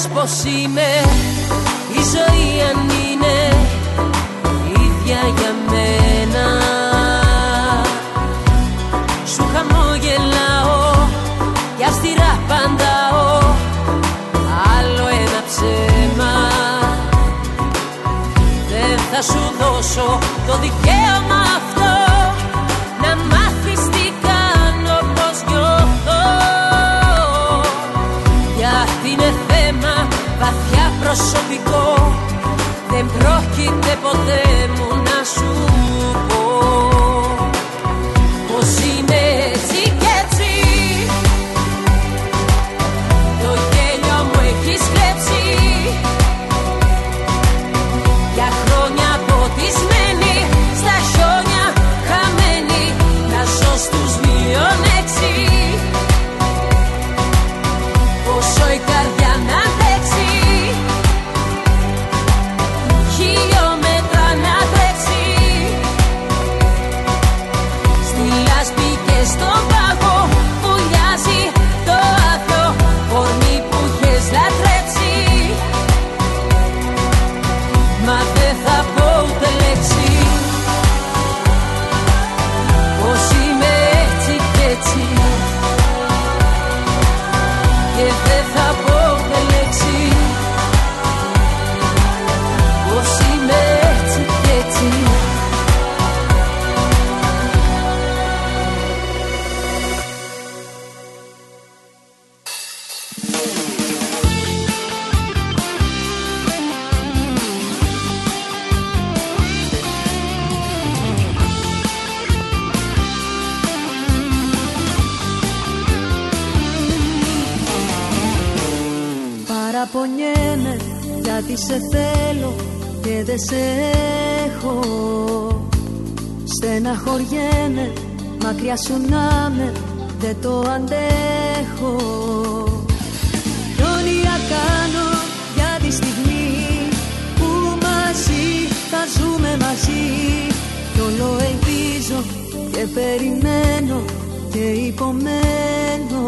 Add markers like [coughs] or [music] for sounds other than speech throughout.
ρωτάς πως είμαι Η ζωή αν είναι ίδια για μένα. Σου χαμογελάω και αυστηρά παντάω Άλλο ένα ψέμα. Δεν θα σου δώσω το δικαίωμα βαθιά μακριά σου να με δεν το αντέχω. Κι όνειρα κάνω για τη στιγμή που μαζί θα ζούμε μαζί. Κι όλο ελπίζω και περιμένω και υπομένω.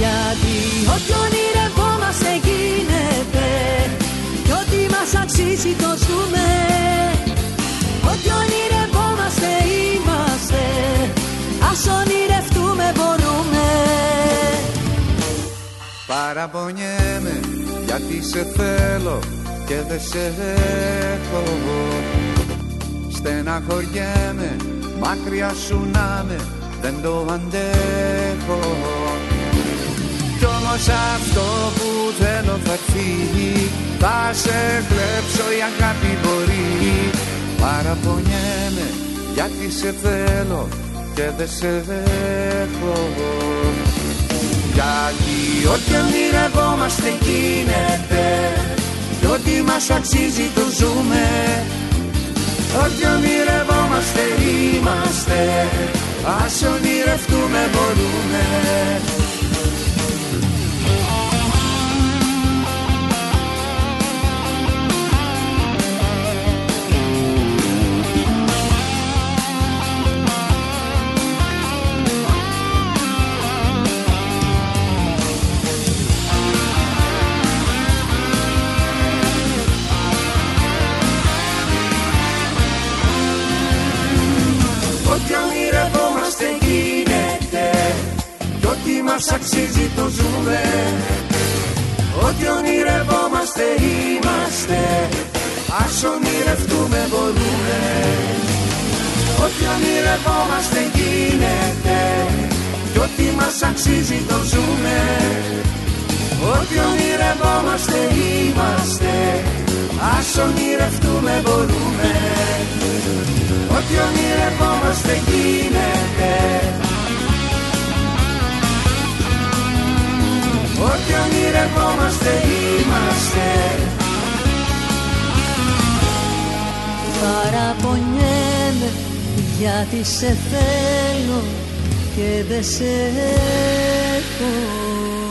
Γιατί ό,τι ονειρευόμαστε γίνεται Κι ό,τι μας αξίζει το ζούμε Ας ονειρευτούμε μπορούμε. Παραπονιέμαι γιατί σε θέλω και δεν σε έχω. Στεναχωριέμαι μακριά σου να με δεν το αντέχω. Κι όμως αυτό που θέλω θα έρθει Θα σε κλέψω η αγάπη μπορεί. Παραπονιέμαι γιατί σε θέλω και δεν σε έχω γιατί ό,τι ονειρευόμαστε γίνεται Κι ό,τι μας αξίζει το ζούμε. Ό,τι ονειρευόμαστε είμαστε. Ας ονειρευτούμε μπορούμε αξίζει το ζούμε. Ό,τι ονειρευόμαστε είμαστε. Ας ονειρευτούμε μπορούμε. Ό,τι ονειρευόμαστε γίνεται. Ό,τι ονειρευόμαστε είμαστε. Παραπονιέμαι γιατί σε θέλω και δεν σε έχω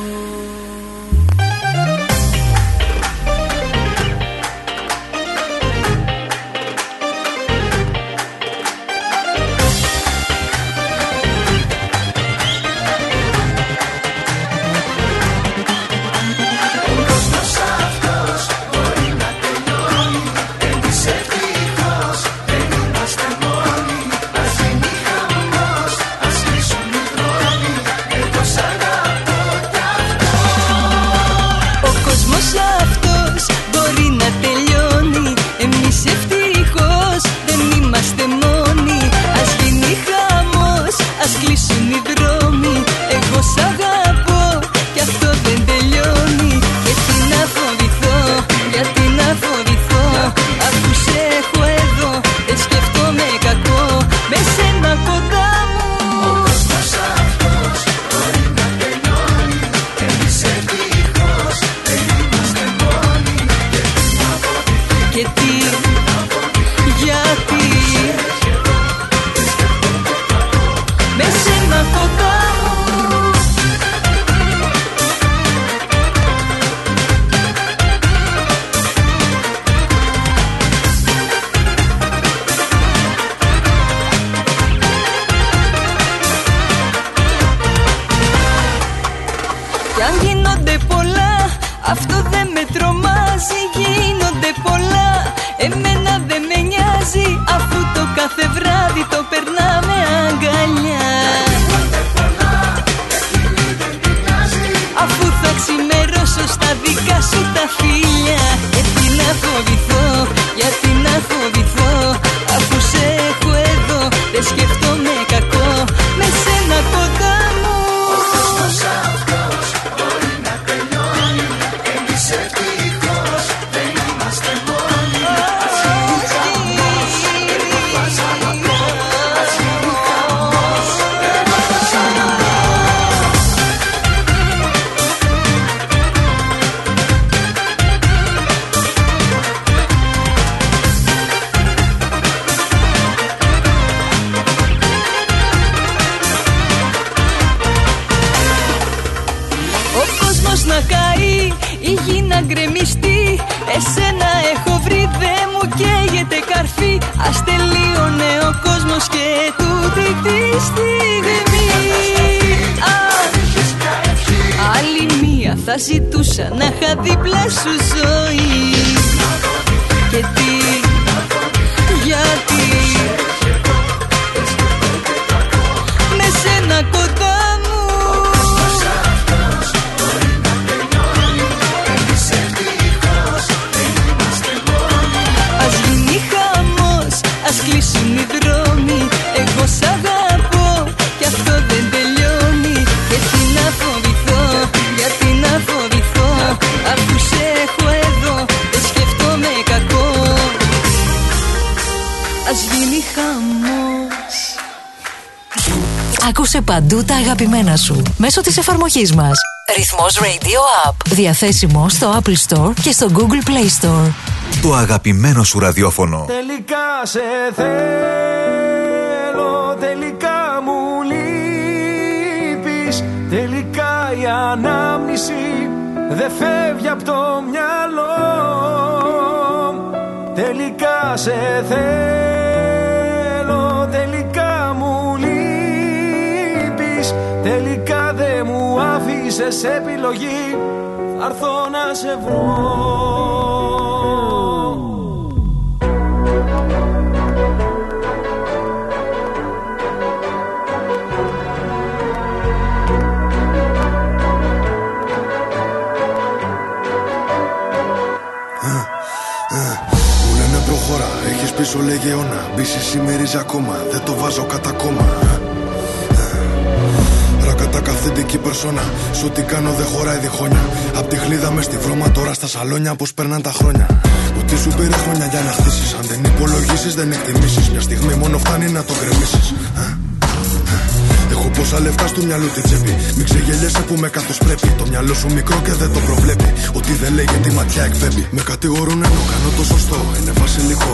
κόσμος και τούτη τη στιγμή. Άλλη μία θα ζητούσα να είχα δίπλα σου ζωή. Γιατί, γιατί παντού τα αγαπημένα σου μέσω της εφαρμογής μας. Ρυθμός Radio App. Διαθέσιμο στο Apple Store και στο Google Play Store το αγαπημένο σου ραδιόφωνο. Τελικά σε θέλω, τελικά μου λείπεις Τελικά η ανάμνηση δεν φεύγει από το μυαλό Τελικά σε θέλω, άφησες επιλογή θα έρθω να σε βρω πίσω λέγε αιώνα. Μπίση σημερίζει ακόμα, δεν το βάζω κατά κόμμα. Ρακατά καθεντική περσόνα. Σου τι κάνω δεν χωράει διχόνια. Απ' τη χλίδα μες στη βρώμα τώρα στα σαλόνια πώς περνάνε τα χρόνια. Ότι σου πήρε χρόνια για να χτίσεις. Αν δεν υπολογίσεις, δεν εκτιμήσεις. Μια στιγμή μόνο φτάνει να το γκρεμίσεις. Έχω πόσα λεφτά στο μυαλό τη τσέπη. Μην ξεγελιέσαι που με καθώ πρέπει. Το μυαλό σου μικρό και δεν το προβλέπει. Ότι δεν λέγεται τη ματιά εκφεύγει. Με κατηγορούν ενώ κάνω το σωστό. Είναι βασιλικό.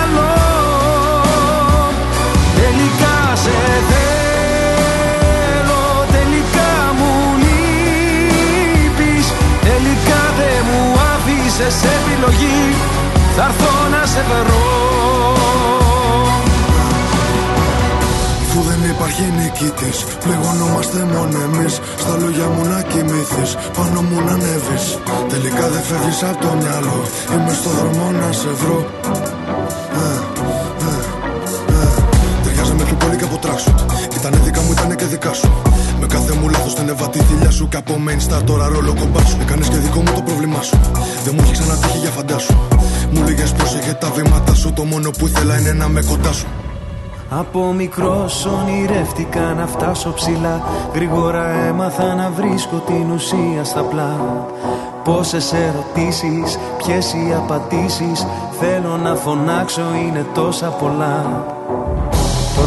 Σε επιλογή θα έρθω να σε βρω Αφού δεν υπάρχει νικητής, πληγωνόμαστε μόνο εμείς. Στα λόγια μου να κοιμηθείς, πάνω μου να ανέβεις. Τελικά δεν φεύγεις από το μυαλό. Είμαι στο δρόμο να σε βρω. Ε, ε, ε, Ταιριάζαμε πιο πολύ και από τράξου. Ήτανε δικά μου, ήτανε και δικά σου. Με κάθε μου λάθος την έβα τη θηλιά σου. Και από main star τώρα ρόλο κομπά σου. Έκανες και δικό μου το πρόβλημά σου. Δεν μου έχει ξανατύχει για φαντάσου. Μου λέγες είχε τα βήματα σου. Το μόνο που ήθελα είναι να με κοντά σου. Από μικρός ονειρεύτηκα να φτάσω ψηλά. Γρήγορα έμαθα να βρίσκω την ουσία στα πλά. Πόσες ερωτήσεις, ποιες οι απαντήσεις. Θέλω να φωνάξω, είναι τόσα πολλά.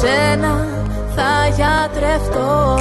σένα θα γιατρευτώ.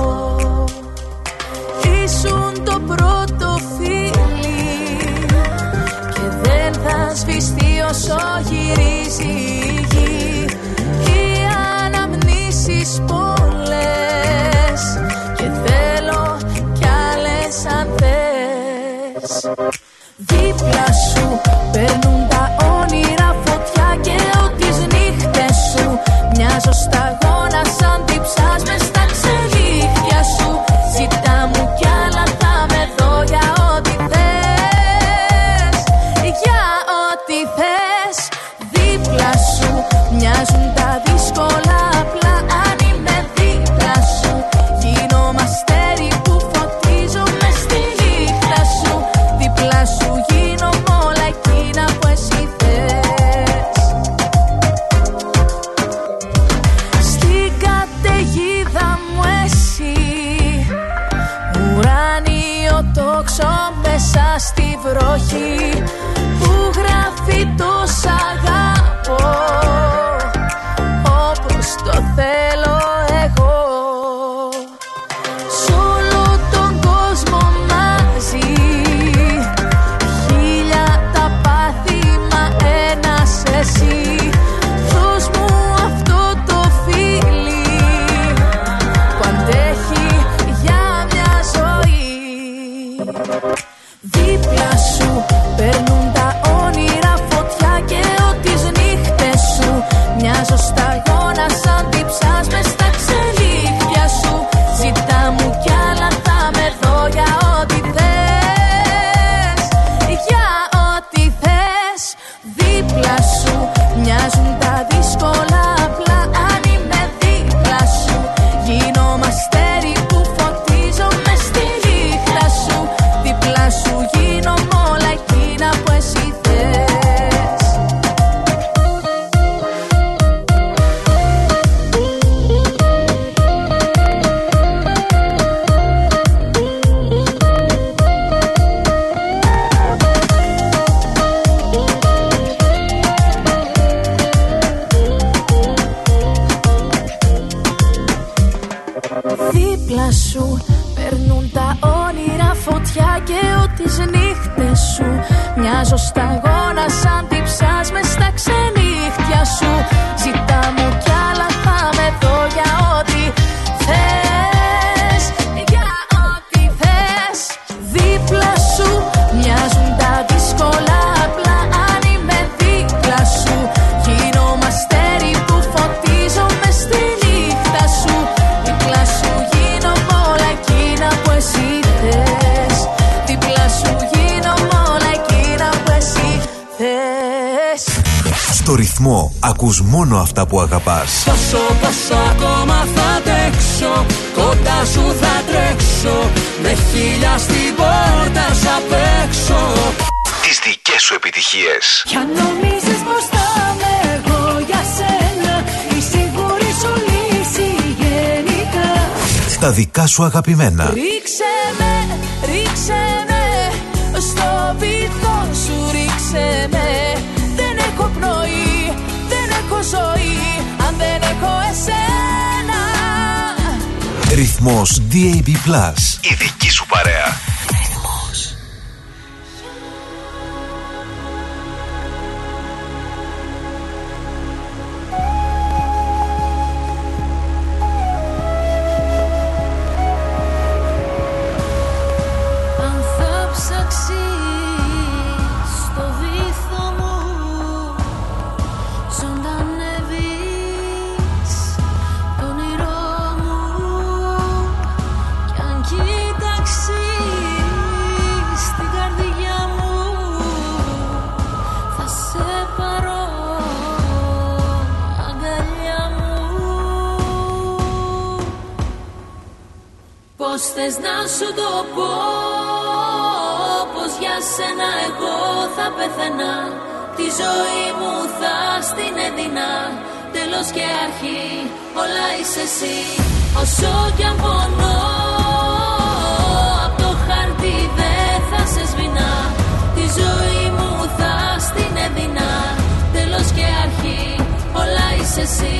σου αγαπημένα. Ρίξε με, ρίξε με, στο βυθό σου ρίξε με. Δεν έχω πνοή, δεν έχω ζωή, αν δεν έχω εσένα. Ρυθμός DAB+. θα Τη ζωή μου θα στην έδινα. Τέλος και αρχή όλα είσαι εσύ. Όσο κι αν πονώ Απ' το χαρτί δεν θα σε σβηνά Τη ζωή μου θα στην έδινα. Τέλος και αρχή όλα είσαι εσύ.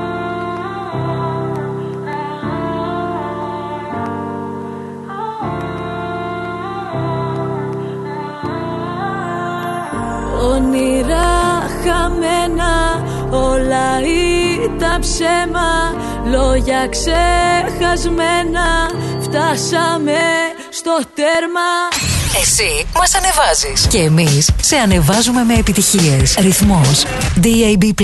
όνειρα χαμένα όλα ήταν ψέμα λόγια ξεχασμένα φτάσαμε στο τέρμα. Εσύ μας ανεβάζεις. Και εμείς σε ανεβάζουμε με επιτυχίες. Ρυθμός. DAB+.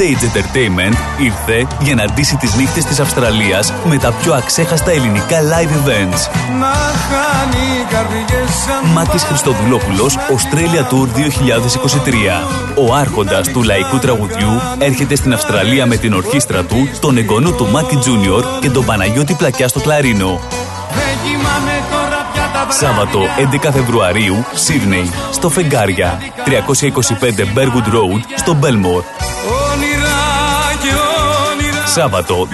Stage Entertainment ήρθε για να ντύσει τις νύχτες της Αυστραλίας με τα πιο αξέχαστα ελληνικά live events. Μάκης Χριστοδουλόπουλος, Australia Tour 2023. Ο άρχοντας του λαϊκού τραγουδιού έρχεται στην Αυστραλία με την ορχήστρα του, τον εγγονό του Μάκη Τζούνιορ και τον Παναγιώτη Πλακιά στο κλαρίνο. Σάββατο 11 Φεβρουαρίου, Σίδνεϊ, στο Φεγγάρια. 325 Μπέργουντ Road, στο Μπέλμορ. Σάββατο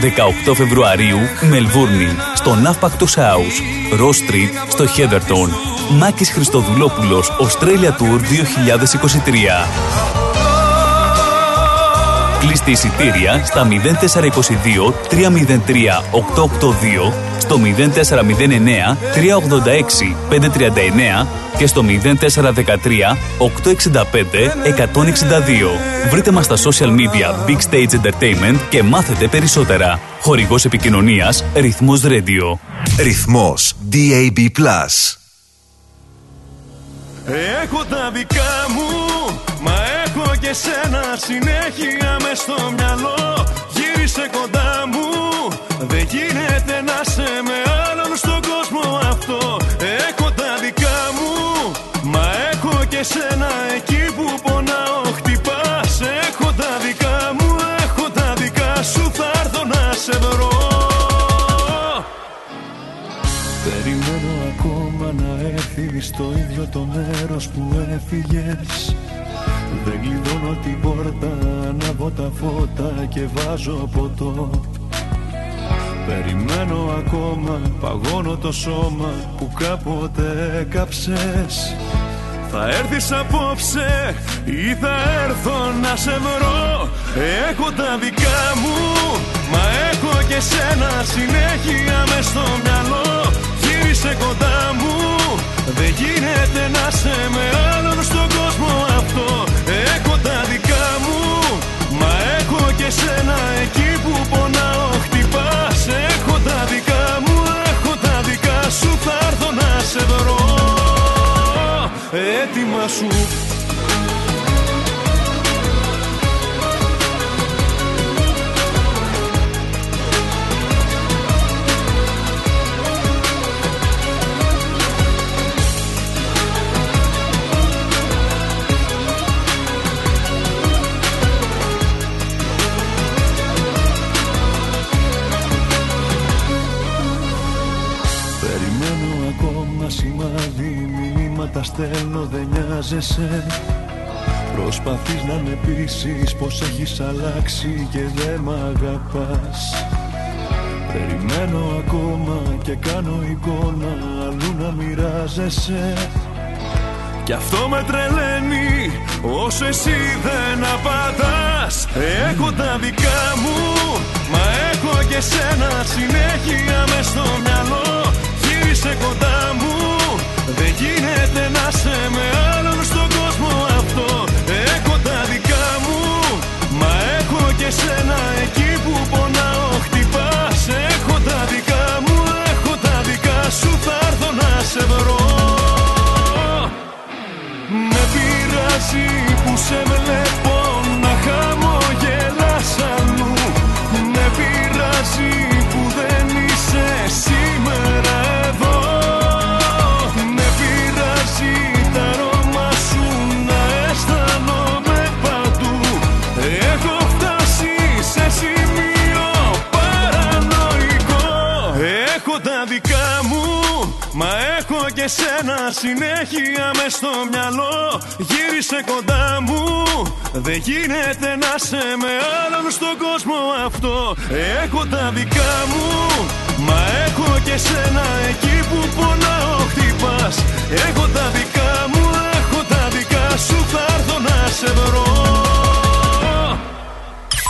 18 Φεβρουαρίου, Μελβούρνη, στο Ναύπακτο House. Ρος Street, στο Χέδερτον. Μάκης Χριστοδουλόπουλος, Australia Tour 2023. Κλείστε εισιτήρια στα 0422 303 882 στο 0409 386 539 και στο 0413 865 162. Βρείτε μας στα social media Big Stage Entertainment και μάθετε περισσότερα. Χορηγός επικοινωνίας Ρυθμός Radio. Ρυθμός DAB+. Έχω τα δικά μου, μα έχω και σένα συνέχεια μες στο μυαλό. Γύρισε κοντά μου, δεν γίνεται να σε με σένα εκεί που πονάω χτυπάς. Έχω τα δικά μου, έχω τα δικά σου. Θα έρθω να σε βρω. Περιμένω ακόμα να έρθεις στο ίδιο το μέρος που έφυγες. Δεν κλειδώνω την πόρτα, ανάβω τα φώτα και βάζω ποτό. Περιμένω ακόμα, παγώνω το σώμα που κάποτε έκαψες θα έρθεις απόψε ή θα έρθω να σε βρω. Έχω τα δικά μου, μα έχω και σένα. Συνέχεια μες στο μυαλό Γύρισε κοντά μου, δεν γίνεται να σε με άλλον στον κόσμο αυτό. Έχω τα δικά μου, μα έχω και σένα. Εκεί που πονάω χτυπάς. Έχω τα δικά μου, έχω τα δικά σου, θα έτοιμα σου τα στέλνω δεν νοιάζεσαι. Προσπαθείς να με πείσεις πως έχεις αλλάξει και δεν μ' αγαπάς. Περιμένω ακόμα και κάνω εικόνα αλλού να μοιράζεσαι. Κι αυτό με τρελαίνει όσο εσύ δεν απαντάς. Έχω τα δικά μου μα έχω και σένα. Συνέχεια μες στο μυαλό Γύρισε κοντά μου. δεν γίνεται να σε με άλλον και σένα συνέχεια μες στο μυαλό Γύρισε κοντά μου Δεν γίνεται να σε με άλλον στον κόσμο αυτό Έχω τα δικά μου Μα έχω και σένα εκεί που πονάω χτυπάς Έχω τα δικά μου, έχω τα δικά σου Θα έρθω να σε βρω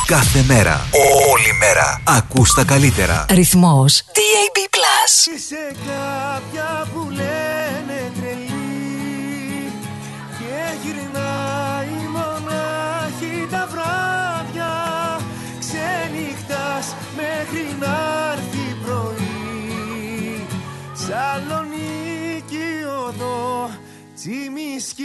Κάθε μέρα, όλη μέρα, ακούς τα καλύτερα. Ρυθμός DAB+. Είσαι κάποια που λένε Τσιμισκή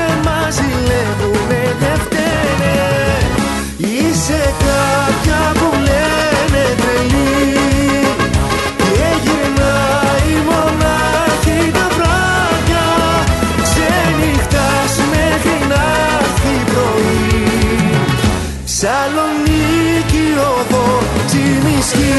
ζηλεύουνε δεν φταίνε Είσαι κάποια που λένε τρελή. Και γυρνάει μονάχη τα βράδια. Ξενυχτάς μέχρι να έρθει πρωί. Σαλονίκη οδό τσιμισκή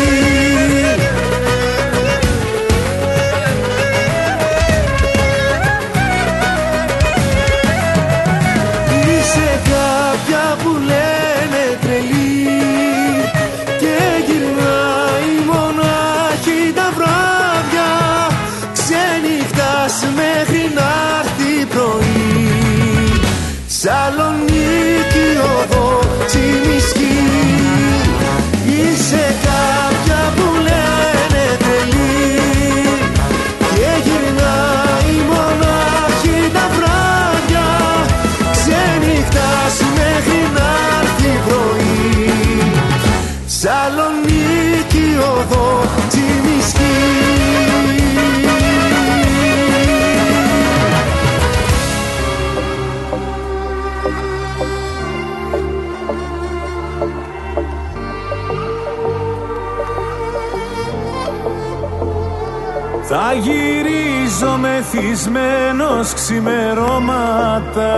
γυρίζω μεθυσμένος ξημερώματα.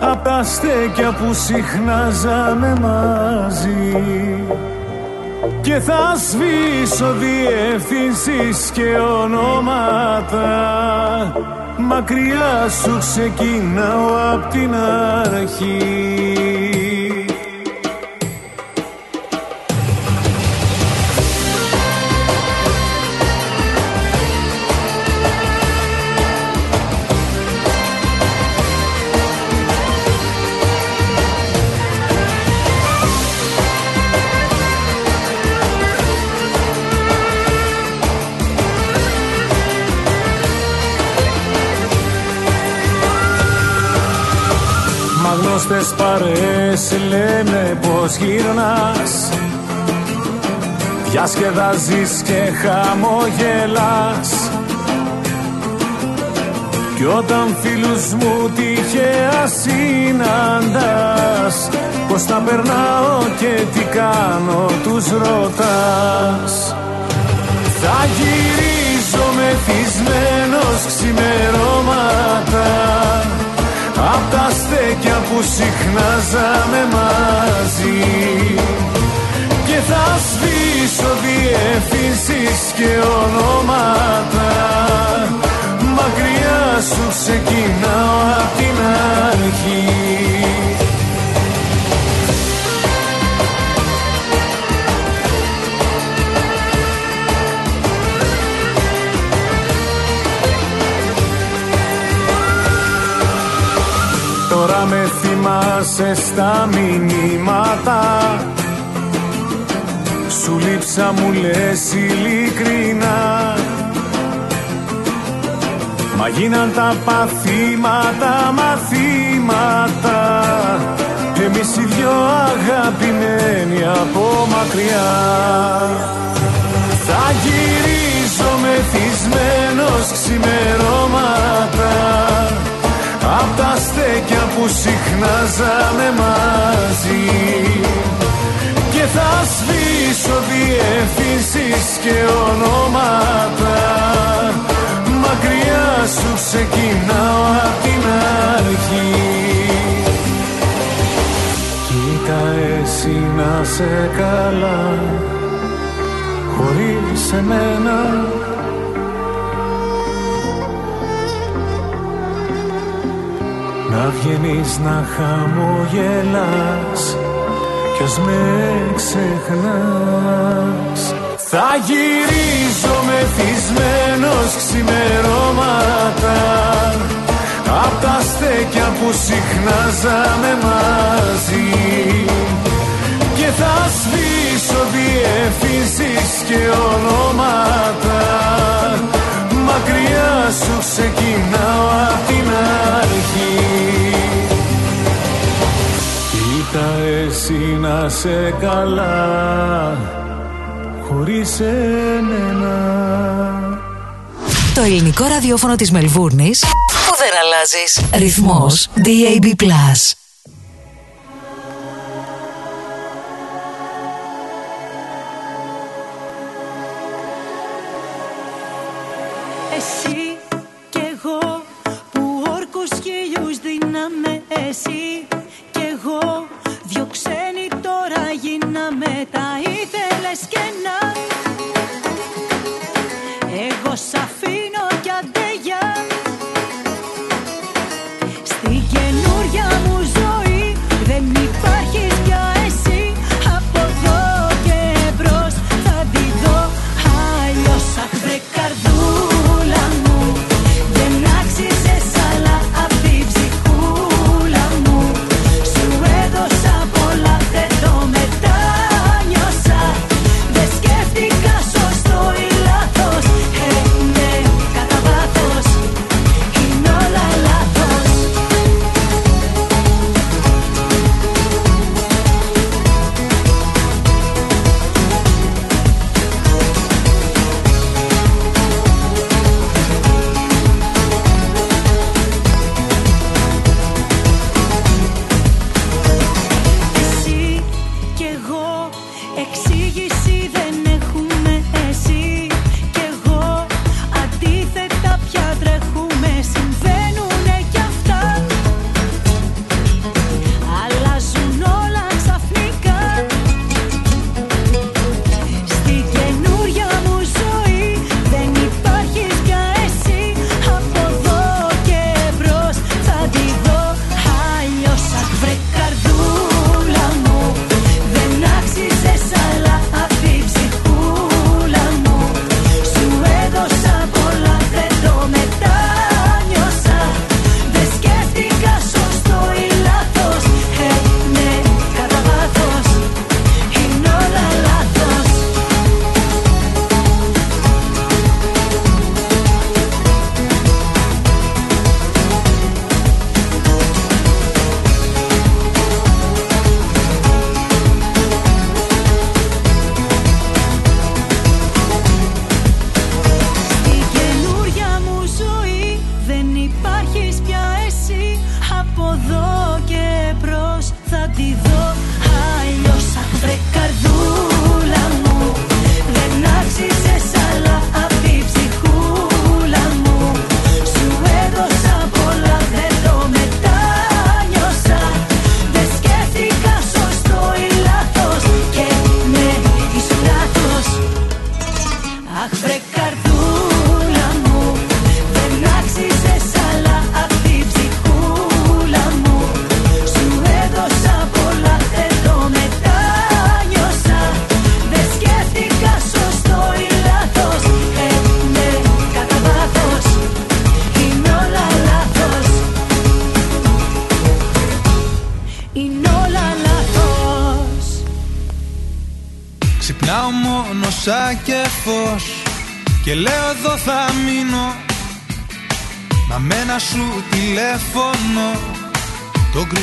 Απ' τα στέκια που συχνάζαμε μαζί. Και θα σβήσω διευθύνσεις και ονόματα. Μακριά σου ξεκινάω απ' την αρχή γνώστες παρέες λένε πως γυρνάς. Διασκεδάζεις και χαμογελάς. Κι όταν φίλους μου τυχαία συναντάς Πως τα περνάω και τι κάνω τους ρωτάς. Θα γυρίζω μεθυσμένος ξημερώματα Απ' τα στέκια που συχνάζαμε μαζί. Και θα σβήσω διευθύνσεις και ονόματα. Μακριά σου ξεκινάω απ' την αρχή με θυμάσαι στα μηνύματα. Σου λείψα μου λες ειλικρινά. Μα γίναν τα παθήματα μαθήματα. Εμείς οι δυο αγαπημένοι από μακριά. Θα γυρίζω μεθυσμένος ξημερώματα Απ' τα στέκια που συχνάζαμε μαζί. Και θα σβήσω διευθύνσεις και ονόματα. Μακριά σου ξεκινάω απ' την αρχή. Κοίτα εσύ να σε καλά Χωρίς εμένα Να βγαίνεις να χαμογελάς Κι ας με ξεχνάς. Θα γυρίζω μεθυσμένος ξημερώματα Απ' τα στέκια που συχνάζαμε μαζί. Και θα σβήσω διευθύνσεις και ονόματα Μακριά σου ξεκινάω απ' την αρχή. Κοίτα εσύ να σε καλά χωρίς εμένα. Το ελληνικό ραδιόφωνο της Μελβούρνης που δεν αλλάζεις. Ρυθμός DAB+.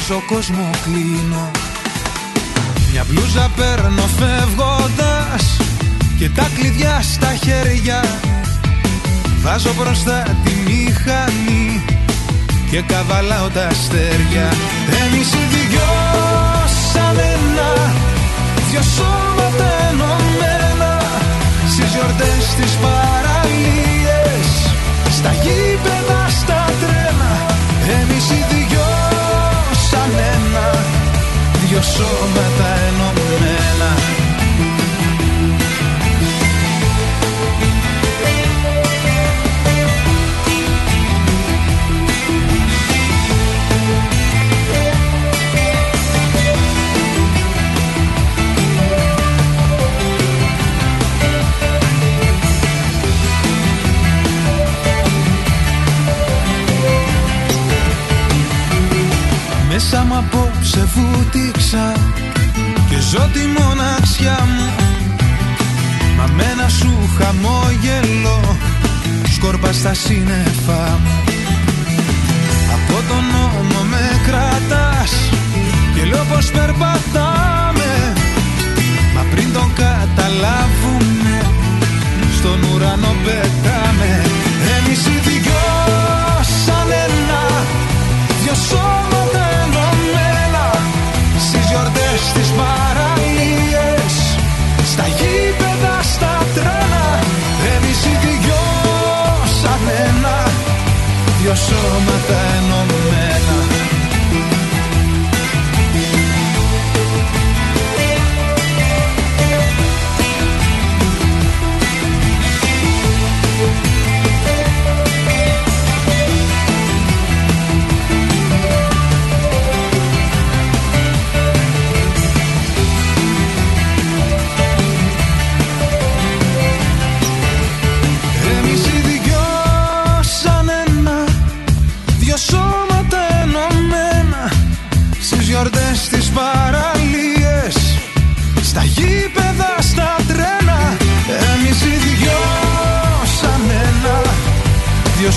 Στον κόσμο κλείνω. Μια μπλούζα παίρνω φεύγοντας Και τα κλειδιά στα χέρια. Βάζω μπροστά τη μηχανή Και καβαλάω τα αστέρια. Εμείς οι δυος σαν ένα Δυο σώματα ενωμένα Στις γιορτές τις παραλίες. Στα γήπεδα στα τρένα Εμείς οι δυος δυο σώματα ενωμένα μου απόψε βούτυξα Και ζω τη μοναξιά μου. Μα με ένα σου χαμόγελο Σκόρπα στα σύννεφα μου. Από τον νόμο με κρατάς Και λέω πως περπατάμε. Μα πριν τον καταλάβουμε Στον ουρανό πετάμε. Εμείς οι δυο σαν ένα Δυο σώματα γιορτές στις παραλίες. Στα γήπεδα, στα τρένα Εμείς οι δυο σαν ένα Δυο σώματα ενωμένα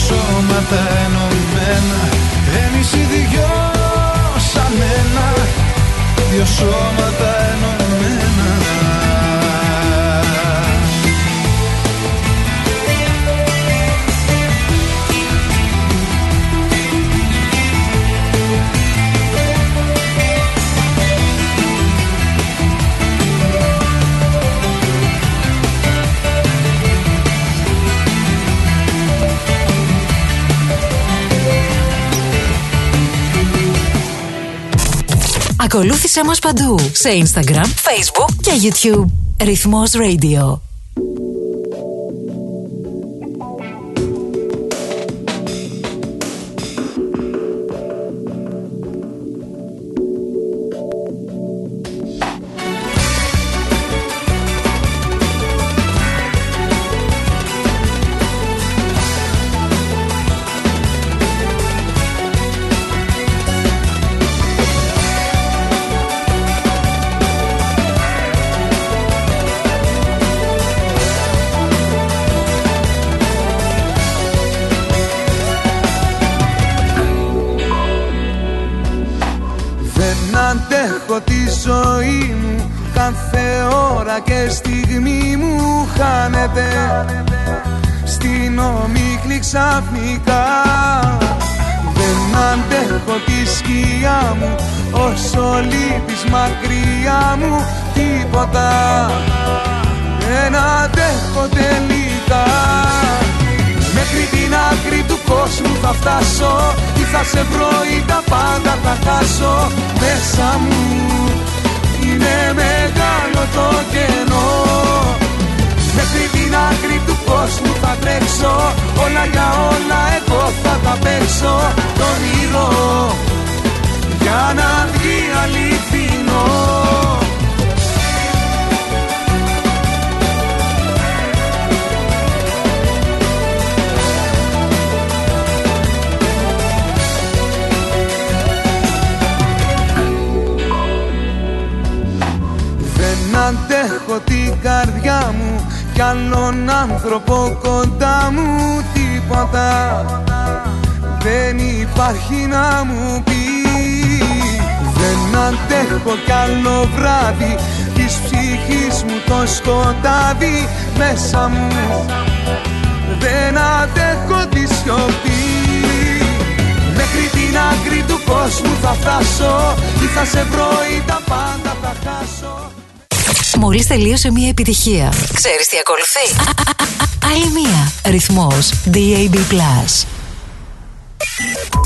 σώματα ενωμένα. Εμείς οι δυο σαν ένα. Δυο σώματα Ακολούθησέ μας παντού σε Instagram, Facebook και YouTube. Ρυθμός Radio. Τελείωσε μια επιτυχία. Ξέρεις τι ακολουθεί; Α, α, α, Άλλη μία. Ρυθμός DAB+.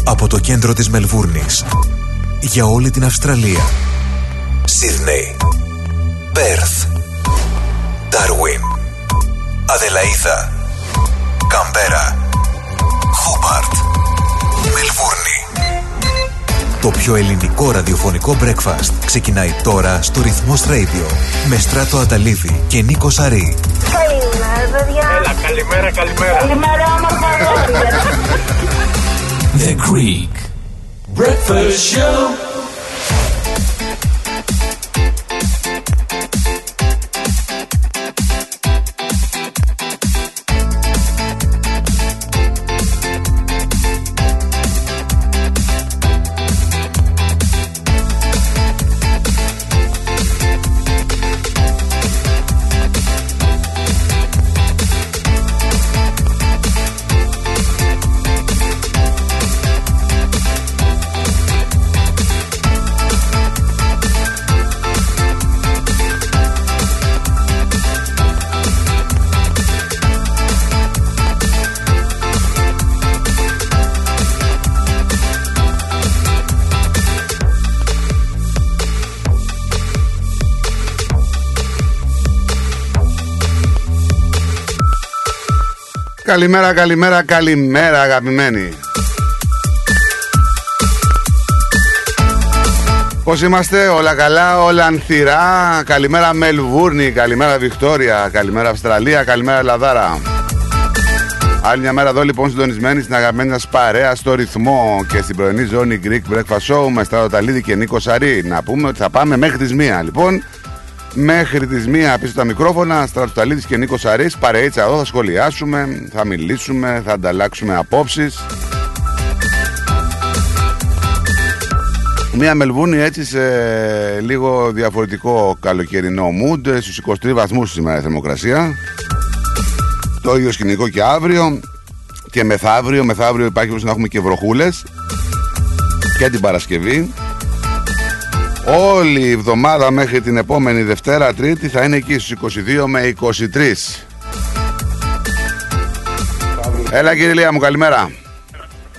Από το κέντρο της Μελβούρνης για όλη την Αυστραλία. Σίδνεϊ, Πέρθ, Ντάρουιν, Αδελαίδα, Το πιο ελληνικό ραδιοφωνικό breakfast ξεκινάει τώρα στο Ρυθμός Radio με Στράτο Αταλίδη και Νίκο Σαρή. Καλημέρα, παιδιά. Έλα, καλημέρα, καλημέρα. Καλημέρα, όμορφα αγόρια. The Greek Breakfast Show. Καλημέρα, καλημέρα, καλημέρα αγαπημένοι Πώς είμαστε, όλα καλά, όλα ανθυρά Καλημέρα Μελβούρνη, καλημέρα Βικτόρια, καλημέρα Αυστραλία, καλημέρα Ελλαδάρα Άλλη μια μέρα εδώ λοιπόν συντονισμένοι στην αγαπημένη σας παρέα στο ρυθμό και στην πρωινή ζώνη Greek Breakfast Show με Στράτο Ταλίδη και Νίκο Σαρή. Να πούμε ότι θα πάμε μέχρι τις μία λοιπόν. Μέχρι τις μία πίσω τα μικρόφωνα, Στράτο Ταλίδης και Νίκος Σαρής. Παρείτσα εδώ θα σχολιάσουμε, θα μιλήσουμε, θα ανταλλάξουμε απόψεις. Μια Μελβούνη έτσι σε λίγο διαφορετικό καλοκαιρινό mood Στους 23 βαθμούς σήμερα η θερμοκρασία Το ίδιο σκηνικό και αύριο Και μεθαύριο Μεθαύριο υπάρχει όπως να έχουμε και βροχούλες Και την Παρασκευή Όλη η εβδομάδα μέχρι την επόμενη Δευτέρα Τρίτη θα είναι εκεί στους 22 με 23 Έλα κύριε Λία μου καλημέρα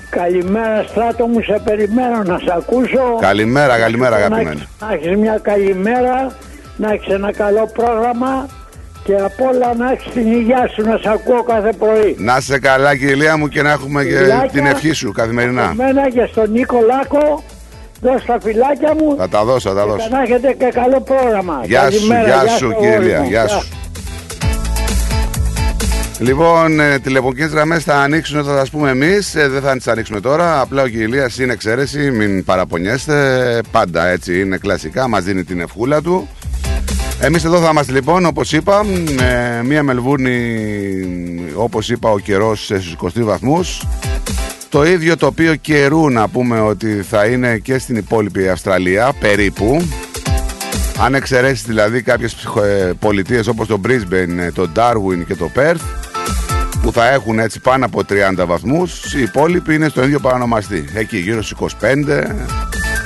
Καλημέρα στράτο μου, σε περιμένω να σε ακούσω. Καλημέρα, καλημέρα αγαπημένη. Να έχεις μια καλημέρα, να έχεις ένα καλό πρόγραμμα και απ' όλα να έχεις την υγεία σου να σε ακούω κάθε πρωί. Να σε καλά κυρία μου και να έχουμε και Φιλάκια. την ευχή σου καθημερινά. Εμένα και στον Νίκο Λάκο, δώσ' τα φυλάκια μου Θα τα δώσω, θα τα και δώσω. να έχετε και καλό πρόγραμμα. Γεια σου, Καλημέρα, γεια σου όλοι κύριε Λία, μου. γεια σου. Λοιπόν, ε, τηλεφωνικές γραμμές θα ανοίξουν όταν θα τι πούμε εμείς. δεν θα τις ανοίξουμε τώρα. Απλά ο Κυριλία είναι εξαίρεση, μην παραπονιέστε. Πάντα έτσι είναι κλασικά, μας δίνει την ευχούλα του. Εμείς εδώ θα είμαστε λοιπόν, όπως είπα, με μία Μελβούρνη, όπως είπα, ο καιρός στου 23 βαθμούς. Το ίδιο τοπίο καιρού να πούμε ότι θα είναι και στην υπόλοιπη Αυστραλία, περίπου. Αν εξαιρέσεις δηλαδή κάποιες πολιτείες όπως το Brisbane, ε, το Darwin και το Perth, που θα έχουν έτσι πάνω από 30 βαθμούς, οι υπόλοιποι είναι στο ίδιο παρανομαστή. Εκεί γύρω στους 25.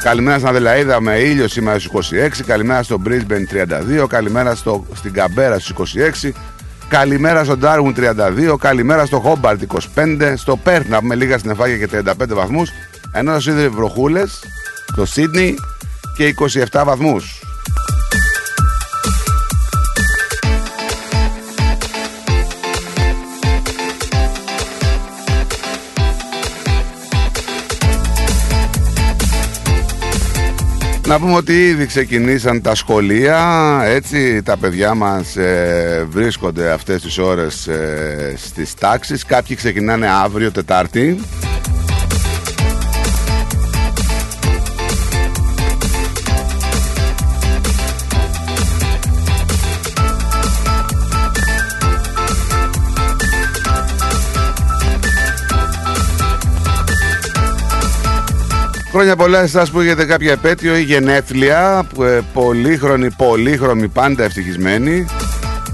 Καλημέρα στην Αδελαίδα με ήλιο σήμερα στους 26. Καλημέρα στο Brisbane 32. Καλημέρα στο, στην Καμπέρα στους 26. Καλημέρα στο Darwin 32. Καλημέρα στο Hobart 25. Στο Perth να πούμε λίγα στην Εφάγεια και 35 βαθμούς. Ενώ στο Σίδηρη βροχούλες, στο Sydney και 27 βαθμούς. Να πούμε ότι ήδη ξεκινήσαν τα σχολεία, έτσι τα παιδιά μας ε, βρίσκονται αυτές τις ώρες ε, στις τάξεις. Κάποιοι ξεκινάνε αύριο Τετάρτη. Χρόνια πολλά εσάς που έχετε κάποια επέτειο ή γενέθλια, που, ε, πολύχρονοι, πολύχρωμοι, πάντα ευτυχισμένοι.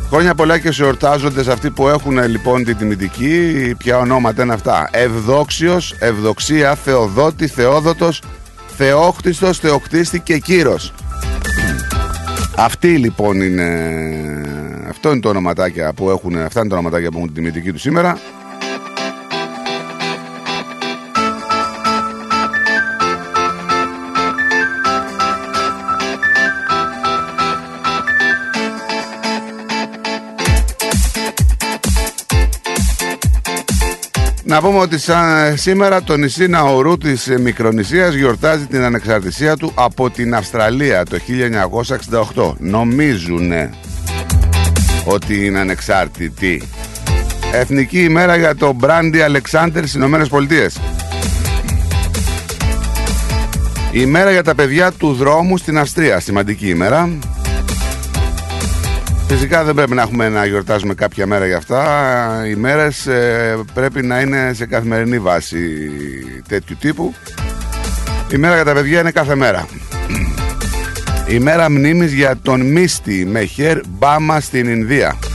Χρόνια πολλά και σε ορτάζοντες αυτοί που έχουν ε, λοιπόν την τιμητική. Ποια ονόματα είναι αυτά; Ευδόξιος, Ευδοξία, Θεοδότη, Θεόδοτος, Θεόχτιστος, Θεοκτίστη και Κύρος. Αυτοί λοιπόν είναι... Αυτό είναι το ονοματάκια που έχουν, αυτά είναι τα ονοματάκια που έχουν την τιμητική τους σήμερα. Να πούμε ότι σαν σήμερα το νησί Ναουρού της ε, Μικρονησίας γιορτάζει την ανεξαρτησία του από την Αυστραλία το 1968. Νομίζουνε ότι είναι ανεξάρτητη. Εθνική ημέρα για το Μπράντι Αλεξάνδρ στις Ηνωμένες Πολιτείες. Η ημέρα για τα παιδιά του δρόμου στην Αυστρία. Σημαντική ημέρα. Φυσικά δεν πρέπει να έχουμε να γιορτάζουμε κάποια μέρα για αυτά. Οι μέρες ε, πρέπει να είναι σε καθημερινή βάση τέτοιου τύπου. Η μέρα για τα παιδιά είναι κάθε μέρα. Η μέρα μνήμης για τον Μίστη Μεχέρ Μπάμα στην Ινδία.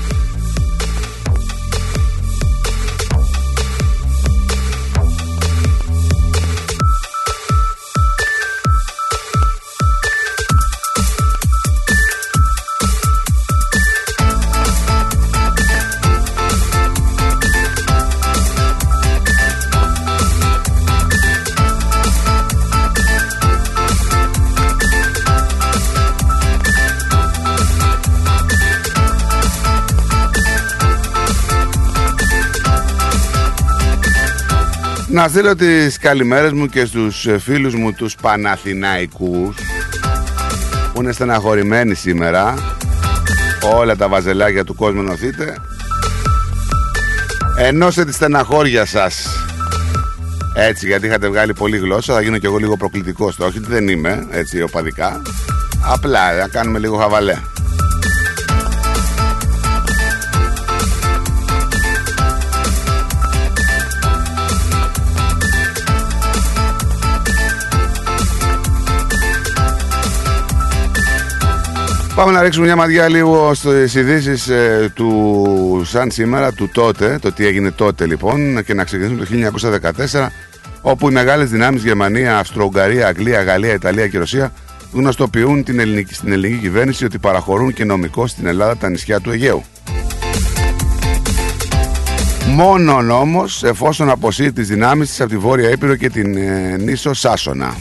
Να στείλω τις καλημέρες μου και στους ε, φίλους μου τους Παναθηναϊκούς που είναι στεναχωρημένοι σήμερα. Όλα τα βαζελάκια του κόσμου ενωθείτε ενώστε τη στεναχώρια σας. Έτσι γιατί είχατε βγάλει πολύ γλώσσα θα γίνω κι εγώ λίγο προκλητικός. Όχι ότι δεν είμαι έτσι οπαδικά. Απλά να κάνουμε λίγο χαβαλέ Πάμε να ρίξουμε μια ματιά λίγο στις ειδήσεις ε, του σαν σήμερα, του τότε, το τι έγινε τότε λοιπόν και να ξεκινήσουμε το 1914 όπου οι μεγάλες δυνάμεις Γερμανία, Αυστρο-Ουγγαρία, Αγγλία, Γαλλία, Ιταλία και Ρωσία γνωστοποιούν την ελληνική, στην ελληνική κυβέρνηση ότι παραχωρούν και νομικό στην Ελλάδα τα νησιά του Αιγαίου. Μόνον όμως εφόσον αποσύρει τις δυνάμεις της από τη Βόρεια Ήπειρο και την ε, νήσο Σάσονα.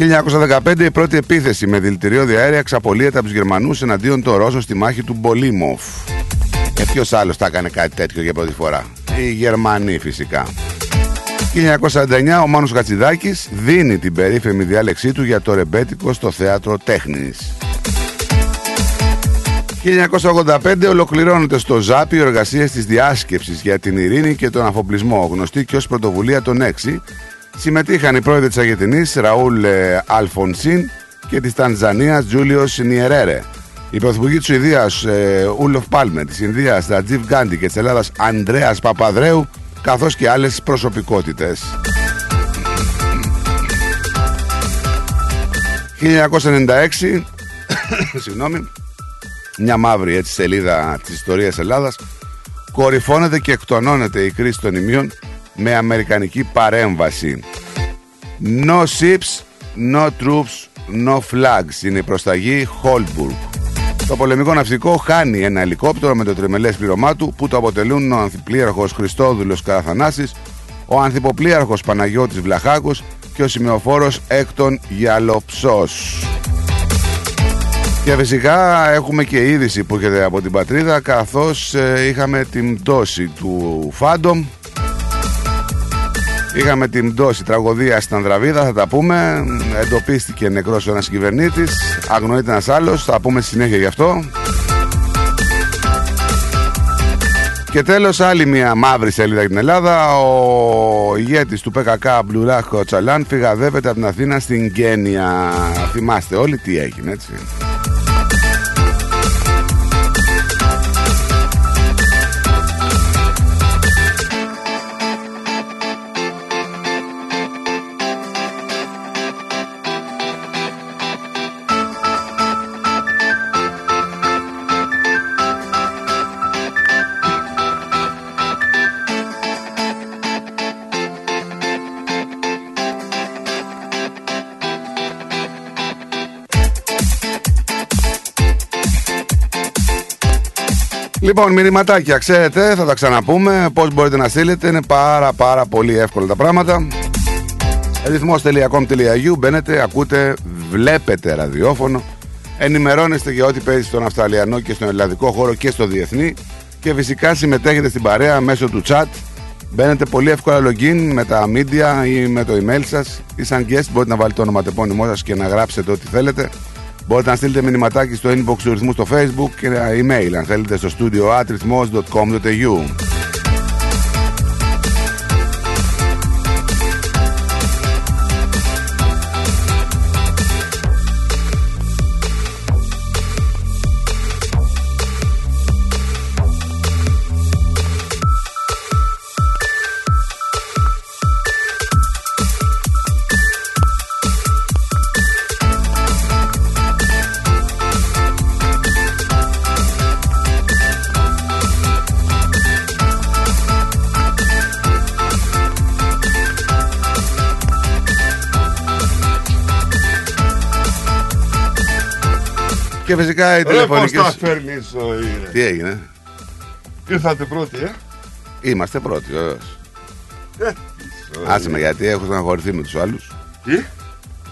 1915 η πρώτη επίθεση με δηλητηριώδη αέρια εξαπολύεται από τους Γερμανούς εναντίον των Ρώσων στη μάχη του Μπολίμοφ. Και ποιος άλλος θα έκανε κάτι τέτοιο για πρώτη φορά; Οι Γερμανοί φυσικά. 1949 ο Μάνος Χατσιδάκης δίνει την περίφημη διάλεξή του για το ρεμπέτικο στο θέατρο τέχνης. 1985 ολοκληρώνεται στο ΖΑΠ οι εργασίες της διάσκεψης για την ειρήνη και τον αφοπλισμό, γνωστή και ως πρωτοβουλία των 6. Συμμετείχαν οι πρόεδροι της Αργεντινή Ραούλ ε, Αλφονσίν και της Τανζανίας Τζούλιος Νιερέρε. Οι πρωθυπουργοί της Σουηδία ε, Ούλοφ Πάλμε, της Ινδίας Ρατζίβ Γκάντι και της Ελλάδας Ανδρέας Παπαδρέου, καθώς και άλλες προσωπικότητες. 1996 [coughs] Συγγνώμη μια μαύρη έτσι σελίδα της ιστορίας Ελλάδας κορυφώνεται και εκτονώνεται η κρίση των ημείων με αμερικανική παρέμβαση. No ships, no troops, no flags. Είναι η προσταγή Holburg το πολεμικό ναυτικό χάνει ένα ελικόπτερο με το τριμελές πληρωμά του που το αποτελούν ο ανθιπλήραρχος Χριστόδουλος Καραθανάσης, ο ανθιποπλήραρχος Παναγιώτης Βλαχάκος και ο σημειοφόρος Έκτον Γιαλοψός. Και φυσικά έχουμε και είδηση που έρχεται από την πατρίδα καθώς ε, είχαμε την πτώση του Φάντομ Είχαμε την πτώση τραγωδία στην Ανδραβίδα, θα τα πούμε. Εντοπίστηκε νεκρός ένας κυβερνήτης, αγνοείται ένας άλλος, θα πούμε συνέχεια γι' αυτό. Και τέλος άλλη μια μαύρη σελίδα για την Ελλάδα Ο ηγέτης του ΠΚΚ Μπλουράχο Τσαλάν Φυγαδεύεται από την Αθήνα στην Κένια Θυμάστε όλοι τι έγινε έτσι Λοιπόν, μηνυματάκια, ξέρετε, θα τα ξαναπούμε. Πώς μπορείτε να στείλετε, είναι πάρα πάρα πολύ εύκολα τα πράγματα. ρυθμός.com.au Μπαίνετε, ακούτε, βλέπετε ραδιόφωνο. Ενημερώνεστε για ό,τι παίζει στον Αυστραλιανό και στον Ελλαδικό χώρο και στο διεθνή. Και φυσικά συμμετέχετε στην παρέα μέσω του chat. Μπαίνετε πολύ εύκολα login με τα media ή με το email σας. Ή σαν guest μπορείτε να βάλετε το ονοματεπώνυμό σας και να γράψετε ό,τι θέλετε. Μπορείτε να στείλετε μηνυματάκι στο inbox του ρυθμού στο facebook και ένα email αν θέλετε στο studio Και φυσικά οι τηλεφωνικές... Ρε πώς τα φέρνεις ο Τι έγινε; Ήρθατε πρώτοι, ε; Είμαστε πρώτοι, βεβαίως. Ε, Άσε με γιατί έχω στεναχωρηθεί με τους άλλους. Τι;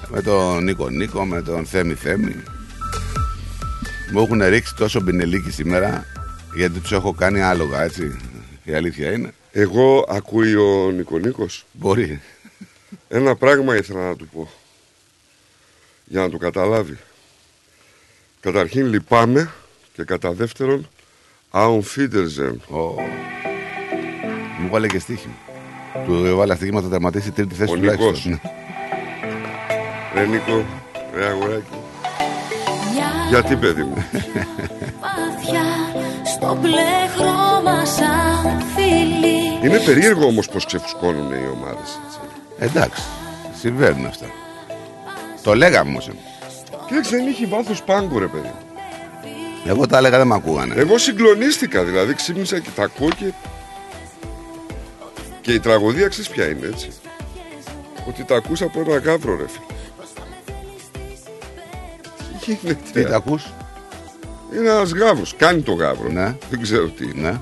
Με τον Νίκο Νίκο, με τον Θέμη Θέμη. Μου έχουν ρίξει τόσο μπινελίκι σήμερα γιατί τους έχω κάνει άλογα, έτσι. Η αλήθεια είναι. Εγώ ακούει ο Νικονίκος. Μπορεί. Ένα πράγμα ήθελα να του πω. Για να το καταλάβει. Καταρχήν λυπάμαι και κατά δεύτερον Αουμφίτερζεν. Μου βάλε και στοίχημα. Του έβαλε στοίχημα θα τερματίσει τρίτη θέση Ο τουλάχιστον. Νικός. Ναι. Ρε Νίκο, ρε αγοράκι. Γιατί παιδί μου; Βαθιά στο μπλε χρώμα σαν φίλοι Είναι περίεργο όμως πως ξεφουσκώνουν οι ομάδες. έτσι. Εντάξει, συμβαίνουν αυτά. Το λέγαμε όμως. εμείς. Κοίταξε, δεν έχει βάθος πάγκου ρε παιδί. Εγώ τα έλεγα δεν με ακούγανε. Εγώ συγκλονίστηκα, δηλαδή ξύπνησα και τα ακούω και... Και η τραγωδία ξέρεις ποια είναι, έτσι; Ότι τα ακούς από ένα γάβρο, ρε φίλε. Τι γίνεται. Τι τα ακούς; Είναι ένας γάβρος. Κάνει το γάβρο. Ναι. Δεν ξέρω τι. Ναι.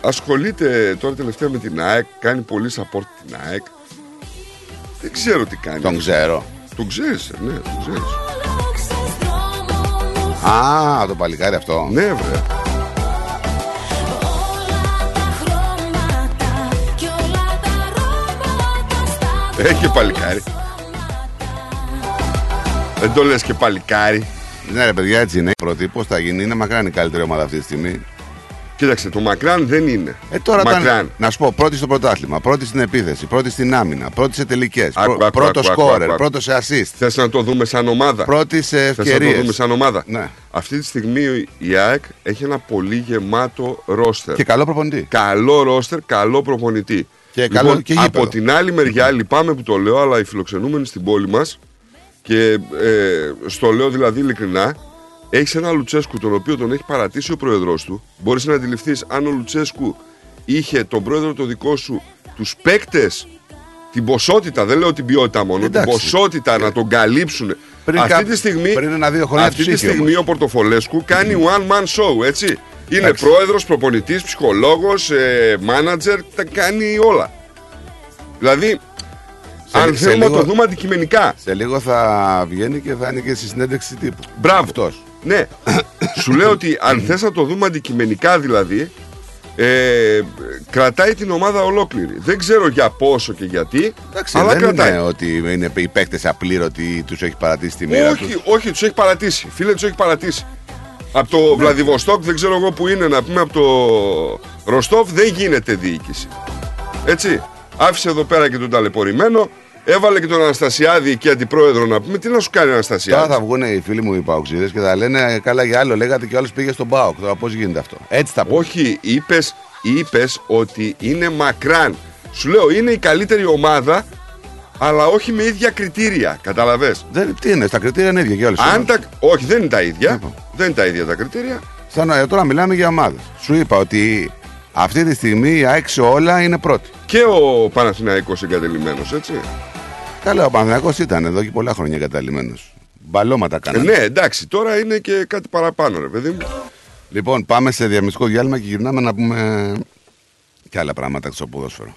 ασχολείται τώρα τελευταία με την ΑΕΚ, κάνει πολύ support την ΑΕΚ. Δεν ξέρω τι κάνει. Τον ξέρω. Τον ξέρεις, ε, ναι, τον ξέρεις. Α, το παλικάρι αυτό. Ναι, βρε. Έχει και παλικάρι. Δεν το λες και παλικάρι. Ναι, ρε παιδιά, έτσι είναι. Πρώτη, πώ θα γίνει, είναι μακράν η καλύτερη ομάδα αυτή τη στιγμή. Κοίταξε, το Μακράν δεν είναι. Ε, τώρα Μακράν. ήταν, να σου πω, πρώτη στο πρωτάθλημα, πρώτη στην επίθεση, πρώτη στην άμυνα, πρώτη σε τελικές, Άκου, άκου, πρώτο άκου, άκου, σκόρερ, άκου. πρώτο σε assist, Θες να το δούμε σαν ομάδα; πρώτη σε Θες να το ευκαιρίες. δούμε σαν ομάδα; Ναι. Αυτή τη στιγμή η ΑΕΚ έχει ένα πολύ γεμάτο ρόστερ. Και καλό προπονητή. Καλό ρόστερ, καλό προπονητή. Και καλό και γήπεδο. από την άλλη μεριά, λυπάμαι που το λέω, αλλά οι φιλοξενούμενοι στην πόλη μας και ε, στο λέω δηλαδή ειλικρινά, έχεις ένα Λουτσέσκου τον οποίο τον έχει παρατήσει ο πρόεδρό του. Μπορείς να αντιληφθείς αν ο Λουτσέσκου είχε τον πρόεδρο το δικό σου, τους παίκτες, την ποσότητα, δεν λέω την ποιότητα μόνο, Εντάξει. την ποσότητα να τον καλύψουν. Πριν αυτή κά- τη στιγμή, πριν ένα-δύο χρόνια αυτή τους τη είχε στιγμή όμως. ο Πορτοφολέσκου κάνει one man show, έτσι. Είναι Εντάξει. πρόεδρος, προπονητής, ψυχολόγος, ε, manager, τα κάνει όλα. Δηλαδή, Σε- αν σε θέλουμε να λίγο- το δούμε αντικειμενικά. Σε λίγο θα βγαίνει και θα είναι και στη συνέντευξη τύπου. Μπράβο. Αυτός. Ναι. Σου λέω ότι αν θες να το δούμε αντικειμενικά δηλαδή, ε, κρατάει την ομάδα ολόκληρη. Δεν ξέρω για πόσο και γιατί, Εντάξει, αλλά δεν κρατάει. είναι ότι είναι οι παίκτες απλήρωτοι τους έχει παρατήσει τη μοίρα Όχι, τους. όχι, τους έχει παρατήσει. Φίλε, τους έχει παρατήσει. Από το Ναι. Βλαδιβοστόκ, δεν ξέρω εγώ που είναι, να πούμε από το Ροστόφ, δεν γίνεται διοίκηση. Έτσι. Άφησε εδώ πέρα και τον ταλαιπωρημένο, έβαλε και τον Αναστασιάδη εκεί αντιπρόεδρο να πούμε. Τι να σου κάνει ο Τώρα Αναστασιάδη. θα βγουν οι φίλοι μου οι παουξίδε και θα λένε καλά για άλλο. Λέγατε και ο άλλος πήγε στον Πάοκ. Τώρα πώς γίνεται αυτό; Έτσι θα πω. Όχι, είπες είπες ότι είναι μακράν. Σου λέω, είναι η καλύτερη ομάδα, αλλά όχι με ίδια κριτήρια. Καταλαβες; Δεν, τι είναι, στα κριτήρια είναι ίδια και όλες. Αν τα... Όχι, δεν είναι τα ίδια. Λοιπόν. Δεν είναι τα ίδια τα κριτήρια. Σαν, ε, τώρα μιλάμε για ομάδες. Σου είπα ότι αυτή τη στιγμή η ΑΕΚ σε όλα είναι πρώτη. Και ο Παναθηναϊκός εγκατελειμμένος, έτσι. Καλά, ο Παναθηναϊκός ήταν εδώ και πολλά χρόνια εγκαταλειμμένος. Μπαλώματα Ε, κάνανε. ναι, εντάξει, τώρα είναι και κάτι παραπάνω, ρε παιδί μου. Λοιπόν, πάμε σε διαμιστικό διάλειμμα και γυρνάμε να πούμε και άλλα πράγματα στο ποδόσφαιρο.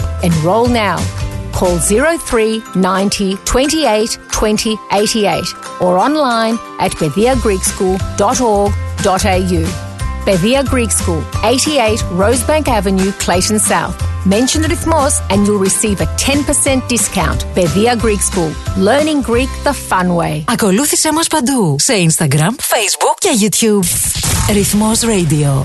Enroll now. Call 03 90 28 20 88 or online at pediagreekschool.org.au. Pedia Greek School, 88 Rosebank Avenue, Clayton South. Mention the Rithmos and you'll receive a 10% discount. Pedia Greek School, learning Greek the fun way. Ακολούθησέ μας παντού σε Instagram, Facebook και YouTube. Ρυθμός Radio.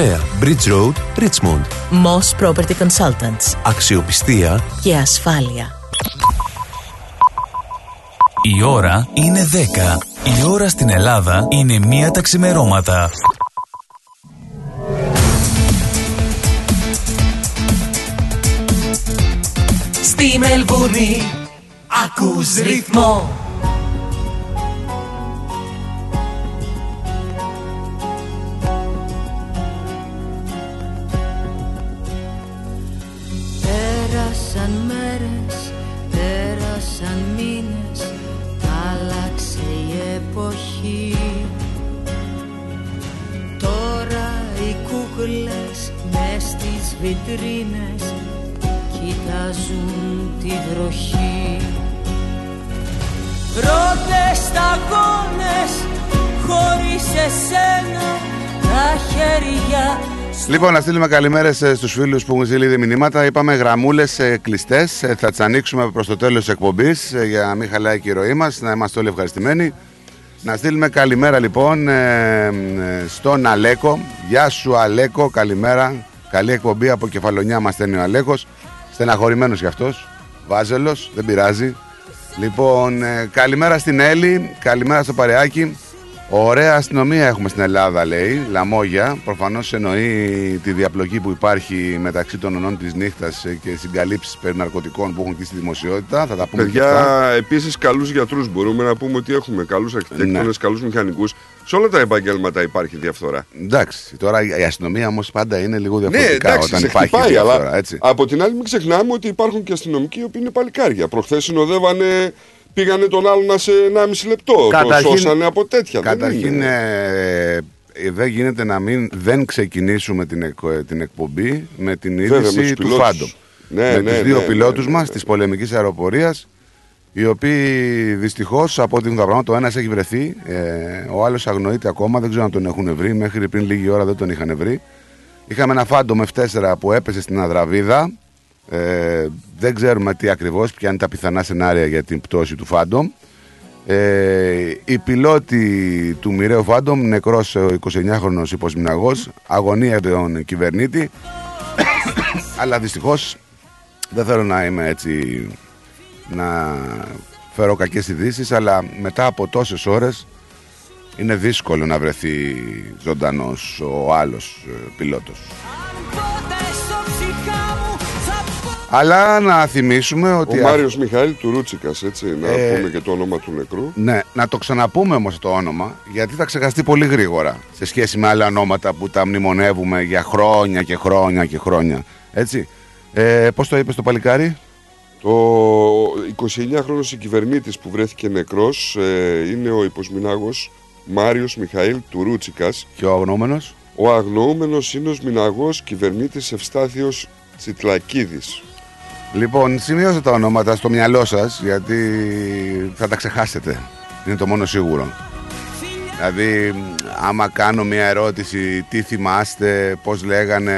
Bridge Road, Richmond. Moss Property Consultants. Αξιοπιστία Και ασφάλεια. Η ώρα είναι 10. Η ώρα στην Ελλάδα είναι μία τα ξημερώματα. Στη Μελβούνι ακούς ρυθμό κούκλες μες στις βιτρίνες κοιτάζουν τη βροχή Πρώτες σταγόνες χωρίς εσένα τα χέρια Λοιπόν, να στείλουμε καλημέρες στους φίλους που έχουν στείλει ήδη μηνύματα. Είπαμε γραμμούλες κλειστές. Θα τις ανοίξουμε προς το τέλος της εκπομπής για να μην χαλάει και η ροή μας, να είμαστε όλοι ευχαριστημένοι. Να στείλουμε καλημέρα λοιπόν ε, ε, στον Αλέκο. Γεια σου Αλέκο, καλημέρα. Καλή εκπομπή από κεφαλονιά μας στέλνει ο Αλέκος. Στεναχωρημένος κι αυτός. Βάζελος, δεν πειράζει. Λοιπόν, ε, καλημέρα στην Έλλη, καλημέρα στο Παρεάκι. Ωραία αστυνομία έχουμε στην Ελλάδα, λέει. Λαμόγια. Προφανώς εννοεί τη διαπλοκή που υπάρχει μεταξύ των ονών της νύχτας και συγκαλύψεις περί ναρκωτικών που έχουν και στη δημοσιότητα. Θα τα πούμε Παιδιά, επίσης καλούς γιατρούς μπορούμε να πούμε ότι έχουμε. Καλούς αρχιτέκτονες, ναι. καλούς μηχανικούς. Σε όλα τα επαγγέλματα υπάρχει διαφθορά. Εντάξει. Τώρα η αστυνομία όμως πάντα είναι λίγο ναι, διαφορετικά ναι, εντάξει, όταν υπάρχει χτυπάει, διαφθορά. Έτσι. Από την άλλη, μην ξεχνάμε ότι υπάρχουν και αστυνομικοί οι οποίοι είναι παλικάρια. Προχθές συνοδεύανε πήγανε τον άλλο να σε 1,5 λεπτό. Καταρχήν, το σώσανε από τέτοια. Καταρχήν δεν, ε, ε, δεν γίνεται να μην δεν ξεκινήσουμε την, την εκπομπή με την είδηση τους Φάντο. Ναι, με ναι, τους δύο ναι, πιλότους ναι, μας της πολεμικής αεροπορίας οι οποίοι δυστυχώς από ό,τι τα πράγματα, το ένας έχει βρεθεί, ε, ο άλλος αγνοείται ακόμα, δεν ξέρω αν τον έχουν βρει. Μέχρι πριν λίγη ώρα δεν τον είχαν βρει. Είχαμε ένα φάντο F4 που έπεσε στην Αδραβίδα, ε, δεν ξέρουμε τι ακριβώς, ποια είναι τα πιθανά σενάρια για την πτώση του Phantom. Ε, η πιλότη του μοιραίου Phantom, νεκρός 29χρονος υποσμηναγός, αγωνία τον κυβερνήτη. [coughs] Αλλά δυστυχώς δεν θέλω να είμαι έτσι να φέρω κακές ειδήσεις, αλλά μετά από τόσες ώρες είναι δύσκολο να βρεθεί ζωντανός ο άλλος ε, πιλότος. Αλλά να θυμίσουμε ότι. Ο Μάριος Μιχαήλ του Ρούτσικα, έτσι. Να ε, πούμε και το όνομα του νεκρού. Ναι, να το ξαναπούμε όμως το όνομα, γιατί θα ξεχαστεί πολύ γρήγορα σε σχέση με άλλα ονόματα που τα μνημονεύουμε για χρόνια και χρόνια και χρόνια. Έτσι. Ε, Πώς το είπες το παλικάρι, Το 29χρονο κυβερνήτη που βρέθηκε νεκρός ε, είναι ο υποσμηνάγος Μάριος Μιχαήλ του Ρούτσικα. Και ο αγνοούμενος; Ο αγνοούμενος είναι ο μηναγό κυβερνήτης Ευστάθιος Τσιτλακίδης. Λοιπόν, σημειώστε τα ονόματα στο μυαλό σας γιατί θα τα ξεχάσετε. Είναι το μόνο σίγουρο. Δηλαδή, άμα κάνω μια ερώτηση, τι θυμάστε, πώς λέγανε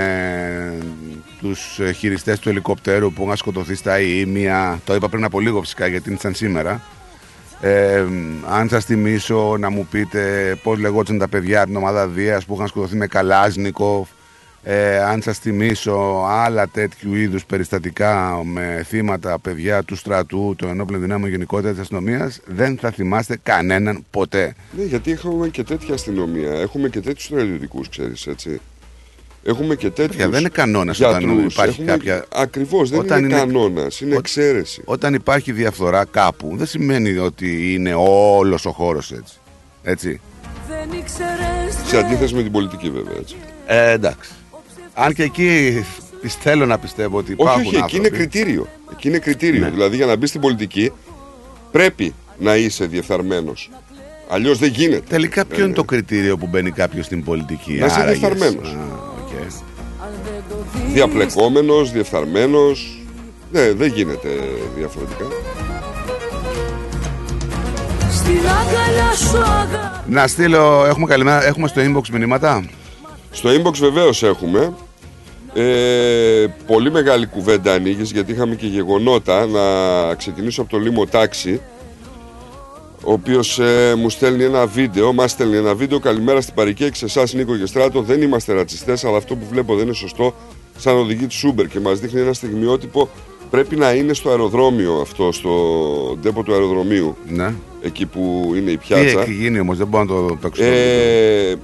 τους χειριστές του ελικοπτέρου που είχαν σκοτωθεί στα Ιήμια, το είπα πριν από λίγο φυσικά γιατί είναι σαν σήμερα. Ε, αν σας θυμίσω να μου πείτε πώς λεγόταν τα παιδιά από την ομάδα Δίας που είχαν σκοτωθεί με Καλάζνικοφ, ε, αν σας θυμίσω άλλα τέτοιου είδους περιστατικά με θύματα παιδιά του στρατού, των ενόπλων δυνάμεων γενικότερα της αστυνομίας, δεν θα θυμάστε κανέναν ποτέ. Ναι, γιατί έχουμε και τέτοια αστυνομία. Έχουμε και τέτοιους στρατιωτικούς, ξέρεις, έτσι. Έχουμε και τέτοιους. Δεν είναι κανόνας όταν υπάρχει έχουμε... κάποια. Ακριβώς, δεν όταν είναι, είναι... κανόνας, είναι εξαίρεση. Όταν υπάρχει διαφθορά κάπου, δεν σημαίνει ότι είναι όλος ο χώρος έτσι. Έτσι. Σε αντίθεση με την πολιτική, βέβαια. Έτσι. Ε, εντάξει. Αν και εκεί θέλω να πιστεύω ότι υπάρχουν. Όχι, όχι, εκεί είναι κριτήριο. Εκεί είναι κριτήριο. Ναι. Δηλαδή για να μπει στην πολιτική πρέπει να είσαι διεφθαρμένος. Αλλιώς δεν γίνεται. Τελικά, ποιο είναι το κριτήριο που μπαίνει κάποιος στην πολιτική, Να είσαι διεφθαρμένος. Okay. Διαπλεκόμενος, διεφθαρμένος. Ναι, δεν γίνεται διαφορετικά. Να στείλω, έχουμε καλημέρα, έχουμε στο inbox μηνύματα; Στο inbox βεβαίως έχουμε. Ε, πολύ μεγάλη κουβέντα ανοίγεις γιατί είχαμε και γεγονότα. Να ξεκινήσω από το Λίμο Τάξη, ο οποίος ε, μου στέλνει ένα βίντεο. Μας στέλνει ένα βίντεο. Καλημέρα στην Παρικέ και σε εσάς, Νίκο και Στράτο. Δεν είμαστε ρατσιστές, αλλά αυτό που βλέπω δεν είναι σωστό. Σαν οδηγή του Uber και μας δείχνει ένα στιγμιότυπο. Πρέπει να είναι στο αεροδρόμιο αυτό, στο ντέπο του αεροδρομίου. Ναι. Εκεί που είναι η πιάτσα. Τι έχει γίνει όμως, δεν μπορώ να το παίξω. Ε,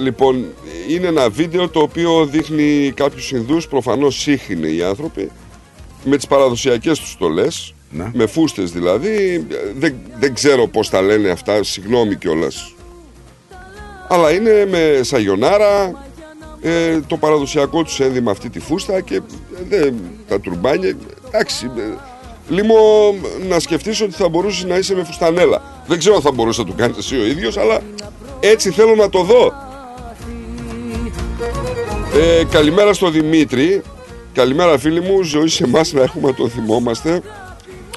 Λοιπόν, είναι ένα βίντεο το οποίο δείχνει κάποιους Ινδούς, προφανώς σύγχρονοι οι άνθρωποι, με τις παραδοσιακές τους στολές, ναι. με φούστες δηλαδή, δεν, δεν ξέρω πώς τα λένε αυτά, συγγνώμη κιόλας. Αλλά είναι με σαγιονάρα, ε, το παραδοσιακό τους ένδυμα αυτή τη φούστα και ε, τα τουρμπάνια, εντάξει, ε, Λίμω να σκεφτείς ότι θα μπορούσε να είσαι με φουστανέλα. Δεν ξέρω αν θα μπορούσε να το κάνεις εσύ ο ίδιος, αλλά έτσι θέλω να το δω. Ε, καλημέρα στο Δημήτρη. Καλημέρα φίλοι μου. Ζωή σε εμάς να έχουμε να το θυμόμαστε.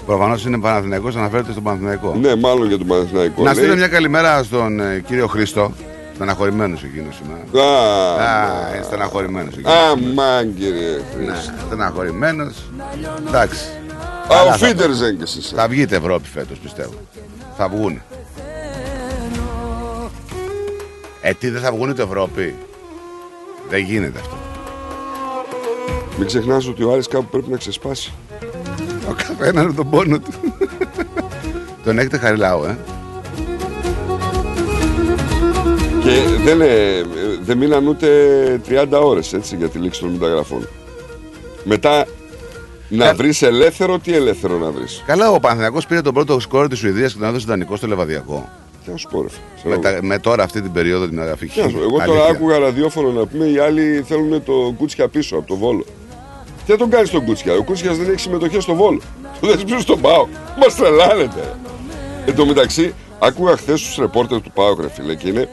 Προφανώς είναι Παναθηναϊκός, αναφέρεται στον Παναθηναϊκό. Ναι, μάλλον για τον Παναθηναϊκό. Να λέει. στείλω μια καλημέρα στον ε, κύριο Χρήστο. Στεναχωρημένος εκείνος σήμερα. Α, Α, είναι στεναχωρημένος εκείνος. Αμάν κύριε Ναι, Χρήστο. στεναχωρημένος. Εντάξει. Α, Καλά ο θα Φίντερ το- Ζέγκε είσαι. Θα βγείτε Ευρώπη φέτος πιστεύω. Θα βγουν. Ε, τι δεν θα βγουν το Ευρώπη; Δεν γίνεται αυτό. Μην ξεχνάς ότι ο Άρης κάπου πρέπει να ξεσπάσει. Ο καθένας με τον πόνο του. τον έχετε χαριλάω, ε. Και δεν, ε, δεν μείναν ούτε 30 ώρες έτσι για τη λήξη των μεταγραφών. Μετά να Ε. βρεις ελεύθερο, τι ελεύθερο να βρεις. Καλά, ο Παναθηναϊκός πήρε τον πρώτο σκόρ της Σουηδίας και τον έδωσε δανεικό στο Λεβαδιακό. Τι να σου πω, ρε φίλε. Με, τα- με τώρα αυτή την περίοδο την αγραφική. Τι να σου πω, Εγώ τώρα άκουγα ραδιόφωνο να πούμε οι άλλοι θέλουν το Κούτσια πίσω από το Βόλο. Τι θα τον κάνεις τον Κούτσια. Ο Κούτσιας δεν έχει συμμετοχέ στο Βόλο. Το δεν πίσω στον Πάο. Μας τρελάνετε. Εν τω μεταξύ, άκουγα χθες τους ρεπόρτερ του Πάο, ρε φίλε, και είναι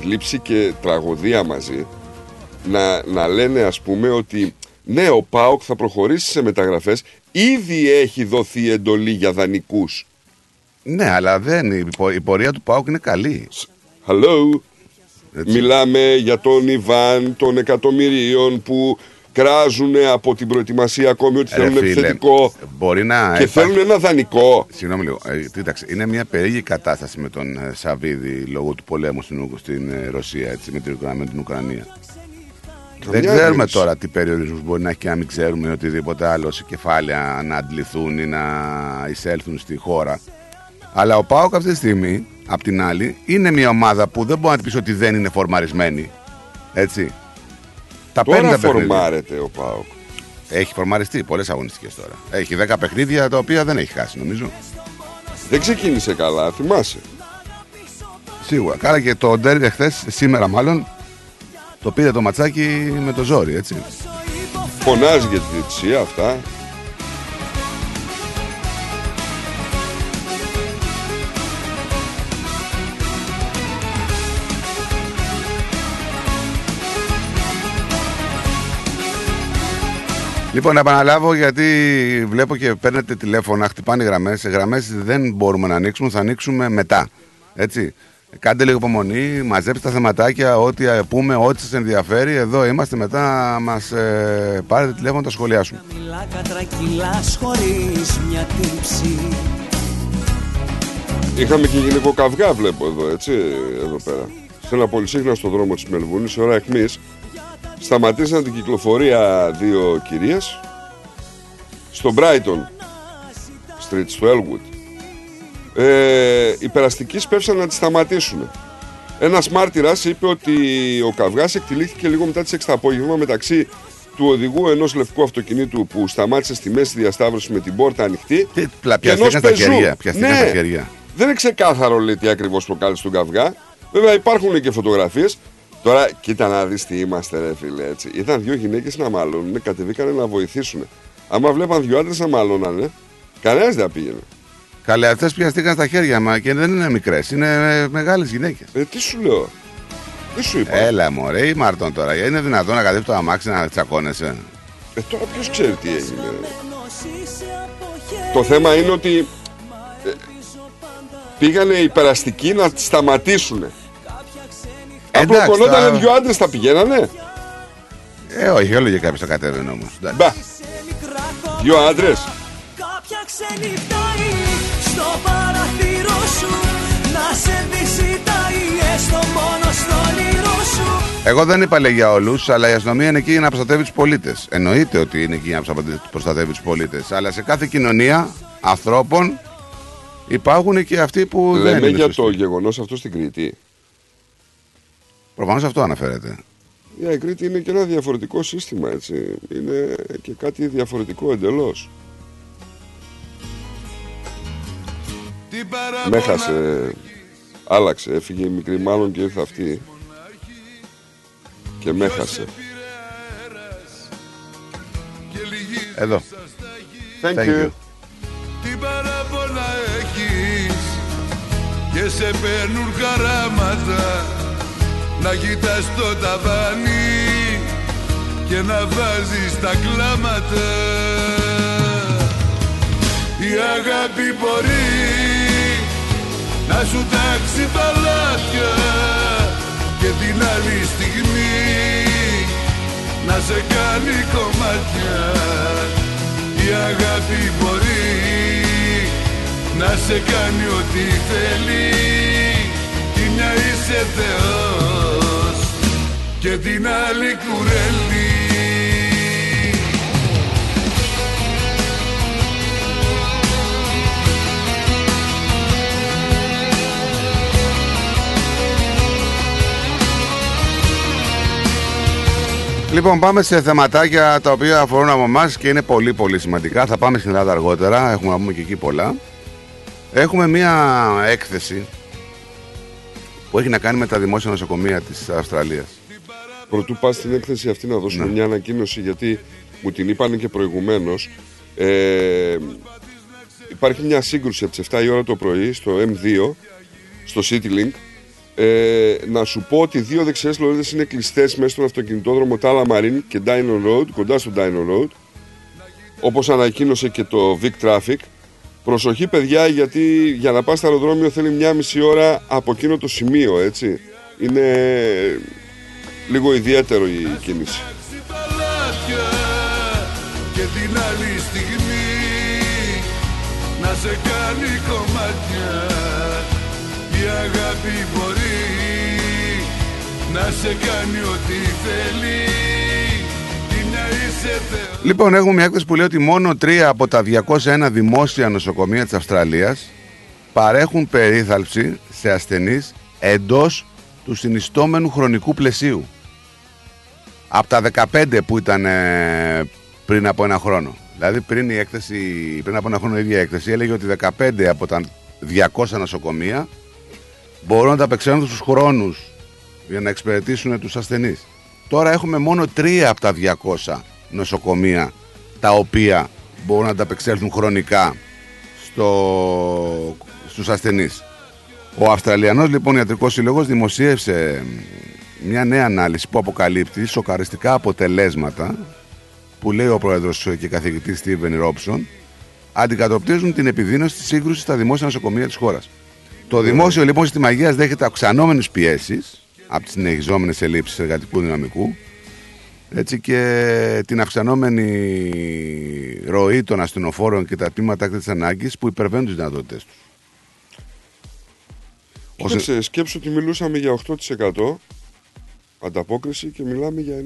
θλίψη και τραγωδία μαζί να, να λένε, ας πούμε, ότι ναι, ο Πάοκ θα προχωρήσει σε μεταγραφές. Ήδη έχει δοθεί εντολή για δανεικούς. Ναι, αλλά δεν, η, πο- η πορεία του Πάουκ είναι καλή. Hello. Μιλάμε για τον Ιβάν των εκατομμυρίων που κράζουν από την προετοιμασία ακόμη ότι Ρε θέλουν φίλε, επιθετικό Μπορεί να. και υπάρχει- θέλουν ένα δανεικό. Συγγνώμη λίγο. Ε, κοίταξε, είναι μια περίεργη κατάσταση με τον ε, Σαββίδη λόγω του πολέμου στην, Ουκ- στην ε, Ρωσία, έτσι, με την, Ουκρα- με την Ουκρανία. Δεν ξέρουμε αντίληψη. τώρα τι περιορισμού μπορεί να έχει και να μην ξέρουμε οτιδήποτε άλλο σε κεφάλαια να αντληθούν ή να εισέλθουν στη χώρα. Αλλά ο Πάοκ αυτή τη στιγμή, απ' την άλλη, είναι μια ομάδα που δεν μπορεί να της πεις ότι δεν είναι φορμαρισμένη. Έτσι. Τα παίρνει Τώρα τα παιχνίδια. φορμάρεται ο Πάοκ. Έχει φορμαριστεί πολλές αγωνιστικές τώρα. Έχει 10 παιχνίδια τα οποία δεν έχει χάσει νομίζω. Δεν ξεκίνησε καλά, θυμάσαι. Σίγουρα. Κάρα και το ντέρμπι χθε, σήμερα μάλλον, το πήρε το ματσάκι με το ζόρι, έτσι. Φωνάζει για τη διετησία αυτά. Λοιπόν, να επαναλάβω γιατί βλέπω και παίρνετε τηλέφωνα, χτυπάνε γραμμές. Σε γραμμές δεν μπορούμε να ανοίξουμε, θα ανοίξουμε μετά. Έτσι. Κάντε λίγο υπομονή, μαζέψτε τα θεματάκια, ό,τι ε, πούμε, ό,τι σας ενδιαφέρει. Εδώ είμαστε μετά, μας ε, πάρετε τηλέφωνο, τα σχολιάσουμε. Μιλά κατρακυλάς χωρίς μια τύψη Είχαμε και γυναικό καυγά, βλέπω εδώ, έτσι, εδώ πέρα. Σε ένα πολυσύχναστο δρόμο της Μελβούνης, σε ώρα αιχμής, σταματήσαν την κυκλοφορία δύο κυρίες στο Brighton Street, στο Elwood. Ε, οι περαστικοί σπεύσαν να τις σταματήσουν. Ένας μάρτυρας είπε ότι ο καυγάς εκτελήθηκε λίγο μετά τις 6 το απόγευμα μεταξύ του οδηγού ενός λευκού αυτοκινήτου που σταμάτησε στη μέση διασταύρωσης με την πόρτα ανοιχτή Τι, πλα- και ενός πιαστήκαν στα πεζού. χέρια. Πιαστήκαν Ναι. στα χέρια. Δεν είναι ξεκάθαρο λέει τι ακριβώς προκάλεσε τον καυγά. Βέβαια υπάρχουν και φωτογραφίες. Τώρα κοίτα να δεις τι είμαστε, ρε φίλε. Έτσι. Ήταν δύο γυναίκες να μαλώνουν, κατεβήκανε να βοηθήσουν. Άμα βλέπαν δύο άντρες να μαλώνανε, κανένας δεν θα πήγαινε. Καλέ, αυτές πιαστήκαν στα χέρια μα και δεν είναι μικρές, είναι μεγάλες γυναίκες. Ε, τι σου λέω; Τι σου είπα; Έλα, μωρέ, ή Μάρτον τώρα. Είναι δυνατόν να κατέβει το αμάξι να τσακώνεσαι; Ε, τώρα ποιος ξέρει τι έγινε. Το θέμα είναι ότι ε, πήγανε οι περαστικοί να τις σταματήσουν. Αν Εντάξει, προκονότανε τώρα- δύο άντρες, θα πηγαίνανε. Ε, όχι, όλο και κάποιος το κατέβαινε όμως. Μπα. Δύο άντρες. Κάποια ξένη φτάνει στο παραθυρό σου Να σε δει ζητάει έστω μόνο στο όνειρό σου Εγώ δεν είπα λέει για όλους, αλλά η αστυνομία είναι εκεί για να προστατεύει τους πολίτες. Εννοείται ότι είναι εκεί για να προστατεύει τους πολίτες. Αλλά σε κάθε κοινωνία ανθρώπων υπάρχουν και αυτοί που δεν Λέμε είναι για σωστοί. το γεγονός αυτό στην Κρήτη. Προφανώς αυτό αναφέρεται. Για η Κρήτη είναι και ένα διαφορετικό σύστημα, έτσι. Είναι και κάτι διαφορετικό εντελώς. Με έχασε. Άλλαξε. Έφυγε η μικρή μάλλον και ήρθε αυτή. Και με έχασε. Εδώ. Thank, Thank you. you. Τι παράπονα έχεις και σε παίρνουν χαράματα να κοιτάς το ταβάνι και να βάζεις τα κλάματα. Η αγάπη μπορεί να σου τάξει τα λάθια και την άλλη στιγμή να σε κάνει κομμάτια. Η αγάπη μπορεί να σε κάνει ό,τι θέλει. Τη μια είσαι Θεός και την άλλη κουρέλι Λοιπόν, πάμε σε θεματάκια τα οποία αφορούν από εμάς και είναι πολύ πολύ σημαντικά. Θα πάμε στην Ελλάδα αργότερα, έχουμε να πούμε και εκεί πολλά. Έχουμε μία έκθεση που έχει να κάνει με τα δημόσια νοσοκομεία της Αυστραλίας. Πρωτού πας στην έκθεση αυτή να δώσουμε μια ανακοίνωση γιατί μου την είπαν και προηγουμένως. Ε, υπάρχει μια σύγκρουση από τις 7 η ώρα το πρωί στο M2, στο CityLink. Ε, να σου πω ότι δύο δεξιές λωρίδες είναι κλειστές μέσα στον αυτοκινητόδρομο Τάλα Μαρίν και Dino Road, κοντά στο Dino Road. Όπως ανακοίνωσε και το Vic Traffic. Προσοχή, παιδιά, γιατί για να πας στο αεροδρόμιο θέλει μια μισή ώρα από εκείνο το σημείο, έτσι. Είναι λίγο ιδιαίτερο η κίνηση. και την άλλη στιγμή να σε κάνει κομμάτια η αγάπη μπορεί να σε κάνει ό,τι θέλει Τη μια είσαι Θεός Λοιπόν, έχουμε μια έκθεση που λέει ότι μόνο τρία από τα 201 δημόσια νοσοκομεία της Αυστραλίας παρέχουν περίθαλψη σε ασθενείς εντός του συνιστόμενου χρονικού πλαισίου. Από τα 15 που ήταν ε, πριν από ένα χρόνο. Δηλαδή πριν, η έκθεση, πριν από ένα χρόνο η ίδια έκθεση έλεγε ότι 15 από τα 200 νοσοκομεία μπορούν να τα απεξέλθουν στους χρόνους για να εξυπηρετήσουν τους ασθενείς. Τώρα έχουμε μόνο τρία από τα 200 νοσοκομεία τα οποία μπορούν να ανταπεξέλθουν χρονικά στο, στους ασθενείς. Ο Αυστραλιανός λοιπόν Ιατρικός Σύλλογος δημοσίευσε μια νέα ανάλυση που αποκαλύπτει σοκαριστικά αποτελέσματα που λέει ο πρόεδρος και καθηγητής Στίβεν Ρόψον αντικατοπτρίζουν την επιδείνωση της σύγκρουσης στα δημόσια νοσοκομεία της χώρας. Το δημόσιο λοιπόν σύστημα υγείας δέχεται αυξανόμενες πιέσεις από τις συνεχιζόμενες ελλείψεις εργατικού δυναμικού έτσι και την αυξανόμενη ροή των ασθενοφόρων και τα τμήματα έκτακτης ανάγκης που υπερβαίνουν τις δυνατότητες τους. Κοίταξε, σκέψου ότι μιλούσαμε για 8% ανταπόκριση και μιλάμε για 1,5%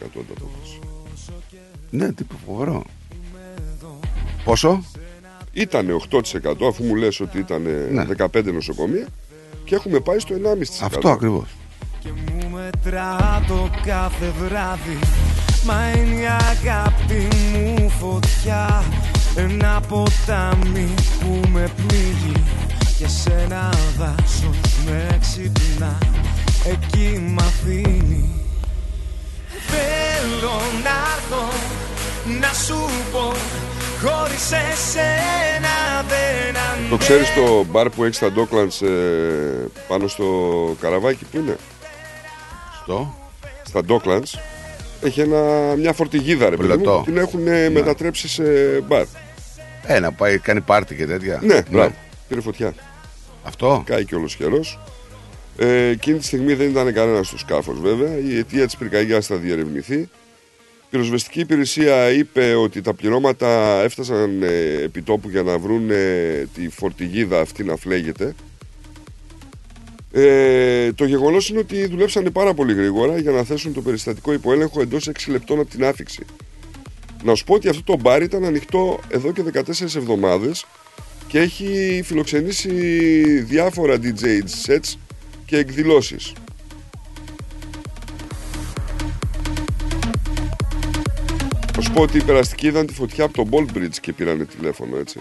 ανταπόκριση. Ναι, τι φοβερό. Πόσο; Ήταν 8% αφού μου λες ότι ήταν Ναι. 15 νοσοκομεία και έχουμε πάει στο 1,5%. Αυτό ακριβώς. Και μου μετρά το κάθε βράδυ Μα είναι η αγάπη μου φωτιά Ένα ποτάμι που με πνίγει Και σε ένα δάσος με ξυπνά Εκεί μ' αφήνει Θέλω να έρθω να σου πω Χωρίς εσένα δεν αντέχω Το ξέρεις το μπαρ που έχεις στα Docklands ε, πάνω στο καραβάκι που είναι; Στο; Στα Docklands έχει ένα, μια φορτηγίδα ρε παιδί μου, Πιλωτό. που την έχουν ε, μετατρέψει σε μπαρ. Ε, να πάει, κάνει πάρτι και τέτοια. Ναι, μπράβο. Πήρε φωτιά. Αυτό; Κάει και όλος καιρός. Ε, εκείνη τη στιγμή δεν ήταν κανένας στο σκάφος βέβαια. Η αιτία της πυρκαγιάς θα διερευνηθεί. Η πυροσβεστική υπηρεσία είπε ότι τα πληρώματα έφτασαν ε, επί τόπου για να βρουν ε, τη φορτηγίδα αυτή να φλέγεται. Ε, το γεγονός είναι ότι δουλέψανε πάρα πολύ γρήγορα για να θέσουν το περιστατικό υπό έλεγχο εντός 6 λεπτών από την άφηξη. Να σου πω ότι αυτό το μπαρ ήταν ανοιχτό εδώ και 14 εβδομάδες και έχει φιλοξενήσει διάφορα DJ sets και εκδηλώσεις. Να σου πω ότι οι περαστικοί είδαν τη φωτιά από το Bolt Bridge και πήρανε τηλέφωνο, έτσι.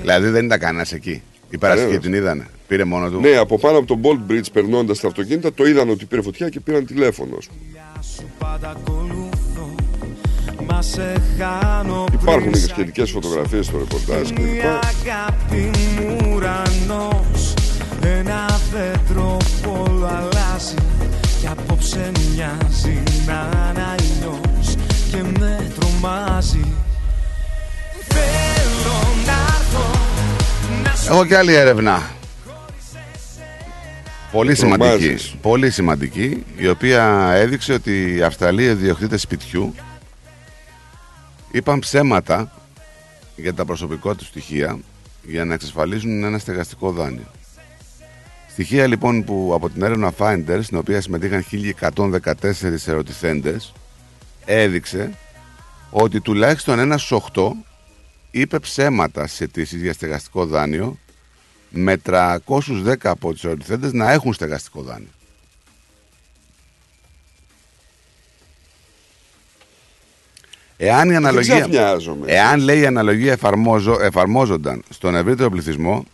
Δηλαδή δεν ήταν κανένας εκεί. Η περαστική Κανένας. την είδανε. Πήρε μόνο του. Ναι, από πάνω από το Bolt Bridge περνώντας τα αυτοκίνητα, το είδαν ότι πήρε φωτιά και πήραν τηλέφωνο. ας πούμε. πάντα ακολουθώ Μα σε χάνω Υπάρχουν πριν και σχετικέ φωτογραφίε στο ρεπορτάζ Η κλπ. αγάπη μου ουρανός Ένα δέντρο που όλο αλλάζει Κι απόψε μοιάζει να είναι μαζί Θέλω να έρθω να σου Έχω και άλλη έρευνα. Πολύ σημαντική. Τρομάζεις. Πολύ σημαντική, η οποία έδειξε ότι οι Αυστραλοί ιδιοκτήτες σπιτιού είπαν ψέματα για τα προσωπικά τους στοιχεία για να εξασφαλίσουν ένα στεγαστικό δάνειο. Στοιχεία λοιπόν που από την έρευνα Finders, στην οποία συμμετείχαν 1114 ερωτηθέντες, έδειξε ότι τουλάχιστον ένας στους 8 είπε ψέματα σε αιτήσεις για στεγαστικό δάνειο με 310 από τους ερωτηθέντες να έχουν στεγαστικό δάνειο. Εάν η αναλογία, ξαφνιάζομαι. εάν λέει η αναλογία εφαρμόζω, εφαρμόζονταν στον ευρύτερο πληθυσμό,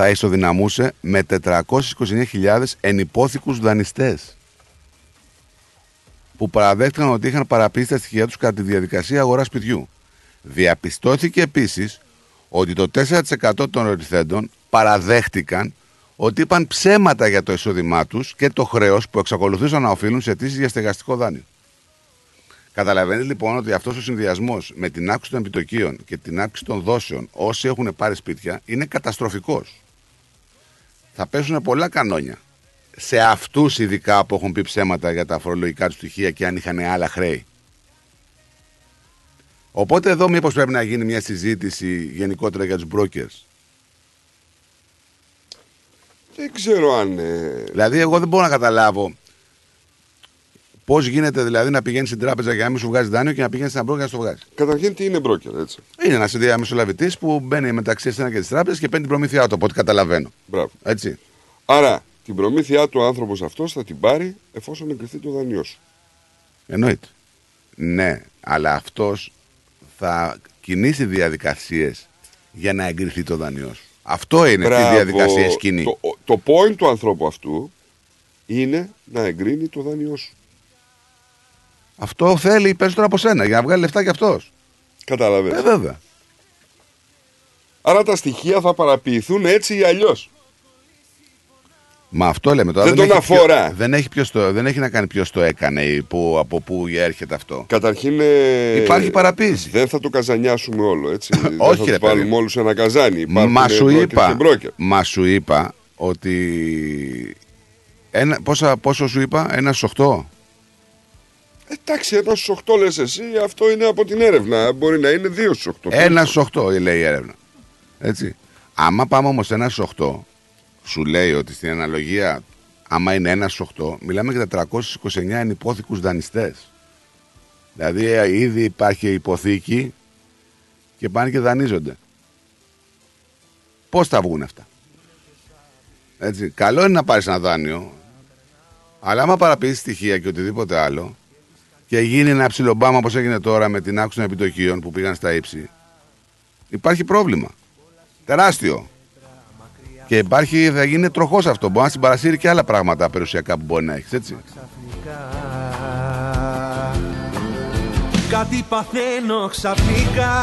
θα ισοδυναμούσε με 429.000 ενυπόθηκους δανειστές που παραδέχτηκαν ότι είχαν παραποιήσει τα στοιχεία τους κατά τη διαδικασία αγοράς σπιτιού. Διαπιστώθηκε επίσης ότι το 4% των ερωτηθέντων παραδέχτηκαν ότι είπαν ψέματα για το εισόδημά τους και το χρέος που εξακολουθούσαν να οφείλουν σε αιτήσεις για στεγαστικό δάνειο. Καταλαβαίνει λοιπόν ότι αυτός ο συνδυασμός με την αύξηση των επιτοκίων και την αύξηση των δόσεων όσοι έχουν πάρει σπίτια είναι καταστροφικός. Θα πέσουν πολλά κανόνια σε αυτούς ειδικά που έχουν πει ψέματα για τα φορολογικά τους στοιχεία και αν είχαν άλλα χρέη. Οπότε εδώ μήπως πρέπει να γίνει μια συζήτηση γενικότερα για τους brokers; Δεν ξέρω αν. ε, Δηλαδή εγώ δεν μπορώ να καταλάβω πώς γίνεται δηλαδή να πηγαίνεις στην τράπεζα για να μην σου βγάζει δάνειο και να πηγαίνεις στην broker να σου το βγάζει; Καταρχήν τι είναι broker, έτσι; Είναι ένας διαμεσολαβητής που μπαίνει μεταξύ εσένα και της τράπεζας και παίρνει την προμήθειά του, από ό,τι καταλαβαίνω. Μπράβο. Έτσι. Άρα την προμήθειά του ο άνθρωπος αυτός θα την πάρει εφόσον εγκριθεί το δανειό σου. Εννοείται. Ναι, αλλά αυτός θα κινήσει διαδικασίες για να εγκριθεί το δανειό σου. Αυτό είναι τις Μπράβο. διαδικασία σκηνή. Το, το point του ανθρώπου αυτού είναι να εγκρίνει το δάνειό σου. Αυτό θέλει περισσότερο από σένα για να βγάλει λεφτά κι αυτός. Κατάλαβες. Ε, βέβαια. Άρα τα στοιχεία θα παραποιηθούν έτσι ή αλλιώς. Μα αυτό λέμε τώρα. Δεν τον έχει ποιο- αφορά. δεν, έχει ποιος το, δεν έχει να κάνει ποιος το έκανε ή που, από πού έρχεται αυτό. Καταρχήν. ε, Υπάρχει παραποίηση. Δεν θα το καζανιάσουμε όλο, έτσι. [laughs] δεν Όχι, θα ρε το παιδί βάλουμε μου. όλους σε ένα καζάνι. Υπάρχουν Μα σου, broker είπα, και broker. μα σου είπα ότι. Ένα, πόσα, πόσο σου είπα, ένας στου 8. Εντάξει, ένα στου 8 λες εσύ, αυτό είναι από την έρευνα. Μπορεί να είναι 2 στου 8. Ένας στου 8 λέει η έρευνα. Έτσι. Άμα πάμε όμως ένας στου 8, σου λέει ότι στην αναλογία, άμα είναι ένας στου 8, μιλάμε για 429 ενυπόθηκους δανειστές. Δηλαδή ε, ήδη υπάρχει υποθήκη και πάνε και δανείζονται. Πώς θα βγουν αυτά; Έτσι. Καλό είναι να πάρεις ένα δάνειο, αλλά άμα παραποιήσει στοιχεία και οτιδήποτε άλλο και γίνει ένα ψιλομπάμα όπως έγινε τώρα με την άξονα επιτοκίων που πήγαν στα ύψη, υπάρχει πρόβλημα. Τεράστιο. Και υπάρχει, θα γίνει τροχός αυτό. Μπορεί να συμπαρασύρει και άλλα πράγματα περιουσιακά που μπορεί να έχεις, έτσι. Κάτι παθαίνω ξαφνικά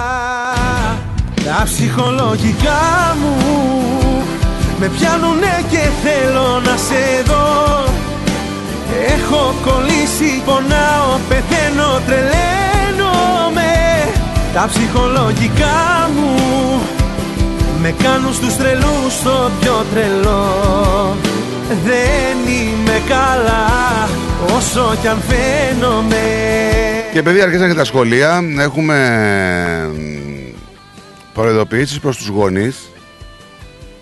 Τα ψυχολογικά μου Με πιάνουνε και θέλω να σε δω Έχω κολλήσει, πονάω, πεθαίνω, τρελαίνομαι. Τα ψυχολογικά μου Με κάνουν στους τρελούς το πιο τρελό. Δεν είμαι καλά όσο κι αν φαίνομαι. Και επειδή αρχίσαν και τα σχολεία, έχουμε μ, προειδοποιήσεις προς τους γονείς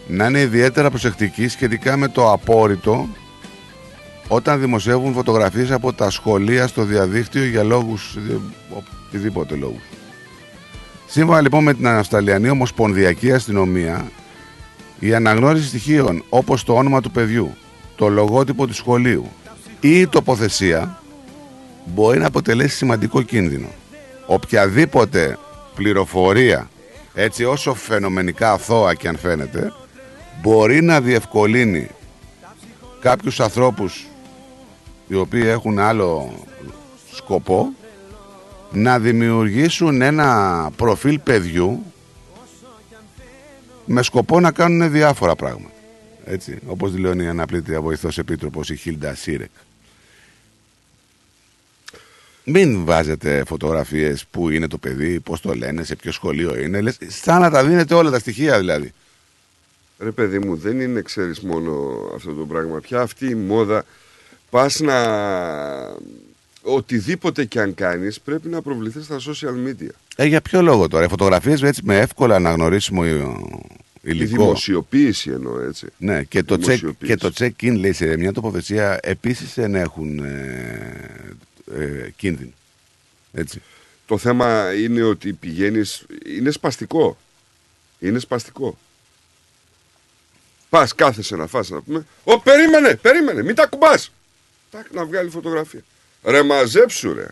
να είναι ιδιαίτερα προσεκτικοί σχετικά με το απόρριτο όταν δημοσιεύουν φωτογραφίες από τα σχολεία στο διαδίκτυο για λόγους, ε, οτιδήποτε λόγους. Σύμφωνα λοιπόν με την Αυστραλιανή Ομοσπονδιακή Αστυνομία, η αναγνώριση στοιχείων όπως το όνομα του παιδιού, το λογότυπο του σχολείου ή η τοποθεσία μπορεί να αποτελέσει σημαντικό κίνδυνο. Οποιαδήποτε πληροφορία, έτσι όσο φαινομενικά αθώα και αν φαίνεται, μπορεί να διευκολύνει κάποιους ανθρώπους οι οποίοι έχουν άλλο σκοπό να δημιουργήσουν ένα προφίλ παιδιού με σκοπό να κάνουν διάφορα πράγματα. Έτσι, όπως δηλώνει η αναπλήτρια βοηθός επίτροπος η Χίλντα Σίρεκ. Μην βάζετε φωτογραφίες που είναι το παιδί, πώς το λένε, σε ποιο σχολείο είναι. Λες, σαν να τα δίνετε όλα τα στοιχεία δηλαδή. Ρε παιδί μου, δεν είναι, ξέρεις, μόνο αυτό το πράγμα. Πια αυτή η μόδα, πας να... Οτιδήποτε και αν κάνεις, πρέπει να προβληθείς στα social media. Ε, για ποιο λόγο τώρα, φωτογραφίες έτσι με εύκολα αναγνωρίσιμο υλικό. Η δημοσιοποίηση εννοώ έτσι. Ναι, και το, check, και το check-in λέει σε μια τοποθεσία επίσης ενέχουν ε, ε, κίνδυνο. Έτσι. Το θέμα είναι ότι πηγαίνεις, είναι σπαστικό. Είναι σπαστικό. Πας κάθεσαι να φας να πούμε, Ω περίμενε, περίμενε, μην τα κουμπάς. Τάκ να βγάλει φωτογραφία. Ρε μαζέψου ρε.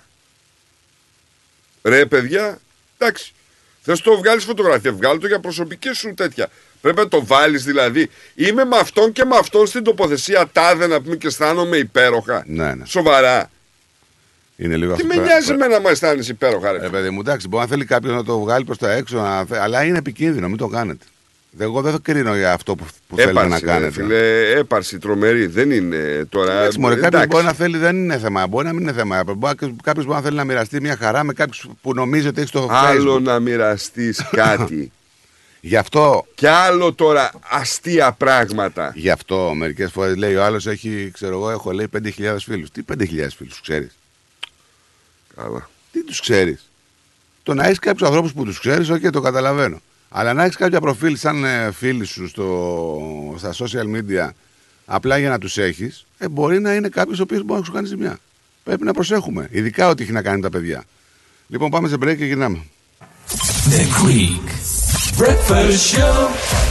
Ρε παιδιά, εντάξει. Θες το βγάλεις φωτογραφία, βγάλει το για προσωπική σου τέτοια. Πρέπει να το βάλεις δηλαδή. Είμαι με αυτόν και με αυτόν στην τοποθεσία τάδε να πούμε και αισθάνομαι υπέροχα. Ναι, ναι. Σοβαρά. Είναι λίγο Τι αυτό. με νοιάζει με να με αισθάνεσαι υπέροχα, ρε. Ε, παιδί μου, εντάξει, μπορεί να θέλει κάποιος να το βγάλει προς τα έξω, να θε- αλλά είναι επικίνδυνο, μην το κάνετε. Εγώ δεν θα κρίνω για αυτό που, που θέλετε να Έπαρση, ρε κάνετε. φίλε, έπαρση τρομερή. Δεν είναι τώρα. Εντάξει, μωρέ, κάποιος εντάξει. μπορεί να θέλει, δεν είναι θέμα. Μπορεί να μην είναι θέμα. Κάποιος μπορεί να θέλει να μοιραστεί μια χαρά με κάποιους που νομίζει ότι έχεις στο Άλλο Facebook. να μοιραστείς [laughs] κάτι. Γι' αυτό, και άλλο τώρα αστεία πράγματα. γι αυτό μερικές φορές λέει ο άλλος έχει, ξέρω εγώ, έχω λέει 5.000 φίλους. Τι 5.000 φίλους, ξέρεις; Καλά. Τι τους ξέρεις; Το να έχεις κάποιους ανθρώπους που τους ξέρεις, όχι, το καταλαβαίνω. Αλλά να έχεις κάποια προφίλ σαν ε, φίλοι σου στο, στα social media απλά για να τους έχεις, ε, μπορεί να είναι κάποιος ο οποίος μπορεί να σου κάνει ζημιά. Πρέπει να προσέχουμε. Ειδικά ό,τι έχει να κάνει με τα παιδιά. Λοιπόν, πάμε σε break και γυρνάμε. The Greek Breakfast Show.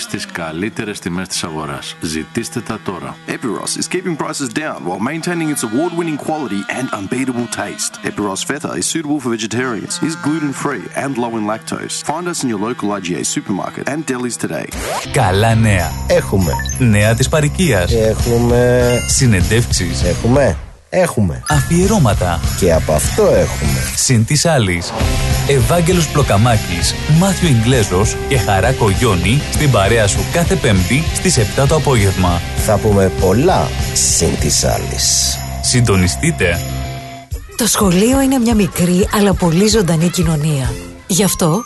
στις καλύτερες τιμές της αγοράς. Ζητήστε τα τώρα. Epiros is keeping prices down while maintaining its award-winning quality and unbeatable taste. Epiros Feta is suitable for vegetarians, is gluten-free and low in lactose. Find us in your local IGA supermarket and delis today. Καλά νέα. Έχουμε. Νέα της παροικίας. Έχουμε. Συνεντεύξεις. Έχουμε. Έχουμε. Αφιερώματα. Και από αυτό έχουμε. Συν της άλλης. Ευάγγελος Πλοκαμάκης, Μάθιο Ιγκλέζος και Χαράκο Γιόνι στην παρέα σου κάθε Πέμπτη στις 7 το απόγευμα. Θα πούμε πολλά συν της άλλης. Συντονιστείτε. Το σχολείο είναι μια μικρή αλλά πολύ ζωντανή κοινωνία. Γι' αυτό,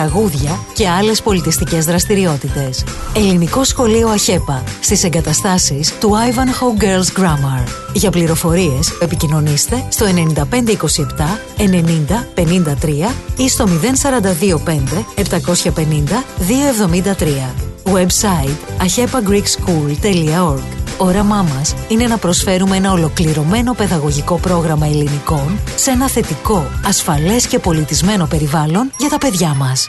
Τραγούδια και άλλες πολιτιστικές δραστηριότητες. Ελληνικό σχολείο ΑΧΕΠΑ στις εγκαταστάσεις του Ivanhoe Girls Grammar. Για πληροφορίες επικοινωνήστε στο 9527 90 53 ή στο 0425 750 273. Website ahepagreekschool.org Όραμά μας είναι να προσφέρουμε ένα ολοκληρωμένο παιδαγωγικό πρόγραμμα ελληνικών σε ένα θετικό, ασφαλές και πολιτισμένο περιβάλλον για τα παιδιά μας.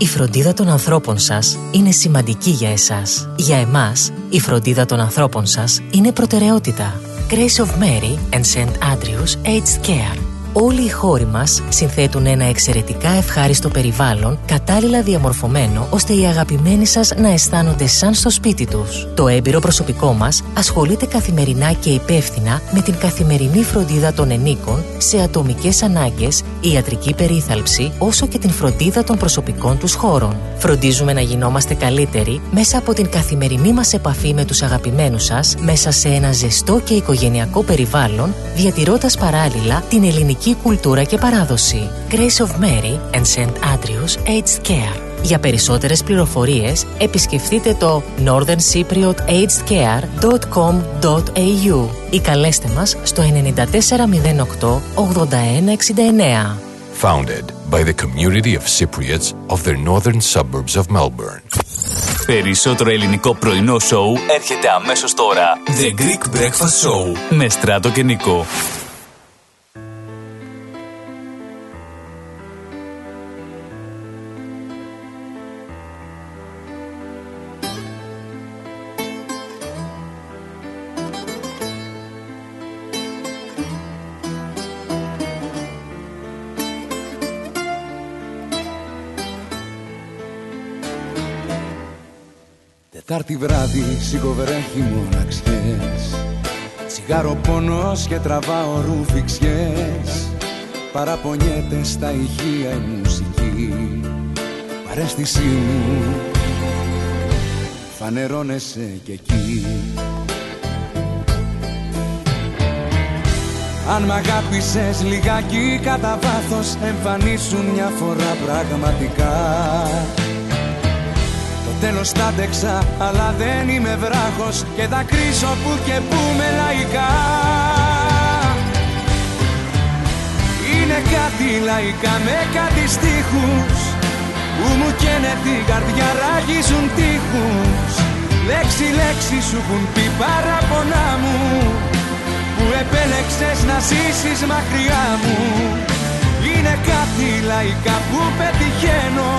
Η φροντίδα των ανθρώπων σας είναι σημαντική για εσάς. Για εμάς, η φροντίδα των ανθρώπων σας είναι προτεραιότητα. Grace of Mary and St. Andrews Aged Care. Όλοι οι χώροι μας συνθέτουν ένα εξαιρετικά ευχάριστο περιβάλλον, κατάλληλα διαμορφωμένο, ώστε οι αγαπημένοι σας να αισθάνονται σαν στο σπίτι τους. Το έμπειρο προσωπικό μας ασχολείται καθημερινά και υπεύθυνα με την καθημερινή φροντίδα των ενίκων σε ατομικές ανάγκες, ιατρική περίθαλψη, όσο και την φροντίδα των προσωπικών τους χώρων. Φροντίζουμε να γινόμαστε καλύτεροι μέσα από την καθημερινή μας επαφή με τους αγαπημένους σας, μέσα σε ένα ζεστό και οικογενειακό περιβάλλον, διατηρώντας παράλληλα την ελληνική κουλτούρα και παράδοση. Grace of Mary and St. Andrews Aged Care. Για περισσότερες πληροφορίες επισκεφτείτε το northerncypriotagedscare.com.au ή καλέστε μας στο 9408 8169. Founded by the community of Cypriots of the northern suburbs of Melbourne. Περισσότερο ελληνικό πρωινό σοου έρχεται αμέσως τώρα. The Greek Breakfast Show Με Στράτο και Νικό. Τετάρτη βράδυ σιγοβρέχει μοναξιές. Τσιγάρο πόνος και τραβάω ρουφιξιές. Παραπονιέται στα ηχεία η μουσική. Παρέστησή μου Φανερώνεσαι κι εκεί. Αν μ' αγάπησες λιγάκι κατά βάθος Εμφανίσουν μια φορά πραγματικά Τέλος τα άντεξα, αλλά δεν είμαι βράχος Και θα κρίσω που και που με λαϊκά. Είναι κάτι λαϊκά με κάτι στίχους Που μου καίνε την καρδιά ράγιζουν τείχους. Λέξη λέξη σου έχουν πει παραπονά μου Που επέλεξες να ζήσεις μακριά μου. Είναι κάτι λαϊκά που πετυχαίνω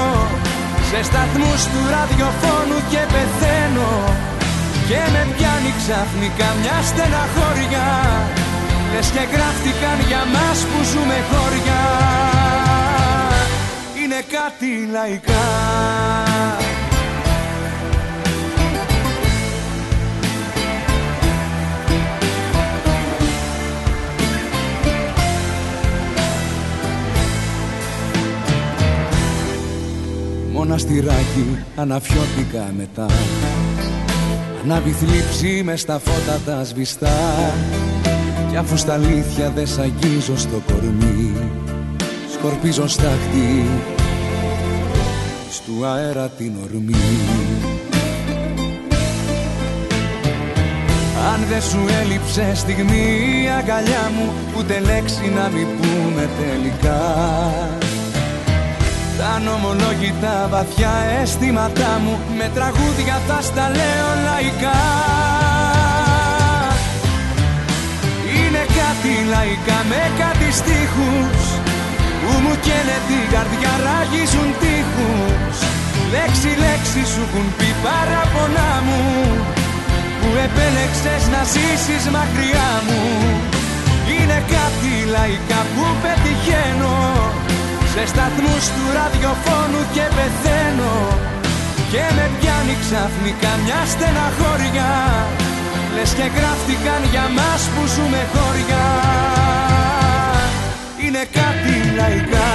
σε σταθμούς του ραδιοφώνου και πεθαίνω. Και με πιάνει ξαφνικά μια στεναχώρια. Λες και γράφτηκαν για μας που ζούμε χώρια. Είναι κάτι λαϊκά μοναστηράκι αναφιώτικα μετά. Ανάβει θλίψη με στα φώτα τα σβηστά. Κι αφού στα αλήθεια δεν σ' αγγίζω στο κορμί Σκορπίζω στάχτη Στου αέρα την ορμή. Αν δεν σου έλειψε στιγμή η αγκαλιά μου Ούτε λέξη να μην πούμε τελικά τα νομολόγητα βαθιά αισθήματά μου Με τραγούδια θα στα λέω λαϊκά. Είναι κάτι λαϊκά με κάτι στίχους Που μου καίνε την καρδιά ράγιζουν τείχους. Λέξη λέξη σου έχουν πει παραπονά μου Που επέλεξες να ζήσεις μακριά μου. Είναι κάτι λαϊκά που πετυχαίνω σε σταθμούς του ραδιοφώνου και πεθαίνω. Και με πιάνει ξαφνικά μια στεναχώρια. Λες και γράφτηκαν για μας που ζούμε χώρια. Είναι κάτι λαϊκά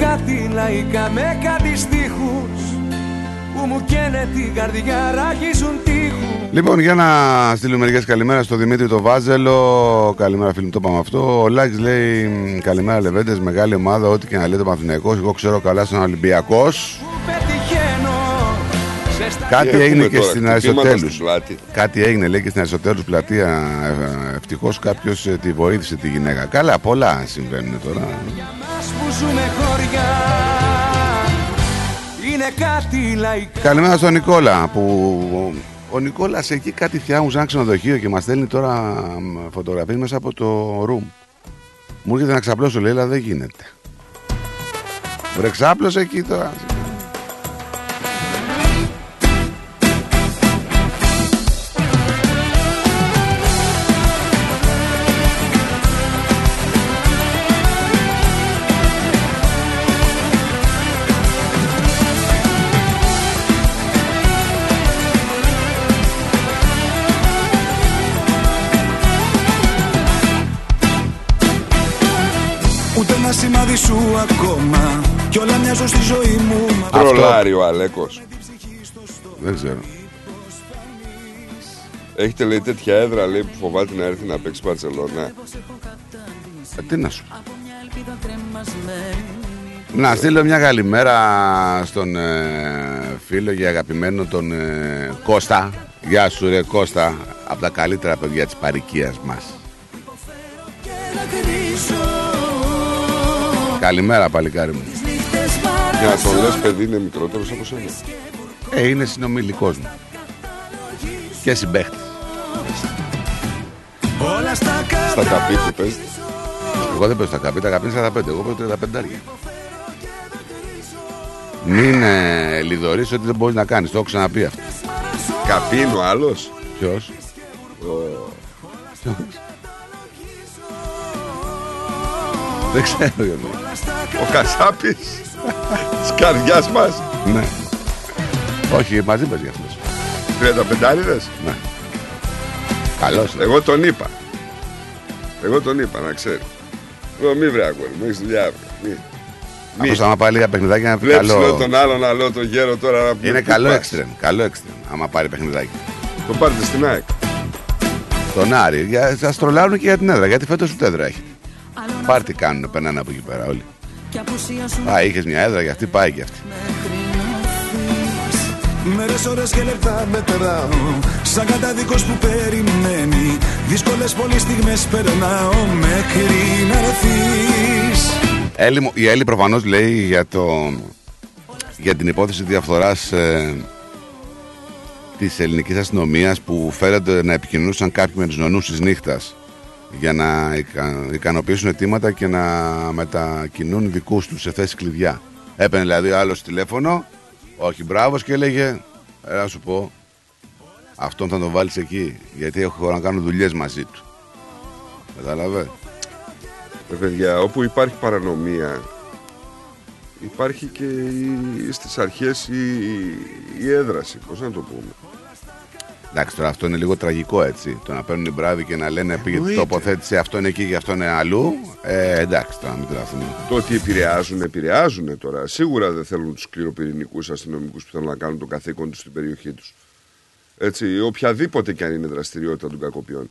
κάτι λαϊκά με κάτι στίχους που μου καίνε την καρδιά ράγιζουν τείχους. Λοιπόν, για να στείλουμε μερικές καλημέρα στο Δημήτρη το Βάζελο. Καλημέρα, φίλοι μου, το είπαμε αυτό. Ο Λάκης λέει Καλημέρα, Λεβέντες, μεγάλη ομάδα. Ό,τι και να λέτε Παναθυναϊκό. Εγώ ξέρω καλά στον Ολυμπιακός. Κάτι έγινε και στην Αριστοτέλους. Κάτι έγινε λέει και στην Αριστοτέλους πλατεία. Ευτυχώς κάποιος ε, τη βοήθησε τη γυναίκα. Καλά, πολλά συμβαίνουν τώρα που ζούμε χωριά. Είναι κάτι λαϊκά Καλημέρα στον Νικόλα που ο Νικόλας εκεί κάτι φτιάχνουν σαν ξενοδοχείο και μας στέλνει τώρα φωτογραφίες μέσα από το room. Μου έρχεται να ξαπλώσω λέει αλλά δεν γίνεται. Βρε ξάπλωσε εκεί τώρα σου ακόμα Κι όλα μοιάζουν στη ζωή μου Τρολάρει ο Αλέκος. Δεν ξέρω. Έχετε λέει τέτοια έδρα λέει, που φοβάται να έρθει να παίξει Μπαρσελόνα. Ε, τι να σου πω. Να στείλω μια καλημέρα στον ε, φίλο και αγαπημένο τον ε, Κώστα. Γεια σου ρε Κώστα, από τα καλύτερα παιδιά της παρικίας μας. Καλημέρα παλικάρι μου. Για να το λες παιδί είναι μικρότερος από σένα. Ε, είναι συνομιλικός μου. Και συμπαίχτης. Όλα στα Στα καπί που παίζει. Εγώ δεν παίζω στα καπί, τα καπί είναι 45, εγώ παίζω 35 άρια. Μην ε, λιδωρείς ότι δεν μπορείς να κάνεις, το έχω ξαναπεί αυτό. Καπί είναι ο άλλος; Ποιος; Δεν ξέρω Γιώργο. Ο Κασάπης της καρδιάς μας. Ναι. Όχι, μαζί πες για αυτός. 35 Ναι. Καλός. ε. Εγώ τον είπα. Εγώ τον είπα να ξέρει. Εγώ μη βρε αγόρι, μου έχεις δουλειά. Μη. Αυτός άμα πάει λίγα παιχνιδάκια είναι Βλέπεις λέω καλό. τον άλλο να λέω τον γέρο τώρα να Είναι πού καλό πας. έξτρεμ. Καλό έξτρεμ. Άμα πάρει παιχνιδάκι. Το πάρετε στην ΑΕΚ. Τον Άρη. Για, σας τρολάρουν και για την έδρα. Γιατί φέτος ούτε έδρα έχει. Πάρτι κάνουν, περνάνε από εκεί πέρα όλοι. Α, είχες μια έδρα για αυτή, πάει και αυτή. Μέρες, ώρες και λεπτά μετράω Σαν καταδικός που περιμένει Δύσκολες πολλές στιγμές περνάω Μέχρι να έρθεις Έλλη, μου- η Έλλη προφανώς λέει για, το, για την υπόθεση διαφθοράς ε, της ελληνικής αστυνομίας που φέρεται να επικοινωνούσαν κάποιοι με τους νονούς της νύχτας για να ικα, ικανοποιήσουν αιτήματα και να μετακινούν δικούς τους σε θέση κλειδιά. Έπαιρνε δηλαδή άλλος τηλέφωνο, όχι μπράβος και έλεγε, «Ε, να σου πω, αυτόν θα τον βάλεις εκεί, γιατί έχω να κάνω δουλειές μαζί του. Κατάλαβε; Ε, παιδιά, όπου υπάρχει παρανομία υπάρχει και η, στις αρχές η, η έδραση, πώς να το πούμε. Εντάξει, τώρα αυτό είναι λίγο τραγικό έτσι. Το να παίρνουν οι μπράβοι και να λένε πήγε Εννοείται. τοποθέτηση αυτό είναι εκεί και αυτό είναι αλλού. Ε, εντάξει, τώρα μην τραθούμε. Το ότι επηρεάζουν, επηρεάζουν τώρα. Σίγουρα δεν θέλουν τους σκληροπυρηνικού αστυνομικούς που θέλουν να κάνουν το καθήκον τους στην περιοχή τους. Έτσι, οποιαδήποτε και αν είναι δραστηριότητα των κακοποιών.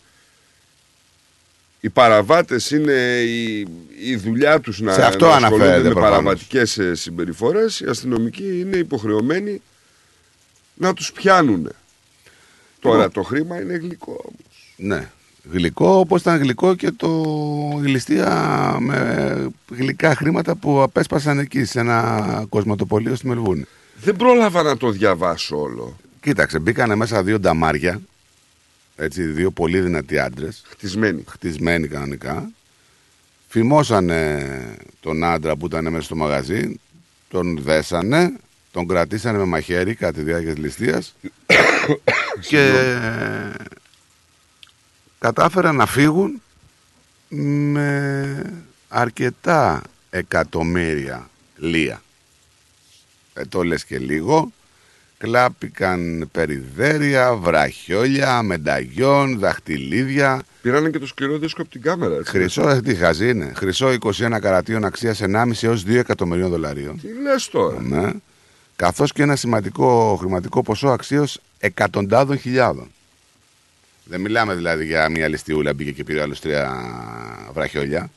Οι παραβάτες είναι η, η δουλειά τους να, Σε αυτό να ασχολούνται αναφέρεται με προφανώς. παραβατικές συμπεριφορές. Οι αστυνομικοί είναι υποχρεωμένοι να τους πιάνουν. Τώρα το χρήμα είναι γλυκό όμως. Ναι. Γλυκό όπως ήταν γλυκό και το η ληστεία με γλυκά χρήματα που απέσπασαν εκεί σε ένα κοσματοπολείο στη Μελβούνη. Δεν πρόλαβα να το διαβάσω όλο. Κοίταξε, μπήκανε μέσα δύο νταμάρια. Έτσι, δύο πολύ δυνατοί άντρες. Χτισμένοι. Χτισμένοι κανονικά. Φημώσανε τον άντρα που ήταν μέσα στο μαγαζί. Τον δέσανε. Τον κρατήσανε με μαχαίρι κατά τη διάρκεια της ληστείας. [coughs] και κατάφεραν να φύγουν με αρκετά εκατομμύρια λία. Ε, το λες και λίγο. Κλάπηκαν περιδέρια, βραχιόλια, μενταγιόν, δαχτυλίδια. Πήρανε και το σκληρό δίσκο από την κάμερα. Έτσι. Χρυσό, ε, τι χαζή είναι. Χρυσό 21 καρατίων αξίας 1,5 έως 2 εκατομμυρίων δολαρίων. Τι λες τώρα. Ναι. Καθώς και ένα σημαντικό χρηματικό ποσό αξίως εκατοντάδων χιλιάδων. Δεν μιλάμε δηλαδή για μια ληστιούλα μπήκε και πήρε άλλους τρία βραχιόλια.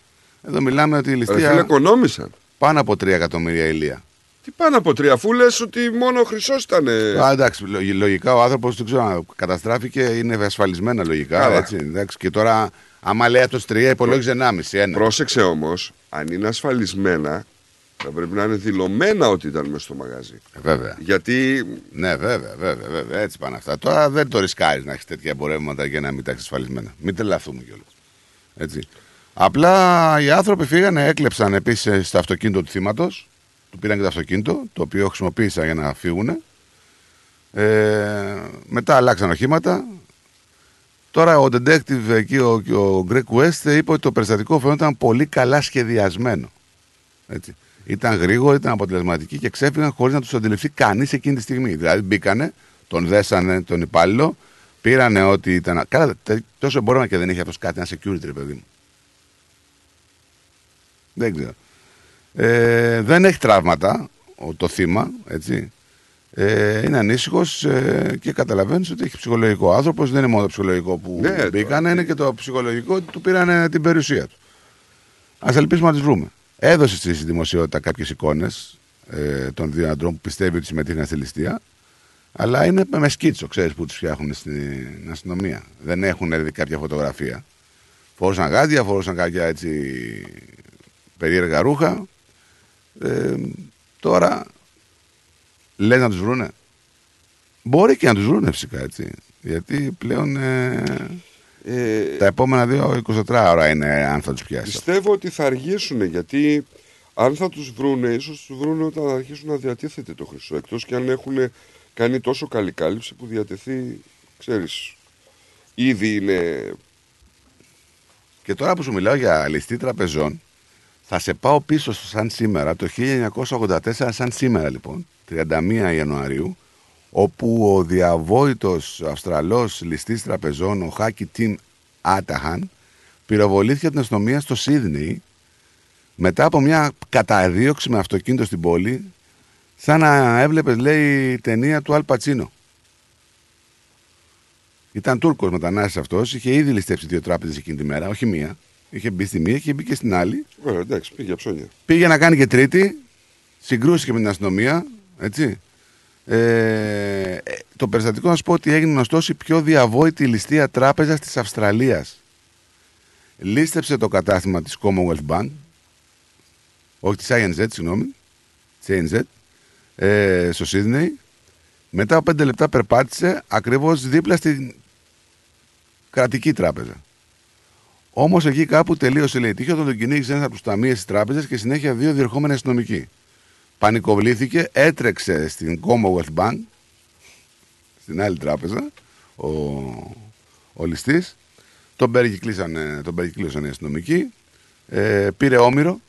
Εδώ μιλάμε ότι η Ρε φίλε, ληστεία οικονόμησαν. πάνω από 3 εκατομμύρια ηλία. Τι πάνω από τρία, αφού λες ότι μόνο ο χρυσός ήταν. Α, εντάξει, λο- λογικά ο άνθρωπος δεν ξέρω, καταστράφηκε, είναι ασφαλισμένα λογικά. Καλά. Έτσι, εντάξει, και τώρα, άμα λέει αυτός τρία, υπολόγιζε 1,5. Ένα. Πρόσεξε όμως, αν είναι ασφαλισμένα, θα πρέπει να είναι δηλωμένα ότι ήταν μέσα στο μαγαζί. Ε, Βέβαια. Γιατί Ναι, βέβαια, βέβαια, βέβαια. Έτσι πάνε αυτά. Τώρα δεν το ρισκάρεις να έχεις τέτοια εμπορεύματα για να μην τα έχεις ασφαλισμένα. Μην τρελαθούμε κιόλας. Έτσι. Απλά οι άνθρωποι φύγανε, έκλεψαν επίσης στο αυτοκίνητο του θύματος. Του πήραν και το αυτοκίνητο, το οποίο χρησιμοποίησαν για να φύγουν. Ε, μετά αλλάξαν οχήματα. Τώρα ο detective εκεί, ο, ο Greg West, είπε ότι το περιστατικό φαίνονταν πολύ καλά σχεδιασμένο. Έτσι. Ήταν γρήγοροι, ήταν αποτελεσματικοί και ξέφυγαν χωρίς να τους αντιληφθεί κανείς εκείνη τη στιγμή. Δηλαδή μπήκανε, τον δέσανε τον υπάλληλο, πήρανε ότι ήταν. Καλά, τε- τόσο εμπόρευμα και δεν είχε αυτός κάτι, ένα security, ρε παιδί μου. Δεν ξέρω. Ε, δεν έχει τραύματα ο- το θύμα, έτσι. Ε, είναι ανήσυχος και καταλαβαίνεις ότι έχει ψυχολογικό άνθρωπος. Δεν είναι μόνο το ψυχολογικό που Ναι, μπήκαν, είναι και το ψυχολογικό ότι του πήραν την περιουσία του. Α ελπίσουμε να τις βρούμε. Έδωσε στη δημοσιότητα κάποιες εικόνες ε, των δύο αντρών που πιστεύει ότι συμμετείχαν στη ληστεία. Αλλά είναι με σκίτσο, ξέρεις που τους φτιάχνουν στην αστυνομία. Δεν έχουν δει κάποια φωτογραφία. Φορούσαν γάντια, φορούσαν κάποια έτσι περίεργα ρούχα. Ε, τώρα λες να τους βρούνε; Μπορεί και να τους βρούνε φυσικά έτσι. Γιατί πλέον ε, τα επόμενα δύο 24 ώρα είναι αν θα τους πιάσει. Πιστεύω ότι θα αργήσουν γιατί αν θα τους βρούνε, ίσως τους βρούνε όταν αρχίσουν να διατίθεται το χρυσό. Εκτός και αν έχουν κάνει τόσο καλή κάλυψη που διατεθεί, ξέρεις, ήδη είναι... Και τώρα που σου μιλάω για ληστή τραπεζών, θα σε πάω πίσω στο σαν σήμερα, το 1984 σαν σήμερα λοιπόν, 31 Ιανουαρίου, όπου ο διαβόητος Αυστραλός ληστής τραπεζών, ο Χάκη Τιμ Άταχαν, πυροβολήθηκε από την αστυνομία στο Σίδνεϊ μετά από μια καταδίωξη με αυτοκίνητο στην πόλη, σαν να έβλεπες λέει ταινία του Αλ Πατσίνο. Ήταν Τούρκος μετανάστης αυτός, είχε ήδη ληστεύσει δύο τράπεζες εκείνη τη μέρα, όχι μία. Είχε μπει στη μία, είχε μπει και στην άλλη. Ωραία, εντάξει, πήγε για ψώνια. Πήγε να κάνει και τρίτη, συγκρούστηκε με την αστυνομία. Έτσι. Ε, ε, το περιστατικό να σου πω ότι έγινε γνωστός η πιο διαβόητη ληστεία τράπεζας της Αυστραλίας. Λίστεψε το κατάστημα της Commonwealth Bank, όχι της INZ, συγγνώμη, της INZ, ε, στο Σίδνεϊ. Μετά από πέντε λεπτά περπάτησε ακριβώς δίπλα στην κρατική τράπεζα. Όμως εκεί κάπου τελείωσε λέει τύχη όταν τον κυνήγησε ένα από τους ταμείες της τράπεζας και συνέχεια δύο διερχόμενοι αστυνομικοί. Πανικοβλήθηκε, έτρεξε στην Commonwealth Bank, στην άλλη τράπεζα, ο, ο ληστής. Τον περικυκλήσαν, τον περικυκλώσαν οι αστυνομικοί. Ε, πήρε όμοιρο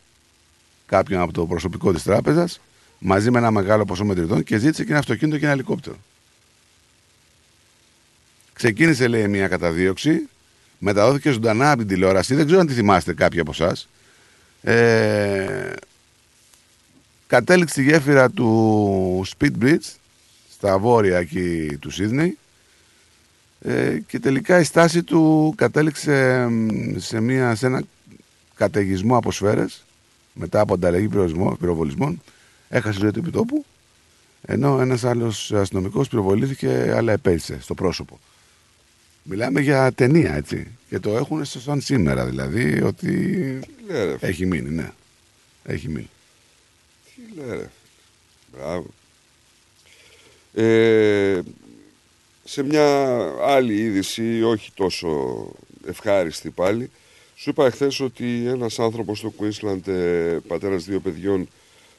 κάποιον από το προσωπικό της τράπεζας μαζί με ένα μεγάλο ποσό μετρητών και ζήτησε και ένα αυτοκίνητο και ένα ελικόπτερο. Ξεκίνησε, λέει, μια καταδίωξη. Μεταδόθηκε ζωντανά από την τηλεόραση. Δεν ξέρω αν τη θυμάστε κάποιοι από εσάς. Ε, κατέληξε στη γέφυρα του Speedbridge, στα βόρεια εκεί του Σίδνεϊ. Ε, και τελικά η στάση του κατέληξε μ, σε, μια, σε ένα καταιγισμό από σφαίρες μετά από ανταλλαγή πυροβολισμών- πυροβολισμών έχασε τη ζωή του επιτόπου ενώ ένας άλλος αστυνομικός πυροβολήθηκε αλλά επέλυσε στο πρόσωπο. Μιλάμε για ταινία έτσι και το έχουν στο σαν σήμερα δηλαδή ότι λέει, ρε, έχει μείνει, ναι. Έχει μείνει. Τι λέει ρε. Μπράβο. Ε, σε μια άλλη είδηση, όχι τόσο ευχάριστη πάλι, σου είπα εχθές ότι ένας άνθρωπος στο Queensland, ε, πατέρας δύο παιδιών,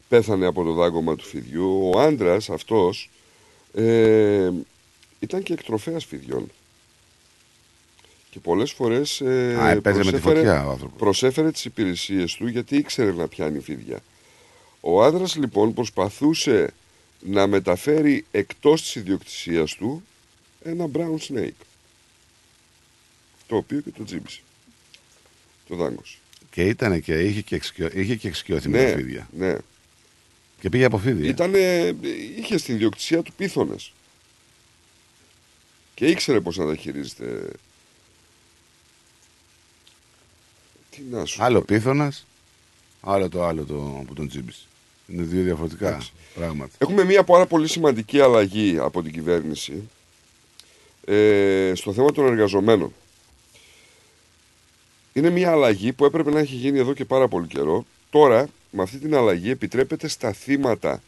πέθανε από το δάγκωμα του φιδιού. Ο άντρας αυτός ε, ήταν και εκτροφέας φιδιών. Και πολλές φορές ε, Α, έπαιζε με τη φωτιά ο άνθρωπος. προσέφερε τις υπηρεσίες του γιατί ήξερε να πιάνει φίδια. Ο άντρας λοιπόν προσπαθούσε να μεταφέρει εκτός της ιδιοκτησίας του ένα brown snake. Το οποίο και το τζίμπησε. Το δάγκωσε. Και ήταν και είχε και, εξοικειω... είχε και εξοικειωθεί με Ναι, τα φίδια. ναι. Και πήγε από φίδια. Ήτανε, είχε στην ιδιοκτησία του πίθωνες. Και ήξερε πώς να τα χειρίζεται. Τι να σου Άλλο πω. πίθωνας, άλλο το άλλο το, που τον τσίμπησε. Είναι δύο διαφορετικά πράγματα. Έχουμε μια πάρα πολύ σημαντική αλλαγή από την κυβέρνηση ε, στο θέμα των εργαζομένων. Είναι μια αλλαγή που έπρεπε να έχει γίνει εδώ και πάρα πολύ καιρό. Τώρα, με αυτή την αλλαγή, επιτρέπεται στα θύματα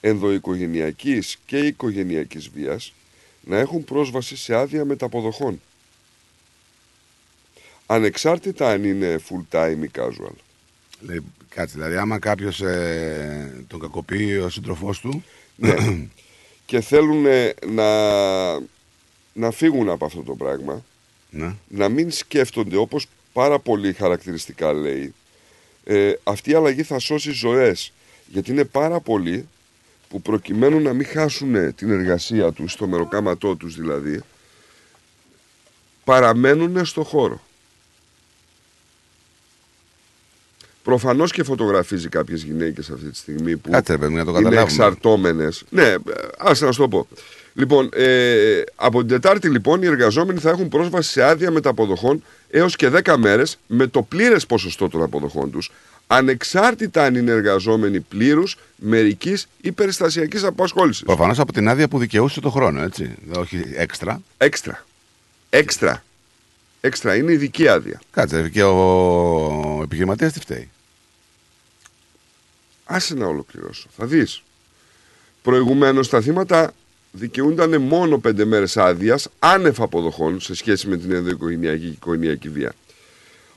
ενδοοικογενειακής και οικογενειακής βίας να έχουν πρόσβαση σε άδεια μεταποδοχών. Ανεξάρτητα αν είναι full time ή casual. Λέει, κάτσε, δηλαδή άμα κάποιος ε, τον κακοποιεί ο σύντροφός του. Ναι. [clears throat] και θέλουν ε, να, να φύγουν από αυτό το πράγμα. Ναι. Να μην σκέφτονται όπως πάρα πολύ χαρακτηριστικά λέει. Ε, αυτή η αλλαγή θα σώσει ζωές. Γιατί είναι πάρα πολλοί που προκειμένου να μην χάσουν την εργασία τους, το μεροκάματό τους δηλαδή, παραμένουν στο χώρο. Προφανώς και φωτογραφίζει κάποιες γυναίκες αυτή τη στιγμή που Κάτσε, ρε παιδί μου, να το είναι καταλάβουμε. εξαρτώμενες. Ναι, άσε να σου το πω. Λοιπόν, ε, από την Τετάρτη λοιπόν οι εργαζόμενοι θα έχουν πρόσβαση σε άδεια μεταποδοχών έως και 10 μέρες με το πλήρες ποσοστό των αποδοχών τους, ανεξάρτητα αν είναι εργαζόμενοι πλήρους, μερικής ή περιστασιακή απασχόλησης. Προφανώς από την άδεια που δικαιούσε το χρόνο, έτσι. Όχι έξτρα. Έξτρα. Έξτρα. Έξτρα. Είναι ειδική άδεια. Κάτσε, και ο επιχειρηματίας τι φταίει; Άσε να ολοκληρώσω. Θα δεις. Προηγουμένως τα θύματα δικαιούνταν μόνο πέντε μέρες άδειας άνευ αποδοχών σε σχέση με την ενδοοικογενειακή και οικογενειακή βία.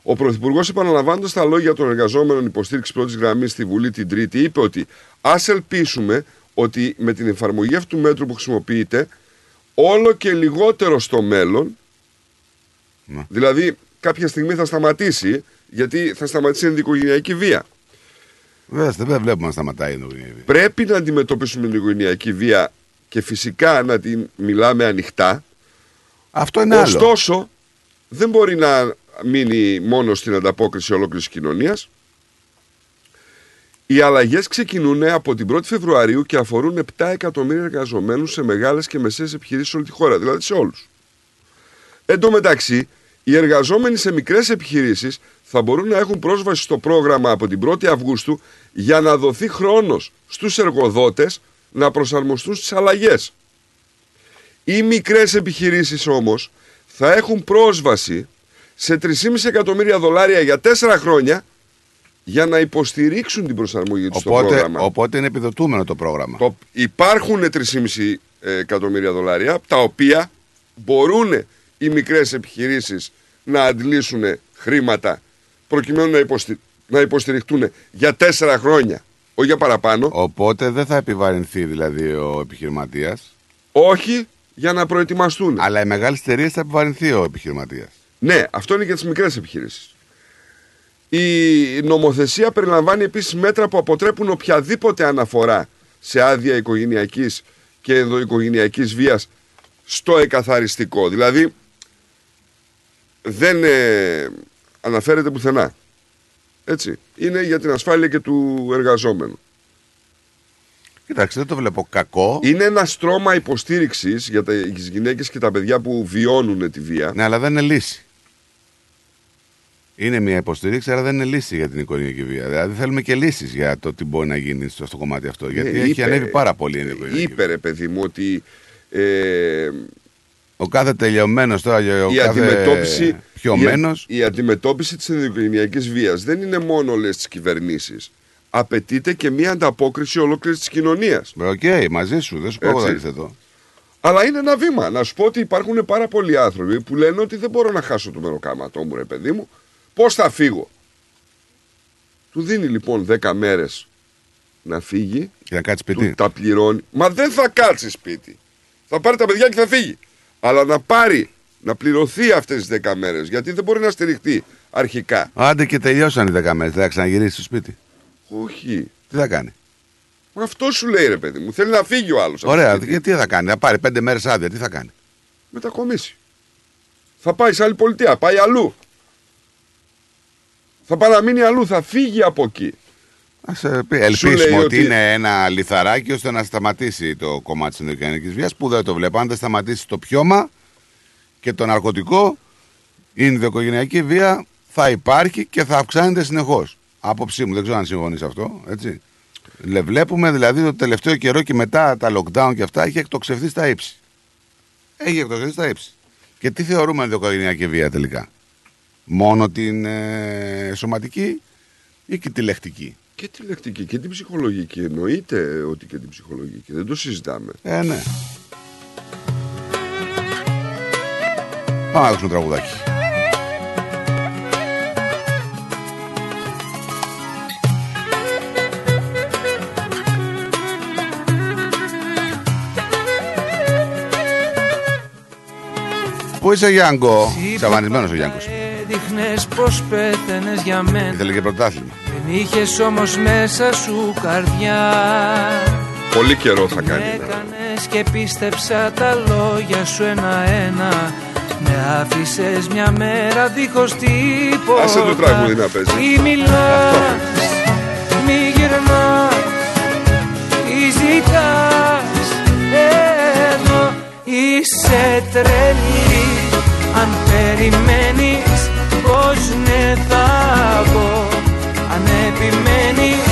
Ο Πρωθυπουργός, επαναλαμβάνοντας τα λόγια των εργαζόμενων υποστήριξη πρώτης γραμμής στη Βουλή την Τρίτη, είπε ότι ας ελπίσουμε ότι με την εφαρμογή αυτού του μέτρου που χρησιμοποιείται, όλο και λιγότερο στο μέλλον, δηλαδή κάποια στιγμή θα σταματήσει, γιατί θα σταματήσει η ενδοοικογενειακή βία. Βέβαια, δεν βλέπουμε να σταματάει η ενδοοικογενειακή βία. Πρέπει να αντιμετωπίσουμε την οικογενειακή βία και φυσικά να την μιλάμε ανοιχτά. Αυτό είναι άλλο. Ωστόσο, δεν μπορεί να μείνει μόνο στην ανταπόκριση ολόκληρης κοινωνίας. Οι αλλαγές ξεκινούν από την 1η Φεβρουαρίου και αφορούν 7 εκατομμύρια εργαζομένους σε μεγάλες και μεσαίες επιχειρήσεις σε όλη τη χώρα, δηλαδή σε όλους. Εν τω μεταξύ, οι εργαζόμενοι σε μικρές επιχειρήσεις θα μπορούν να έχουν πρόσβαση στο πρόγραμμα από την 1η Αυγούστου για να δοθεί χρόνος στους εργοδότες να προσαρμοστούν στις αλλαγές. Οι μικρές επιχειρήσεις όμως θα έχουν πρόσβαση σε 3,5 εκατομμύρια δολάρια για 4 χρόνια για να υποστηρίξουν την προσαρμογή τους στο Οπότε, πρόγραμμα. οπότε είναι επιδοτούμενο το πρόγραμμα. Το, υπάρχουν 3,5 εκατομμύρια δολάρια, τα οποία μπορούν οι μικρές επιχειρήσεις να αντλήσουν χρήματα προκειμένου να, υποστη... να υποστηριχτούν για τέσσερα χρόνια, όχι για παραπάνω. Οπότε δεν θα επιβαρυνθεί δηλαδή ο επιχειρηματίας; Όχι για να προετοιμαστούν. Αλλά οι μεγάλες εταιρείες θα επιβαρυνθεί ο επιχειρηματίας; Ναι, αυτό είναι για τις μικρές επιχειρήσεις. Η νομοθεσία περιλαμβάνει επίσης μέτρα που αποτρέπουν οποιαδήποτε αναφορά σε άδεια οικογενειακής και ενδοοικογενειακής βίας στο εκαθαριστικό. Δηλαδή δεν ε, αναφέρεται πουθενά. Έτσι. Είναι για την ασφάλεια και του εργαζόμενου. Κοιτάξτε, δεν το βλέπω κακό. Είναι ένα στρώμα υποστήριξης για τις γυναίκες και τα παιδιά που βιώνουν τη βία. Ναι, αλλά δεν είναι λύση. Είναι μια υποστήριξη, αλλά δεν είναι λύση για την οικογενειακή βία. Δηλαδή θέλουμε και λύσεις για το τι μπορεί να γίνει στο, στο κομμάτι αυτό. Γιατί Ναι, έχει είπε- ανέβει πάρα πολύ η οικογενειακή Είπε ρε παιδί μου ότι ε, Ο κάθε τελειωμένος τώρα, ο η κάθε αντιμετώπιση, πιωμένος. η, η αντιμετώπιση της ενδοικογενειακής βίας δεν είναι μόνο λες τις κυβερνήσεις. Απαιτείται και μια ανταπόκριση ολόκληρης της κοινωνίας. Οκ, μαζί σου, δεν σου πω εγώ Έτσι. να είσαι εδώ. Αλλά είναι ένα βήμα. Να σου πω ότι υπάρχουν πάρα πολλοί άνθρωποι που λένε ότι δεν μπορώ να χάσω το μεροκάματό μου, ρε παιδί μου. Πώς θα φύγω; Του δίνει λοιπόν 10 μέρες να φύγει. Και να κάτσει σπίτι. Του τα πληρώνει. Μα δεν θα κάτσει σπίτι. Θα πάρει τα παιδιά και θα φύγει. Αλλά να πάρει, να πληρωθεί αυτές τις 10 μέρες. Γιατί δεν μπορεί να στηριχτεί αρχικά. Άντε και τελειώσαν οι 10 μέρες. Δεν θα ξαναγυρίσει στο σπίτι. Όχι. Τι θα κάνει; Μα αυτό σου λέει ρε παιδί μου. Θέλει να φύγει ο άλλος. Ωραία, και τι θα κάνει. Θα πάρει 5 μέρες άδεια, τι θα κάνει; μετακομίσει. Θα πάει σε άλλη πολιτεία, πάει αλλού. Θα παραμείνει αλλού, θα φύγει από εκεί. Ας ε, πει, Σου ελπίσουμε λέει ότι, ότι- είναι ένα λιθαράκι ώστε να σταματήσει το κομμάτι της ενδοκινητική βίας που δεν το βλέπω. Αν δεν σταματήσει το πιώμα και το ναρκωτικό, η ενδοκογενειακή βία θα υπάρχει και θα αυξάνεται συνεχώς. Άποψή μου, δεν ξέρω αν συμφωνείς αυτό. Έτσι. Λε- Βλέπουμε δηλαδή το τελευταίο καιρό και μετά τα lockdown και αυτά έχει εκτοξευθεί στα ύψη. Έχει εκτοξευθεί στα ύψη. Και τι θεωρούμε ενδοκογενειακή βία τελικά; Μόνο την ε, σωματική ή και τη λεκτική; Και τη λεκτική και την ψυχολογική. Εννοείται ότι και την ψυχολογική. Δεν το συζητάμε. Ε, ναι. Πάμε να ακούσουμε τραγουδάκι. Πού είσαι Γιάνγκο, Ξαφανισμένος ο Γιάνγκος. Έδειχνες πως πέθαινες για μένα Ήθελε και πρωτάθλημα. Δεν είχες όμως μέσα σου καρδιά Πολύ καιρό θα κάνει. ναι. Έκανες και πίστεψα τα λόγια σου ένα-ένα Με άφησες μια μέρα δίχως τίποτα Άσε το τραγούδι να παίζει. Μη μιλάς, μη γυρνάς Τι ζητάς εδώ Είσαι τρελή Αν περιμένεις πως ναι θα πω Αν επιμένεις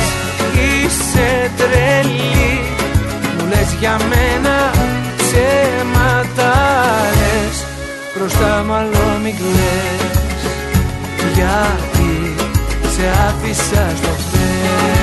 είσαι τρελή. Μου λες για μένα ψέματα λες Μπροστά μάλλον μην κλαις Γιατί σε άφησα στο χθες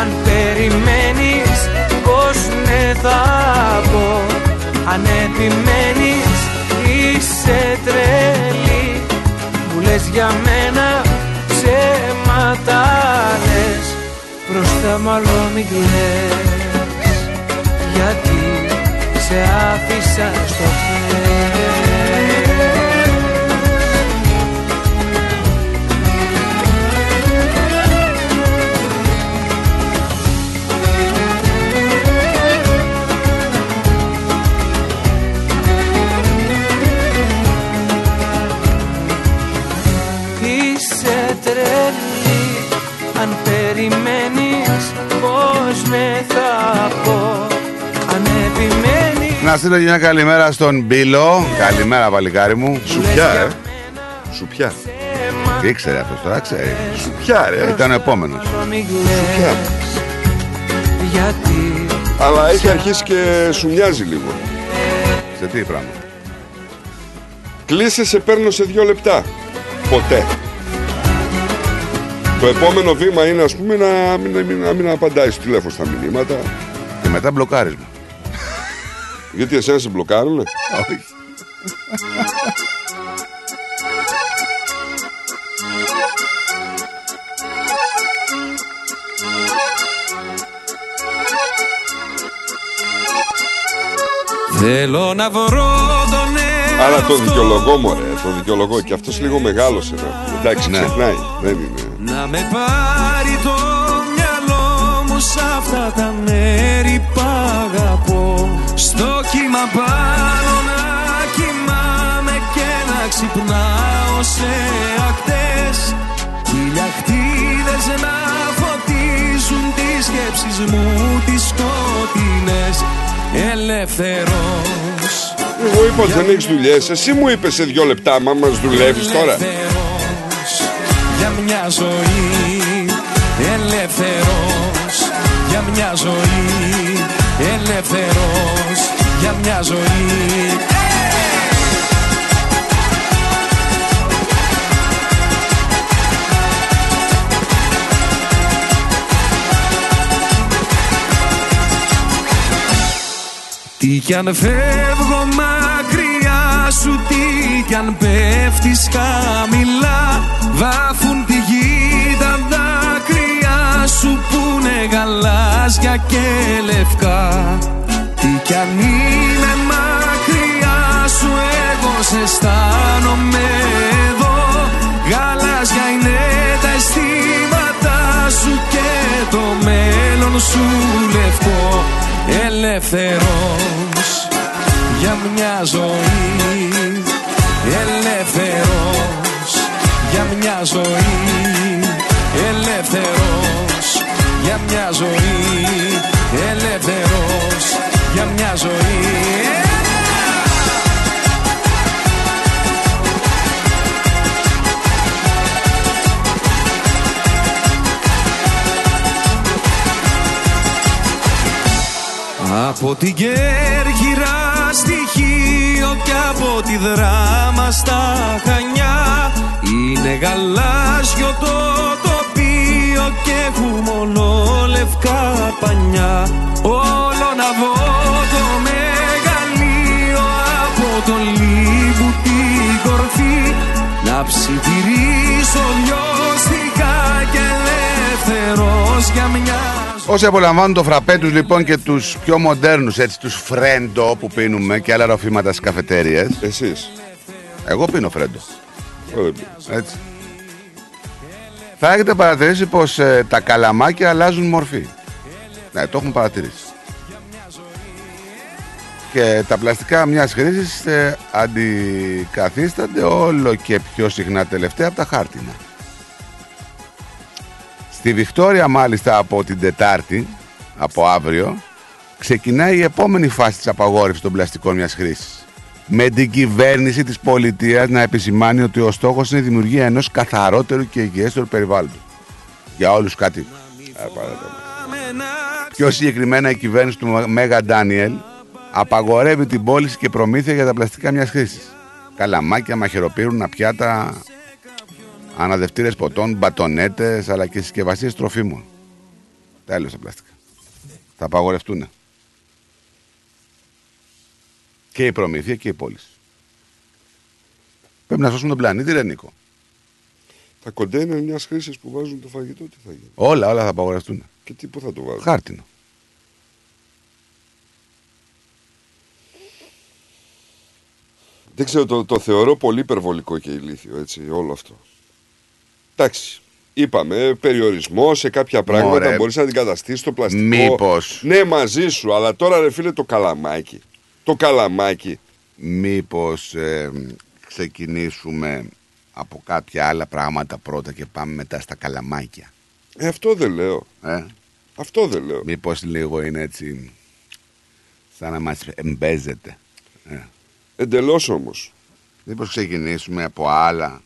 Αν περιμένεις πως ναι θα πω. Αν επιμένεις είσαι τρελή. Μου λες για μένα ψέματα λες. Μπροστά μάλλον μην κλαις. Γιατί σε άφησα στο χέρι Να στείλω και μια καλημέρα στον Μπίλο. Καλημέρα, παλικάρι μου. Σου πια, ε. Σου πια. Τι ήξερε αυτός τώρα, ξέρει. Σου πια, ρε. Ήταν ο επόμενος. Μην Σου πια. κλαις Γιατί; Αλλά έχει αρχίσει και σου μοιάζει λίγο. Σε τι πράγμα. Κλείσε σε παίρνω σε δύο λεπτά. Ποτέ. Το επόμενο βήμα είναι ας πούμε να μην, μην, να μην απαντάεις στο τηλέφωνο στα μηνύματα. Και μετά μπλοκάρισμα. Γιατί εσένα σε μπλοκάρουνε; Όχι. Θέλω να βρω τον Αλλά το δικαιολογώ μωρέ, το δικαιολογώ και αυτός λίγο μεγάλος είναι. Εντάξει, Ναι. ξεχνάει. Δεν είναι. Να με πάρει το μυαλό μου σ' αυτά τα μέρη που αγαπώ Στο κύμα πάνω να κοιμάμαι και να ξυπνάω σε ακτές. Χιλιακτίδες να φωτίζουν τις σκέψεις μου τις σκοτεινές. Ελεύθερος. Εγώ είπα ότι δεν έχεις δουλειές. Εσύ μου είπες σε δύο λεπτά, μα μας δουλεύεις τώρα. Ελεύθερος για μια ζωή. Ελεύθερος για μια ζωή Ελεύθερος για μια ζωή. Τι κι αν φεύγω μακριά σου Τι κι αν πέφτεις χαμηλά Βάφουν τη γη τα δάκρυα σου Που είναι γαλάζια και λευκά. Τι κι αν είμαι μακριά σου Εγώ σε αισθάνομαι εδώ. Γαλάζια είναι τα αισθήματά σου Και το μέλλον σου λευκό Ελεύθερος. Για μια ζωή Ελεύθερος. Για μια ζωή Ελεύθερος για μια ζωή ελεύθερος για μια ζωή Από την Κέρκυρα στη Χίο και από τη Δράμα στα Χανιά είναι γαλάζιο το τοπίο και έχουμε μόνο λευκά πανιά. Όλο να δω το μεγαλείο από το λίγου την κορφή. Να ψιθυρίσω λιώστηκα και ελεύθερος για μια Όσοι απολαμβάνουν το φραπέ τους λοιπόν και τους πιο μοντέρνους έτσι τους φρέντο που πίνουμε και άλλα ροφήματα στις καφετέριες. Εσείς. Εγώ πίνω φρέντο. Εγώ δεν πίνω. Έτσι Θα έχετε παρατηρήσει πως ε, τα καλαμάκια αλλάζουν μορφή Ναι το έχουμε παρατηρήσει και τα πλαστικά μιας χρήσης ε, αντικαθίστανται όλο και πιο συχνά τελευταία από τα χάρτινα. Στη Βικτόρια μάλιστα από την Τετάρτη, από αύριο, ξεκινάει η επόμενη φάση της απαγόρευσης των πλαστικών μιας χρήσης. Με την κυβέρνηση της πολιτείας να επισημάνει ότι ο στόχος είναι η δημιουργία ενός καθαρότερου και υγιέστερου περιβάλλοντος. Για όλους κάτι. Πιο συγκεκριμένα η κυβέρνηση του Μέγα Ντάνιελ απαγορεύει την πώληση και προμήθεια για τα πλαστικά μιας χρήσης. Καλαμάκια, μαχαιροπύρουνα, πιάτα, αναδευτήρες ποτών, μπατονέτες αλλά και συσκευασίες τροφίμων. Τέλος τα πλαστικά. Θα απαγορευτούν. Και η προμήθεια και η πώληση. Πρέπει να σώσουμε τον πλανήτη, ρε Νίκο. Τα κοντέινερ μιας χρήσης που βάζουν το φαγητό, τι θα γίνει; Όλα, όλα θα απαγορευτούν. Και τι, πού θα το βάζουν. Χάρτινο. Δεν ξέρω, το, το θεωρώ πολύ υπερβολικό και ηλίθιο, έτσι, όλο αυτό. Εντάξει. Είπαμε, περιορισμός σε κάποια πράγματα Μωρέ. μπορείς να αντικαταστήσει το πλαστικό. Μήπως. Ναι, μαζί σου, αλλά τώρα ρε φίλε το καλαμάκι. Το καλαμάκι. Μήπως ε, ξεκινήσουμε από κάποια άλλα πράγματα πρώτα και πάμε μετά στα καλαμάκια; Ε, αυτό δεν λέω. Ε; Αυτό δεν λέω. Μήπως λίγο είναι έτσι σαν να μας εμπέζεται. Ε. Εντελώς όμως. Μήπως ξεκινήσουμε από άλλα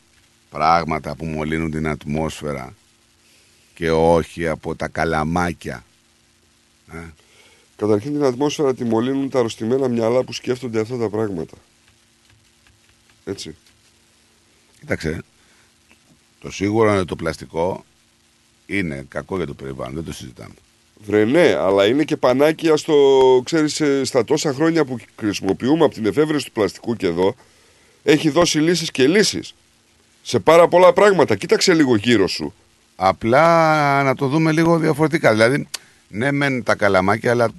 πράγματα που μολύνουν την ατμόσφαιρα και όχι από τα καλαμάκια. Ε. Καταρχήν την ατμόσφαιρα τη μολύνουν τα αρρωστημένα μυαλά που σκέφτονται αυτά τα πράγματα. Έτσι. Κοίταξε, το σίγουρο είναι το πλαστικό είναι κακό για το περιβάλλον, δεν το συζητάμε. Βρε ναι, αλλά είναι και πανάκια στο, ξέρεις, ε, στα τόσα χρόνια που χρησιμοποιούμε από την εφεύρεση του πλαστικού και εδώ, έχει δώσει λύσεις και λύσεις. Σε πάρα πολλά πράγματα. Κοίταξε λίγο γύρω σου. Απλά να το δούμε λίγο διαφορετικά. Δηλαδή, ναι, μεν τα καλαμάκια, αλλά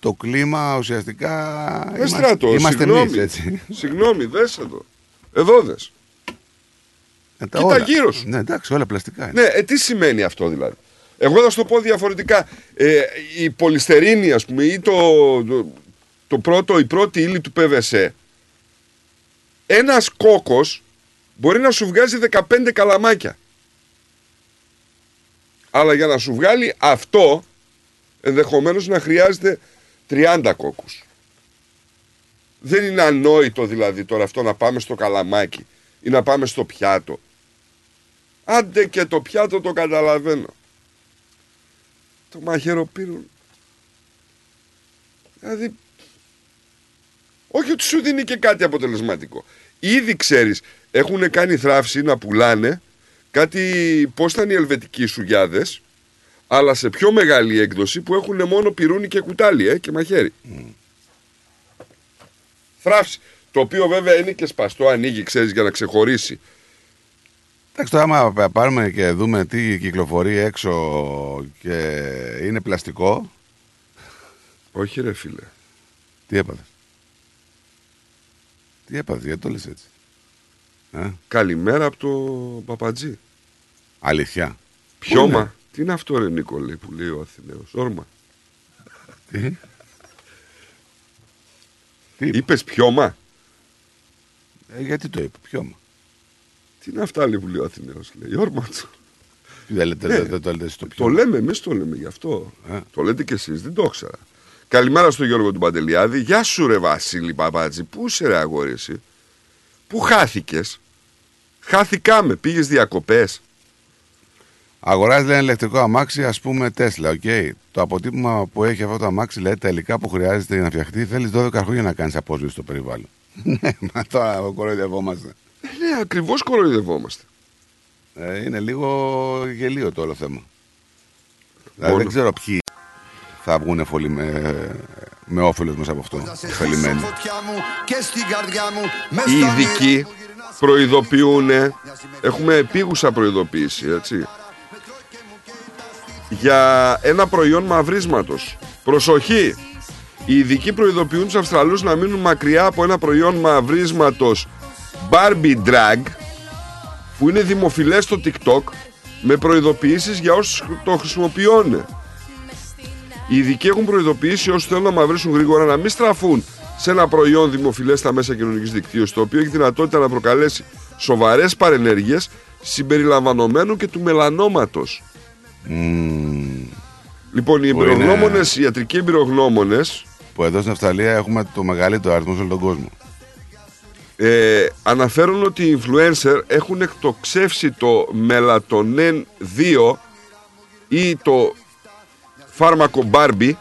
το κλίμα ουσιαστικά. Ε, είμαστε, στράτο, είμαστε συγγνώμη. εμείς, έτσι. Συγγνώμη, δες εδώ. Εδώ δες. Ε, τα Κοίτα όλα. γύρω σου. Ναι, εντάξει, όλα πλαστικά είναι. Ναι, ε, τι σημαίνει αυτό δηλαδή; Εγώ θα σου το πω διαφορετικά. Ε, η πολυστερίνη, ας πούμε, ή το, το, το πρώτο, η πρώτη ύλη του PVC, ένας κόκος μπορεί να σου βγάζει 15 καλαμάκια. Αλλά για να σου βγάλει αυτό, ενδεχομένως να χρειάζεται 30 κόκκους. Δεν είναι ανόητο δηλαδή τώρα αυτό να πάμε στο καλαμάκι ή να πάμε στο πιάτο. Άντε και το πιάτο το καταλαβαίνω. Το μαχαιροπύρουν. Δηλαδή, όχι ότι σου δίνει και κάτι αποτελεσματικό. Ήδη ξέρεις, έχουν κάνει θράψη να πουλάνε κάτι, πώς ήταν οι ελβετικοί σουγιάδες, αλλά σε πιο μεγάλη έκδοση που έχουν μόνο πυρούνι και κουτάλι ε, και μαχαίρι. Θράψη. Το οποίο βέβαια είναι και σπαστό, ανοίγει, ξέρεις, για να ξεχωρίσει. Εντάξει, τώρα άμα πάρουμε και δούμε τι κυκλοφορεί έξω και είναι πλαστικό. Όχι ρε φίλε. Τι έπαθε; Τι έπαθε, γιατί το λες έτσι; Ε; Καλημέρα από το Παπατζή. Αλήθεια. Πιώμα. Τι είναι αυτό ρε Νίκολε που λέει ο Αθηναίος. Όρμα; Τι; Είπες πιώμα; Ε, γιατί το είπε, πιώμα. Τι είναι αυτά λέει, που λέει ο Αθηναίος. Λέει όρμα του. Δεν λέτε, Ναι. δεν- δεν το λέτε στο Το πιώμα; λέμε, εμείς το λέμε γι' αυτό. Το λέτε κι εσείς, δεν το ήξερα. Καλημέρα στον Γιώργο του Παντελιάδη. Γεια σου, ρε Βασίλη Παπάτζη. Πού είσαι, ρε αγόρι, εσύ; Πού χάθηκες; Χάθηκαμε, πήγες διακοπές; Αγοράζει λέει ηλεκτρικό αμάξι, ας πούμε Τέσλα. Οκ. Το αποτύπωμα που έχει αυτό το αμάξι λέει τα υλικά που χρειάζεται για να φτιαχτεί θέλεις 12 χρόνια να κάνεις απόσβεση στο περιβάλλον. [laughs] Ναι, μα τώρα κοροϊδευόμαστε. Ναι, ακριβώς κοροϊδευόμαστε. Ε, είναι λίγο γελίο το όλο θέμα. Δηλαδή Μόνο. δεν ξέρω ποιοι θα βγουν ωφελημέ-, με όφελος μέσα από αυτό. Ωφελημένοι. Οι ειδικοί προειδοποιούν, έχουμε επίγουσα προειδοποίηση, έτσι, για ένα προϊόν μαυρίσματος. Προσοχή! Οι ειδικοί προειδοποιούν τους Αυστραλούς να μείνουν μακριά από ένα προϊόν μαυρίσματος Barbie Drag που είναι δημοφιλές στο TikTok με προειδοποιήσεις για όσους το χρησιμοποιούν. Οι ειδικοί έχουν προειδοποιήσει όσους θέλουν να μαυρίσουν γρήγορα να μην στραφούν σε ένα προϊόν δημοφιλές στα μέσα κοινωνικής δικτύωσης, το οποίο έχει δυνατότητα να προκαλέσει σοβαρές παρενέργειες συμπεριλαμβανομένου και του μελανόματος. Λοιπόν, οι Που είναι- εμπειρογνώμονες, οι ιατρικοί εμπειρογνώμονε, Που εδώ στην Αυστραλία έχουμε το μεγαλύτερο αριθμό σε όλο τον κόσμο. ε, αναφέρουν ότι οι influencer έχουν εκτοξεύσει το melatonin 2 ή το φάρμακο Barbie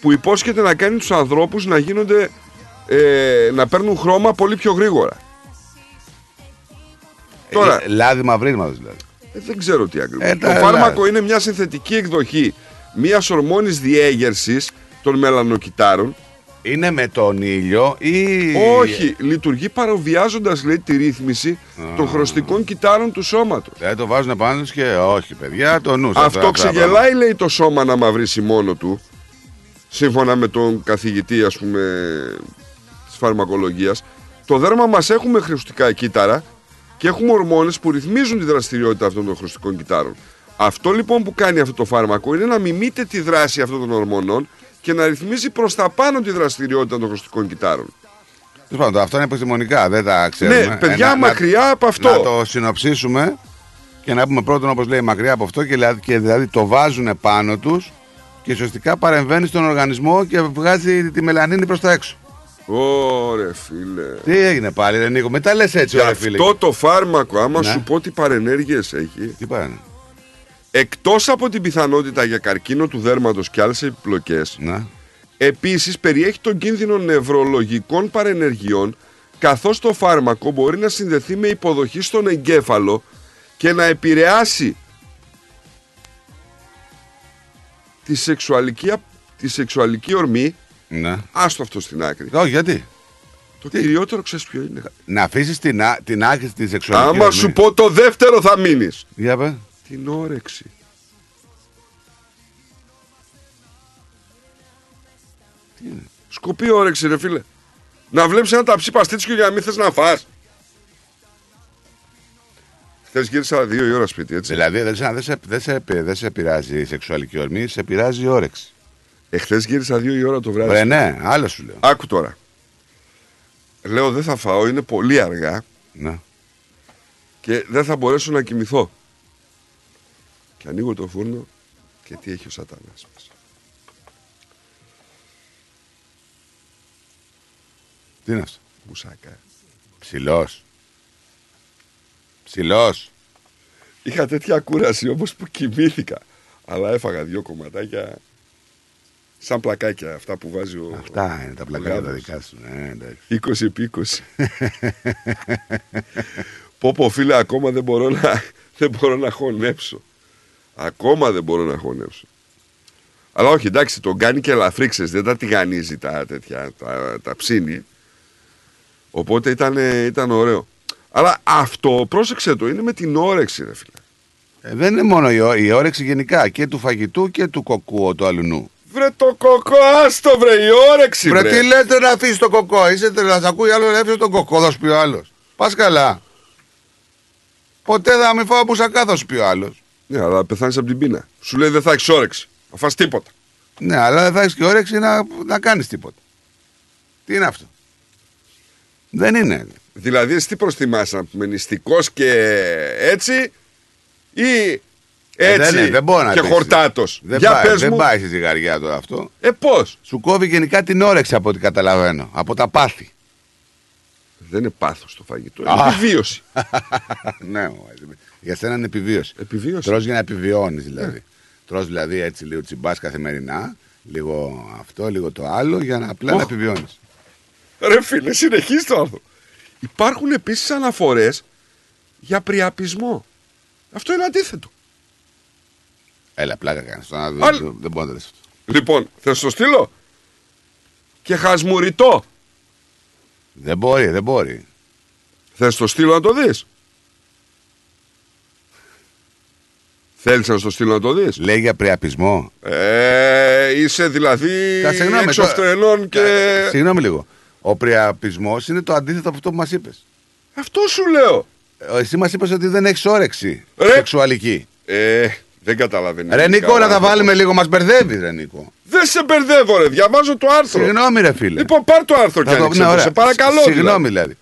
που υπόσχεται να κάνει τους ανθρώπους να γίνονται ε, να παίρνουν χρώμα πολύ πιο γρήγορα. Τώρα, Ε, λάδι μαυρίσματο δηλαδή. Ε, δεν ξέρω τι ακριβώς. Ε, το τα- φάρμακο είναι μια συνθετική εκδοχή μιας ορμόνης διέγερσης των μελανοκυτάρων Είναι με τον ήλιο ή. Όχι, λειτουργεί παροβιάζοντας λέει τη ρύθμιση των χρωστικών κυτάρων του σώματος. Δεν το βάζουν πάνω τους και όχι, παιδιά, το νου. σας, Αυτό αυτά τα ξεγελάει λέει το σώμα να μαυρίσει μόνο του. Σύμφωνα με τον καθηγητή ας πούμε της φαρμακολογίας. Το δέρμα μας έχουμε χρωστικά κύτταρα και έχουμε ορμόνες που ρυθμίζουν τη δραστηριότητα αυτών των χρωστικών κυτάρων. Αυτό λοιπόν που κάνει αυτό το φάρμακο είναι να μιμείται τη δράση αυτών των ορμονών και να ρυθμίζει προς τα πάνω τη δραστηριότητα των χρωστικών κυτάρων. Τέλος πάντων, αυτό είναι επιστημονικά, δεν τα ξέρουμε. Ναι, παιδιά, Ε, να- μακριά από αυτό. Να το συνοψίσουμε και να πούμε πρώτον, όπως λέει, μακριά από αυτό και δηλαδή, και δηλαδή το βάζουν πάνω τους και ουσιαστικά παρεμβαίνει στον οργανισμό και βγάζει τη μελανίνη προς τα έξω. Ωρε φίλε. Τι έγινε πάλι, ρε Νίκο, μετά λες έτσι, Και ωραία φίλε. αυτό το φάρμακο, άμα Ναι. σου πω τι παρενέργειες έχει, Τι πάνε. εκτός από την πιθανότητα για καρκίνο του δέρματος και άλλες επιπλοκές, Ναι. επίσης περιέχει τον κίνδυνο νευρολογικών παρενεργειών, καθώς το φάρμακο μπορεί να συνδεθεί με υποδοχή στον εγκέφαλο και να επηρεάσει τη σεξουαλική, απ- τη σεξουαλική ορμή. Ναι. Άστο αυτό στην άκρη. Όχι, γιατί; Το κυριότερο ξέρεις ποιο είναι; Να αφήσεις την, ά- την άκρη της σεξουαλικής. Άμα ορμή. σου πω το δεύτερο θα μείνεις. Για πέ. Την όρεξη. Σκοπή όρεξη, ρε φίλε. Να βλέπεις ένα ταψί παστίτσιο για να μην θες να φας. Χθες γύρισα δύο η ώρα σπίτι, έτσι. Δηλαδή δεν σε, δεν σε, δεν σε, δεν σε πειράζει η σεξουαλική ορμή, σε πειράζει η όρεξη. Εχθές γύρισα δύο η ώρα το βράδυ. Ρε, ναι, άλλο σου λέω. Άκου τώρα. Λέω δεν θα φάω, είναι πολύ αργά Ναι. και δεν θα μπορέσω να κοιμηθώ. Και ανοίγω το φούρνο και τι έχει ο σατανάς μας. Τι είναι αυτό. Μουσάκα; Ψηλός. Ψηλός. Είχα τέτοια κούραση όμως που κοιμήθηκα. Αλλά έφαγα δύο κομματάκια σαν πλακάκια αυτά που βάζει ο Αυτά είναι τα πλακάκια τα γάδος. δικά σου. Ναι, εντάξει. 20 επί 20. πω πω φίλε ακόμα δεν μπορώ να, δεν μπορώ να χωνέψω. Ακόμα δεν μπορώ να χωνέψω. Αλλά όχι εντάξει τον κάνει και ελαφρύξες δεν τα τηγανίζει τα τέτοια τα, τα ψήνει. Οπότε ήταν, ήταν ωραίο. Αλλά αυτό πρόσεξε το είναι με την όρεξη ρε φίλε. Ε, δεν είναι μόνο η, ό- η όρεξη γενικά και του φαγητού και του κοκκού του αλουνού. Βρε το κοκό, άστο βρε, η όρεξη Βρε, βρε. τι λέτε να αφήσεις τον κοκό. Είσαι τρελά. Θα ακούει άλλος έφυγε τον κοκό, θα σου πει ο άλλος. Πας καλά. Ποτέ θα μην φάω πουσακά, θα σου πει ο άλλος. Ναι, αλλά πεθάνεις από την πείνα. Σου λέει δεν θα έχεις όρεξη. Θα φας τίποτα. Ναι, αλλά δεν θα έχεις και όρεξη να, να κάνεις τίποτα. Τι είναι αυτό; Δεν είναι. Δηλαδή, εσύ τι προτιμάς να πούμε, νηστικός και έτσι ή Ε, έτσι δεν, είναι, δεν μπορεί να και πεις. χορτάτος. Δεν, Για πάει, πες δεν μου. πάει στη ζυγαριά τώρα αυτό. Ε, πώς; Σου κόβει γενικά την όρεξη από ό,τι καταλαβαίνω. Από τα πάθη. Δεν είναι πάθος το φαγητό. Α. Είναι επιβίωση. [laughs] ναι, ο- για σένα είναι επιβίωση. Επιβίωση. Τρως για να επιβιώνεις δηλαδή. Τρως δηλαδή έτσι λίγο τσιμπάς καθημερινά, λίγο αυτό, λίγο το άλλο, για να απλά να Οχ. επιβιώνεις. Ρε φίλε, συνεχίζει το άρθρο. Υπάρχουν επίσης αναφορές για πριαπισμό. Αυτό είναι αντίθετο. Έλα, πλάκα κάνεις. Άλλ- Δεν, δεν μπορώ να το λες αυτό. Λοιπόν, θα σου το στείλω; Και χασμουριτό. Δεν μπορεί, δεν μπορεί. Θα σου το στείλω να το δεις; Θέλεις να σου το στείλω να το δεις; Λέει για πριαπισμό. Ε, είσαι δηλαδή Κα- συγγνώμη, έξω το- φθρενών και. Κα- Συγγνώμη λίγο. Ο πριαπισμός είναι το αντίθετο από αυτό που μας είπες. Αυτό σου λέω. Εσύ μας είπες ότι δεν έχεις όρεξη Ρε. σεξουαλική. Ε, δεν καταλαβαίνεις. Ρε Νίκο, να τα βάλουμε λίγο, μας μπερδεύεις, Ρε Νίκο. Δεν σε μπερδεύω, ρε. Διαβάζω το άρθρο. Συγγνώμη, ρε φίλε. Λοιπόν, πάρ το άρθρο και Θα το- άνοιξε ναι, το. ωραία. Σε παρακαλώ. Συγγνώμη, δηλαδή.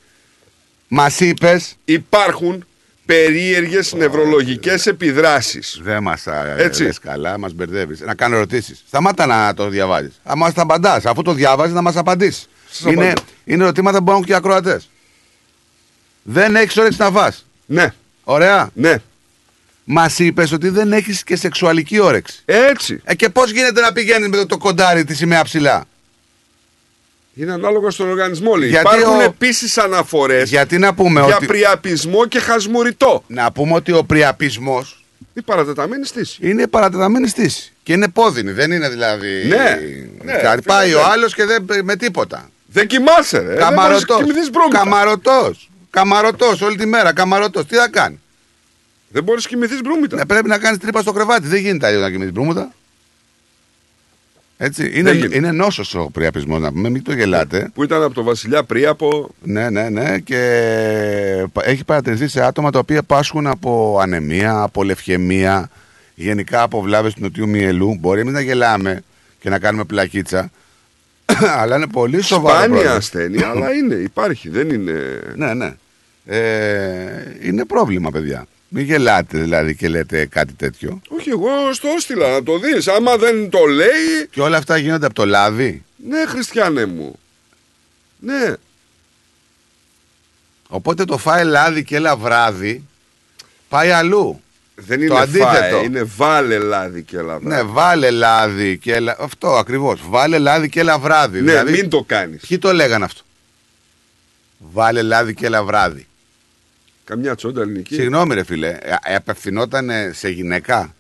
Μας είπε. Υπάρχουν περίεργες νευρολογικές επιδράσεις. Δεν μας Έτσι. λες καλά, μας μπερδεύεις. Να κάνω ερωτήσεις. Σταμάτα να το διαβάζεις. Αν μα τα απαντάς, αφού το διάβαζε, να μας απαντήσεις. Σας Είναι, απαντώ. είναι ερωτήματα που έχουν και οι ακροατές. Δεν έχεις όρεξη να φας. Ναι. Ωραία. Ναι. Μας είπες ότι δεν έχεις και σεξουαλική όρεξη. Έτσι. Ε, και πώς γίνεται να πηγαίνεις με το, το κοντάρι της σημαία ψηλά; Είναι ανάλογα στον οργανισμό, λέει. Γιατί Υπάρχουν ο- επίσης αναφορές Γιατί να πούμε για ότι. πριαπισμό και χασμουριτό. Να πούμε ότι ο πριαπισμός Η παρατεταμένη στήση. είναι παρατεταμένη στήση. Και είναι πόδινη, δεν είναι δηλαδή. Ναι, ναι, Κάτι φίλε, πάει ναι. ο άλλος και δεν με τίποτα. Δεν κοιμάσαι, ρε. Καμαρωτό. Δεν μπορείς να κοιμηθείς μπρούμητα. Καμαρωτός. Καμαρωτός όλη τη μέρα. Καμαρωτός. Τι θα κάνει; Δεν μπορείς να κοιμηθείς μπρούμητα. Ναι, πρέπει να κάνεις τρύπα στο κρεβάτι. Δεν γίνεται αλλιώς να κοιμηθείς μπρούμητα. Έτσι. Είναι, Δεν γίνεται. είναι νόσος ο πριαπισμός να πούμε, μην το γελάτε. Που ήταν από το Βασιλιά Πρίαπο. Ναι, ναι, ναι. Και έχει παρατηρηθεί σε άτομα τα οποία πάσχουν από ανεμία, από λευχαιμία, γενικά από βλάβες του νοτιού μυελού. Μπορεί εμείς να γελάμε και να κάνουμε πλακίτσα. [coughs] αλλά είναι πολύ σοβαρό. Σπάνια πρόβλημα. ασθένεια, αλλά είναι, υπάρχει, δεν είναι. Ναι, ναι. Ε, είναι πρόβλημα, παιδιά. Μην γελάτε δηλαδή και λέτε κάτι τέτοιο. Όχι, εγώ στο έστειλα να το δεις. Άμα δεν το λέει. Και όλα αυτά γίνονται από το λάδι; Ναι, Χριστιανέ μου. Ναι. Οπότε το φάει λάδι και έλα βράδυ πάει αλλού. Δεν Το είναι αντίθετο. φάε, είναι βάλε λάδι και λαδάκι. Ναι, βάλε λάδι και έλα. Αυτό ακριβώς. Βάλε λάδι και έλα βράδυ. Ναι, δηλαδή, μην το κάνεις. Ποιοι το λέγανε αυτό; Βάλε λάδι και έλα βράδυ. Καμιά τσόντα ελληνική. Συγγνώμη, ρε φίλε. Ε, απευθυνόταν σε γυναίκα;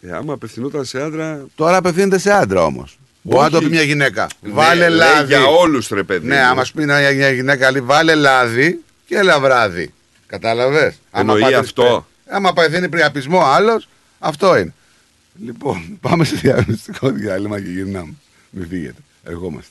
Ε, άμα απευθυνόταν σε άντρα. Τώρα απευθύνεται σε άντρα όμως. Μπορεί να το πει μια γυναίκα. Ναι, βάλε λέει λάδι. Για όλους ρε παιδί. Ναι, μου. άμα σου πει μια μια γυναίκα, λέει, βάλε λάδι και έλα βράδυ. Κατάλαβες; Εννοεί αυτό. Άμα παθαίνει πριαπισμό άλλος, αυτό είναι. Λοιπόν, πάμε σε διαγνωστικό διάλειμμα και γυρνάμε. Μην φύγετε. Ερχόμαστε.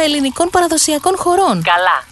ελληνικών παραδοσιακών χορών. Καλά.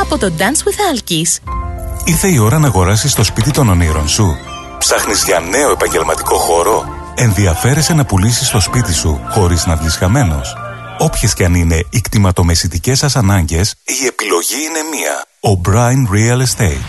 από το Dance with Alkis. Ήρθε η ώρα να αγοράσεις το σπίτι των ονείρων σου. Ψάχνεις για νέο επαγγελματικό χώρο; Ενδιαφέρεσαι να πουλήσεις το σπίτι σου χωρίς να βγεις χαμένος; Όποιες και αν είναι οι κτηματομεσητικές σας ανάγκες, η επιλογή είναι μία. O'Brien Real Estate.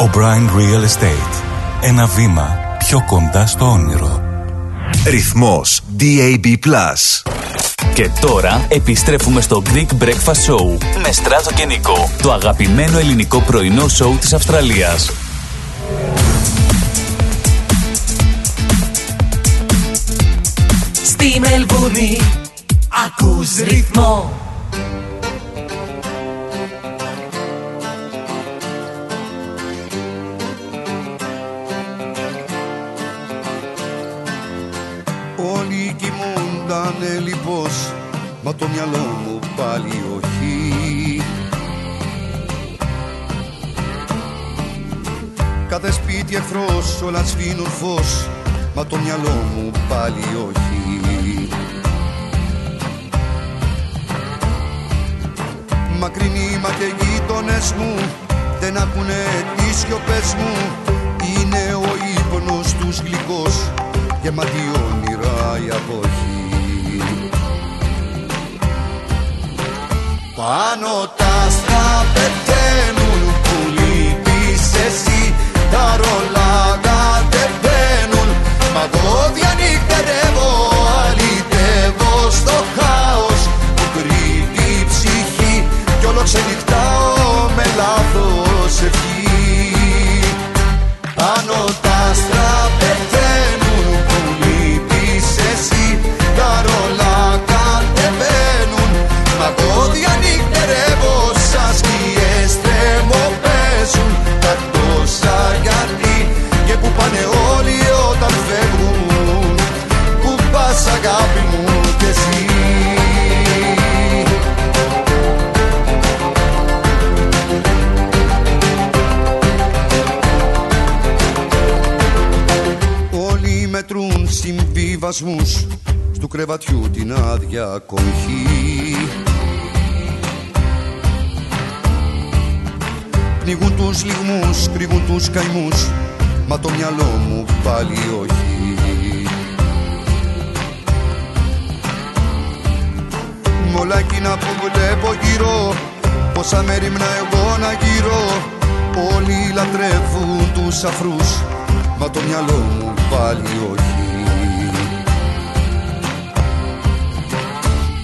O'Brien Real Estate. Ένα βήμα πιο κοντά στο όνειρο. Ρυθμός DAB+. Και τώρα επιστρέφουμε στο Greek Breakfast Show με Στράτο και Νικό, το αγαπημένο ελληνικό πρωινό σοου της Αυστραλίας. Στη Μελβούνι ακούς ρυθμό Όλοι κοιμούντανε λιπός Μα το μυαλό μου πάλι όχι. Κάθε σπίτι εχθρός όλα σβήνουν φως Μα το μυαλό μου πάλι όχι. Μακρινοί μα και γείτονες μου Δεν ακούνε τις σιωπές μου. Είναι ο ύπνος τους γλυκός Γεμάτη όνειρα η αποχή. Πάνω τα άστρα πεταίνουν που λείπεις εσύ. Τα ρολά κατεβαίνουν Μα εγώ διανυκτερεύω αλυτεύω στο χάος Που κρύβει η ψυχή. Κι όλο ξενυχτάω με λάθος ευχή. Πάνω τα άστρα συμβιβασμούς Στου κρεβατιού την άδεια κοχή Πνίγουν τους λιγμούς, κρύβουν τους καημούς Μα το μυαλό μου πάλι όχι. Μ' όλα εκείνα που βλέπω γύρω Πόσα μέρημνα εγώ να γύρω Όλοι λατρεύουν τους αφρούς Μα το μυαλό μου πάλι όχι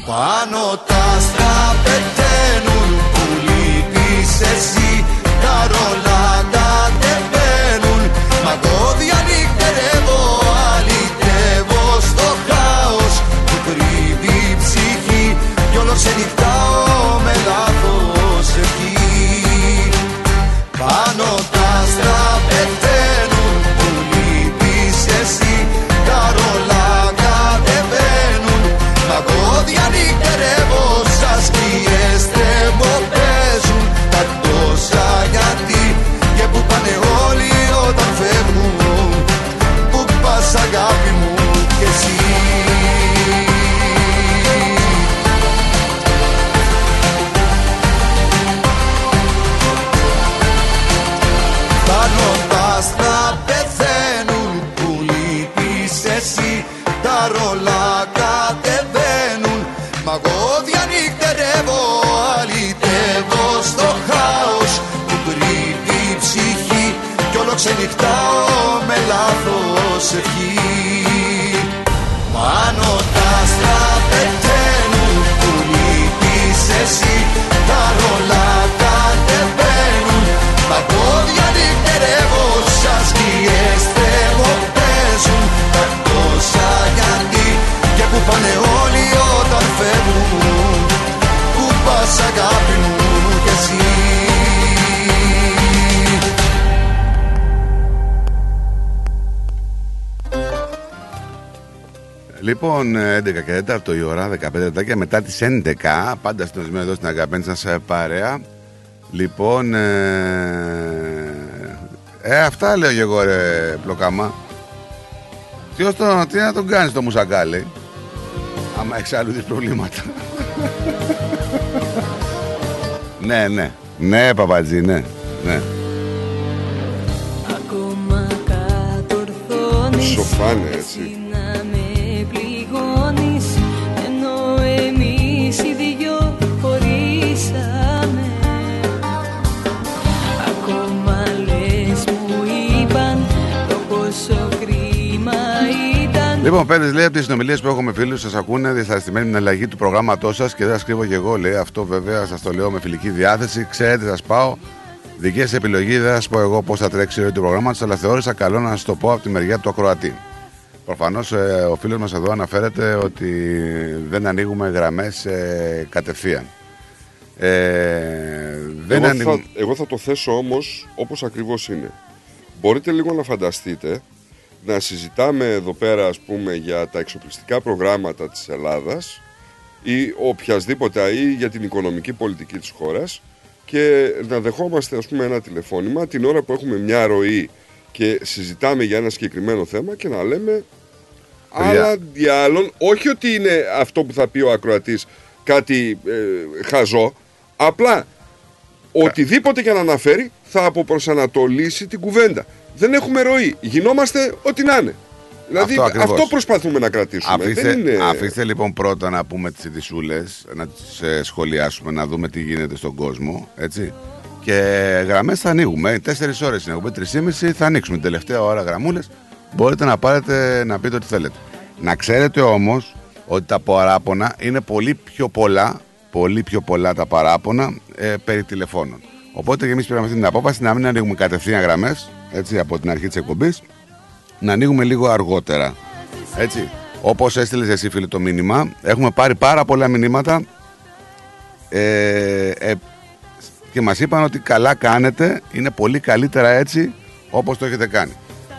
Πάνω τα άστρα πεταίνουν που λείπεις εσύ. Τα ρολά κατεβαίνουν. Μα εγώ διανυκτερεύω αλυτεύω στο χάος. Που κρύβει η ψυχή κι όλος ξενυχτάω Λοιπόν, 11 και 4 η ώρα, 15 λεπτάκια μετά τις 11, πάντα συντονισμένο εδώ στην αγαπημένη σας ε, παρέα. Λοιπόν, ε, ε, αυτά λέω και εγώ ρε πλοκάμα. Τι, ως το, τι να τον κάνεις το μουσακάλι, άμα έχεις άλλου προβλήματα. [laughs] ναι, ναι, ναι παπατζή, ναι, ναι. Ακόμα κατορθώνεις Σοφάνε έτσι. Λοιπόν, πέντες λέει από τις συνομιλίες που έχω με φίλους, σας ακούνε δυσαρεστημένοι με την αλλαγή του προγράμματός σας και δεν σας κρύβω και εγώ. Λέει αυτό βέβαια σας το λέω με φιλική διάθεση. Ξέρετε, σας πάω. Δικέ επιλογή δεν θα σας πω εγώ πώς θα τρέξει η ροή του προγράμματος, αλλά θεώρησα καλό να σας το πω από τη μεριά του ακροατή. Προφανώς ο φίλος μας εδώ αναφέρεται ότι δεν ανοίγουμε γραμμές κατευθείαν. Ε, δεν εγώ, ανοίγουμε... θα, εγώ θα το θέσω όμως όπως ακριβώς είναι. Μπορείτε λίγο να φανταστείτε να συζητάμε εδώ πέρα ας πούμε για τα εξοπλιστικά προγράμματα της Ελλάδας ή οποιασδήποτε ή για την οικονομική πολιτική της χώρας και να δεχόμαστε ας πούμε ένα τηλεφώνημα την ώρα που έχουμε μια ροή και συζητάμε για ένα συγκεκριμένο θέμα και να λέμε άλλα διάλλον όχι ότι είναι αυτό που θα πει ο ακροατής κάτι ε, χαζό απλά οτιδήποτε και να αναφέρει θα αποπροσανατολίσει την κουβέντα δεν έχουμε ροή. Γινόμαστε ό,τι να είναι. Δηλαδή Αυτό αυτό, ακριβώς. προσπαθούμε να κρατήσουμε. Αφήστε, δεν είναι... αφήστε λοιπόν πρώτα να πούμε τις ειδισούλες, να τις ε, σχολιάσουμε, να δούμε τι γίνεται στον κόσμο, έτσι. Και γραμμές θα ανοίγουμε, τέσσερις ώρες είναι, έχουμε τρεις θα ανοίξουμε. Την τελευταία ώρα γραμμούλες μπορείτε να πάρετε να πείτε ό,τι θέλετε. Να ξέρετε όμως ότι τα παράπονα είναι πολύ πιο πολλά, πολύ πιο πολλά τα παράπονα ε, περί τηλεφώνων. Οπότε και εμείς πήραμε αυτή την απόφαση να μην ανοίγουμε κατευθείαν γραμμές, έτσι, από την αρχή της εκπομπής, να ανοίγουμε λίγο αργότερα. Έτσι. Όπως έστειλες εσύ, φίλε, το μήνυμα, έχουμε πάρει πάρα πολλά μηνύματα ε, ε, και μας είπαν ότι καλά κάνετε, είναι πολύ καλύτερα έτσι όπως το έχετε κάνει.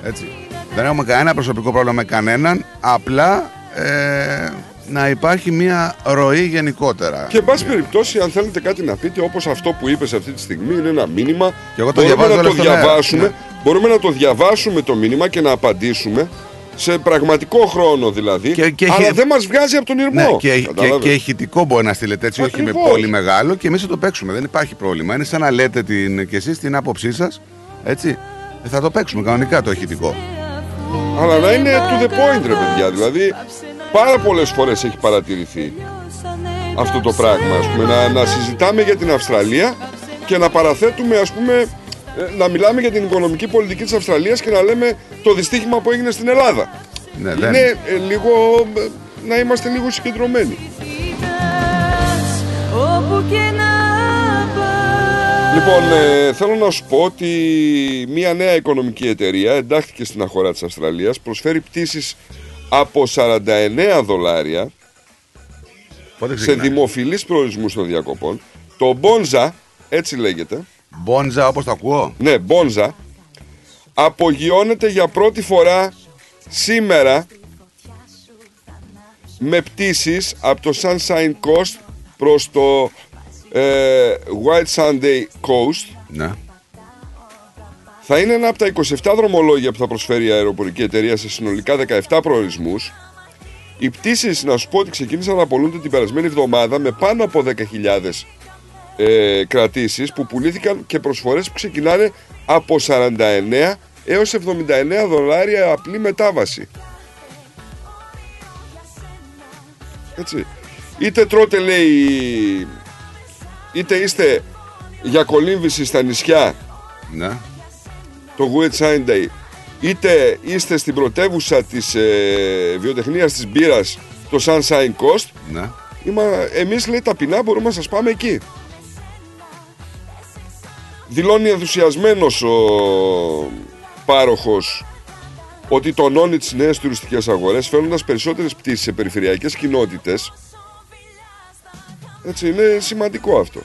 Έτσι. Δεν έχουμε κανένα προσωπικό πρόβλημα με κανέναν, απλά ε, να υπάρχει μια ροή γενικότερα. Και εν πάση περιπτώσει, αν θέλετε κάτι να πείτε, όπως αυτό που είπες αυτή τη στιγμή, είναι ένα μήνυμα. Και εγώ το μπορούμε διαβάζω να το όλο στον αέρα. διαβάσουμε. Ναι. Μπορούμε να το διαβάσουμε το μήνυμα και να απαντήσουμε σε πραγματικό χρόνο δηλαδή. Και- και αλλά έχει- δεν μας βγάζει από τον ήρμό. Ναι, και, και, Κατάλαβες; και ηχητικό μπορεί να στείλετε έτσι, όχι με Ακριβώς. πολύ μεγάλο και εμείς θα το παίξουμε. Δεν υπάρχει πρόβλημα. Είναι σαν να λέτε την, και εσείς την άποψή σας. Έτσι. Ε, Θα το παίξουμε κανονικά το ηχητικό. Αλλά να είναι to the point, ρε παιδιά. Δηλαδή, πάρα πολλές φορές έχει παρατηρηθεί αυτό το πράγμα. Ας πούμε, να, να συζητάμε για την Αυστραλία και να παραθέτουμε, ας πούμε, ε, να μιλάμε για την οικονομική πολιτική της Αυστραλίας και να λέμε το δυστύχημα που έγινε στην Ελλάδα. Ναι, δεν. Είναι ε, λίγο. ε, να είμαστε λίγο συγκεντρωμένοι. Όπου και να πας Λοιπόν, ε, θέλω να σου πω ότι μια νέα οικονομική εταιρεία εντάχθηκε στην αγορά της Αυστραλίας, προσφέρει πτήσεις από 49 δολάρια Πότε σε ξεκινάει; δημοφιλείς προορισμούς των διακοπών. Το Bonza, έτσι λέγεται, Μπόντζα όπως το ακούω. ναι, Bonza, απογειώνεται για πρώτη φορά σήμερα με πτήσεις από το Sunshine Coast προς το ε, White Sunday Coast Ναι. Θα είναι ένα από τα 27 δρομολόγια που θα προσφέρει η αεροπορική εταιρεία σε συνολικά 17 προορισμούς. Οι πτήσεις, να σου πω ότι ξεκίνησαν να απολούνται την περασμένη εβδομάδα με πάνω από 10.000 ε, κρατήσεις που πουλήθηκαν και προσφορές που ξεκινάνε από 49 έως 79 δολάρια απλή μετάβαση. Έτσι. Είτε τρώτε λέει, είτε είστε για κολύμβηση στα νησιά Ναι. Το Wet Sunday, είτε είστε στην πρωτεύουσα της ε, βιοτεχνίας της μπύρας, το Sunshine Coast, Ναι. Είμα, εμείς λέει ταπεινά μπορούμε να σας πάμε εκεί. Δηλώνει ενθουσιασμένος ο πάροχος ότι τονώνει τις νέες τουριστικές αγορές φέρνοντας περισσότερες πτήσεις σε περιφερειακές κοινότητες. Έτσι είναι σημαντικό αυτό.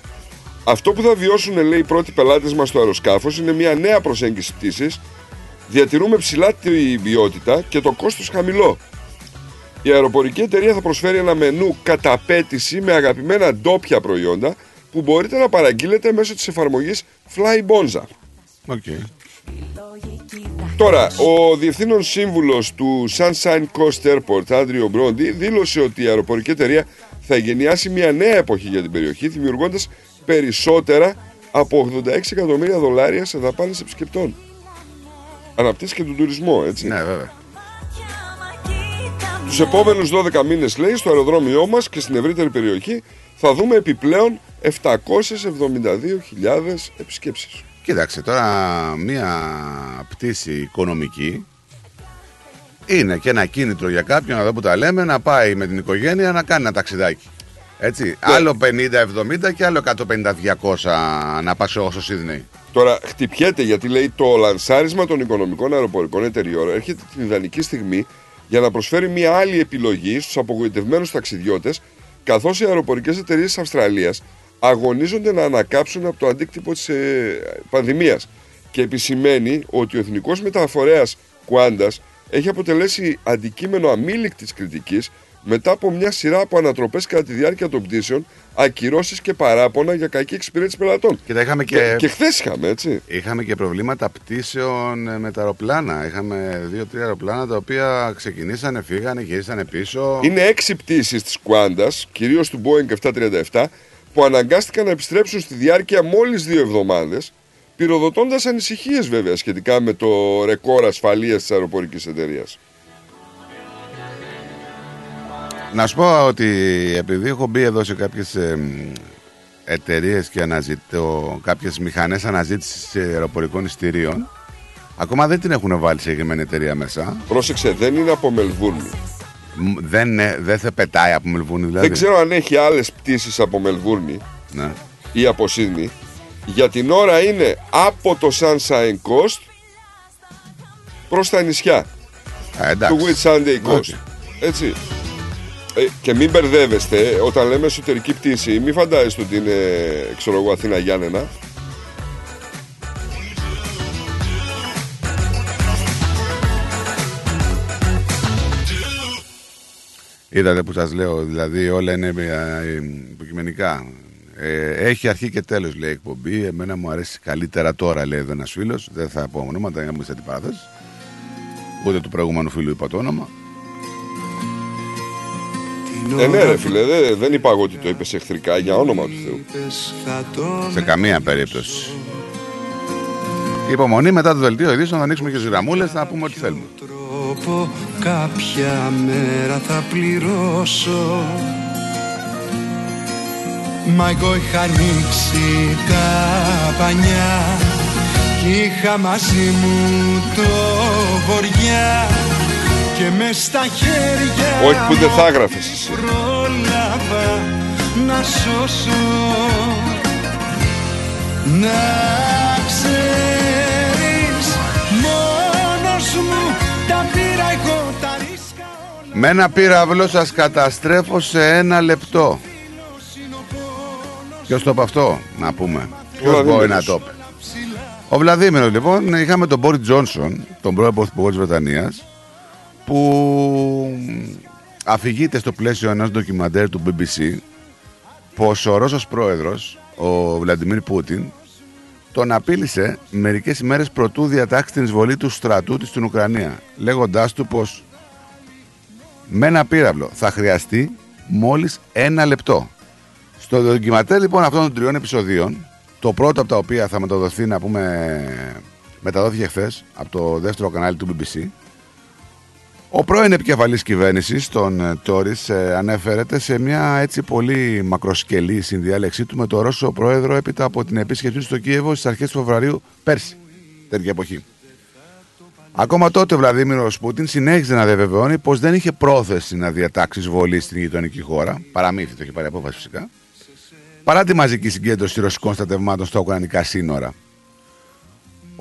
Αυτό που θα βιώσουν λέει οι πρώτοι πελάτες μας στο αεροσκάφος είναι μια νέα προσέγγιση πτήσης. Διατηρούμε ψηλά τη ποιότητα και το κόστος χαμηλό. Η αεροπορική εταιρεία θα προσφέρει ένα μενού κατά απέτηση με αγαπημένα ντόπια προϊόντα που μπορείτε να παραγγείλετε μέσω της εφαρμογής Flybonza. Okay. Τώρα, ο διευθύνων σύμβουλος του Sunshine Coast Airport, Άντριο Μπρόντι, δήλωσε ότι η αεροπορική εταιρεία θα εγκαινιάσει μια νέα εποχή για την περιοχή, δημιουργώντας περισσότερα από 86 εκατομμύρια δολάρια σε δαπάνες επισκεπτών. Αναπτύσσει και τον τουρισμό, έτσι. Ναι, βέβαια. Τους επόμενους 12 μήνες, λέει, στο αεροδρόμιό μας και στην ευρύτερη περιοχή θα δούμε επιπλέον 772.000 επισκέψεις. Κοίταξε, τώρα μία πτήση οικονομική είναι και ένα κίνητρο για κάποιον, εδώ που τα λέμε, να πάει με την οικογένεια να κάνει ένα ταξιδάκι. Έτσι, άλλο 50-70 και άλλο 150-200 να πάει στο Σίδνεϊ. Τώρα χτυπιέται γιατί λέει το λανσάρισμα των οικονομικών αεροπορικών εταιριών έρχεται την ιδανική στιγμή για να προσφέρει μια άλλη επιλογή στους απογοητευμένους ταξιδιώτες καθώς οι αεροπορικές εταιρείες της Αυστραλίας αγωνίζονται να ανακάψουν από το αντίκτυπο της ε, πανδημίας και επισημαίνει ότι ο εθνικός μεταφορέας Qantas έχει αποτελέσει αντικείμενο αμήλικτης κριτικής μετά από μια σειρά από ανατροπές κατά τη διάρκεια των πτήσεων, ακυρώσεις και παράπονα για κακή εξυπηρέτηση πελατών. Και, τα είχαμε και, Και, και χθες είχαμε, έτσι. είχαμε και προβλήματα πτήσεων ε, με τα αεροπλάνα. Είχαμε δύο-τρία αεροπλάνα τα οποία ξεκινήσανε, φύγανε, γυρίσανε πίσω. Είναι έξι πτήσεις της Qantas, κυρίως του Boeing 737, που αναγκάστηκαν να επιστρέψουν στη διάρκεια μόλις δύο εβδομάδες, πυροδοτώντας ανησυχίες βέβαια σχετικά με το ρεκόρ ασφαλείας της αεροπορικής εταιρείας. Να σου πω ότι επειδή έχω μπει εδώ σε κάποιες ε, εταιρείες και αναζητώ κάποιες μηχανές αναζήτησης αεροπορικών ειστηρίων ακόμα δεν την έχουν βάλει σε συγκεκριμένη εταιρεία μέσα. Πρόσεξε, δεν είναι από Μελβούρνη. Μ, Δεν, ε, δεν θα πετάει από Μελβούνι δηλαδή. Δεν ξέρω αν έχει άλλες πτήσεις από Μελβούρνη Ναι. ή από Σίδνη. Για την ώρα είναι από το Sunshine Coast προς τα νησιά. Α, εντάξει. του Whit Sunday Coast. Όχι. Έτσι. Ε, και μην μπερδεύεστε, όταν λέμε εσωτερική πτήση, μην φαντάζεστε ότι είναι, ξέρω εγώ, Αθήνα Γιάννενα. Είδατε που σας λέω, δηλαδή όλα είναι ε, ε, υποκειμενικά. Ε, έχει αρχή και τέλος λέει η εκπομπή. Εμένα μου αρέσει καλύτερα τώρα λέει εδώ ένας φίλος. Δεν θα πω ονόματα για να μην την παράθεση. Ούτε του προηγούμενου φίλου είπα το όνομα. Ε, ναι, ρε φίλε, δεν, δεν είπα εγώ ότι το είπες εχθρικά για όνομα του Θεού. Σε καμία περίπτωση. Υπομονή μετά το δελτίο ειδήσεων θα ανοίξουμε και τις γραμμούλες να πούμε ό,τι θέλουμε. τρόπο κάποια μέρα θα πληρώσω Μα εγώ είχα ανοίξει τα πανιά Κι είχα μαζί μου το βοριά Και μες στα χέρια Όχι που δεν θα έγραφες εσύ. πρόλαβα να σώσω Να ξέρεις μόνος μου τα πήρα εγώ τα ρίσκα Με ένα πύραυλο σας καταστρέφω σε ένα λεπτό. Ποιος το είπε αυτό, να πούμε. Ποιος Βλαδίμηρος. μπορεί να το είπε. Ο Βλαδίμηρος, λοιπόν, είχαμε τον Μπόρι Τζόνσον, τον πρώην πρωθυπουργό της Βρετανίας, που αφηγείται στο πλαίσιο ενός ντοκιμαντέρ του BBC πως ο Ρώσος πρόεδρος, ο Βλαντιμίρ Πούτιν, τον απείλησε μερικές ημέρες προτού διατάξει την εισβολή του στρατού της στην Ουκρανία, λέγοντάς του πως με ένα πύραυλο θα χρειαστεί μόλις ένα λεπτό. Στο ντοκιματέρ λοιπόν αυτών των τριών επεισοδίων, το πρώτο από τα οποία θα μεταδοθεί να πούμε μεταδόθηκε χθες από το δεύτερο κανάλι του BBC, ο πρώην επικεφαλής κυβέρνησης των ε, Τόρις ε, ανέφερεται σε μια έτσι πολύ μακροσκελή συνδιάλεξή του με τον Ρώσο πρόεδρο έπειτα από την επίσκεψή του στο Κίεβο στις αρχές του Φεβρουαρίου πέρσι, τέτοια εποχή. Ακόμα τότε ο Βλαδίμηρος Πούτιν συνέχιζε να διαβεβαιώνει πως δεν είχε πρόθεση να διατάξει εισβολή στην γειτονική χώρα. Παραμύθι, το είχε πάρει απόφαση φυσικά. Παρά τη μαζική συγκέντρωση ρωσικών στρατευμάτων στα Ουκρανικά σύνορα.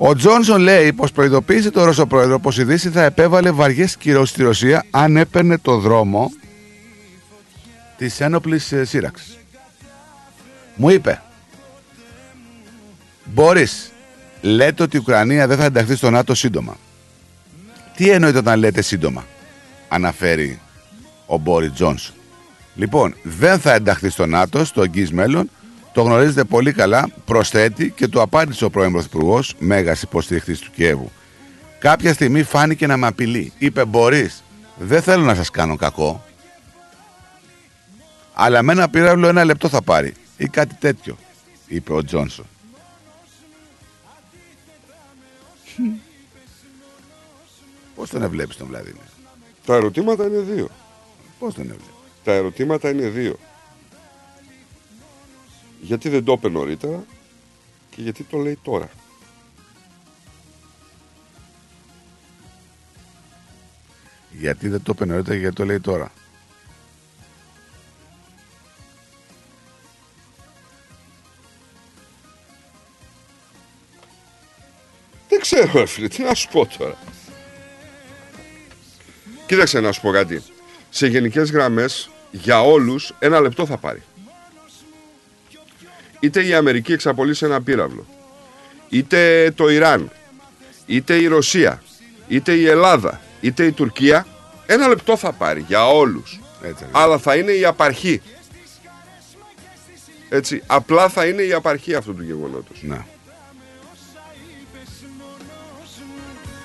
Ο Τζόνσον λέει πως προειδοποίησε τον Ρώσο πρόεδρο πως η Δύση θα επέβαλε βαριές κυρώσεις στη Ρωσία αν έπαιρνε το δρόμο της ένοπλης σύραξης. Μου είπε, Μπορεί, λέτε ότι η Ουκρανία δεν θα ενταχθεί στο ΝΑΤΟ σύντομα. Τι εννοείται όταν λέτε σύντομα, αναφέρει ο Μπόρις Τζόνσον. Λοιπόν, δεν θα ενταχθεί στο ΝΑΤΟ στο εγγύς μέλλον. Το γνωρίζετε πολύ καλά. Προσθέτει και το απάντησε ο πρώην Πρωθυπουργός, μέγας υποστηριχτής του Κιέβου. Κάποια στιγμή φάνηκε να με απειλεί. Είπε: Μπορείς, δεν θέλω να σας κάνω κακό. Αλλά με ένα πύραυλο ένα λεπτό θα πάρει. Ή κάτι τέτοιο, είπε ο Τζόνσον. Πώς τον ευλέπεις τον Βλαδίμir. Τα ερωτήματα είναι δύο. Πώς τον ευλέπεις; Τα ερωτήματα είναι δύο. Γιατί δεν το είπε νωρίτερα και γιατί το λέει τώρα. Γιατί δεν το είπε νωρίτερα και γιατί το λέει τώρα. Δεν ξέρω, φίλε, τι να σου πω τώρα. Κοίταξε να σου πω κάτι. Σε γενικές γραμμές, για όλους, ένα λεπτό θα πάρει. Είτε η Αμερική εξαπολύσει ένα πύραυλο, είτε το Ιράν, είτε η Ρωσία, είτε η Ελλάδα, είτε η Τουρκία, ένα λεπτό θα πάρει για όλους. Έτσι, Αλλά θα είναι η απαρχή. Έτσι, απλά θα είναι η απαρχή αυτού του γεγονότος. Ναι.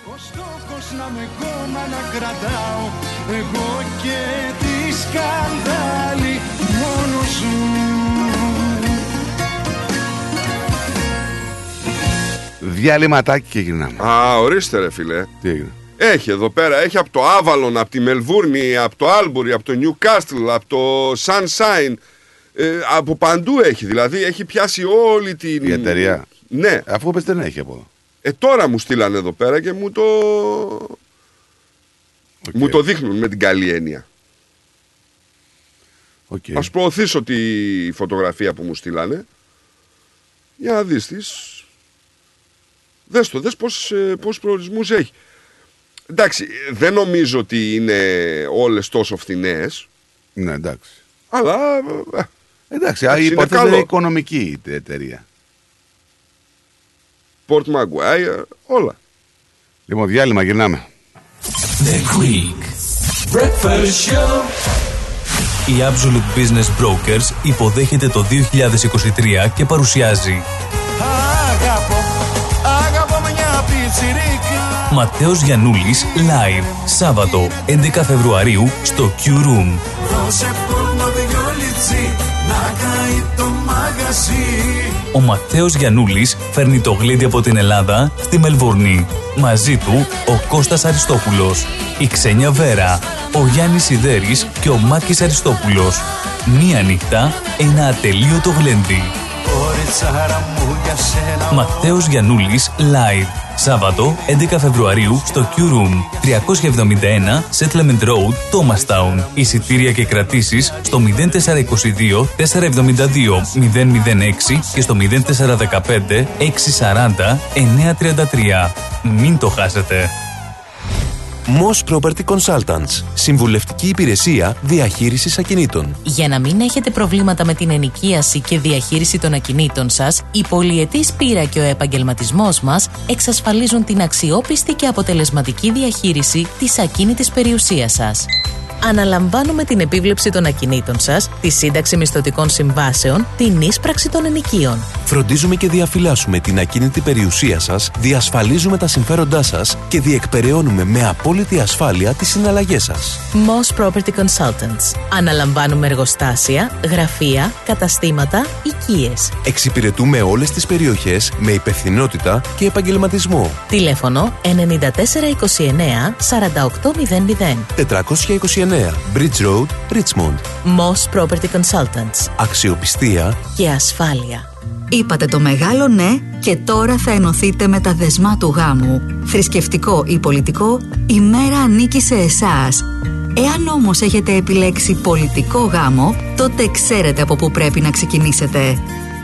Ο στόχος να με κόμμα να κρατάω Εγώ και τη σκανδάλη μόνος μου Διαλυματάκι και γυρνάμε. Α, ορίστε ρε φίλε. Τι έγινε; Έχει εδώ πέρα, έχει από το Άβαλον, από τη Μελβούρνη, από το Άλμπουρι, από το Νιουκάστλ, από το Sunshine. Ε, από παντού έχει, δηλαδή έχει πιάσει όλη την. Η εταιρεία. Ναι. Αφού πες δεν έχει από εδώ. Ε, τώρα μου στείλανε εδώ πέρα και μου το. Μου το δείχνουν με την καλή έννοια. Okay. Ας προωθήσω τη φωτογραφία που μου στείλανε για να δεις τις... Δες το, δες πώς, ε, πώς προορισμούς έχει. Εντάξει, δεν νομίζω ότι είναι όλες τόσο φθηνές. Ναι, εντάξει. Αλλά... ε, Εντάξει, Εντάξει, η είναι υπόθεση καλό. είναι οικονομική η εταιρεία. Port Maguire, όλα. Λοιπόν, διάλειμμα, γυρνάμε. The Greek Breakfast Show. Η Absolute Business Brokers υποδέχεται το 2023 και παρουσιάζει Αγαπώ, αγαπώ Ματέος Γιαννούλης Live Σάββατο 11 Φεβρουαρίου στο Q Room. Δώσε πόρνο δυο λιτσί να καεί το μαγαζί Ο Ματέος Γιαννούλης φέρνει το γλέντι από την Ελλάδα στη Μελβούρνη. Μαζί του ο Κώστας Αριστόπουλος, η Ξένια Βέρα, ο Γιάννης Σιδέρης και ο Μάκης Αριστόπουλος. Μία νύχτα, ένα ατελείωτο γλέντι. Ματέος Γιαννούλης Live. Σάββατο 11 Φεβρουαρίου στο Q Room 371 Settlement Road, Thomastown. Εισιτήρια και κρατήσεις στο 0422 472 006 και στο 0415 640 933. Μην το χάσετε. Moss Property Consultants. Συμβουλευτική υπηρεσία διαχείρισης ακινήτων. Για να μην έχετε προβλήματα με την ενοικίαση και διαχείριση των ακινήτων σας, η πολυετής πείρα και ο επαγγελματισμός μας εξασφαλίζουν την αξιόπιστη και αποτελεσματική διαχείριση της ακίνητης περιουσίας σας. Αναλαμβάνουμε την επίβλεψη των ακινήτων σας, τη σύνταξη μισθωτικών συμβάσεων, την ίσπραξη των ενοικίων. Φροντίζουμε και διαφυλάσσουμε την ακίνητη περιουσία σας, διασφαλίζουμε τα συμφέροντά σας και διεκπεραιώνουμε με απόλυτη ασφάλεια τις συναλλαγές σας. Moss Property Consultants. Αναλαμβάνουμε εργοστάσια, γραφεία, καταστήματα, οικίες. Εξυπηρετούμε όλες τις περιοχές με υπευθυνότητα και επαγγελματισμό. Τηλέφωνο 9429 4800. 429 Bridge Road, Richmond. Moss Property Consultants. Αξιοπιστία Και ασφάλεια. Είπατε το μεγάλο ναι και τώρα θα ενωθείτε με τα δεσμά του γάμου. Θρησκευτικό ή πολιτικό, η μέρα ανήκει σε εσάς. Εάν όμως έχετε επιλέξει πολιτικό γάμο, τότε ξέρετε από πού πρέπει να ξεκινήσετε.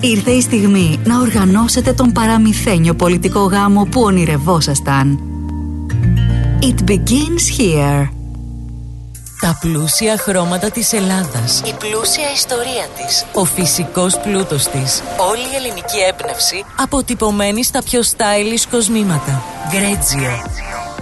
Ήρθε η στιγμή να οργανώσετε τον παραμυθένιο πολιτικό γάμο που ονειρευόσασταν. It begins here. Τα πλούσια χρώματα της Ελλάδας. Η πλούσια ιστορία της. Ο φυσικός πλούτος της. Όλη η ελληνική έμπνευση αποτυπωμένη στα πιο stylish κοσμήματα. Γκρέτζιο.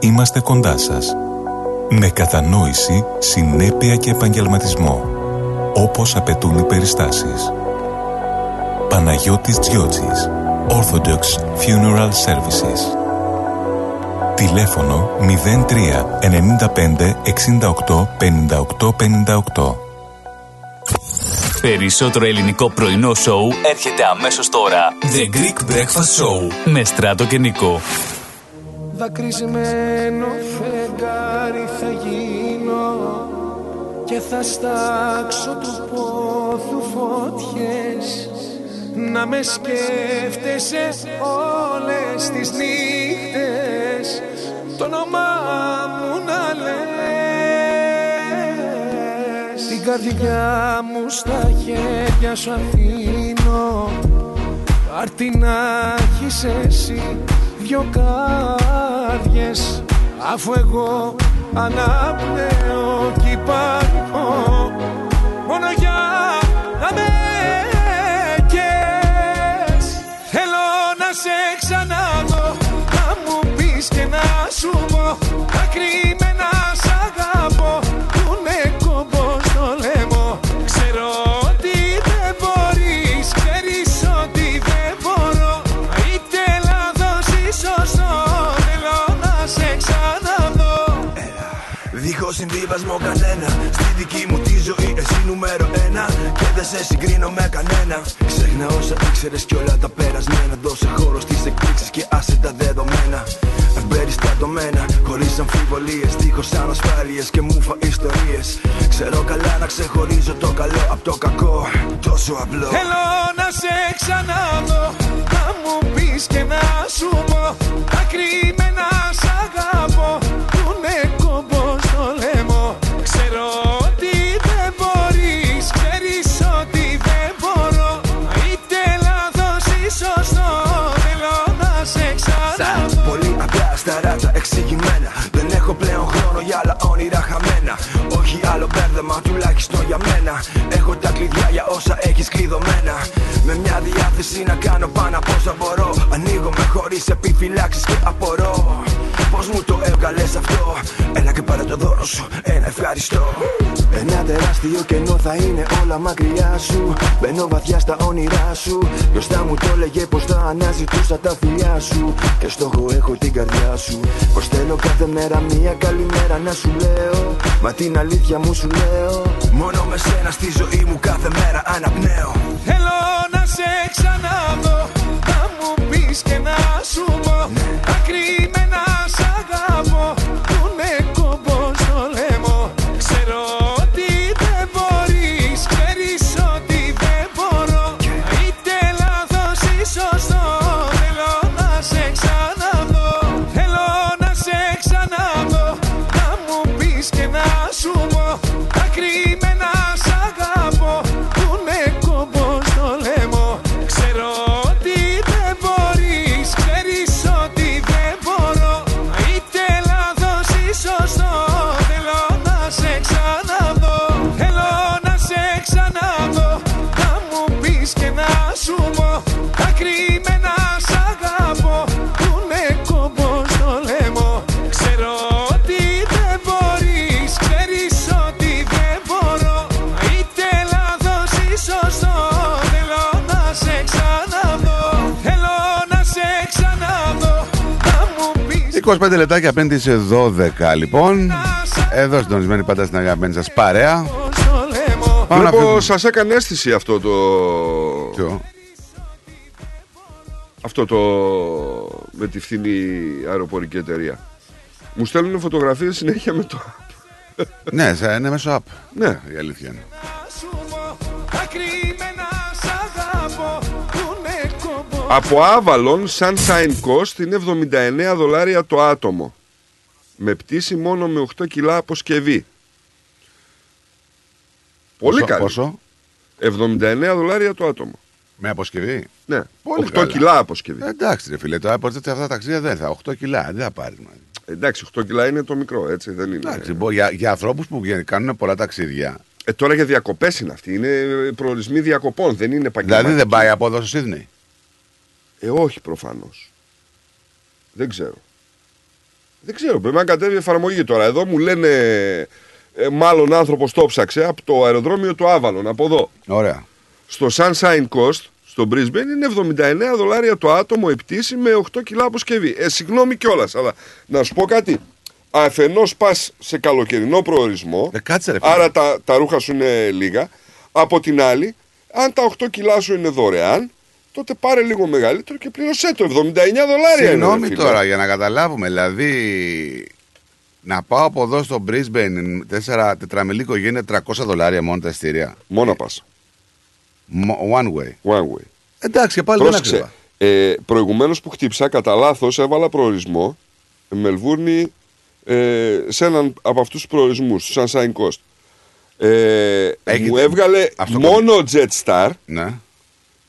είμαστε κοντά σας. Με κατανόηση, συνέπεια και επαγγελματισμό. Όπως απαιτούν οι περιστάσεις. Παναγιώτης Τζιότσης. Orthodox Funeral Services. Τηλέφωνο 03 95 68 58 58. Περισσότερο ελληνικό πρωινό σοου έρχεται αμέσως τώρα. The Greek Breakfast Show με Στράτο και Νικό. Δακρυσμένο φεγγάρι θα γίνω και θα στάξω του πόθου φωτιές. Να με σκέφτεσαι όλες τις νύχτες το όνομά μου να λες. Την καρδιά μου στα χέρια σου αφήνω πάρτι να έχεις εσύ δυο κάρδιες αφού εγώ αναπνέω κι υπάρχω. Μόνο για να με κες Θέλω να σε ξαναδώ να μου πεις και να σου πω τα κρυμμένα Δίχως συμβίβασμο κανένα. Στη δική μου τη ζωή εσύ νούμερο ένα. Και δεν σε συγκρίνω με κανένα. Ξέχνα όσα ήξερες κι όλα τα περασμένα. Δώσε χώρο στις εκπλήξεις και άσε τα δεδομένα. Εμπεριστατωμένα, χωρίς αμφιβολίες. Δίχως ανασφάλειες και μουφα ιστορίες. Ξέρω καλά να ξεχωρίζω το καλό από το κακό. Τόσο απλό. Θέλω να σε ξαναδώ. Να μου πεις και να σου πω. Τα κρυμμένα σ' αγαπώ ξαναδώ Πολύ απλά στα ράτσα εξηγημένα. Δεν έχω πλέον χρόνο για άλλα όνειρα χαμένα. Όχι άλλο μπέρδεμα τουλάχιστον για μένα. Έχω τα κλειδιά για όσα έχεις κλειδωμένα Με μια διάθεση να κάνω πάνω από όσα μπορώ. Ανοίγω με χωρίς επιφυλάξεις και απορώ. Πώς μου το έβγαλες αυτό; Έλα και πάρε το δώρο σου Ένα ευχαριστώ Ένα τεράστιο κενό θα είναι όλα μακριά σου. Μπαίνω βαθιά στα όνειρά σου. Μπροστά μου το έλεγε πως θα αναζητούσα τα φιλιά σου. Και στόχο έχω την καρδιά σου. Πως θέλω κάθε μέρα μια καλημέρα να σου λέω. Μα την αλήθεια μου σου λέω. Μόνο με σένα στη ζωή μου κάθε μέρα αναπνέω. Θέλω να σε ξαναδώ. Να μου πεις και να σου πω. Τα 25 λεπτάκια πριν τις 12 λοιπόν. Εδώ συντονισμένοι πάντα στην αγαπημένη σας παρέα. Πάμε να Βλέπω φύγουμε. σας έκανε αίσθηση αυτό το... Αυτό το... με τη φθηνή αεροπορική εταιρεία. Μου στέλνουν φωτογραφίες συνέχεια με το... ναι, σε- είναι μέσω app. Ναι. Η αλήθεια είναι. Από Avalon Sunshine Coast είναι 79 δολάρια το άτομο. Με πτήση μόνο με 8 κιλά αποσκευή. Πολύ Πόσο- καλή. πόσο; 79 δολάρια το άτομο. Με αποσκευή; Ναι, Πολύ 8 καλά. κιλά αποσκευή. Ε, εντάξει, ρε φίλε, τώρα από αυτά τα ταξίδια δεν θα. 8 κιλά, δεν θα πάρει. Εντάξει, 8 κιλά είναι το μικρό, έτσι δεν είναι. Εντάξει, μπο- για, για ανθρώπους που βγαίνουν- κάνουν πολλά ταξίδια. Ε, τώρα για διακοπές είναι αυτή. Είναι προορισμοί διακοπών, δεν είναι επαγγελματικοί. Δηλαδή δεν πάει από εδώ στο Σίδνεϊ. Ε, όχι προφανώς. Δεν ξέρω. Δεν ξέρω. Πρέπει να κατέβει η εφαρμογή τώρα. Εδώ μου λένε ε, μάλλον άνθρωπος το ψάξε από το αεροδρόμιο του Άβαλον, από εδώ. Ωραία. Στο Sunshine Coast, στο Brisbane, είναι 79 δολάρια το άτομο η πτήση με 8 κιλά αποσκευή. Ε, συγγνώμη κιόλας, αλλά να σου πω κάτι. Αφενός πας σε καλοκαιρινό προορισμό, Ε, κάτσε ρε φίλε. άρα τα, τα ρούχα σου είναι λίγα. Από την άλλη, αν τα 8 κιλά σου είναι δωρεάν, τότε πάρε λίγο μεγαλύτερο και πλήρωσέ το. 79 δολάρια είναι. Συγγνώμη ρε φίλε. τώρα για να καταλάβουμε. Δηλαδή, να πάω από εδώ στο Brisbane, τέσσερα τετραμελή οικογένεια, 300 δολάρια μόνο τα εισιτήρια. Μόνο πας. One way. One way. Εντάξει, και πάλι δεν Πρόσεξε. άκουσα. Ε, Προηγουμένως που χτύψα, κατά λάθος έβαλα προορισμό Μελβούρνη ε, σε έναν από αυτούς τους προορισμούς, τους Sunshine Coast. Ε, μου έβγαλε μόνο Jetstar, Ναι.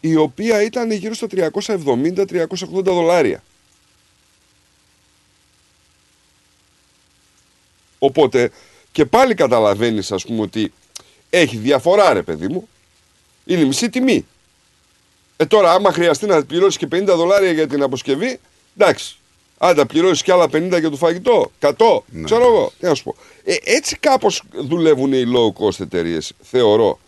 Η οποία ήταν γύρω στα 370-380 δολάρια. Οπότε και πάλι καταλαβαίνεις, ας πούμε, ότι έχει διαφορά, ρε παιδί μου. Είναι η μισή τιμή. Ε, τώρα, άμα χρειαστεί να πληρώσεις και 50 δολάρια για την αποσκευή, εντάξει. Αν τα πληρώσεις και άλλα 50 για το φαγητό, 100, ξέρω εγώ. Τι να σου πω. Ε, έτσι κάπως δουλεύουν οι low cost εταιρείες, θεωρώ.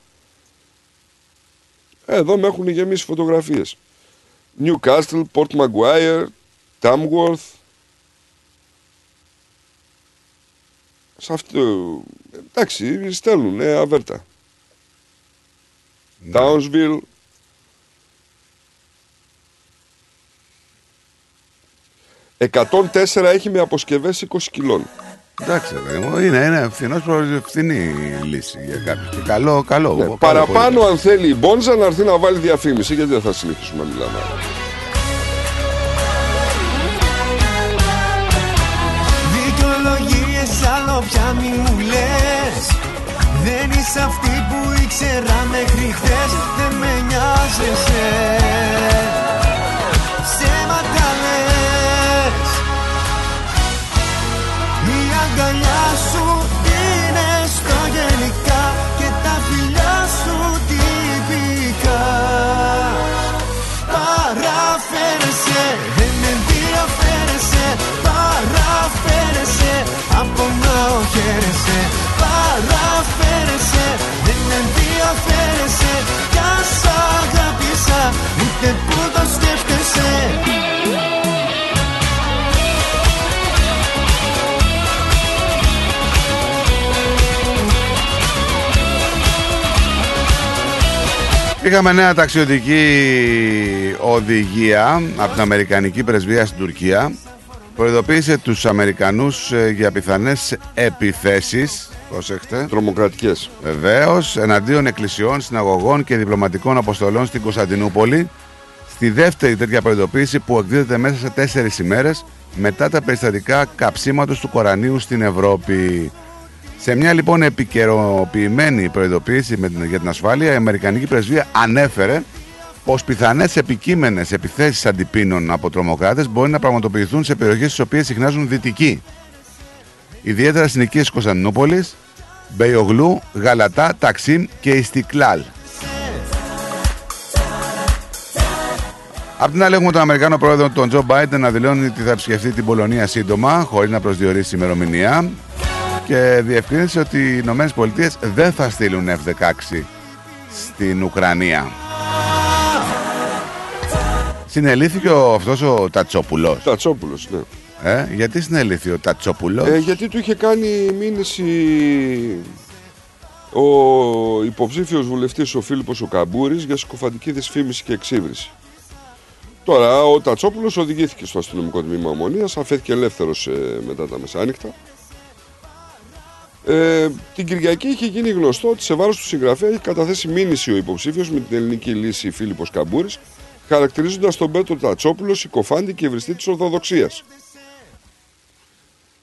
Ε, Εδώ με έχουν γεμίσει φωτογραφίες. Newcastle, Port Maguire, Tamworth. Σε αυτό. Εντάξει, στέλνουν, ε, αβέρτα. Townsville. «104 έχει με αποσκευές 20 κιλών. Εντάξει, ρε παιδί μου, είναι, είναι φθηνός προ- φθηνή λύση για κάποιους. Και καλό, καλό. Ναι, καλό παραπάνω αν θέλει η Μπόντζα να έρθει να βάλει διαφήμιση γιατί δεν θα συνεχίσουμε να μιλάμε. Δικαιολογίες άλλο πια μη μου λες Δεν είσαι αυτή που ήξερα μέχρι χθες Δεν με νοιάζεσαι ενδιαφέρεσαι Κι ας αγάπησα, ούτε που το σκέφτεσαι Είχαμε νέα ταξιδιωτική οδηγία από την Αμερικανική Πρεσβεία στην Τουρκία. Προειδοποίησε τους Αμερικανούς ε, για πιθανές επιθέσεις. Προσέξτε. Τρομοκρατικές. Βεβαίως, εναντίον εκκλησιών, συναγωγών και διπλωματικών αποστολών στην Κωνσταντινούπολη. Στη δεύτερη τέτοια προειδοποίηση που εκδίδεται μέσα σε τέσσερις ημέρες μετά τα περιστατικά καψίματος του Κορανίου στην Ευρώπη. Σε μια λοιπόν επικαιροποιημένη προειδοποίηση με την, για την ασφάλεια, η Αμερικανική Πρεσβεία ανέφερε πως πιθανές επικείμενες επιθέσεις αντιπίνων από τρομοκράτες μπορεί να πραγματοποιηθούν σε περιοχές στις οποίες συχνάζουν δυτικοί. Ιδιαίτερα στι νοικίε της Κωνσταντινούπολης, Μπεϊογλού, Γαλατά, Ταξίμ και Ιστικλάλ. Απ' την άλλη, έχουμε τον Αμερικάνο πρόεδρο, τον Τζο Μπάιντεν, να δηλώνει ότι θα επισκεφτεί την Πολωνία σύντομα, χωρίς να προσδιορίσει ημερομηνία. Και διευκρίνησε ότι οι Ηνωμένες Πολιτείες δεν θα στείλουν F-16 στην Ουκρανία. Συνελήφθηκε ο, αυτός ο Τατσόπουλος. Τατσόπουλος, ναι. Ε, γιατί συνελήφθη ο Τατσόπουλος; Ε, γιατί του είχε κάνει μήνυση ο υποψήφιος βουλευτής ο Φίλιππος ο Καμπούρης για συκοφαντική δυσφήμιση και εξύβριση. Τώρα ο Τατσόπουλος οδηγήθηκε στο αστυνομικό τμήμα Ομονίας, αφέθηκε ελεύθερος ε, μετά τα μεσάνυχτα. Ε, την Κυριακή είχε γίνει γνωστό ότι σε βάρος του συγγραφέα έχει καταθέσει μήνυση ο υποψήφιος με την ελληνική λύση Φίλιππος Καμπούρης, χαρακτηρίζοντας τον Πέτρο Τατσόπουλο συκοφάντη και ευριστή της Ορθοδοξίας.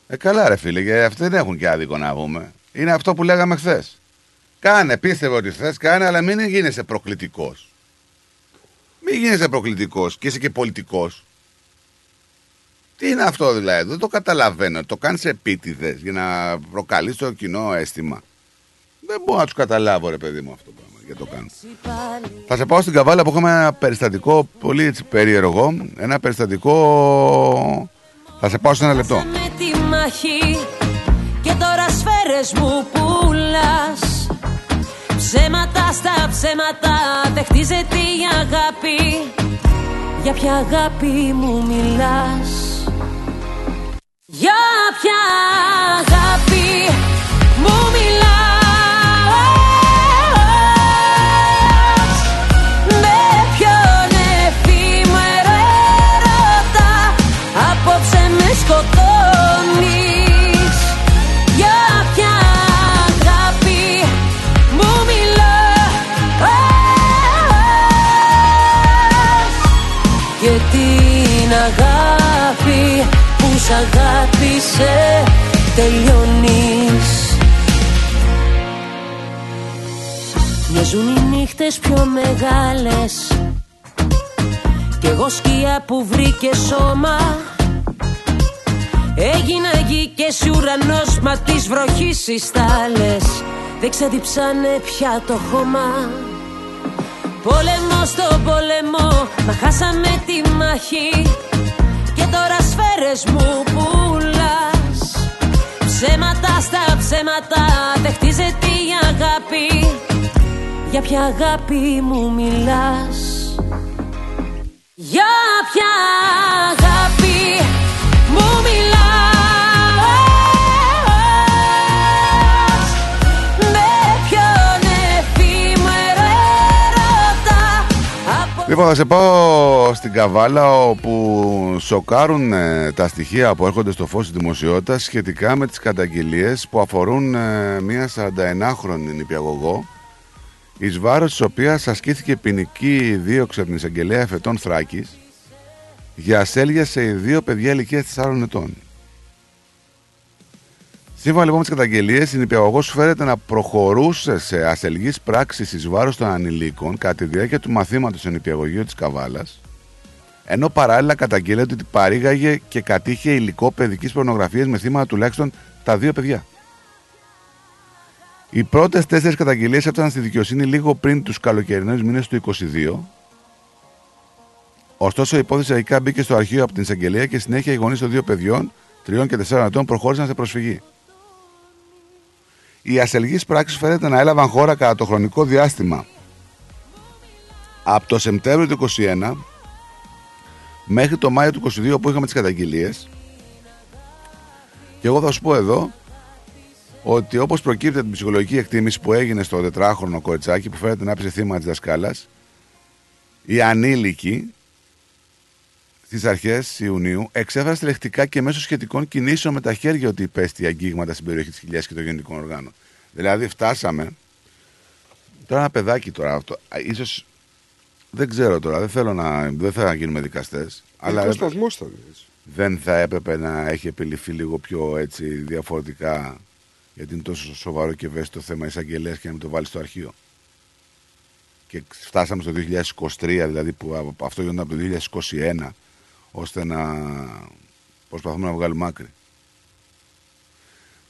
Ε, καλά ρε φίλε, γιατί αυτοί δεν έχουν και άδικο να πούμε. Είναι αυτό που λέγαμε χθες. Κάνε, πίστευε ότι θε, κάνε, αλλά μην γίνεσαι προκλητικός. Μην γίνεσαι προκλητικός και είσαι και πολιτικός. Τι είναι αυτό δηλαδή, δεν το καταλαβαίνω. Το κάνεις επίτηδες για να προκαλείς το κοινό αίσθημα. Δεν μπορώ να τους καταλάβω, ρε παιδί μου, αυτό το πράγμα για το κάνω. Θα σε πάω στην Καβάλα που έχουμε ένα περιστατικό πολύ έτσι, περίεργο. Ένα περιστατικό. Θα σε πάω σε ένα λεπτό. Με τη μάχη και τώρα σφαίρες μου πουλάς. Ψέματα στα ψέματα δεν χτίζεται η αγάπη. Για ποια αγάπη μου μιλάς; Για ποια αγάπη μου μιλάς; Μοιάζουν οι νύχτες πιο μεγάλες. Κι εγώ σκιά που βρήκε σώμα. Έγινα γη και εσύ ουρανός Μα της βροχής οι στάλες Δεν ξαδιψάνε πια το χώμα. Πόλεμο στο πόλεμο Μα χάσαμε τη μάχη. Και τώρα σφαίρες μου πουλάς. Ψέματα στα ψέματα Δεν χτίζεται η αγάπη Για ποια αγάπη μου μιλάς; Για ποια αγάπη μου μιλάς; Με ποιον εφήμερο έρωτα Λοιπόν, θα σε πάω στην Καβάλα όπου σοκάρουν ε, τα στοιχεία που έρχονται στο φως της δημοσιότητας σχετικά με τις καταγγελίες που αφορούν ε, μια 41χρονη νηπιαγωγό εις βάρος της οποίας ασκήθηκε ποινική δίωξη από την εισαγγελέα εφετών Θράκης για ασέλγεια σε δύο παιδιά ηλικίας 4 ετών. Σύμφωνα λοιπόν με τις καταγγελίες, η νηπιαγωγός φέρεται να προχωρούσε σε ασελγής πράξης εις βάρος των ανηλίκων κατά τη διάρκεια του μαθήματος στο νηπιαγωγείο της Καβάλας, ενώ παράλληλα καταγγέλλεται ότι παρήγαγε και κατήχε υλικό παιδικής πορνογραφίας με θύματα τουλάχιστον τα δύο παιδιά. Οι πρώτες τέσσερις καταγγελίες έφτασαν στη δικαιοσύνη λίγο πριν τους καλοκαιρινούς μήνες του 22. Ωστόσο, η υπόθεση αρχικά μπήκε στο αρχείο από την εισαγγελία και συνέχεια οι γονείς των δύο παιδιών, τριών και τεσσάρων ετών, προχώρησαν σε προσφυγή. Οι ασελγείς πράξεις φαίνεται να έλαβαν χώρα κατά το χρονικό διάστημα από το Σεπτέμβριο του 21 μέχρι το Μάιο του 22 που είχαμε τις καταγγελίες και εγώ θα σου πω εδώ ότι όπως προκύπτει από την ψυχολογική εκτίμηση που έγινε στο τετράχρονο κοριτσάκι που φαίνεται να έπεσε θύμα της δασκάλας οι ανήλικοι στις αρχές Ιουνίου εξέφρασε λεκτικά και μέσω σχετικών κινήσεων με τα χέρια ότι υπέστη αγγίγματα στην περιοχή της χιλιάς και των γενικών οργάνων. Δηλαδή φτάσαμε τώρα ένα παιδάκι τώρα αυτό, α, ίσως δεν ξέρω τώρα, δεν θέλω να, δεν θα γίνουμε δικαστές αλλά Αλλά σταθμό ήταν. έτσι. δεν θα έπρεπε να έχει επιληφθεί λίγο πιο έτσι διαφορετικά Γιατί είναι τόσο σοβαρό και ευαίσθητο θέμα εισαγγελέας και να μην το βάλεις στο αρχείο. Και φτάσαμε στο 2023, δηλαδή που α- αυτό γινόταν από το 2021, ώστε να προσπαθούμε να βγάλουμε άκρη.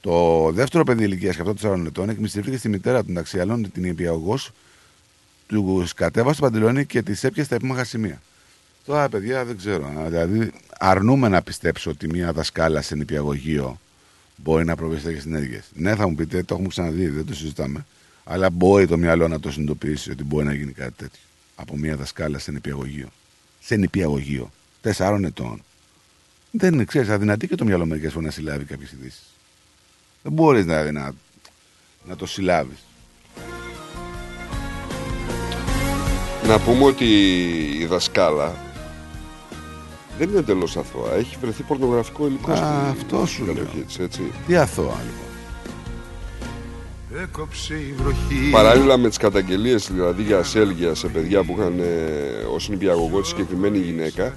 Το δεύτερο παιδί ηλικίας και αυτό των 4 ετών εκμυστηρήθηκε στη μητέρα του μεταξύ άλλων την υπηαγωγό του κατέβασε το παντελόνι και της έπιασε στα επίμαχα σημεία. Τώρα, παιδιά, δεν ξέρω. α, Δηλαδή, αρνούμε να πιστέψω ότι μια δασκάλα σε νηπιαγωγείο μπορεί να προβεί σε τέτοιες ενέργειε. Ναι, θα μου πείτε, το έχουμε ξαναδεί, δεν το συζητάμε. Αλλά μπορεί το μυαλό να το συνειδητοποιήσει ότι μπορεί να γίνει κάτι τέτοιο. Από μια δασκάλα σε νηπιαγωγείο. Σε νηπιαγωγείο. Τεσσάρων ετών. Δεν είναι, ξέρεις, αδυνατή και το μυαλό μερικές φορές να συλλάβει κάποιες ειδήσεις. Δεν μπορείς δηλαδή να, να το συλλάβεις. Να πούμε ότι η δασκάλα δεν είναι εντελώς αθώα. Έχει βρεθεί πορνογραφικό υλικό Α, στην αυτό σου λέω. κατοχή της, έτσι. Τι αθώα λοιπόν. Έκοψε η βροχή. Παράλληλα με τις καταγγελίες δηλαδή για ασέλγεια σε παιδιά που είχαν ε, ως νηπιαγωγό τη συγκεκριμένη γυναίκα,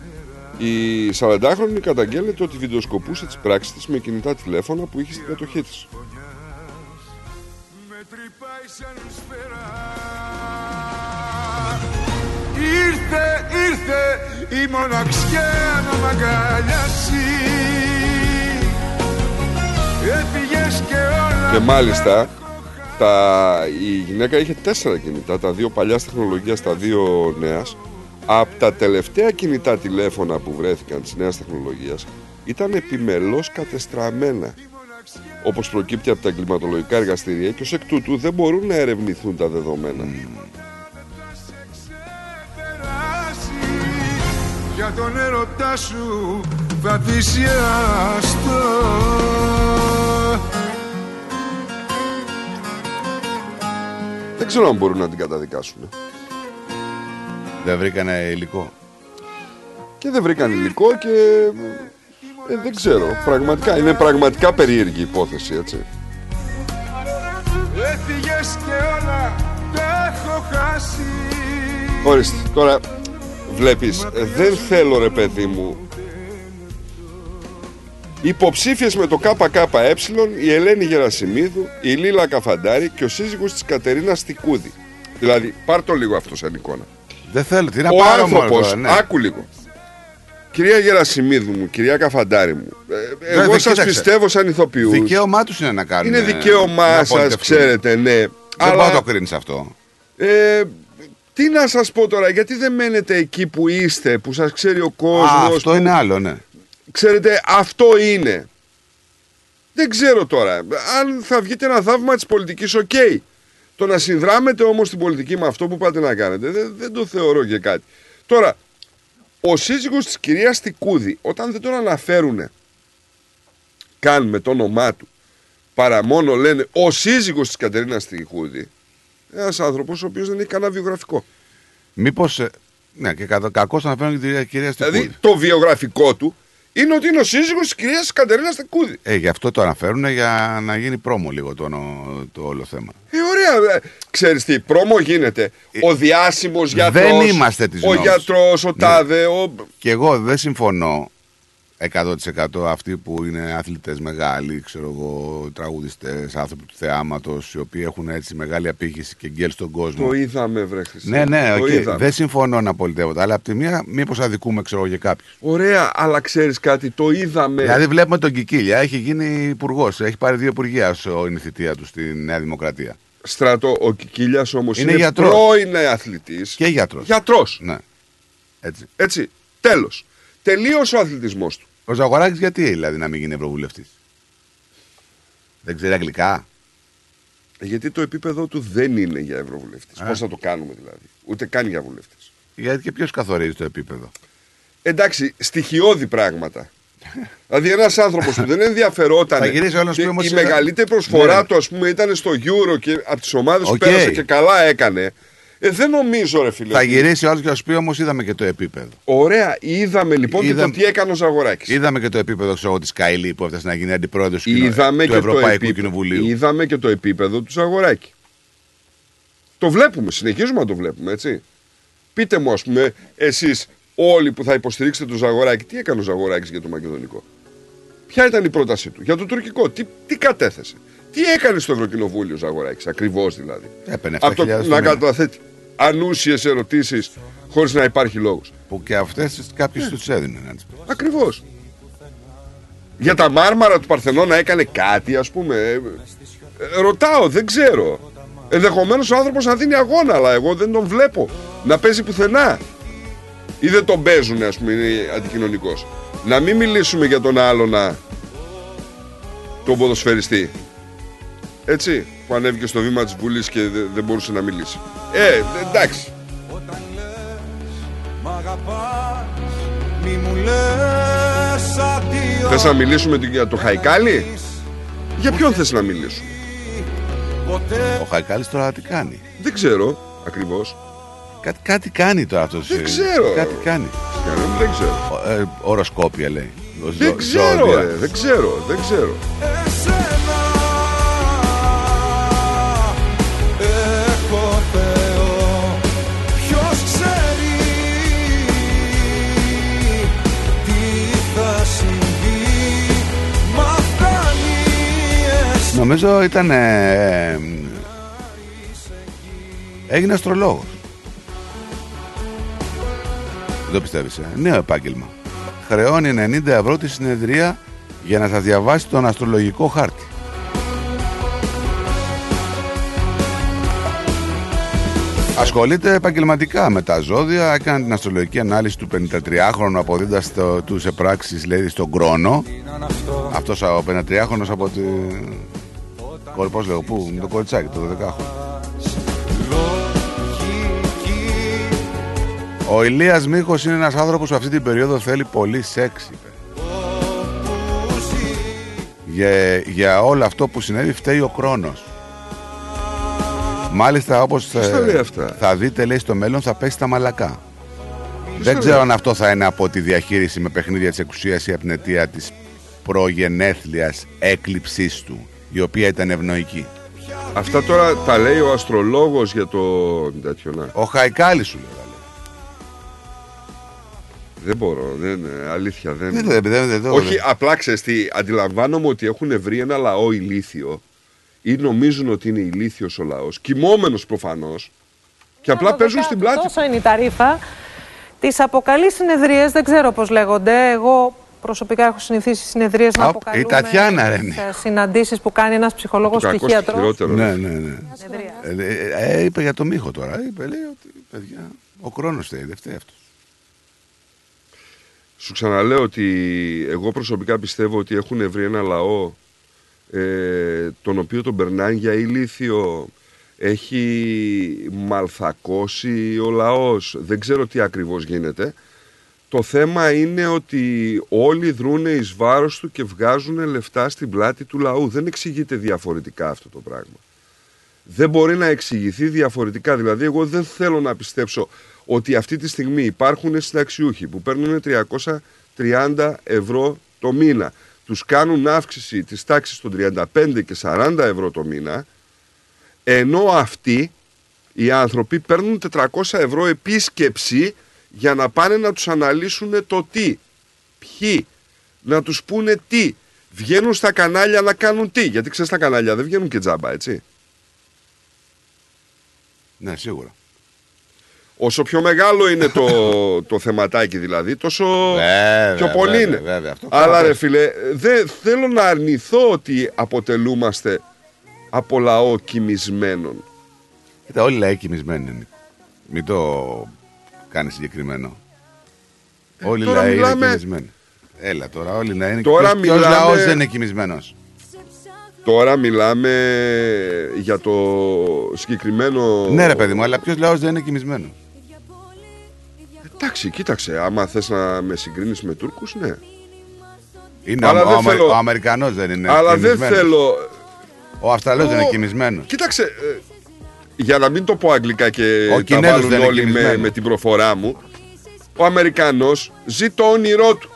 η 40χρονη καταγγέλλεται ότι βιντεοσκοπούσε τις πράξεις της με κινητά τηλέφωνα που είχε στην κατοχή της. Ήρθε, ήρθε η μοναξιά να μ' αγκαλιάσει Έφυγες και όλα Και μάλιστα τα, η γυναίκα είχε τέσσερα κινητά, τα δύο παλιάς τεχνολογίας, τα δύο νέας. Από τα τελευταία κινητά τηλέφωνα που βρέθηκαν της νέας τεχνολογίας ήταν επιμελώς κατεστραμμένα. Όπως προκύπτει από τα εγκληματολογικά εργαστήρια και ως εκ τούτου δεν μπορούν να ερευνηθούν τα δεδομένα. Για τον έρωτά σου θα θυσιαστώ Δεν ξέρω αν μπορούν να την καταδικάσουν. Δεν βρήκανε υλικό. Και δεν βρήκαν υλικό και ε, δεν ξέρω. Πραγματικά είναι πραγματικά περίεργη υπόθεση, έτσι. Έφυγες και όλα τα έχω χάσει Ορίστε, τώρα βλέπεις, ε, δεν θέλω ρε παιδί μου Υποψήφιες με το ΚΚΕ η Ελένη Γερασιμίδου, η Λίλα Καφαντάρη και ο σύζυγος της Κατερίνας Στικούδη. Δηλαδή, πάρ το λίγο αυτό σαν εικόνα. Δεν θέλω, τι να Ο πάρω μόνο άνθρωπος, τώρα, ναι. άκου λίγο. Κυρία Γερασιμίδου μου, κυρία Καφαντάρη μου, ε, εγώ Βέβαια, σας κοίταξε. πιστεύω σαν ηθοποιούς. Δικαίωμά τους είναι να κάνουν. Είναι ε, δικαίωμά να σας, πολιτευτούν. ξέρετε, ναι. Δεν Αλλά- πάω να το κρίνεις αυτό. Ε, τι να σας πω τώρα, γιατί δεν μένετε εκεί που είστε, που σας ξέρει ο κόσμος. Α, αυτό που- είναι άλλο, ναι. Ξέρετε, αυτό είναι. Δεν ξέρω τώρα. Αν θα βγείτε ένα θαύμα της πολιτικής, οκ. Το να συνδράμετε όμως την πολιτική με αυτό που πάτε να κάνετε, δεν, δεν το θεωρώ και κάτι. Τώρα, ο σύζυγος της κυρίας Τικούδη, όταν δεν τον αναφέρουν καν με το όνομά του, παρά μόνο λένε ο σύζυγος της Κατερίνας Τικούδη, ένας άνθρωπος ο οποίος δεν έχει κανένα βιογραφικό. Μήπως. Ναι, και κακώ αναφέρουν και την κυρία Στικούδη. Δηλαδή, το βιογραφικό του είναι ότι είναι ο σύζυγος της κυρίας Κατερίνας Τικούδη. Ε, γι' αυτό το αναφέρουν για να γίνει πρόμο λίγο το, το όλο θέμα. Ε, ωραία. ε, Ξέρεις τι, πρόμο γίνεται. Ο διάσημος γιατρός, Ε, Δεν είμαστε της ο γνώσης. γιατρός, ο Ναι. τάδε, ο... Και εγώ δεν συμφωνώ 100% αυτοί που είναι αθλητές μεγάλοι, ξέρω εγώ, τραγουδιστές, άνθρωποι του θεάματος, οι οποίοι έχουν έτσι μεγάλη απήχηση και γκέλ στον κόσμο. Το είδαμε βρε Χρήστο. Ναι, ναι, Το οκ. είδαμε. δεν συμφωνώ να πολιτεύονται. Αλλά από τη μία, μήπως αδικούμε, ξέρω εγώ, για κάποιους. Ωραία, αλλά ξέρεις κάτι, το είδαμε. Δηλαδή, βλέπουμε τον Κικίλια, έχει γίνει υπουργός, έχει πάρει δύο υπουργεία όσο είναι η θητεία του στη Νέα Δημοκρατία. Στρατό, ο Κικίλιας όμως Είναι είναι, γιατρός. πρώην αθλητής. Και γιατρός. Γιατρός. Ναι. Έτσι. Έτσι, τέλος. Τελείωσε ο αθλητισμός του. Ο Ζαγοράκης γιατί δηλαδή να μην γίνει ευρωβουλευτής; Δεν ξέρει αγγλικά; Γιατί το επίπεδο του δεν είναι για ευρωβουλευτής. Α. Πώς θα το κάνουμε δηλαδή; Ούτε καν για βουλευτής. Γιατί και ποιος καθορίζει το επίπεδο; Εντάξει, στοιχειώδη πράγματα. δηλαδή ένας άνθρωπος που δεν ενδιαφερόταν. Θα γυρίσει ο άλλος και που όμως η είναι- μεγαλύτερη προσφορά Ναι. του, ας πούμε, ήταν στο Euro και από τις ομάδες που Οκ. πέρασε και καλά έκανε. Ε, δεν νομίζω, ρε φίλε. Θα ότι- γυρίσει ο άλλος και θα σου πει όμως είδαμε και το επίπεδο. Ωραία, είδαμε λοιπόν και Είδαμε- το τι έκανε ο Ζαγοράκης. Είδαμε και το επίπεδο ξέρω, της Καηλή που έφτασε να γίνει αντιπρόεδρος του, κοινο- Είδαμε του και, το Ευρωπαϊκού επίπεδο, Κοινοβουλίου. είδαμε και το επίπεδο του Ζαγοράκη. Το βλέπουμε, συνεχίζουμε να το βλέπουμε, έτσι. Πείτε μου, ας πούμε, εσείς όλοι που θα υποστηρίξετε τον Ζαγοράκη, τι έκανε ο Ζαγοράκης για το Μακεδονικό; Ποια ήταν η πρότασή του για το τουρκικό, τι, τι κατέθεσε; Τι έκανε στο Ευρωκοινοβούλιο Ζαγοράκης, ακριβώς δηλαδή; Έπαιρνε Από το 7.000 το να μήνα. καταθέτει ανούσιες ερωτήσεις χωρίς να υπάρχει λόγος. Που και αυτές κάποιο τους έδινε. να τις πω. Ακριβώς. Για τα μάρμαρα του Παρθενώνα έκανε κάτι, ας πούμε. Ε, ε, ρωτάω, δεν ξέρω. Ενδεχομένως ο άνθρωπος να δίνει αγώνα, αλλά εγώ δεν τον βλέπω να παίζει πουθενά. Ή δεν τον παίζουν, ας πούμε, είναι αντικοινωνικό. Να μην μιλήσουμε για τον άλλονα τον ποδοσφαιριστή. Έτσι, που ανέβηκε στο βήμα της Βουλής και δε- δεν μπορούσε να μιλήσει. Ε, εντάξει. Μ' αγαπάς, μη μου λες αντίο Θες να μιλήσουμε για το Χαϊκάλι; Για ποιον θες να μιλήσουμε; Ο Χαϊκάλης τώρα τι κάνει; Δεν ξέρω ακριβώς. Κάτι, κάτι κάνει τώρα αυτός. Δεν ξέρω. Κάτι κάνει. Δεν ξέρω. Ε, οροσκόπια λέει. Ζω- Δεν ξέρω, ζώδια. ρε, δεν ξέρω, δεν ξέρω. Νομίζω ήταν. ε, ε, έγινε αστρολόγος. Δεν το πιστεύεις, ε. Νέο επάγγελμα. Χρεώνει 90 ευρώ τη συνεδρία για να σας διαβάσει τον αστρολογικό χάρτη. Ασχολείται επαγγελματικά με τα ζώδια. Έκανε την αστρολογική ανάλυση του 53χρονου αποδίδοντας τους σε πράξει λέει στον Κρόνο. Αυτό; Ο 53χρονο από τη. Πώ λέγω, πού, με το κοριτσάκι, το 12χρονο. Ο Ηλίας Μίχος είναι ένας άνθρωπος που αυτή την περίοδο θέλει πολύ σεξ, είπε. Για, για όλο αυτό που συνέβη φταίει ο Κρόνος. Μάλιστα όπως Ποιος τα ε, λέει αυτά; θα δείτε λέει στο μέλλον θα πέσει τα μαλακά. Ποιος Δεν τα ξέρω λέει; αν αυτό θα είναι από τη διαχείριση με παιχνίδια της εξουσίας ή από την αιτία της προγενέθλιας έκλειψής του, η οποία ήταν ευνοϊκή. Αυτά τώρα τα λέει ο αστρολόγος για το τέτοιο να. Ο Χαϊκάλης σου λέει. Δεν μπορώ, δεν, αλήθεια δεν. Δεν- δεν- δεν- δεν- Όχι, δεν- απλά ξέρεις τι, αντιλαμβάνομαι ότι έχουν βρει ένα λαό ηλίθιο ή νομίζουν ότι είναι ηλίθιος ο λαός, κοιμόμενος προφανώς, και απλά παίζουν στην πλάτη. Τόσο είναι η ταρήφα. Τις αποκαλείς συνεδρίες, δεν ξέρω πώς λέγονται. Εγώ προσωπικά έχω συνηθίσει συνεδρίες να Απ, αποκαλούμε η Τατιάνα, ρε, ναι. τις, ε, συναντήσεις που κάνει ένας ψυχολόγος Το κακό ψυχίατρος. χειρότερο. Ναι, ναι, ναι. Ε, ε, ε, είπε για το Μίχο τώρα. Είπε, λέει ότι παιδιά, ο χρόνος θέλει, δεν φταίει αυτός. Σου ξαναλέω ότι εγώ προσωπικά πιστεύω ότι έχουν βρει ένα λαό ε, τον οποίο τον περνάει για ηλίθιο. Έχει μαλθακώσει ο λαός. Δεν ξέρω τι ακριβώς γίνεται. Το θέμα είναι ότι όλοι δρούνε εις βάρος του και βγάζουν λεφτά στην πλάτη του λαού. Δεν εξηγείται διαφορετικά αυτό το πράγμα. Δεν μπορεί να εξηγηθεί διαφορετικά. Δηλαδή, εγώ δεν θέλω να πιστέψω ότι αυτή τη στιγμή υπάρχουν συνταξιούχοι που παίρνουν 330 ευρώ το μήνα. Τους κάνουν αύξηση της τάξης των 35 και 40 ευρώ το μήνα, ενώ αυτοί οι άνθρωποι παίρνουν 400 ευρώ επίσκεψη για να πάνε να τους αναλύσουν το τι, ποιοι, να τους πούνε τι. Βγαίνουν στα κανάλια να κάνουν τι, γιατί ξέρεις τα κανάλια δεν βγαίνουν και τζάμπα, έτσι. Ναι, σίγουρα. Όσο πιο μεγάλο είναι το, [laughs] το θεματάκι δηλαδή, τόσο Βέβαια, πιο πολύ βέβαια, είναι. βέβαια, αυτό Αλλά καλά ρε πες. φίλε, δεν θέλω να αρνηθώ ότι αποτελούμαστε από λαό κοιμισμένων. Κοίτα, όλοι οι λαοί κοιμισμένοι είναι. Μην το κάνει συγκεκριμένο. όλοι οι Ε, τώρα λαοί μιλάμε- είναι κοιμισμένοι. Έλα τώρα, όλοι οι λαοί είναι Τώρα Ποιος- ποιος μιλάμε- λαός δεν είναι κοιμισμένος. Τώρα μιλάμε για το συγκεκριμένο... Ναι, ρε παιδί μου, αλλά ποιος λαός δεν είναι κοιμισμένος; Εντάξει, κοίταξε, άμα θες να με συγκρίνεις με Τούρκους, ναι. Είναι Αλλά ο, δεν ο, θέλω- ο Αμερικανός δεν είναι. Αλλά δεν κοιμισμένος. θέλω... Ο Αυστραλός δεν Ο- είναι κοιμισμένος. Κοίταξε, ε, για να μην το πω αγγλικά και Ο τα Κινέζος βάλουν δεν είναι όλοι με, κοιμισμένος. με την προφορά μου, ο Αμερικανός ζει το όνειρό του.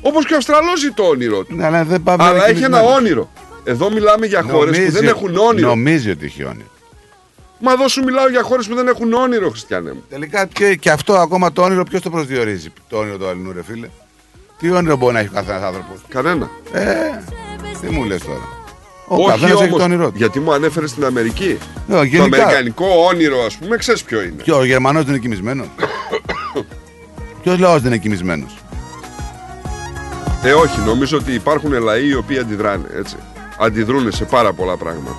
Όπως και ο Αυστραλός ζει το όνειρό του. Ναι, αλλά δεν πάμε Αλλά να είναι έχει ένα κοιμισμένος. όνειρο. Εδώ μιλάμε για χώρες που Νομίζει- δεν έχουν όνειρο. Νομίζει ότι έχει όνειρο. Μα εδώ σου μιλάω για χώρες που δεν έχουν όνειρο, Χριστιανέ μου. Τελικά και, και αυτό ακόμα το όνειρο ποιος το προσδιορίζει; Το όνειρο του αλληνού, ρε φίλε. Τι όνειρο μπορεί να έχει ο καθένας άνθρωπος; Κανένα. Ε, τι μου λες τώρα; Ο Όχι καθένας έχει όμως, το όνειρό του. γιατί μου ανέφερε στην Αμερική. Ε, Το γενικά. αμερικανικό όνειρο, ας πούμε, ξέρεις ποιο είναι. Και ο Γερμανός δεν είναι κοιμισμένος. [coughs] Ποιος λαός δεν είναι κοιμισμένος. Ε, όχι, νομίζω ότι υπάρχουν λαοί οι οποίοι αντιδράνε, έτσι. Αντιδρούν σε πάρα πολλά πράγματα.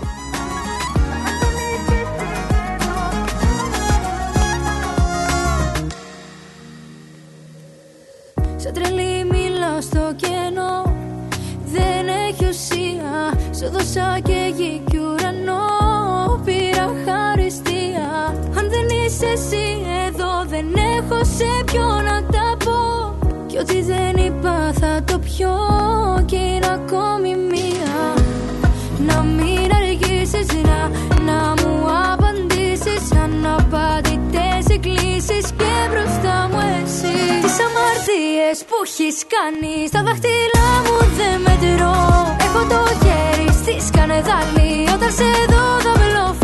Σου δώσα και γη κι ουρανό Πήρα χαριστία. Αν δεν είσαι εσύ εδώ Δεν έχω σε ποιο να τα πω. Κι ό,τι δεν είπα θα το πιω Κι είναι ακόμη μία. Να μην αργήσεις να, να μου απαντήσεις. Αναπαντητές εκκλήσεις και μπροστά μου εσύ Τις αμαρτίες που έχεις κάνει Στα δάχτυλά μου δεν μετρώ. Έχω το χέρι στη σκανεδάλη Όταν σε δω θα βλοφορώ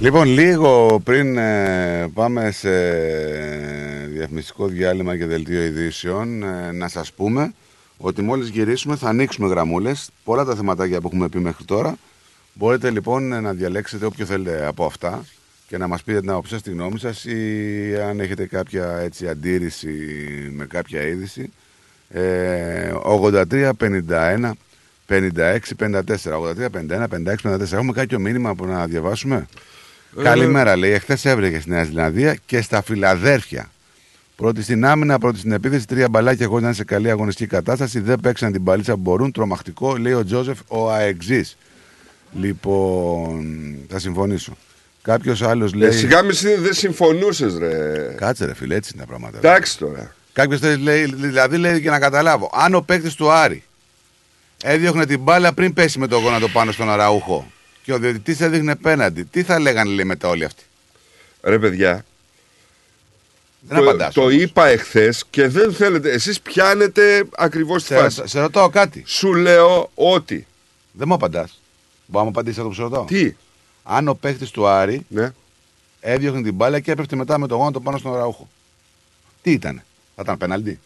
Λοιπόν, λίγο πριν ε, πάμε σε διαφημιστικό διάλειμμα και δελτίο ειδήσεων, ε, να σας πούμε ότι μόλις γυρίσουμε θα ανοίξουμε γραμμούλες. Πολλά τα θεματάκια που έχουμε πει μέχρι τώρα. Μπορείτε λοιπόν ε, να διαλέξετε όποιο θέλετε από αυτά και να μας πείτε την άποψη σας, τη γνώμη σας ή αν έχετε κάποια έτσι, αντίρρηση με κάποια είδηση. Ε, 83, 51, 56, 54. 83, 51, 56, 54. Έχουμε κάποιο μήνυμα που να διαβάσουμε; Ε, Καλημέρα, λέει. Εχθές έβρεχε στη Νέα Ζηλανδία και στα Φιλαδέρφια. Πρώτη στην άμυνα, πρώτη στην επίθεση. Τρία μπαλάκια εγώ ήταν σε καλή αγωνιστική κατάσταση. Δεν παίξαν την παλίτσα που μπορούν. Τρομακτικό, λέει ο Τζόζεφ, ο Αεξής. Λοιπόν, θα συμφωνήσω. Κάποιος άλλος λέει. Ε, σιγά μη συ- δεν συμφωνούσες, ρε. Κάτσε, ρε φίλε, έτσι είναι τα πράγματα. Εντάξει τώρα. Κάποιος λέει, δηλαδή λέει και να καταλάβω, αν ο παίκτης του Άρη έδιωχνε την μπάλα πριν πέσει με το γόνατο πάνω στον Αραούχο και ο διαιτητής έδειχνε πέναντι, τι θα λέγανε λέει μετά όλοι αυτοί; Ρε παιδιά. Δεν το, απαντάς το όμως. είπα εχθές και δεν θέλετε. Εσείς πιάνετε ακριβώς τη Σε, φάση. σε ρωτάω κάτι. Σου λέω ότι. Δεν μου απαντάς. Μπορεί να μου απαντήσεις αυτό που σε ρωτάω. Τι; Αν ο παίκτη του Άρη ναι. έδιωχνε την μπάλα και έπεφτε μετά με το γόνατο πάνω στον Αραούχο. Τι ήταν, θα ήταν πέναλτι;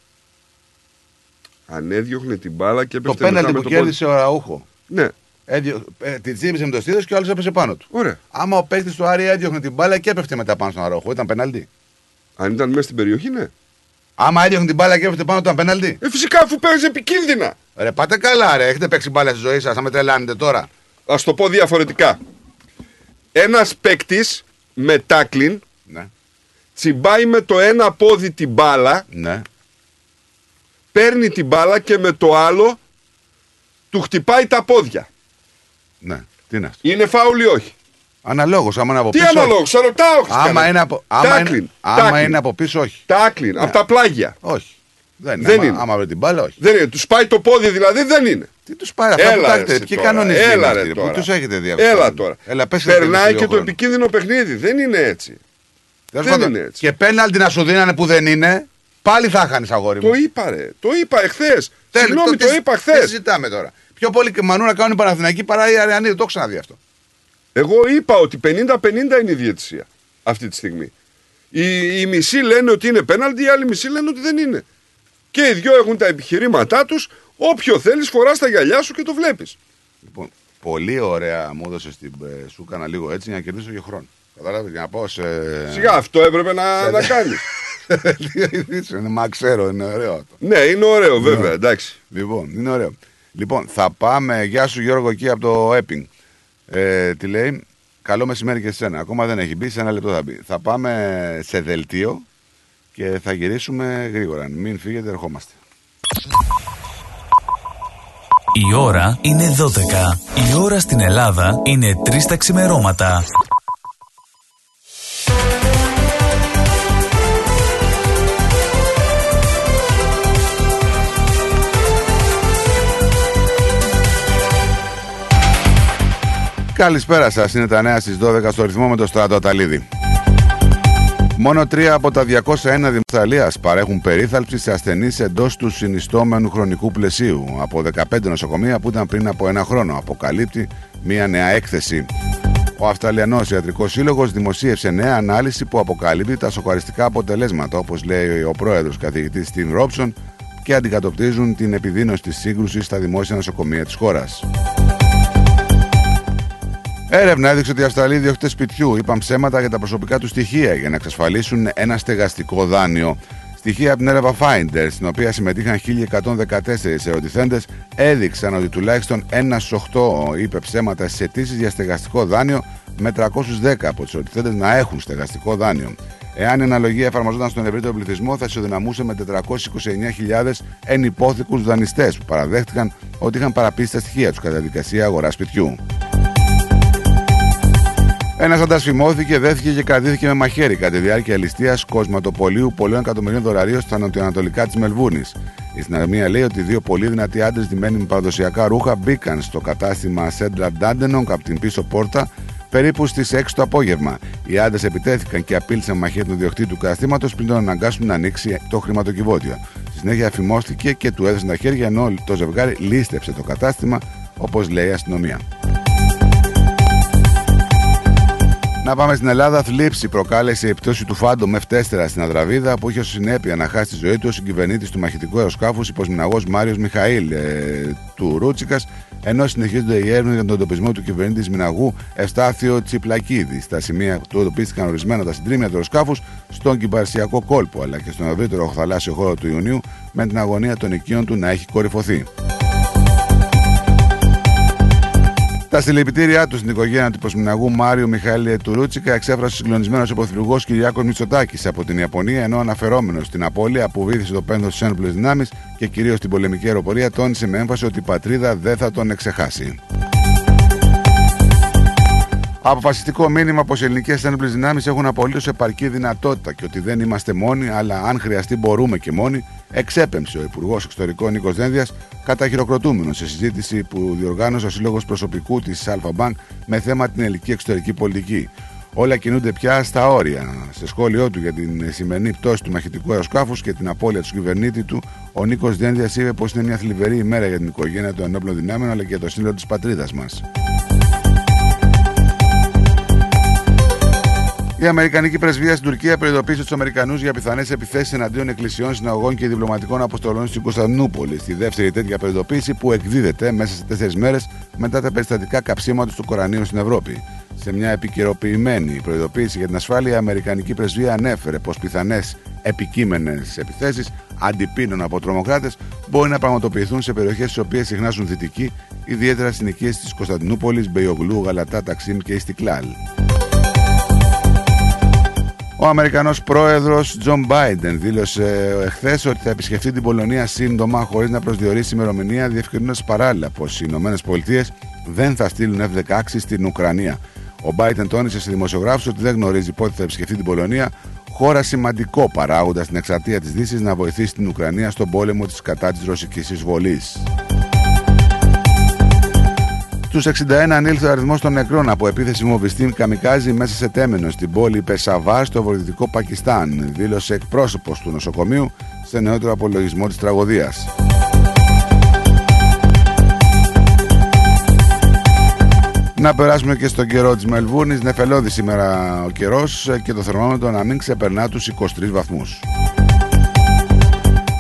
Αν έδιωχνε την μπάλα και Το έπεφτε μετά πέναλτι με που το πόδι. κέρδισε ο Αραούχο. Ναι. Έδιο, ε, την τσίπησε με το στήθος και ο άλλος έπεσε πάνω του. Ωραία. Άμα ο παίκτης του Άρη έδιωχνε την μπάλα και έπεφτε μετά πάνω στον Αραούχο, ήταν πέναλτι. Αν ήταν μέσα στην περιοχή, ναι. Άμα έδιωχνε την μπάλα και έπεφτε πάνω του, ήταν πέναλτι. Ε, φυσικά αφού παίζει επικίνδυνα. Ρε, πάτε καλά, ρε. Έχετε παίξει μπάλα στη ζωή σας, θα με τρελάνετε τώρα. Α το πω διαφορετικά. Ένας παίκτης με τάκλιν Ναι. τσιμπάει με το ένα πόδι την μπάλα, Ναι. Παίρνει την μπάλα και με το άλλο του χτυπάει τα πόδια. Ναι. Τι είναι αυτό; Είναι φάουλ ή όχι; Αναλόγως, άμα είναι από Τι πίσω. όχι. αναλόγως, σε ρωτάω. Άμα Χριστιανέ. είναι από, άμα Τάκλιν, είναι, άμα τάκλιν. είναι από πίσω, όχι. Τάκλιν, από τα πλάγια. Όχι. Δεν είναι. Δεν άμα, είναι. άμα βρει την μπάλα, όχι. Δεν είναι. Τους σπάει το πόδι δηλαδή, δεν είναι. Τι τους πάρει αυτά που Έλα, τα ρε, έχετε. εσύ Ποιοι τώρα. κανονισμοί Έλα, είναι ρε, αυτοί, ρε, τώρα. Πού τους έχετε διαβάσει. Έλα τώρα. Έλα, πες Περνάει και το επικίνδυνο παιχνίδι. Δεν είναι έτσι. Δεν δεν είναι έτσι. Και πέναλτι να σου δίνανε που δεν είναι, πάλι θα χάνει αγόρι μου. Το είπα, ρε. Το είπα εχθές. Τέλει, Συγγνώμη, το τι- είπα Τι χθες. συζητάμε τώρα. Πιο πολύ και μανούρα κάνουν οι Παναθηναϊκοί παρά οι Αρεανοί. Το έχω ξαναδεί αυτό. Εγώ είπα ότι 50-50 είναι η διαιτησία αυτή τη στιγμή. Οι, οι μισοί λένε ότι είναι πέναλτι, οι άλλοι μισοί λένε ότι δεν είναι. Και οι δυο έχουν τα επιχειρήματά τους. Όποιο θέλεις, φοράς τα γυαλιά σου και το βλέπεις. Λοιπόν, πολύ ωραία μου έδωσες την. ε, Σου έκανα λίγο έτσι για να κερδίσω και χρόνο. Κατάλαβες για να πάω σε. Σιγά, αυτό έπρεπε να, σε- να κάνεις. [laughs] Δύο ειδήσεων. Μα ξέρω, είναι ωραίο αυτό. ναι, είναι ωραίο, βέβαια, εντάξει. Λοιπόν, είναι ωραίο. Λοιπόν, θα πάμε. Γεια σου Γιώργο εκεί από το Epping. Ε, τι λέει. Καλό μεσημέρι και σε σένα. Ακόμα δεν έχει μπει, σε ένα λεπτό θα μπει. Θα πάμε σε δελτίο και θα γυρίσουμε γρήγορα. Μην φύγετε, ερχόμαστε. Η ώρα είναι 12. Η ώρα στην Ελλάδα είναι 3 τα ξημερώματα. Καλησπέρα σας. Είναι τα νέα στις 12 στο ρυθμό με το στράτο Αταλίδη. Μόνο τρία από τα 201 δημοσιαλία παρέχουν περίθαλψη σε ασθενείς εντός του συνιστόμενου χρονικού πλαισίου από 15 νοσοκομεία που ήταν πριν από ένα χρόνο. Αποκαλύπτει μια νέα έκθεση. Ο Αυστραλιανό Ιατρικός Σύλλογος δημοσίευσε νέα ανάλυση που αποκαλύπτει τα σοκαριστικά αποτελέσματα, όπως λέει ο πρόεδρος καθηγητής Steve Robson, και αντικατοπτρίζουν την επιδείνωση της σύγκρουσης στα δημόσια νοσοκομεία της χώρας. Έρευνα έδειξε ότι οι Αυστραλοί διοχτέ σπιτιού είπαν ψέματα για τα προσωπικά τους στοιχεία για να εξασφαλίσουν ένα στεγαστικό δάνειο. Στοιχεία από την έρευνα Finder, στην οποία συμμετείχαν 1.114 ερωτηθέντες, έδειξαν ότι τουλάχιστον ένας στου 8 είπε ψέματα στι αιτήσεις για στεγαστικό δάνειο, με 310 από τους ερωτηθέντες να έχουν στεγαστικό δάνειο. Εάν η αναλογία εφαρμοζόταν στον ευρύτερο πληθυσμό, θα ισοδυναμούσε με 429.000 ενυπόθηκους δανειστές που παραδέχτηκαν ότι είχαν παραπείσει τα στοιχεία τους κατά διαδικασία αγοράς σπιτιού. Ένας άντρα φημώθηκε, δέθηκε και κρατήθηκε με μαχαίρι κατά τη διάρκεια ληστείας κοσματοπολίου πολλών εκατομμυρίων δολαρίων στα νοτιοανατολικά της Μελβούνης. Η αστυνομία λέει ότι δύο πολύ δυνατοί άντρες ντυμένοι με παραδοσιακά ρούχα μπήκαν στο κατάστημα Σέντρα Ντάντενονγκ από την πίσω πόρτα περίπου στις 6 το απόγευμα. Οι άντρες επιτέθηκαν και απείλησαν μαχαίρι τον διοκτήτη του καταστήματος πριν τον αναγκάσουν να ανοίξει το χρηματοκιβώτιο. Στη συνέχεια φημώστηκε και του έδωσαν τα χέρια ενώ το ζευγάρι λίστεψε το κατάστημα, όπως λέει η αστυνομία. Να πάμε στην Ελλάδα. Θλίψη προκάλεσε η πτώση του Φάντομ F4 στην Αδραβίδα που είχε ως συνέπεια να χάσει τη ζωή του ο συγκυβερνήτης του μαχητικού αεροσκάφους υποσμηναγός Μάριος Μιχαήλ ε, του Ρούτσικας, ενώ συνεχίζονται οι έρευνες για τον εντοπισμό του κυβερνήτη Μιναγού Ευστάθιο Τσιπλακίδη. Στα σημεία του εντοπίστηκαν ορισμένα τα συντρίμια του αεροσκάφους στον κυμπαρσιακό κόλπο αλλά και στον ευρύτερο θαλάσσιο χώρο του Ιουνίου με την αγωνία των οικείων του να έχει κορυφωθεί. Τα συλληπιτήριά τους στην οικογένεια του Ποσμιναγού Μάριο Μιχαήλ Τουρούτσικα εξέφρασε συγκλονισμένος ο Πρωθυπουργός Κυριάκος Μητσοτάκης από την Ιαπωνία, ενώ αναφερόμενος στην απώλεια που βήθησε το πένθος στις ένοπλες δυνάμεις και κυρίως στην πολεμική αεροπορία, τόνισε με έμφαση ότι η πατρίδα δεν θα τον εξεχάσει. Αποφασιστικό μήνυμα πως οι ελληνικές ένοπλες δυνάμεις έχουν απολύτως επαρκή δυνατότητα και ότι δεν είμαστε μόνοι, αλλά αν χρειαστεί μπορούμε και μόνοι, εξέπεμψε ο Υπουργός Εξωτερικών Νίκος Δένδιας, καταχειροκροτούμενος σε συζήτηση που διοργάνωσε ο Σύλλογος Προσωπικού της ΑΛΦΑΜΠΑΝΚ με θέμα την ελληνική εξωτερική πολιτική. Όλα κινούνται πια στα όρια. Σε σχόλιο του για την σημερινή πτώση του μαχητικού αεροσκάφους και την απώλεια του κυβερνήτη του, ο Νίκος Δένδιας είπε πως είναι μια θλιβερή ημέρα για την οικογένεια των ενόπλων δυνάμεων αλλά και για το σύνολο της πατρίδας μας. Η Αμερικανική πρεσβεία στην Τουρκία προειδοποίησε τους Αμερικανούς για πιθανές επιθέσεις εναντίον εκκλησιών, συναγωγών και διπλωματικών αποστολών στην Κωνσταντινούπολη. Στη δεύτερη τέτοια προειδοποίηση που εκδίδεται μέσα σε τέσσερις μέρες μετά τα περιστατικά καψίματος του Κορανίου στην Ευρώπη. Σε μια επικαιροποιημένη προειδοποίηση για την ασφάλεια, η Αμερικανική πρεσβεία ανέφερε πως πιθανές επικείμενες επιθέσεις αντιπίνων από τρομοκράτες μπορεί να πραγματοποιηθούν σε περιοχές στις οποίες συχνάζουν δυτικοί, ιδιαίτερα στις νοικίε της Κωνσταντινούπολης, Μπεϊογλού, Γαλατά, Ταξίμ και Ιστικλάλ. Ο Αμερικανός πρόεδρος Τζον Μπάιντεν δήλωσε εχθές ότι θα επισκεφτεί την Πολωνία σύντομα χωρίς να προσδιορίσει ημερομηνία, διευκρινώνοντας παράλληλα πως οι Ηνωμένες Πολιτείες δεν θα στείλουν F-16 στην Ουκρανία. Ο Μπάιντεν τόνισε σε δημοσιογράφους ότι δεν γνωρίζει πότε θα επισκεφτεί την Πολωνία, χώρα σημαντικός παράγοντας στην εκστρατεία της Δύσης να βοηθήσει την Ουκρανία στον πόλεμο της κατά της ρωσικής εισβολής. Στους 61 ανήλθε ο αριθμός των νεκρών από επίθεση βομβιστή καμικάζι μέσα σε τέμενος στην πόλη Πεσαβάρ στο βορειοδυτικό Πακιστάν, δήλωσε εκπρόσωπος του νοσοκομείου σε νεότερο απολογισμό της τραγωδίας. Να περάσουμε και στον καιρό της Μελβούρνη. Νεφελώδης σήμερα ο καιρός και το θερμόμετρο να μην ξεπερνά τους 23 βαθμούς.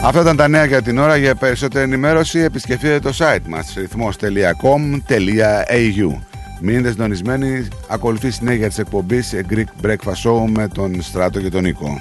Αυτά ήταν τα νέα για την ώρα. Για περισσότερη ενημέρωση επισκεφτείτε το site μας ρυθμός.com.au Μείνετε συντονισμένοι. Ακολουθεί συνέχεια της εκπομπής Greek Breakfast Show με τον Στράτο και τον Νίκο.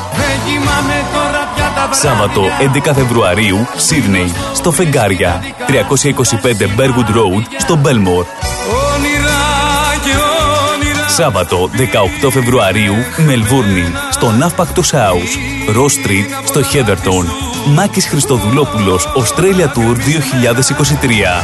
Σάββατο 11 Φεβρουαρίου, Σίδνεϊ, στο Φεγγάρια, 325 Bergwood Road, στο Μπέλμορ. Σάββατο 18 Φεβρουαρίου, Μελβούρνη, στο Ναύπακτο House, Ross Street, στο Χέδερτον. Μάκης Χριστοδουλόπουλος, Australia Tour 2023.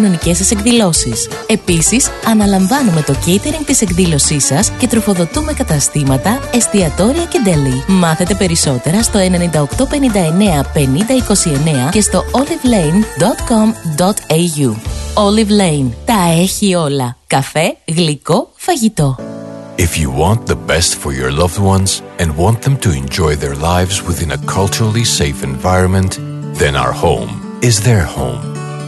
κοινωνικές σας εκδηλώσεις. Επίσης, αναλαμβάνουμε το catering της εκδήλωσής σας και τροφοδοτούμε καταστήματα, εστιατόρια και deli. Μάθετε περισσότερα στο 9859 5029 και στο olivelane.com.au. Olive Lane. Τα έχει όλα. Καφέ, γλυκό, φαγητό. If you want the best for your loved ones and want them to enjoy their lives within a culturally safe environment, then our home is their home.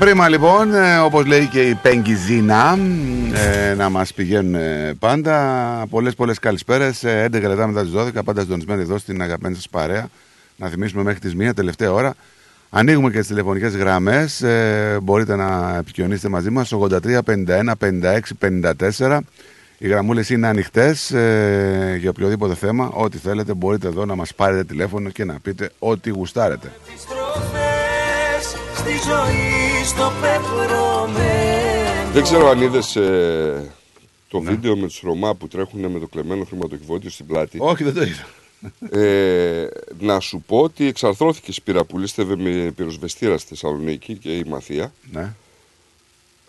Πρίμα λοιπόν, ε, όπως λέει και η Πέγκιζίνα, ε, να μας πηγαίνουν ε, πάντα. Πολλές πολλές καλησπέρες, ε, 11 λεπτά μετά τις 12, πάντα συντονισμένοι εδώ στην αγαπημένη σας παρέα. Να θυμίσουμε μέχρι τις 1 τελευταία ώρα. Ανοίγουμε και τις τηλεφωνικές γραμμές, ε, μπορείτε να επικοινωνήσετε μαζί μας, 83 51 56 54. Οι γραμμούλες είναι ανοιχτές ε, για οποιοδήποτε θέμα, ό,τι θέλετε μπορείτε εδώ να μας πάρετε τηλέφωνο και να πείτε ό,τι γουστάρετε. Στροφές στη ζωή στο πεπρωμένο Δεν ξέρω αν είδες το βίντεο με τους Ρωμά που τρέχουν με το κλεμμένο χρηματοκιβώτιο στην πλάτη. Όχι, δεν το είδα. Ε, να σου πω ότι εξαρθρώθηκες η σπήρα που λίστευε με πυροσβεστήρα στη Θεσσαλονίκη και η Μαθία. Ναι.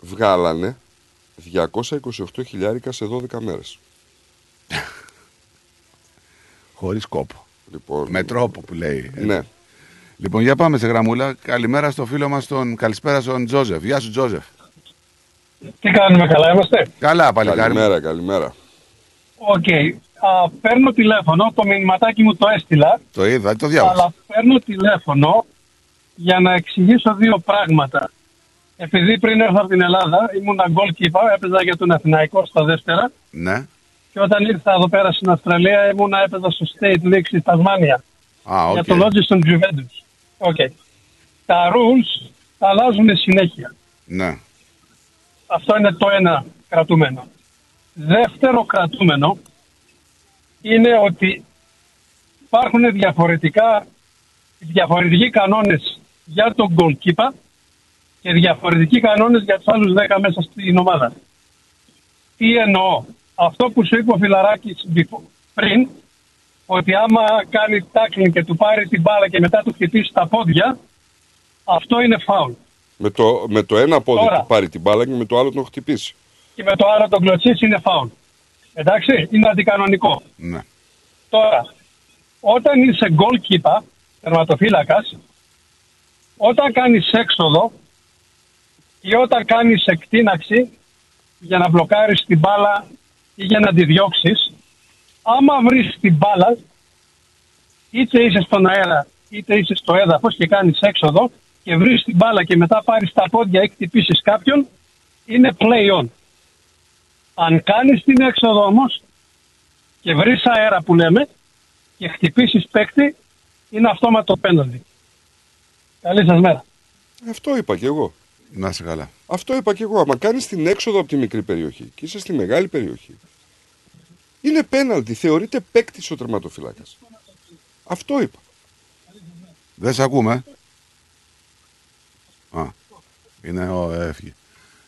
Βγάλανε 228 χιλιάρικα σε 12 μέρες. Χωρίς κόπο. Λοιπόν, Με τρόπο που λέει. Ναι. Λοιπόν, για πάμε σε γραμμούλα. Καλημέρα στο φίλο μας τον Καλησπέρα στον Joseph. Γεια σου, Joseph. Τι κάνουμε, καλά είμαστε; Καλά, παλικάρι. μου. Καλημέρα, καλημέρα. Οκ. Α, παίρνω τηλέφωνο, το μηνυματάκι μου το έστειλα, Το είδα, το διάβασα. αλλά παίρνω τηλέφωνο για να εξηγήσω δύο πράγματα. Επειδή πριν έρθω από την Ελλάδα ήμουν goalkeeper, έπαιζα για τον Αθηναϊκό στα δεύτερα Ναι. και όταν ήρθα εδώ πέρα στην Αυστραλία ήμουν έπαιζα στο State League στη Τασμάνια Α, οκ. για το Launceston Juventus. Οκ. Τα rules τα αλλάζουν συνέχεια. Ναι. Αυτό είναι το ένα κρατούμενο. Δεύτερο κρατούμενο είναι ότι υπάρχουν διαφορετικά, διαφορετικοί κανόνες για τον goalkeeper και διαφορετικοί κανόνες για τους άλλους 10 μέσα στην ομάδα. Τι εννοώ; Αυτό που σου είπε ο Φιλαράκης befo- πριν, ότι άμα κάνει tackling και του πάρει την μπάλα και μετά του χτυπήσει τα πόδια, αυτό είναι foul. Με το, με το ένα πόδι Τώρα. του πάρει την μπάλα και με το άλλο τον χτυπήσει. Και με το άλλο τον κλωτσίσει είναι foul. Εντάξει, είναι αντικανονικό. Ναι. Τώρα, όταν είσαι goalkeeper, τερματοφύλακας, όταν κάνεις έξοδο ή όταν κάνεις εκτείναξη για να μπλοκάρεις την μπάλα ή για να τη διώξεις, άμα βρεις την μπάλα, είτε είσαι στον αέρα είτε είσαι στο έδαφος και κάνεις έξοδο και βρεις την μπάλα και μετά πάρεις τα πόδια ή χτυπήσεις κάποιον, είναι play on. Αν κάνεις την έξοδο όμως και βρεις αέρα που λέμε και χτυπήσεις παίκτη, είναι αυτόματο πέναλτι. Καλή σας μέρα. Αυτό είπα και εγώ. Να είσαι καλά. Αυτό είπα και εγώ. Άμα κάνεις την έξοδο από τη μικρή περιοχή και είσαι στη μεγάλη περιοχή, είναι πέναλτι. Θεωρείται παίκτη ο τερματοφύλακα. Αυτό είπα. Δεν σε ακούμε. Α, είναι ο έφυγε.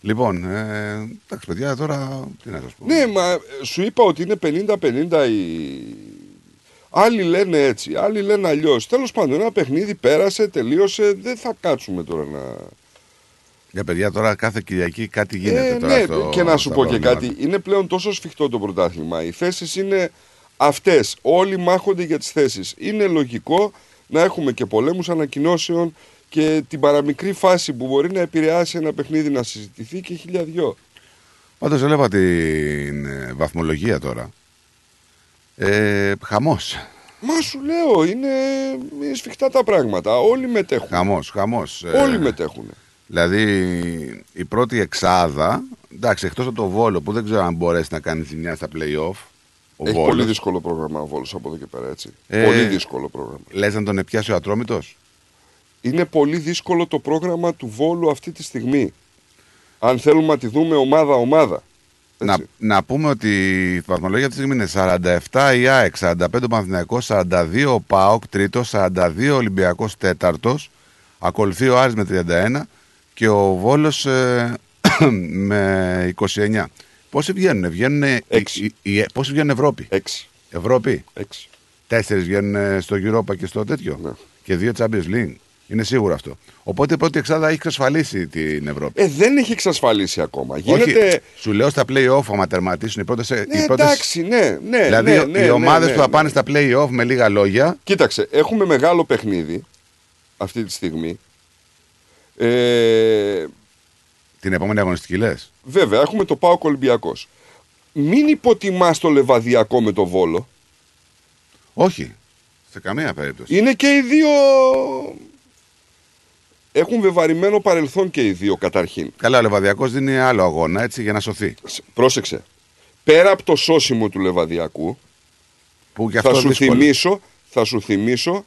Λοιπόν, ε, εντάξει παιδιά, τώρα τι να σας πω. Ναι, μα ε, σου είπα ότι είναι 50-50 οι. Άλλοι λένε έτσι, άλλοι λένε αλλιώς. Τέλος πάντων, ένα παιχνίδι πέρασε, τελείωσε. Δεν θα κάτσουμε τώρα να. Για παιδιά τώρα κάθε Κυριακή κάτι γίνεται Ε, τώρα ναι, στο, και να σου στα πω και προγράμματα. κάτι. Είναι πλέον τόσο σφιχτό το πρωτάθλημα. Οι θέσεις είναι αυτές όλοι μάχονται για τις θέσεις. Είναι λογικό να έχουμε και πολέμους ανακοινώσεων και την παραμικρή φάση που μπορεί να επηρεάσει ένα παιχνίδι να συζητηθεί και χίλια δυο. Πάντως έλεγα την ε, βαθμολογία τώρα. Ε, χαμός. Μα σου λέω, είναι σφιχτά τα πράγματα. Όλοι μετέχουν. Χαμός, χαμός. Όλοι Ε, μετέχουν. Δηλαδή η πρώτη εξάδα, εντάξει, εκτός από το Βόλο που δεν ξέρω αν μπορέσει να κάνει ζημιά στα play-off. Ο Έχει Βόλος. πολύ δύσκολο πρόγραμμα ο Βόλος από εδώ και πέρα, έτσι. Ε, Πολύ δύσκολο πρόγραμμα. Λες να τον επιάσει ο Ατρόμητος; Είναι πολύ δύσκολο το πρόγραμμα του Βόλου αυτή τη στιγμή. Αν θέλουμε να τη δούμε ομάδα-ομάδα. Να, να πούμε ότι η βαθμολογία αυτή τη στιγμή είναι 47 η ΑΕΚ, 45 ο Παναθηναϊκός, 42 ο ΠΑΟΚ τρίτος, 42 ο Ολυμπιακός τέταρτος, ακολουθεί ο Άρης με 31 και ο Βόλος ε, [coughs] με 29. Πόσοι βγαίνουν, βγαίνουν, οι- οι- πόσοι βγαίνουν Ευρώπη; 6. Ευρώπη; 6. Τέσσερις βγαίνουν στο Europa και στο τέτοιο. Ναι. Και δύο Champions League. Είναι σίγουρο αυτό. Οπότε η πρώτη εξάδα έχει εξασφαλίσει την Ευρώπη. Ε, δεν έχει εξασφαλίσει ακόμα. Όχι, Γίνεται. σου λέω στα play-off, άμα τερματίσουν οι πρώτε. Ναι, εντάξει, ναι, ναι. δηλαδή, ναι, ναι, οι ναι, ομάδες ναι, που θα ναι. πάνε στα play-off με λίγα λόγια. Κοίταξε, έχουμε μεγάλο παιχνίδι αυτή τη στιγμή. Ε, Την επόμενη αγωνιστική λες; βέβαια, έχουμε το Πάο Ολυμπιακός. Μην υποτιμάς το λεβαδιακό με το βόλο. Όχι. Σε καμία περίπτωση. Είναι και οι δύο. Έχουν βεβαρημένο παρελθόν και οι δύο καταρχήν. Καλά, ο Λεβαδιακός δίνει άλλο αγώνα έτσι για να σωθεί. Πρόσεξε. Πέρα από το σώσιμο του Λεβαδιακού, Που και θα αυτό σου, δύσκολο. θυμίσω, θα σου θυμίσω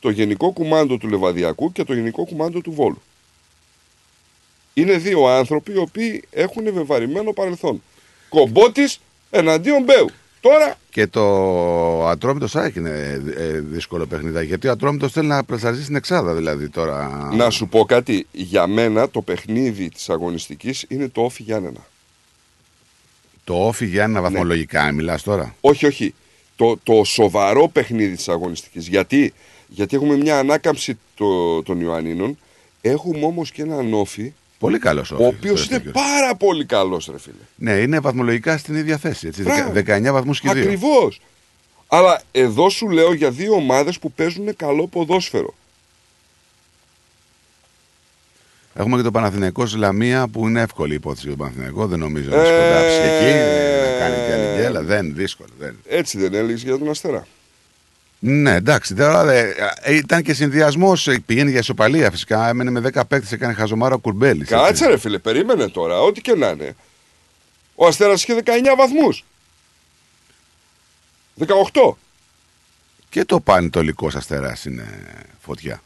το γενικό κουμάντο του Λεβαδιακού και το γενικό κουμάντο του Βόλου. Είναι δύο άνθρωποι οι οποίοι έχουν βεβαρημένο παρελθόν. Κομπότης εναντίον Μπέου. Τώρα Και το Ατρόμητος Σάικ είναι ε, δύσκολο παιχνίδι. Γιατί ο Ατρόμητος θέλει να πλασαριστεί στην Εξάδα δηλαδή τώρα. να σου πω κάτι. Για μένα το παιχνίδι της αγωνιστικής είναι το Όφη Γιάννενα. Το όφι για Ναι. ένα βαθμολογικά, μιλάς τώρα. Όχι, όχι. Το, το σοβαρό παιχνίδι της αγωνιστικής. Γιατί, Γιατί έχουμε μια ανάκαμψη το, των Ιωαννίνων. Έχουμε όμως και έναν Όφη Πολύ καλός ο οποίος είναι πάρα πολύ καλός, ρε φίλε. Ναι, είναι βαθμολογικά στην ίδια θέση. Έτσι. Μπράβο. 19 βαθμούς και δύο. Ακριβώς. Αλλά εδώ σου λέω για δύο ομάδες που παίζουν καλό ποδόσφαιρο. Έχουμε και το Παναθηναϊκό Λαμία που είναι εύκολη η υπόθεση για τον Παναθηναϊκό. Δεν νομίζω να Ε, σκοντάψει εκεί, να κάνει και ανηγέλα. Δεν, δύσκολο. Δεν. Έτσι δεν έλεγες για τον Αστέρα. Ναι, εντάξει. Τώρα, ε, ε, ήταν και συνδυασμός. Πηγαίνει για ισοπαλία φυσικά. Έμενε με 10 παίκτες, έκανε χαζομάρα ο Κουρμπέλης. Κάτσε ρε φίλε, περίμενε τώρα, ό,τι και να είναι. Ο Αστέρας είχε 19 βαθμούς. 18. Και το Πανετολικός Αστέρας είναι φωτιά.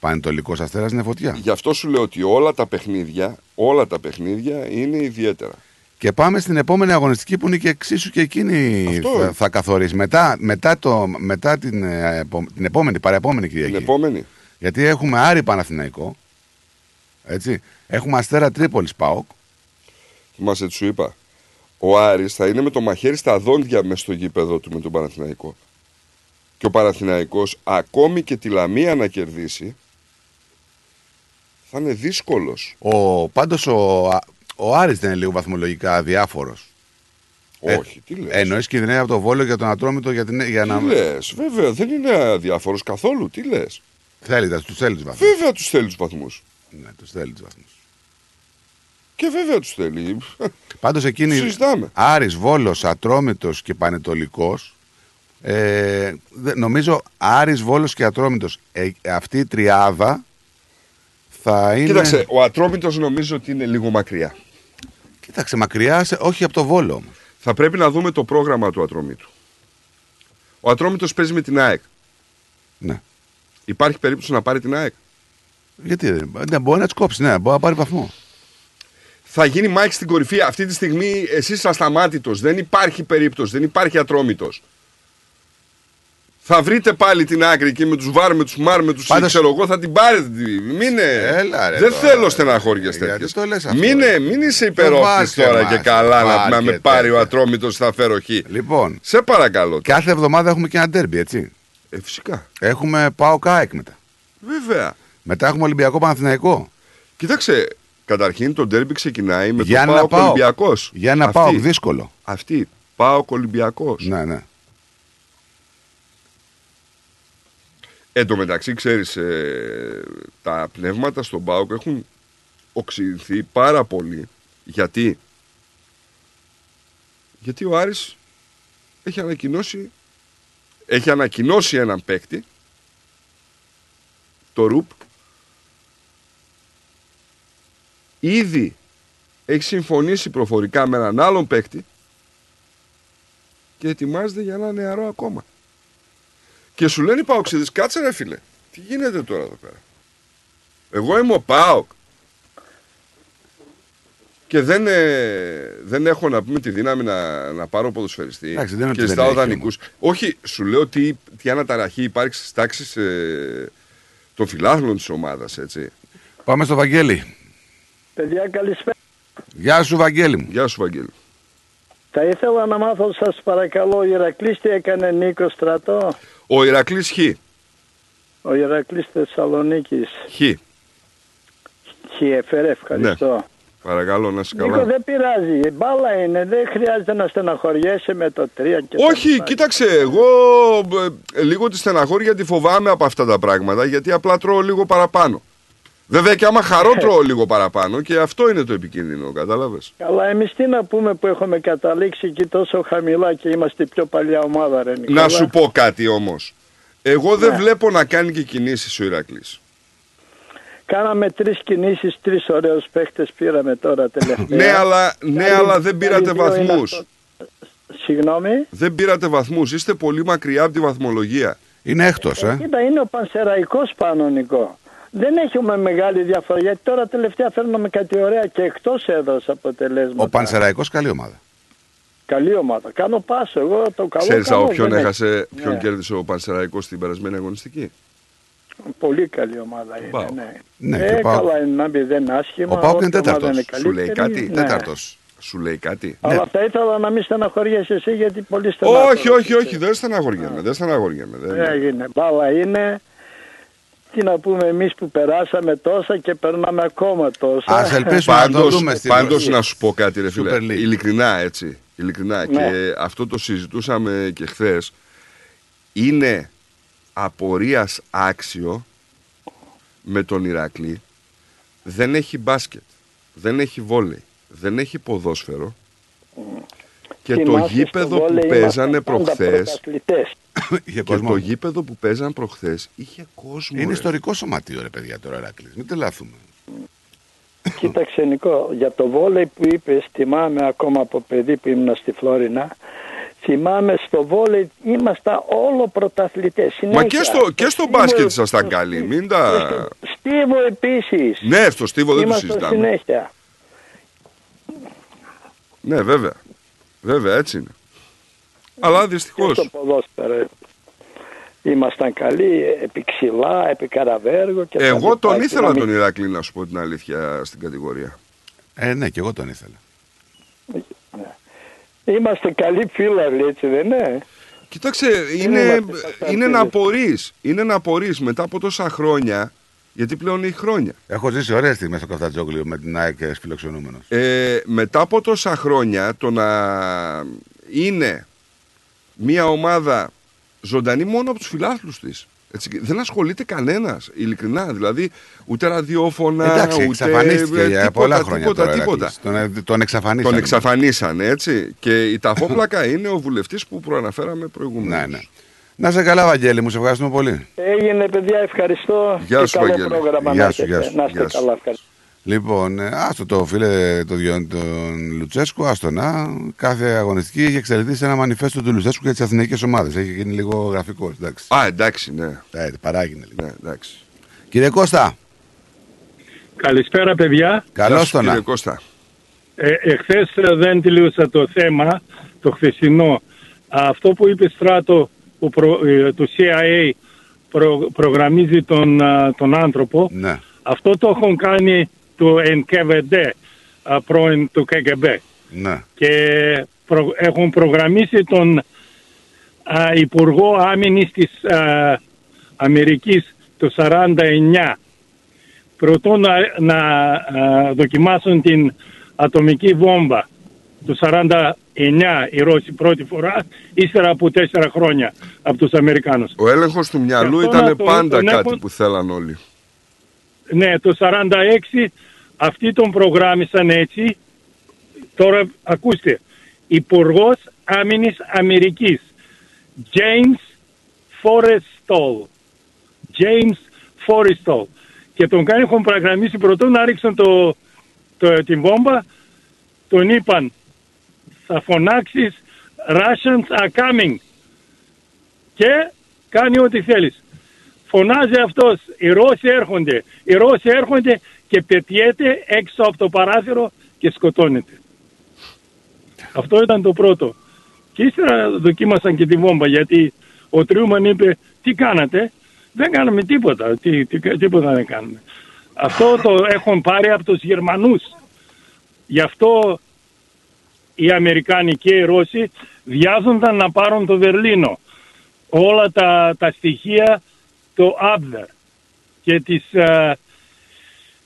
Πανετολικός Αστέρας είναι φωτιά. Γι' αυτό σου λέω ότι όλα τα παιχνίδια, όλα τα παιχνίδια είναι ιδιαίτερα. Και πάμε στην επόμενη αγωνιστική που είναι και εξίσου και εκείνη Αυτό. θα, θα καθορίσει. Μετά, μετά, το, μετά την, ε, επο- την επόμενη, παρεπόμενη Κυριακή. Την επόμενη. Γιατί έχουμε Άρη Παναθηναϊκό. Έτσι. Έχουμε Αστέρα Τρίπολης ΠΑΟΚ. Θυμάσαι τι σου είπα. Ο Άρης θα είναι με το μαχαίρι στα δόντια μες στο γήπεδο του με τον Παναθηναϊκό. Και ο Παναθηναϊκός ακόμη και τη Λαμία να κερδίσει θα είναι δύσκολος. Ο, πάντως ο, ο Άρης δεν είναι λίγο βαθμολογικά αδιάφορος. Όχι, τι λες. Εννοείς κινδυνεύει από το Βόλο για τον Ατρόμητο για, την, για Τι να... λες, βέβαια δεν είναι αδιάφορος καθόλου. Τι λες. Θέλει, θα τους θέλει τους βαθμούς. Βέβαια τους θέλει τους βαθμούς. Ναι, τους θέλει τους βαθμούς. Και βέβαια τους θέλει. Πάντως εκείνη Συζητάμε. Άρης, Βόλος, Ατρόμητος και Πανετολικός ε, δε- νομίζω Άρης, Βόλος και Ατρόμητος ε, αυτή η τριάδα θα είναι... Κοίταξε, ο Ατρόμητος νομίζω ότι είναι λίγο μακριά. Κοίταξε μακριά, σε- όχι από το Βόλο όμως. Θα πρέπει να δούμε το πρόγραμμα του Ατρόμητου. Ο Ατρόμητος παίζει με την ΑΕΚ. Ναι. Υπάρχει περίπτωση να πάρει την ΑΕΚ; Γιατί δεν ναι, μπορεί να τις κόψει, ναι, μπορεί να πάρει βαθμό. Θα γίνει μάχη στην κορυφή. Αυτή τη στιγμή εσύ είσαι ασταμάτητο. Δεν υπάρχει περίπτωση. Δεν υπάρχει ατρόμητος. Θα βρείτε πάλι την άκρη εκεί με τους βάρ, με τους μάρ, με τους Πάντως- ξέρω εγώ. Θα την πάρετε. Μην Έλα, ρε, Δεν τώρα. θέλω στεναχώρια Γιατί τέτοιες. το λες αυτό, Μην, ρε. μην είσαι Το υπερόπτη βάρκε τώρα μας, και καλά να, βάρκε να με πάρει ο τέτοια. ατρόμητος θα φέρω χ. Λοιπόν, Σε παρακαλώ. κάθε εβδομάδα έχουμε και ένα ντέρμπι, έτσι. Ε, φυσικά. Έχουμε πάω ΚΑΕΚ μετά. Βέβαια. Μετά έχουμε Ολυμπιακό Παναθηναϊκό. Κοίταξε, καταρχήν το ντέρμπι ξεκινάει με Για το να ΠΑΟΚ πάω. Ολυμπιακός. Για να Αυτή- πάω δύσκολο. Αυτή Πάω Ολυμπιακός. Ναι, ναι. Εν τω μεταξύ, ξέρεις, ε, τα πνεύματα στον ΠΑΟΚ έχουν οξυνθεί πάρα πολύ. Γιατί; Γιατί ο Άρης έχει ανακοινώσει, έχει ανακοινώσει έναν παίκτη, το Ρουπ, ήδη έχει συμφωνήσει προφορικά με έναν άλλον παίκτη και ετοιμάζεται για ένα νεαρό ακόμα. Και σου λένε οι Παοξίδες, κάτσε ρε φίλε, τι γίνεται τώρα εδώ πέρα; Εγώ είμαι ο Πάοκ και δεν, ε, δεν έχω να πούμε τη δύναμη να, να πάρω ποδοσφαιριστή Εντάξει, δεν είναι και ότι δεν ζητάω έχει δανεικούς. Όχι, σου λέω τι, τι αναταραχή υπάρχει στις τάξεις ε, των φιλάθλων της ομάδας, έτσι. Πάμε στο Βαγγέλη. Παιδιά, καλησπέρα. Γεια σου, Βαγγέλη μου. Γεια σου, Βαγγέλη. Θα ήθελα να μάθω, σας παρακαλώ, ο Ηρακλής τι έκανε Νίκος Στρατό; Ο Ηρακλής Χ. Ο Ηρακλής Θεσσαλονίκης. Χ. Χιεφέρε, ευχαριστώ. Παρακαλώ να είσαι Νίκο καλά. δεν πειράζει, η μπάλα είναι, δεν χρειάζεται να στεναχωριέσαι με το 3 και τα Όχι, λοιπά. κοίταξε, εγώ ε, λίγο τη στεναχώρια τη φοβάμαι από αυτά τα πράγματα γιατί απλά τρώω λίγο παραπάνω. Βέβαια και άμα χαρώ τρώω λίγο παραπάνω και αυτό είναι το επικίνδυνο, κατάλαβες. Καλά, εμείς τι να πούμε που έχουμε καταλήξει εκεί τόσο χαμηλά και είμαστε η πιο παλιά ομάδα, ρε Νικόλα; Να σου πω κάτι όμως. Εγώ δεν Ναι. βλέπω να κάνει και κινήσεις ο Ηρακλής. Κάναμε τρεις κινήσεις, τρεις ωραίους παίχτες πήραμε τώρα τελευταία. Ναι, αλλά, ναι, Άλλοι- αλλά δεν άλλοι πήρατε δύο είναι βαθμούς. αυτό. Συγγνώμη; Δεν πήρατε βαθμούς. Είστε πολύ μακριά από τη βαθμολογία. Είναι έκτος, Ε, κοίτα, είναι ο Πανσεραϊκός πάνω, Νικό. Δεν έχουμε μεγάλη διαφορά, γιατί τώρα τελευταία φέρνουμε κάτι ωραία και εκτός έδρας αποτελέσματα. Ο Πανσεραϊκός καλή ομάδα. Καλή ομάδα. Κάνω πάσο, εγώ το καλό Ξέρεις κάνω, από ποιον δεν έχασε, έχει. ποιον Ναι, κέρδισε ο Πανσεραϊκός στην περασμένη αγωνιστική; Πολύ καλή ομάδα είναι, Πάω. ναι. Ναι, ε, και πάω. καλά είναι να μπει, δεν είναι άσχημα. Ο Πάουκ είναι όποια ομάδα τέταρτος. Σου λέει καλύτερη, κάτι. ναι. Τέταρτος. Σου λέει κάτι. Αλλά θα ήθελα να μην στεναχωριέσαι εσύ γιατί πολύ στεναχωριέσαι. Όχι, όχι, όχι, δεν στεναχωριέμαι. Δεν στεναχωριέμαι. δεν- Έγινε. Μπάλα είναι. Τι να πούμε εμείς που περάσαμε τόσα και περνάμε ακόμα τόσα. Ας ελπίσουμε να το Πάντως, δούμε στην πάντως Ευρώπη. να σου πω κάτι ρε φίλε, Super League. ειλικρινά έτσι, ειλικρινά Ναι. και αυτό το συζητούσαμε και χθες, είναι απορίας άξιο με τον Ηράκλη, δεν έχει μπάσκετ, δεν έχει βόλεϊ, δεν έχει ποδόσφαιρο και το Θυμάσαι, στο γήπεδο που βόλεϊ παίζανε ήμασταν πάντα προχθές πρωταθλητές. [coughs] Είχε και κόσμο. το γήπεδο που παίζαν προχθές είχε κόσμο Είναι ρε. ιστορικό σωματείο, ρε παιδιά, τώρα Ηρακλής. Μην τρελαθούμε. [coughs] Κοίταξε Νικό, για το βόλεϊ που είπες, θυμάμαι ακόμα από παιδί που ήμουν στη Φλόρινα, θυμάμαι στο βόλεϊ ήμασταν όλο πρωταθλητές. Μα και στο, και στο μπάσκετ ήσασταν καλοί, μην τα... Στίβο επίσης. Ναι, στο Στίβο δεν το Ήμασταν συζητάμε. συνέχεια. Ναι, βέβαια. Βέβαια, έτσι είναι. Αλλά Και δυστυχώς. στο ποδόσφαιρο. Ήμασταν καλοί επί ξυλά, επί καραβέργο και τα Εγώ λοιπά. τον Και ήθελα να μην- τον Ηρακλή, να σου πω την αλήθεια, στην κατηγορία. Ε, ναι, και εγώ τον ήθελα. Είμαστε καλοί φίλοι, έτσι δεν είναι; Κοίταξε, είναι, είμαστε σαν είναι φίλοι. να απορείς. Είναι να απορείς μετά από τόσα χρόνια, γιατί πλέον έχει χρόνια. Έχω ζήσει ωραίες στιγμές στο Καφτατζόγλιο με την ΑΕΚ φιλοξενούμενος. Ε, μετά από τόσα χρόνια, το να είναι μια ομάδα ζωντανή μόνο από τους φιλάθλους της. Έτσι, δεν ασχολείται κανένας, ειλικρινά. Δηλαδή, ούτε ραδιόφωνα, Εντάξει, ούτε εξαφανίστηκε ε, για τίποτα, πολλά χρόνια τίποτα, τώρα. τίποτα. Ηρακλής. Τον, ε, τον εξαφανίσανε. Τον εξαφανίσανε, έτσι. Και η ταφόπλακα είναι ο βουλευτής που προαναφέραμε προηγουμένως. Ναι, ναι. Να σε καλά, Βαγγέλη, μου σε ευχαριστούμε πολύ. Έγινε παιδιά, ευχαριστώ. Γεια και σου, καλό Βαγγέλη. πρόγραμμα Γεια να σου, έχετε. γεια σου, Να είστε γεια σου. καλά, ευχαριστώ. Λοιπόν, ε, άστο το φίλε το Διον- τον Λουτσέσκο, άστο να. Κάθε αγωνιστική έχει εξελιχθεί σε ένα μανιφέστο του Λουτσέσκου για τις αθηναϊκές ομάδες. Έχει γίνει λίγο γραφικό. Εντάξει. Α, εντάξει, ναι. Ε, παράγινε λίγο. ναι εντάξει. Κύριε Κώστα, Καλησπέρα παιδιά. καλώς τον Κύριε να. Κώστα. Ε, εχθές ε, δεν τελείωσα το θέμα, το χθεσινό. Αυτό που είπε Στράτο που προ, ε, το CIA προ- προγραμμίζει τον, α, τον άνθρωπο, Ναι. αυτό το έχουν κάνει το NKVD, α, πρώην του KGB. Ναι. Και προ- έχουν προγραμμίσει τον α, Υπουργό Άμυνης της α, Αμερικής το 49 προτού να, να α, δοκιμάσουν την ατομική βόμβα το 49 οι Ρώσοι πρώτη φορά, ύστερα από τέσσερα χρόνια από τους Αμερικάνους. Ο έλεγχος του μυαλού Και αυτό ήταν να το- πάντα τον κάτι έχουν- που θέλαν όλοι. Ναι, το 46 αυτοί τον προγράμμισαν έτσι. Τώρα ακούστε, Υπουργός Άμυνης Αμερικής, James Forrestal. James Forrestal. Και τον κάνει έχουν προγραμμίσει πρωτού να ρίξουν το, το, την βόμβα, τον είπαν θα φωνάξεις Russians are coming και κάνει ό,τι θέλεις. Φωνάζει αυτός, οι Ρώσοι έρχονται, οι Ρώσοι έρχονται και πετιέται έξω από το παράθυρο και σκοτώνεται. Αυτό ήταν το πρώτο. Και ύστερα δοκίμασαν και τη βόμβα γιατί ο Τριούμαν είπε τι κάνατε, δεν κάναμε τίποτα, τι, τι, τίποτα δεν κάναμε. Αυτό το έχουν πάρει από τους Γερμανούς. Γι' αυτό οι Αμερικάνοι και οι Ρώσοι βιάζονταν να πάρουν το Βερλίνο. Όλα τα, τα στοιχεία το Abwehr και της ε,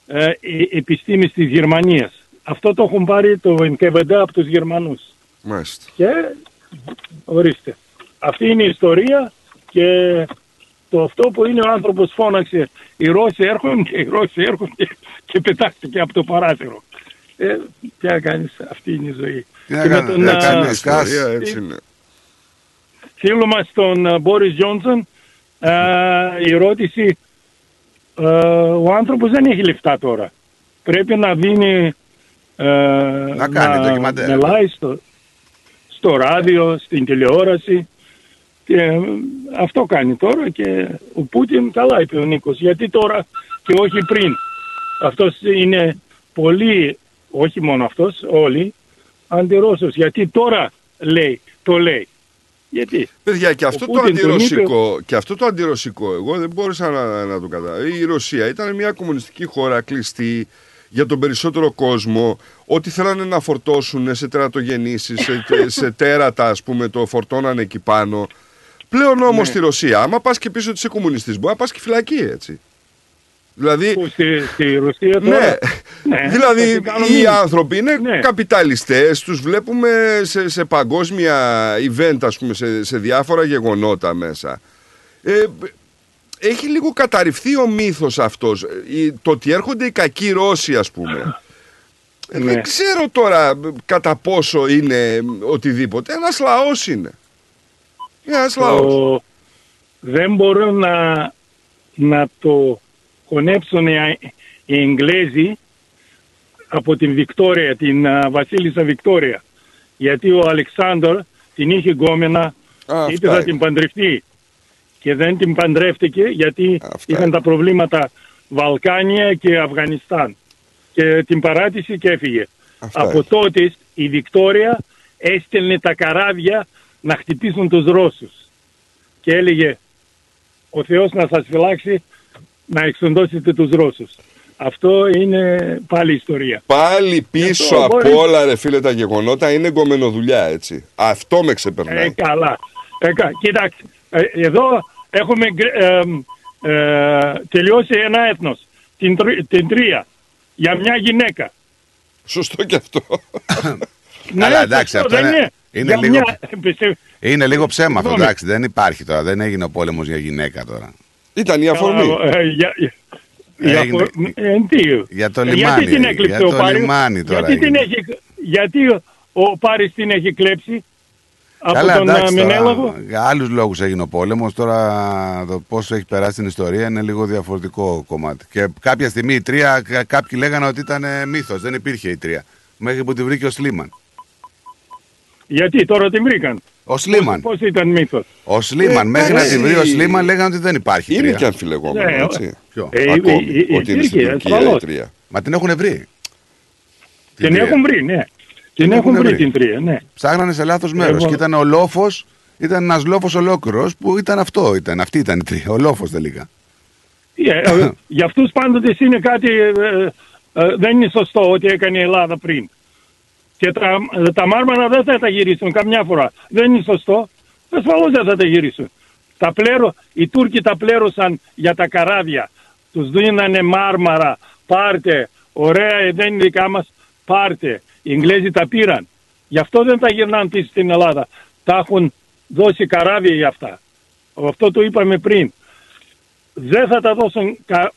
ε, ε, επιστήμης της Γερμανίας. Αυτό το έχουν πάρει το NKVD από τους Γερμανούς. Μάλιστα. Και ορίστε. Αυτή είναι η ιστορία και το αυτό που είναι ο άνθρωπος φώναξε οι Ρώσοι έρχονται, οι Ρώσοι έρχονται και πετάχτηκε από το παράθυρο. Ε, τι να κάνεις, αυτή είναι η ζωή. Τι να Και με κάνεις, τον, να α, κάνεις, Ιστορία έτσι είναι. φίλο μας τον ε, Μπόρις Τζόνσον ε, η ερώτηση ε, ο άνθρωπος δεν έχει λεφτά τώρα. Πρέπει να δίνει ε, να, κάνει ντοκιμαντέρ. μιλάει στο, στο ράδιο, στην τηλεόραση και ε, αυτό κάνει τώρα και ο Πούτιν καλά είπε ο Νίκος γιατί τώρα και όχι πριν. Αυτός είναι πολύ, όχι μόνο αυτός, όλοι αντιρώσος γιατί τώρα λέει, το λέει. Γιατί; Παιδιά, και Ο αυτό το Πούτιν τον αντιρωσικό, και αυτό το αντιρωσικό, εγώ δεν μπόρεσα να, να το καταλάβω. Η Ρωσία ήταν μια κομμουνιστική χώρα κλειστή για τον περισσότερο κόσμο. Ό,τι θέλανε να φορτώσουν σε τερατογενήσεις, σε, [laughs] σε τέρατα, ας πούμε, το φορτώνανε εκεί πάνω. Πλέον όμως Ναι. στη Ρωσία, άμα πας και πίσω ότι είσαι κομμουνιστής, μπορεί να πας και φυλακή, έτσι. Δηλαδή, Που στη, στη Ρωσία ναι, τώρα. Ναι, δηλαδή θα την κάνω οι μήνυμα. άνθρωποι είναι Ναι. καπιταλιστές, τους βλέπουμε σε, σε παγκόσμια event, ας πούμε, σε, σε διάφορα γεγονότα μέσα. Ε, έχει λίγο καταρριφθεί ο μύθος αυτός. Ε, η- Το ότι έρχονται οι κακοί Ρώσοι, ας πούμε. Ε, Ναι. Δεν ξέρω τώρα ε, κατά πόσο είναι ε, οτιδήποτε. Ένας λαός είναι. Ένας λαός. το, δεν μπορούν να, να το χωνέψουν οι, οι Εγγλέζοι από την Βικτόρια, την α, βασίλισσα Βικτόρια. Γιατί ο Αλεξάνδρ την είχε γκόμενα, Α, είπε αυτά θα είναι. την παντρευτεί. Και δεν την παντρεύτηκε γιατί είχαν τα προβλήματα Βαλκάνια και Αφγανιστάν. Και την παράτησε και έφυγε. Αυτά Από είναι. τότε η Βικτόρια έστελνε τα καράβια να χτυπήσουν τους Ρώσους. Και έλεγε ο Θεός να σας φυλάξει να εξοντώσετε τους Ρώσους. Αυτό είναι πάλι ιστορία. Πάλι πίσω αυτό από μπορεί- όλα ρε φίλε τα γεγονότα είναι γκομενοδουλειά έτσι. Αυτό με ξεπερνάει. Ε, καλά. Ε, κα- κοίταξε, ε, εδώ έχουμε γκ- ε, ε, τελειώσει ένα έθνος, την, τρι- την τρία, για μια γυναίκα. Σωστό και αυτό. [coughs] Καλά, Ναι, εντάξει, σωστό, αυτό δεν είναι, είναι, Για λίγο, μια- πιστεύω- είναι λίγο ψέμα αυτό, Συγγνώμη. εντάξει, δεν υπάρχει τώρα, δεν έγινε ο πόλεμος για γυναίκα τώρα. Ήταν η αφορμή. Καλά, ε, για- για- για Έγινε- αφο- ε, τι, Για το ε, λιμάνι, Γιατί την έκλειψε για ο το Πάρης, λιμάνι τώρα γιατί, την έγινε. έχει, γιατί ο- ο Πάρης την έχει κλέψει από Καλά, τον εντάξει, ε, Μενέλαγο. τώρα, για άλλους λόγους έγινε ο πόλεμος, τώρα το πόσο έχει περάσει την ιστορία είναι λίγο διαφορετικό κομμάτι. Και κάποια στιγμή η τρία, κα- κάποιοι λέγανε ότι ήταν ε, μύθος, δεν υπήρχε η τρία. Μέχρι που τη βρήκε ο Σλίμαν. Γιατί τώρα την βρήκαν; Ο Σλίμαν. Πώς ήταν μύθος; Ο Σλίμαν, Ε, μέχρι να εντάξει. τη βρει ο Σλίμαν λέγανε ότι δεν υπάρχει Είναι τρία. και αμφιλεγόμενο, Ναι, έτσι. Ποιο; Ε, Ακόμη, ε, ε, ότι είναι στην υπήρχε, Τουρκία η ασφαλώς. τρία. Μα την έχουν βρει. Την τρία. έχουν βρει, ναι. Την έχουν βρει την τρία, ναι. Ψάχνανε σε λάθος μέρος. Εγώ- Και ήταν ο λόφος, ήταν ένας λόφος ολόκληρος που ήταν αυτό. Ήταν, αυτή ήταν η τρία. Ο λόφος τελικά. Ε, ε, [laughs] για αυτούς πάντοτε είναι κάτι, ε, ε, δεν είναι σωστό ότι έκανε η Ελλάδα πριν. Και τα, τα μάρμαρα δεν θα τα γυρίσουν καμιά φορά. Δεν είναι σωστό. Ασφαλώς δεν θα τα γυρίσουν. Τα πλέρω, οι Τούρκοι τα πλέρωσαν για τα καράβια. Τους δίνανε μάρμαρα. Πάρτε. Ωραία, ε, δεν είναι δικά μας. Πάρτε. Οι Εγγλέζοι τα πήραν. Γι' αυτό δεν τα γυρνάνε πίσω στην Ελλάδα. Τα έχουν δώσει καράβια για αυτά. Αυτό το είπαμε πριν. Δεν θα τα δώσουν. κα-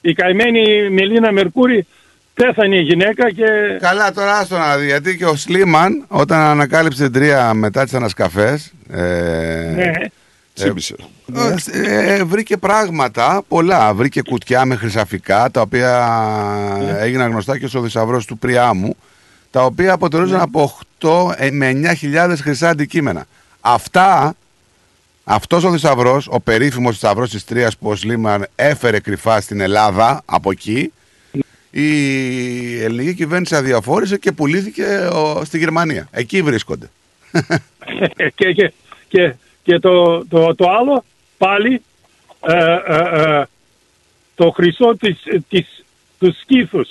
Η καημένη Μελίνα Μερκούρη πέθανε η γυναίκα και... Καλά, τώρα άστο να δει. Γιατί και ο Σλίμαν, όταν ανακάλυψε την τρία μετά τις ανασκαφές. Ε, Ναι. Τσίμπησε. ε, ε, βρήκε πράγματα πολλά. Βρήκε κουτιά με χρυσαφικά, τα οποία έγιναν γνωστά και στο θησαυρός του Πριάμου, τα οποία αποτελούσαν από 8 ε, με 9.000 χρυσά αντικείμενα. Αυτά, αυτός ο θησαυρός, ο περίφημος θησαυρός της Τρίας που ο Σλίμαν έφερε κρυφά στην Ελλάδα, από εκεί, η ελληνική κυβέρνηση αδιαφόρησε και πουλήθηκε ο, στη Γερμανία. Εκεί βρίσκονται. [laughs] και, και, και, και το, το, το άλλο πάλι ε, ε, ε, το χρυσό της, της, τους σκήθους.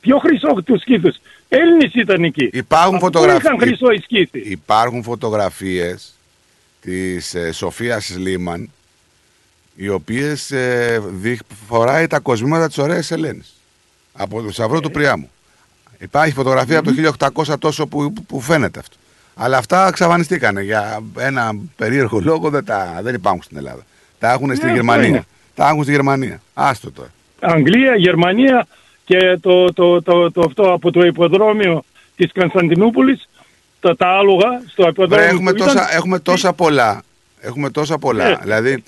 Ποιο χρυσό τους σκήθους. Έλληνες ήταν εκεί. Υπάρχουν Πού φωτογραφίες. είχαν χρυσό οι σκήθοι. Υπάρχουν φωτογραφίες της ε, Σοφίας Λίμαν οι οποίες ε, δείχ- φοράει τα κοσμήματα της ωραίας Ελένης από το Σαυρό του Πριάμου. Υπάρχει φωτογραφία από το 1800 τόσο που, που- που φαίνεται αυτό. Αλλά αυτά εξαφανιστήκανε για ένα περίεργο λόγο δεν, τα, δεν υπάρχουν στην Ελλάδα. Τα έχουν στη Ναι, αυτό Γερμανία. είναι. Τα έχουν στη Γερμανία. Άστο τώρα. Αγγλία, Γερμανία και το, το, το, το, αυτό από το υποδρόμιο της Κωνσταντινούπολης τα, τα άλογα στο Βρε, υποδρόμιο έχουμε, που τόσα, ήταν, έχουμε τόσα πολλά. Έχουμε τόσα πολλά. Ε. δηλαδή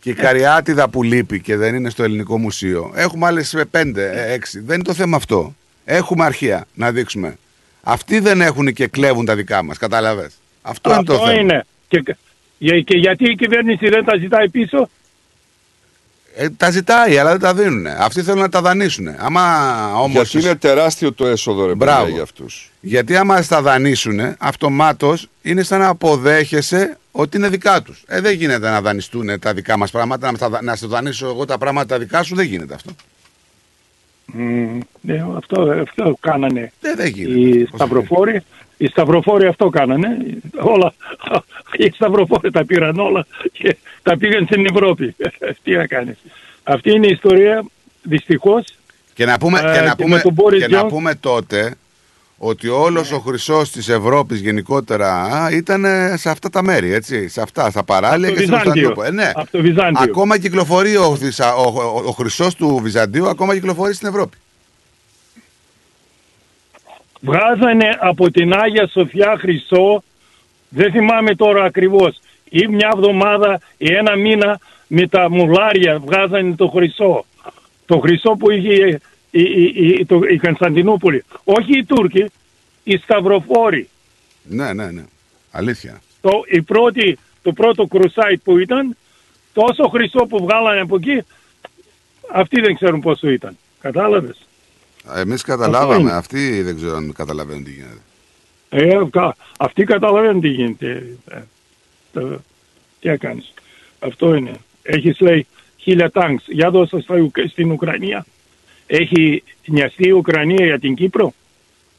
και η Καριάτιδα που λείπει και δεν είναι στο Ελληνικό Μουσείο. Έχουμε άλλες πέντε, ε, έξι. Δεν είναι το θέμα αυτό. Έχουμε αρχεία να δείξουμε. Αυτοί δεν έχουν και κλέβουν τα δικά μας. Κατάλαβες; Αυτό, είναι το αυτό θέμα. είναι. Και, και, και γιατί η κυβέρνηση δεν τα ζητάει πίσω; Ε, τα ζητάει, αλλά δεν τα δίνουν. Αυτοί θέλουν να τα δανείσουν. Άμα όμως. Γιατί είναι τεράστιο το έσοδο ρε παιδιά Μπράβο. για αυτούς. Γιατί άμα στα δανείσουν, αυτομάτως είναι σαν να αποδέχεσαι ότι είναι δικά τους. Ε, δεν γίνεται να δανειστούν τα δικά μας πράγματα, να, στα δα- να σου δανείσω εγώ τα πράγματα τα δικά σου, δεν γίνεται αυτό. Μμμ, ναι, αυτό, αυτό κάνανε Ε, δεν γίνεται. οι σταυροφόροι. Οι σταυροφόροι αυτό κάνανε. Όλα, οι σταυροφόροι τα πήραν όλα και τα πήγαν στην Ευρώπη. [laughs] Τι να κάνεις. Αυτή είναι η ιστορία, δυστυχώς. Και να πούμε, Ε, και να και πούμε, με τον Boris και να Johnson- πούμε τότε ότι όλος ο χρυσός της Ευρώπης γενικότερα α, ήταν ε, σε αυτά τα μέρη, έτσι, σε αυτά, στα παράλια Από και το στην Βυζάντιο. Κωνσταντινούπολη. Ε, ναι. Από το Βυζάντιο. Ακόμα κυκλοφορεί ο, θυσα- ο, ο, ο χρυσός του Βυζαντίου, ακόμα κυκλοφορεί στην Ευρώπη. Βγάζανε από την Άγια Σοφιά χρυσό, δεν θυμάμαι τώρα ακριβώς, ή μια εβδομάδα ή ένα μήνα με τα μουλάρια βγάζανε το χρυσό. Το χρυσό που είχε η, η, η, το, η Κωνσταντινούπολη. Όχι οι Τούρκοι, οι Σταυροφόροι. Ναι, ναι, ναι. Αλήθεια. Το, η πρώτη, το πρώτο κρουσάιτ που ήταν, τόσο χρυσό που βγάλανε από εκεί, αυτοί δεν ξέρουν πόσο ήταν. Κατάλαβες; Εμείς Αυτό καταλάβαμε, είναι. αυτοί δεν ξέρω αν καταλαβαίνουν τι γίνεται. Ε, κα- αυτοί καταλαβαίνουν τι γίνεται. Ε, το- τι να κάνεις. Αυτό είναι. Έχεις λέει χίλια τάγκς. Για δώσα στα Ουκ- στην Ουκρανία. Έχει νοιαστεί η Ουκρανία για την Κύπρο;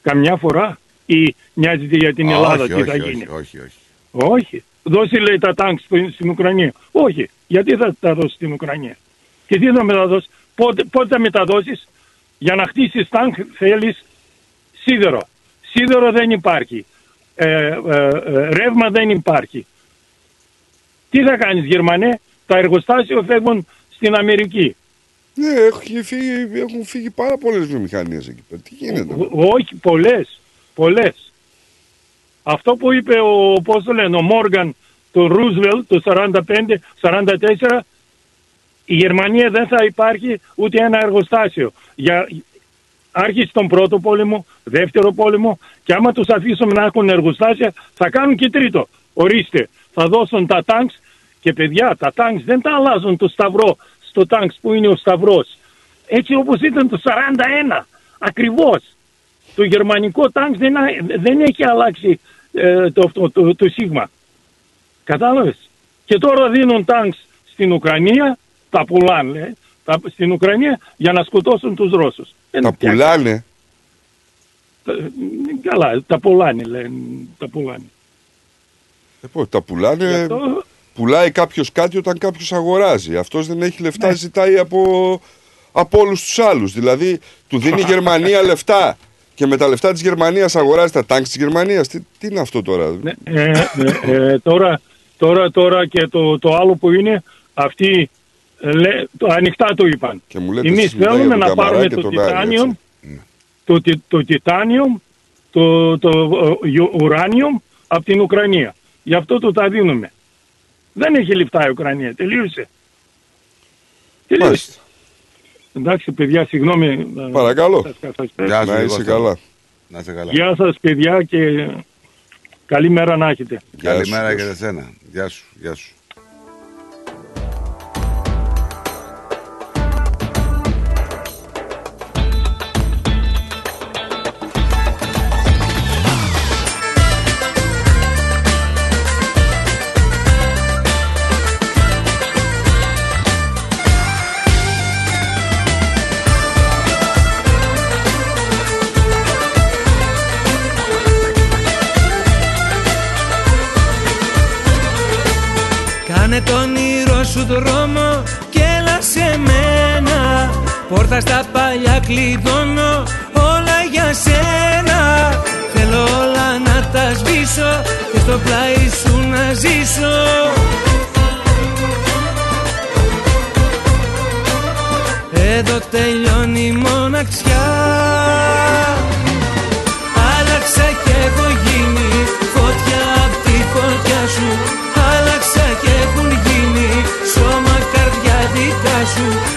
Καμιά φορά; Ή νοιάζεται για την Ελλάδα. όχι, τι όχι, θα όχι, γίνει; όχι, όχι. Όχι. Δώσει λέει τα τάγκς στην, στην Ουκρανία. Όχι. Γιατί θα τα δώσεις στην Ουκρανία; Και τι θα μεταδώσεις; Πότε, πότε θα μεταδώσεις; Για να χτίσεις τάγκ θέλεις σίδερο. Σίδερο δεν υπάρχει. Ε, ε, ε, ρεύμα δεν υπάρχει. Τι θα κάνεις Γερμανέ; Τα εργοστάσια φεύγουν στην Αμερική. Ναι, έχει φύγει, έχουν φύγει πάρα πολλές βιομηχανίες εκεί πέρα. Τι γίνεται; Ό- Όχι, πολλές. Πολλές. Αυτό που είπε ο, πώς το λένε, ο Μόργαν, το Ρούσβελ, το 45-44, η Γερμανία δεν θα υπάρχει ούτε ένα εργοστάσιο. Για, άρχισε τον πρώτο πόλεμο, δεύτερο πόλεμο και άμα τους αφήσουμε να έχουν εργοστάσια θα κάνουν και τρίτο. Ορίστε, θα δώσουν τα τάγκς και παιδιά τα τάγκς δεν τα αλλάζουν το σταυρό στο τάγκς που είναι ο σταυρός. Έτσι όπως ήταν το 41, ακριβώς. Το γερμανικό τάγκς δεν, α- δεν έχει αλλάξει ε, το, το, το, το σίγμα. Κατάλαβες; Και τώρα δίνουν τάγκς στην Ουκρανία, τα πουλάνε ε, τα, στην Ουκρανία για να σκοτώσουν τους Ρώσους. Ε, Τα τι να πουλάνε; τα- Καλά, τα πουλάνε λένε. Τα πουλάνε. Ε, πω, τα πουλάνε. Γι' αυτό- Πουλάει κάποιος κάτι όταν κάποιος αγοράζει. Αυτός δεν έχει λεφτά, Ναι. ζητάει από, από όλους τους άλλους. Δηλαδή, του δίνει η [laughs] Γερμανία λεφτά Και με τα λεφτά της Γερμανίας αγοράζει τα τάγκ της Γερμανίας. Τι, τι είναι αυτό τώρα; Ε, ε, ε, τώρα, τώρα, τώρα και το, το άλλο που είναι, αυτοί ε, λέ, το, ανοιχτά το είπαν. Και μου λέτε Εμείς εσείς μιλάτε θέλουμε για τον να πάρουμε Καμαρά το και τον Γάρη, τιτάνιουμ, έτσι. το, τι- το τιτάνιουμ, το, το ε, ουράνιουμ από την Ουκρανία. Γι' αυτό το τα δίνουμε. Δεν έχει λεφτά η Ουκρανία. Τελείωσε. Τελείωσε. Εντάξει, παιδιά, συγγνώμη. ε, Παρακαλώ. σας καθυστερώ. Γεια σου, Να Νίκο, είσαι θέλω. καλά. Να είσαι καλά. Γεια σας, παιδιά, και καλή μέρα να έχετε. Καλημέρα και σε σένα. Γεια σου, γεια σου. Σου δρόμο και έλα σε μένα. Πόρτα στα παλιά κλειδώνω όλα για σένα. Θέλω όλα να τα σβήσω και στο πλάι σου να ζήσω. Εδώ τελειώνει η μοναξιά. Άλλαξα και έχω γίνει φωτιά απ' τη φωτιά σου καρδιά δικά σου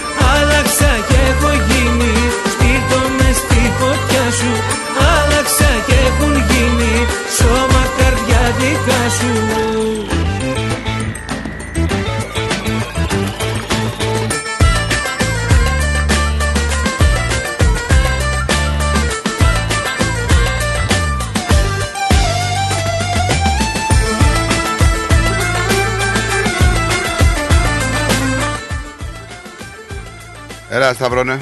Έλα, Σταυρώνε.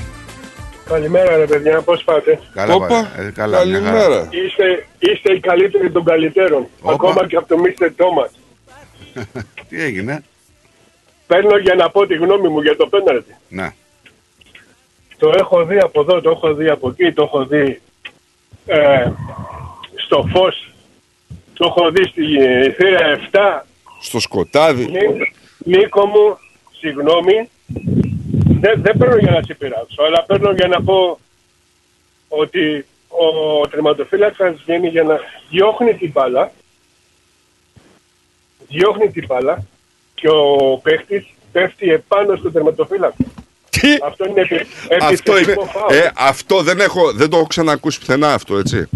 Καλημέρα ρε παιδιά, πώς πάτε; Καλά, Όπα, πάλι. Ε, καλά, μια χαρά. Είστε, είστε οι καλύτεροι των καλύτερων. Ακόμα και από το Mr. Thomas. [laughs] Τι έγινε; Παίρνω για να πω τη γνώμη μου για το πέναλτι. Ναι. Το έχω δει από εδώ, το έχω δει από εκεί, το έχω δει ε, στο φως, το έχω δει στη θύρα 7. Στο σκοτάδι. Νί- Νίκο μου, συγγνώμη, δεν, δεν παίρνω για να σε πειράξω, αλλά παίρνω για να πω ότι ο τερματοφύλακας βγαίνει για να διώχνει την μπάλα, διώχνει την μπάλα και ο παίχτης πέφτει επάνω στο τερματοφύλακα. Αυτό είναι επι, Αυτό, είναι, επιθετικό φάουλ. ε, αυτό δεν, έχω, δεν το έχω ξανακούσει πουθενά αυτό, έτσι.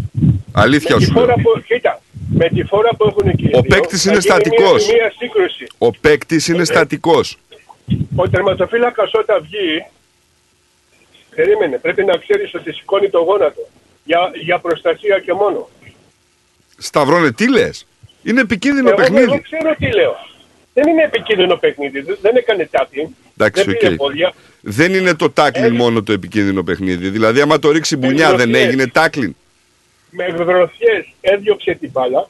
Αλήθεια με τη σου λέω. φορά που, κοίτα, με τη φορά που έχουν εκεί. Ο παίκτης είναι στατικός. Μια, μια σύγκρουση. Ο παίκτης είναι στατικός. Ο τερματοφύλακας όταν βγει, περίμενε, πρέπει να ξέρεις ότι σηκώνει το γόνατο. Για, για προστασία και μόνο. Σταυρώνε, τι λες; Είναι επικίνδυνο Εγώ, παιχνίδι. εγώ ξέρω τι λέω. Δεν είναι επικίνδυνο παιχνίδι. Δεν- Δεν έκανε τάπι. Εντάξει, δεν πήρε οκ. πόδια. Δεν είναι το τάκλιν μόνο το επικίνδυνο παιχνίδι. Δηλαδή, άμα το ρίξει μπουνιά, δεν Εκδοχές. έγινε τάκλιν. Με γροθιές έδιωξε την μπάλα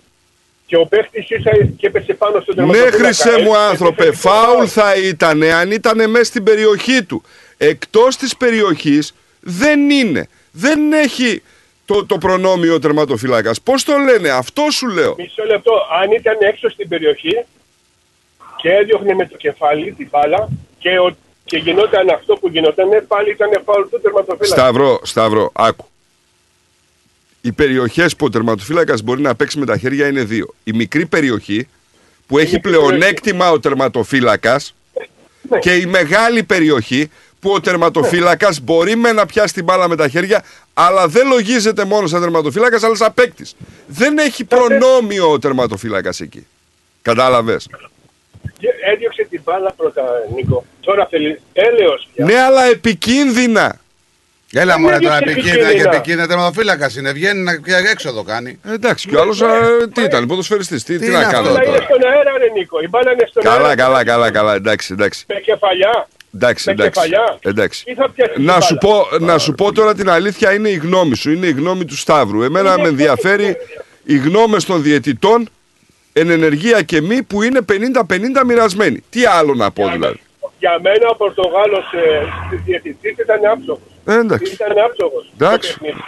και ο παίχτης ίσα και έπεσε πάνω στον Ναι, τερματοφύλακα. χρυσέ μου Ε, άνθρωπε, επιθετικό φάουλ θα ήταν αν ήταν μέσα στην περιοχή του. Εκτός της περιοχής δεν είναι. Δεν έχει το, το προνόμιο ο τερματοφυλάκας. Πώς το λένε, αυτό σου λέω. Μισό λεπτό. Αν ήταν έξω στην περιοχή και έδιωχνε με το κεφάλι την μπάλα και, ο, και γινόταν αυτό που γινόταν, πάλι ήταν φάουλ του τερματοφύλακα. Σταυρό, Σταυρό, άκου. Οι περιοχές που ο τερματοφύλακας μπορεί να παίξει με τα χέρια είναι δύο. Η μικρή περιοχή που έχει πλεονέκτημα ο τερματοφύλακας και η μεγάλη περιοχή που ο τερματοφύλακας μπορεί με να πιάσει την μπάλα με τα χέρια, αλλά δεν λογίζεται μόνο σαν τερματοφύλακας, αλλά σαν παίκτης. Δεν έχει προνόμιο ο τερματοφύλακας εκεί. Κατάλαβες; Και Έδιωξε την μπάλα πρώτα, Νίκο. Τώρα θέλει έλεος πια. Ναι, αλλά επικίνδυνα. Έλα Δεν μωρέ έδιωξε τώρα επικίνδυνα και επικίνδυνα. επικίνδυνα τερματοφύλακα είναι. Βγαίνει να και έξοδο κάνει. Εντάξει, και ο άλλος τι ήταν, ποδοσφαιριστής. Τι, τι, είναι να αυτό κάνω Η μπάλα είναι τώρα. στον αέρα, ρε Νίκο. Η μπάλα είναι στον Καλά, αέρα. καλά, καλά, καλά. Εντάξει, εντάξει. Με κεφαλιά. Εντάξει, Με εντάξει. κεφαλιά. εντάξει. Ή θα πιάσει την Να σου, μπάλα; πω, να σου πω τώρα την αλήθεια, είναι η γνώμη σου, είναι η γνώμη του Σταύρου. Εμένα με ενδιαφέρει οι γνώμες των διαιτητών εν ενεργεία και μη που είναι 50-50 μοιρασμένοι. Τι άλλο να πω δηλαδή. Για μένα ο Πορτογάλος ε, διαιτητής ήταν άψογος. Ε, εντάξει. Ήταν άψογος. Εντάξει. στο παιχνίδι.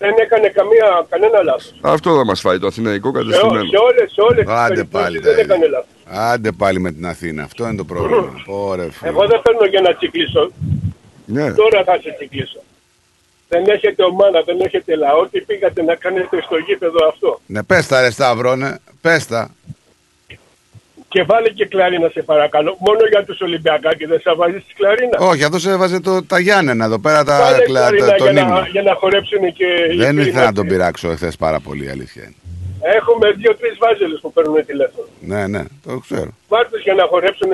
Δεν έκανε καμία, κανένα λάθος. Αυτό θα μας φάει το αθηναϊκό Σε, κατεστημένο. σε όλες σε όλες τις Άντε περιπτώσεις πάλι. δεν τα έκανε ίδια. λάθος. Άντε πάλι με την Αθήνα. Αυτό είναι το πρόβλημα. [clears throat] Ωραία, φίλε. Εγώ δεν παίρνω για να τσικλίσω. Ναι. Τώρα θα σε τσικλίσω. Δεν έχετε ομάδα, δεν έχετε λαό. Τι πήγατε να κάνετε στο γήπεδο αυτό; Ναι, πες τα ρε Σταυρώνε. Πες τα. Και βάλε και κλαρίνα σε παρακαλώ. Μόνο για τους Ολυμπιακάκη δεν θα βάζεις τη κλαρίνα. Όχι, αυτό σε έβαζε το, τα Γιάννενα εδώ πέρα τα, Βάλε κλα- κλαρίνα τα, τον για, να, ύμνο. για να χορέψουν και οι Δεν φίλοι ήθελα να μας. τον πειράξω εχθές πάρα πολύ, η αλήθεια είναι. Έχουμε δύο-τρεις βάζελες που παίρνουν τηλέφωνο. Ναι, ναι, το ξέρω. Βάρτε για να χορέψουν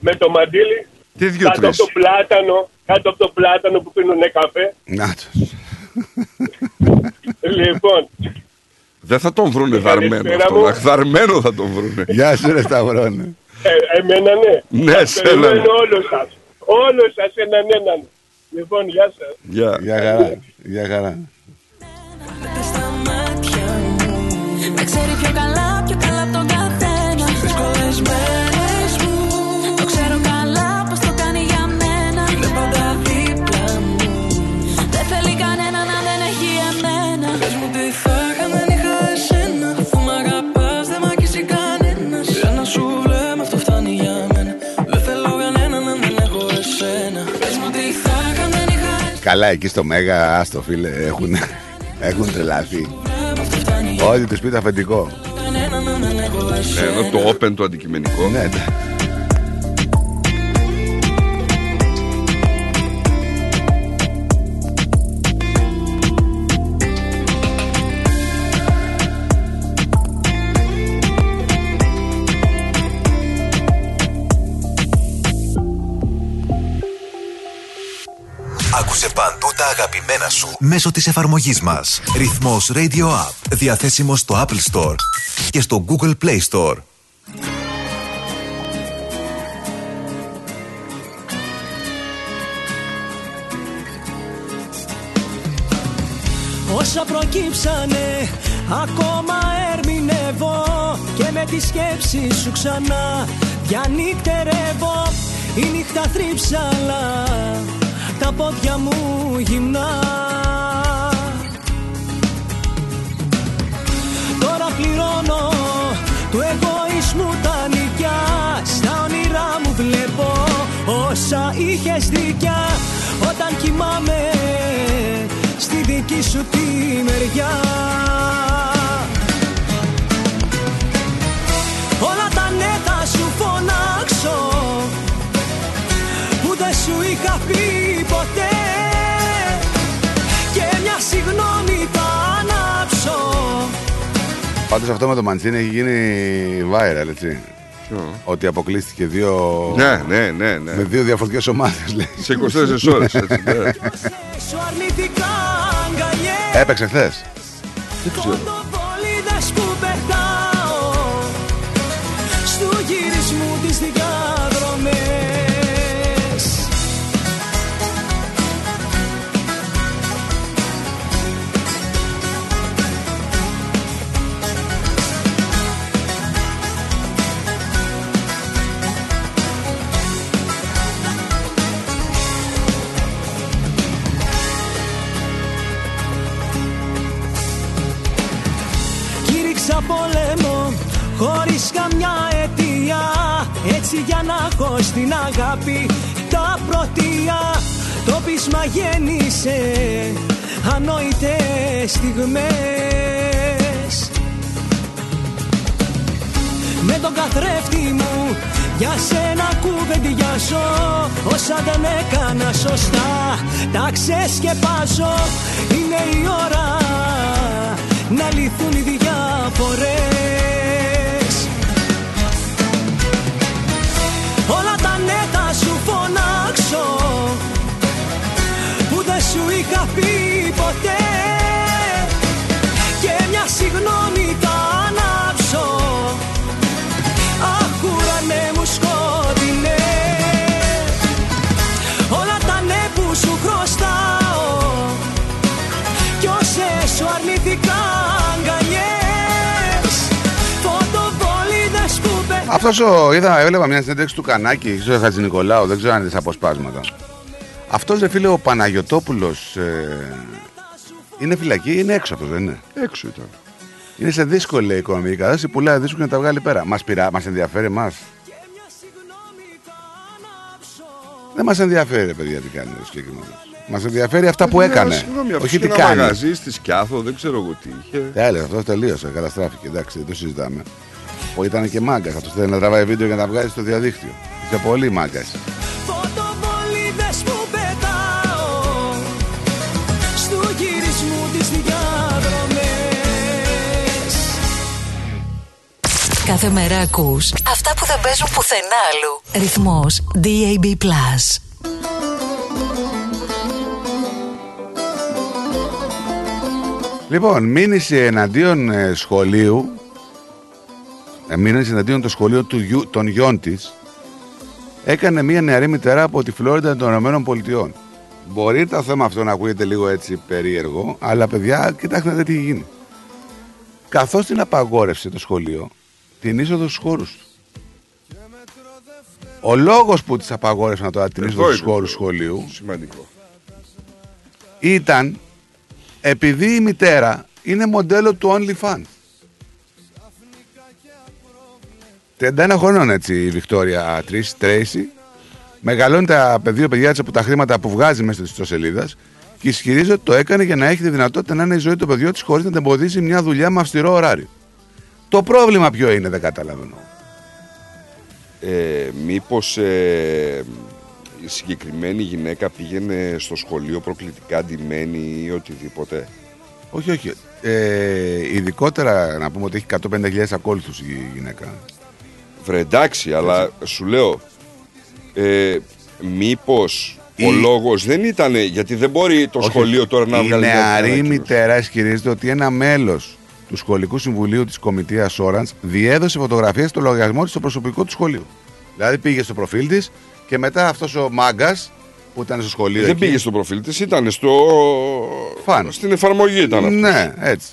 με το μαντίλι. Τι κάτω από δύο-τρεις; το πλάτανο, κάτω από το πλάτανο που πίνουν καφέ. Να το. λοιπόν, Δεν θα τον βρούνε δαρμένο Καλησπέρα αυτό. μου. Αχ, Δαρμένο θα τον βρούνε. Γεια σου ρε Σταυρώνε. ε, εμένα ναι. Ναι, Σας σένα. περιμένω όλους σας. Όλους σας έναν έναν. Λοιπόν, γεια σας. Γεια. Γεια χαρά. Γεια χαρά. Με ξέρει πιο καλά, πιο καλά από τον καθένα. Στις δύσκολες μέρες Καλά, εκεί στο Μέγα, άστο φίλε, έχουν, έχουν τρελαθεί. Ό,τι τους πει το αφεντικό. κανέναν αν δεν έχω εσένα Ε, Εδώ το open το αντικειμενικό. Ναι, τα αγαπημένα σου μέσω της εφαρμογής μας. Ρυθμός Radio App. Διαθέσιμος στο Apple Store και στο Google Play Store. Όσα προκύψανε ακόμα ερμηνεύω Και με τη σκέψη σου ξανά διανύκτερεύω Η νύχτα θρύψαλα τα πόδια μου γυμνά. Τώρα πληρώνω του εγωισμού τα νικιά. Στα όνειρά μου βλέπω όσα είχες δικιά. Όταν κοιμάμαι στη δική σου τη μεριά. Όλα τα ναι θα σου φωνάξω Που δεν σου είχα πει Πάντως αυτό με το Μαντσίνη έχει γίνει viral, έτσι. Ότι αποκλείστηκε δύο. Ναι, ναι, ναι, ναι. Με δύο διαφορετικές ομάδες, λέει. Σε 24 ώρες, έτσι, ναι. Σου αρνητικά αγκαλιές Έπαιξε χθες. Δεν ξέρω. Χωρίς καμιά αιτία Έτσι για να έχω στην αγάπη τα πρωτεία. Το πείσμα γέννησε ανόητες στιγμές. Με τον καθρέφτη μου για σένα κουβεντιάζω. Όσα δεν έκανα σωστά τα ξεσκεπάζω. Είναι η ώρα να λυθούν οι διαφορές φωνάξω Που δεν σου είχα πει ποτέ Αυτός ο. Είδα, έβλεπα μια συνέντευξη του Κανάκη, στο Χατζη Νικολάου, δεν ξέρω αν είναι αποσπάσματα. Αυτός ρε φίλε ο Παναγιοτόπουλος. Ε, Είναι φυλακή, είναι έξω αυτός, δεν είναι; Έξω ήταν. Είναι σε δύσκολη οικονομική κατάσταση, πουλάει δίσκο να τα βγάλει πέρα. Μας μας ενδιαφέρει εμάς; Δεν μας ενδιαφέρει, ρε παιδιά, τι κάνει ο συγκεκριμένος. Μας ενδιαφέρει αυτά που Ναι, έκανε. Συγγνώμη, όχι όχι τι ένα κάνει. μαγαζί στη Σκιάθο, δεν ξέρω εγώ τι είχε. Τέλο, αυτό τελείωσε. Καταστράφηκε. Εντάξει, δεν το συζητάμε. Ο ήταν και μάγκα. Αυτό θέλει να τραβάει βίντεο για να τα βγάζει στο διαδίκτυο. Είσαι πολύ μάγκα. Φωτοβολίδες που πετάω Στου γυρισμού τις διάδρομες Κάθε μέρα ακούς αυτά που δεν παίζουν πουθενά άλλου. Ρυθμός DAB+. Λοιπόν, μήνυση εναντίον ε, σχολείου. Ε, μήνυση εναντίον το σχολείο του, γιου- των γιών της. Έκανε μια νεαρή μητερά από τη Φλόριντα των Ηνωμένων Πολιτειών. Μπορεί το θέμα αυτό να ακούγεται λίγο έτσι περίεργο, αλλά παιδιά, κοιτάξτε να δείτε τι έχει γίνει. Καθώς την απαγόρευσε το σχολείο, την είσοδο στους χώρους του. Ο λόγος που της απαγόρευσαν τώρα την Εδώ είσοδο στους είναι χώρους το σχολείου Σημαντικό. ήταν επειδή η μητέρα είναι μοντέλο του OnlyFans. 31 χρονών έτσι η Βικτόρια Τρίς, Τρέισι. Μεγαλώνει τα δύο παιδιά της από τα χρήματα που βγάζει μέσα της ιστοσελίδας και ισχυρίζεται ότι το έκανε για να έχει τη δυνατότητα να είναι η ζωή του παιδιού της χωρίς να την εμποδίσει μια δουλειά με αυστηρό ωράριο. Το πρόβλημα ποιο είναι, δεν καταλαβαίνω. Ε, μήπως ε, η συγκεκριμένη γυναίκα πήγαινε στο σχολείο προκλητικά ντυμένη ή οτιδήποτε; Όχι, όχι. Ε, ειδικότερα να πούμε ότι έχει 150.000 ακόλουθους η γυναίκα. Βρε εντάξει, αλλά σου λέω, ε, μήπως ο Η- λόγος δεν ήταν, γιατί δεν μπορεί το Όχι. σχολείο τώρα να Η βγάλει μια νεαρή ανακοίνωση. μητέρα ισχυρίζεται ότι ένα μέλος του Σχολικού Συμβουλίου της Κομιτείας Orange διέδωσε φωτογραφίες στο λογαριασμό της στο προσωπικό του σχολείου. Δηλαδή πήγε στο προφίλ της και μετά αυτός ο μάγκας που ήταν στο σχολείο. Δεν εκεί- πήγε στο προφίλ της, ήταν στο... Φαν. στην εφαρμογή ήταν αυτός. Ναι, έτσι.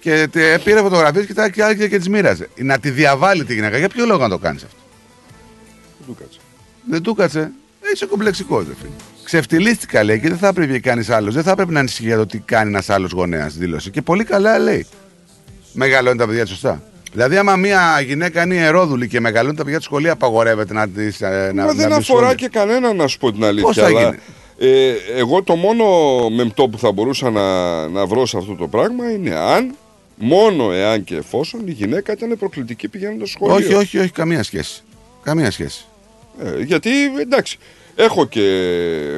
Και τε- πήρε φωτογραφίες και τα και άρχισε και τις μοίραζε. Να τη διαβάλει τη γυναίκα. Για ποιο λόγο να το κάνεις αυτό; Δεν του κάτσε. Δεν του κάτσε. Είσαι κομπλεξικός, δε φίλε. Ξεφτυλίστηκα λέει και δεν θα έπρεπε να κάνει άλλος. Δεν θα έπρεπε να ανησυχεί για το τι κάνει ένας άλλος γονέας δήλωση. Και πολύ καλά λέει. Μεγαλώνει τα παιδιά της σωστά. Δηλαδή, άμα μια γυναίκα είναι ιερόδουλη και μεγαλώνει τα παιδιά του σχολείου, απαγορεύεται να της. Ε, να, Μα να δεν μπει αφορά σχολείο. και κανέναν να σου πω την αλήθεια. Πώς θα αλλά, γίνει; ε, εγώ το μόνο μεμπτό που θα μπορούσα να, να βρω σε αυτό το πράγμα είναι αν, μόνο εάν και εφόσον η γυναίκα ήταν προκλητική πηγαίνοντας στο σχολείο. Όχι, όχι, όχι, καμία σχέση. Καμία σχέση. Ε, γιατί εντάξει, έχω και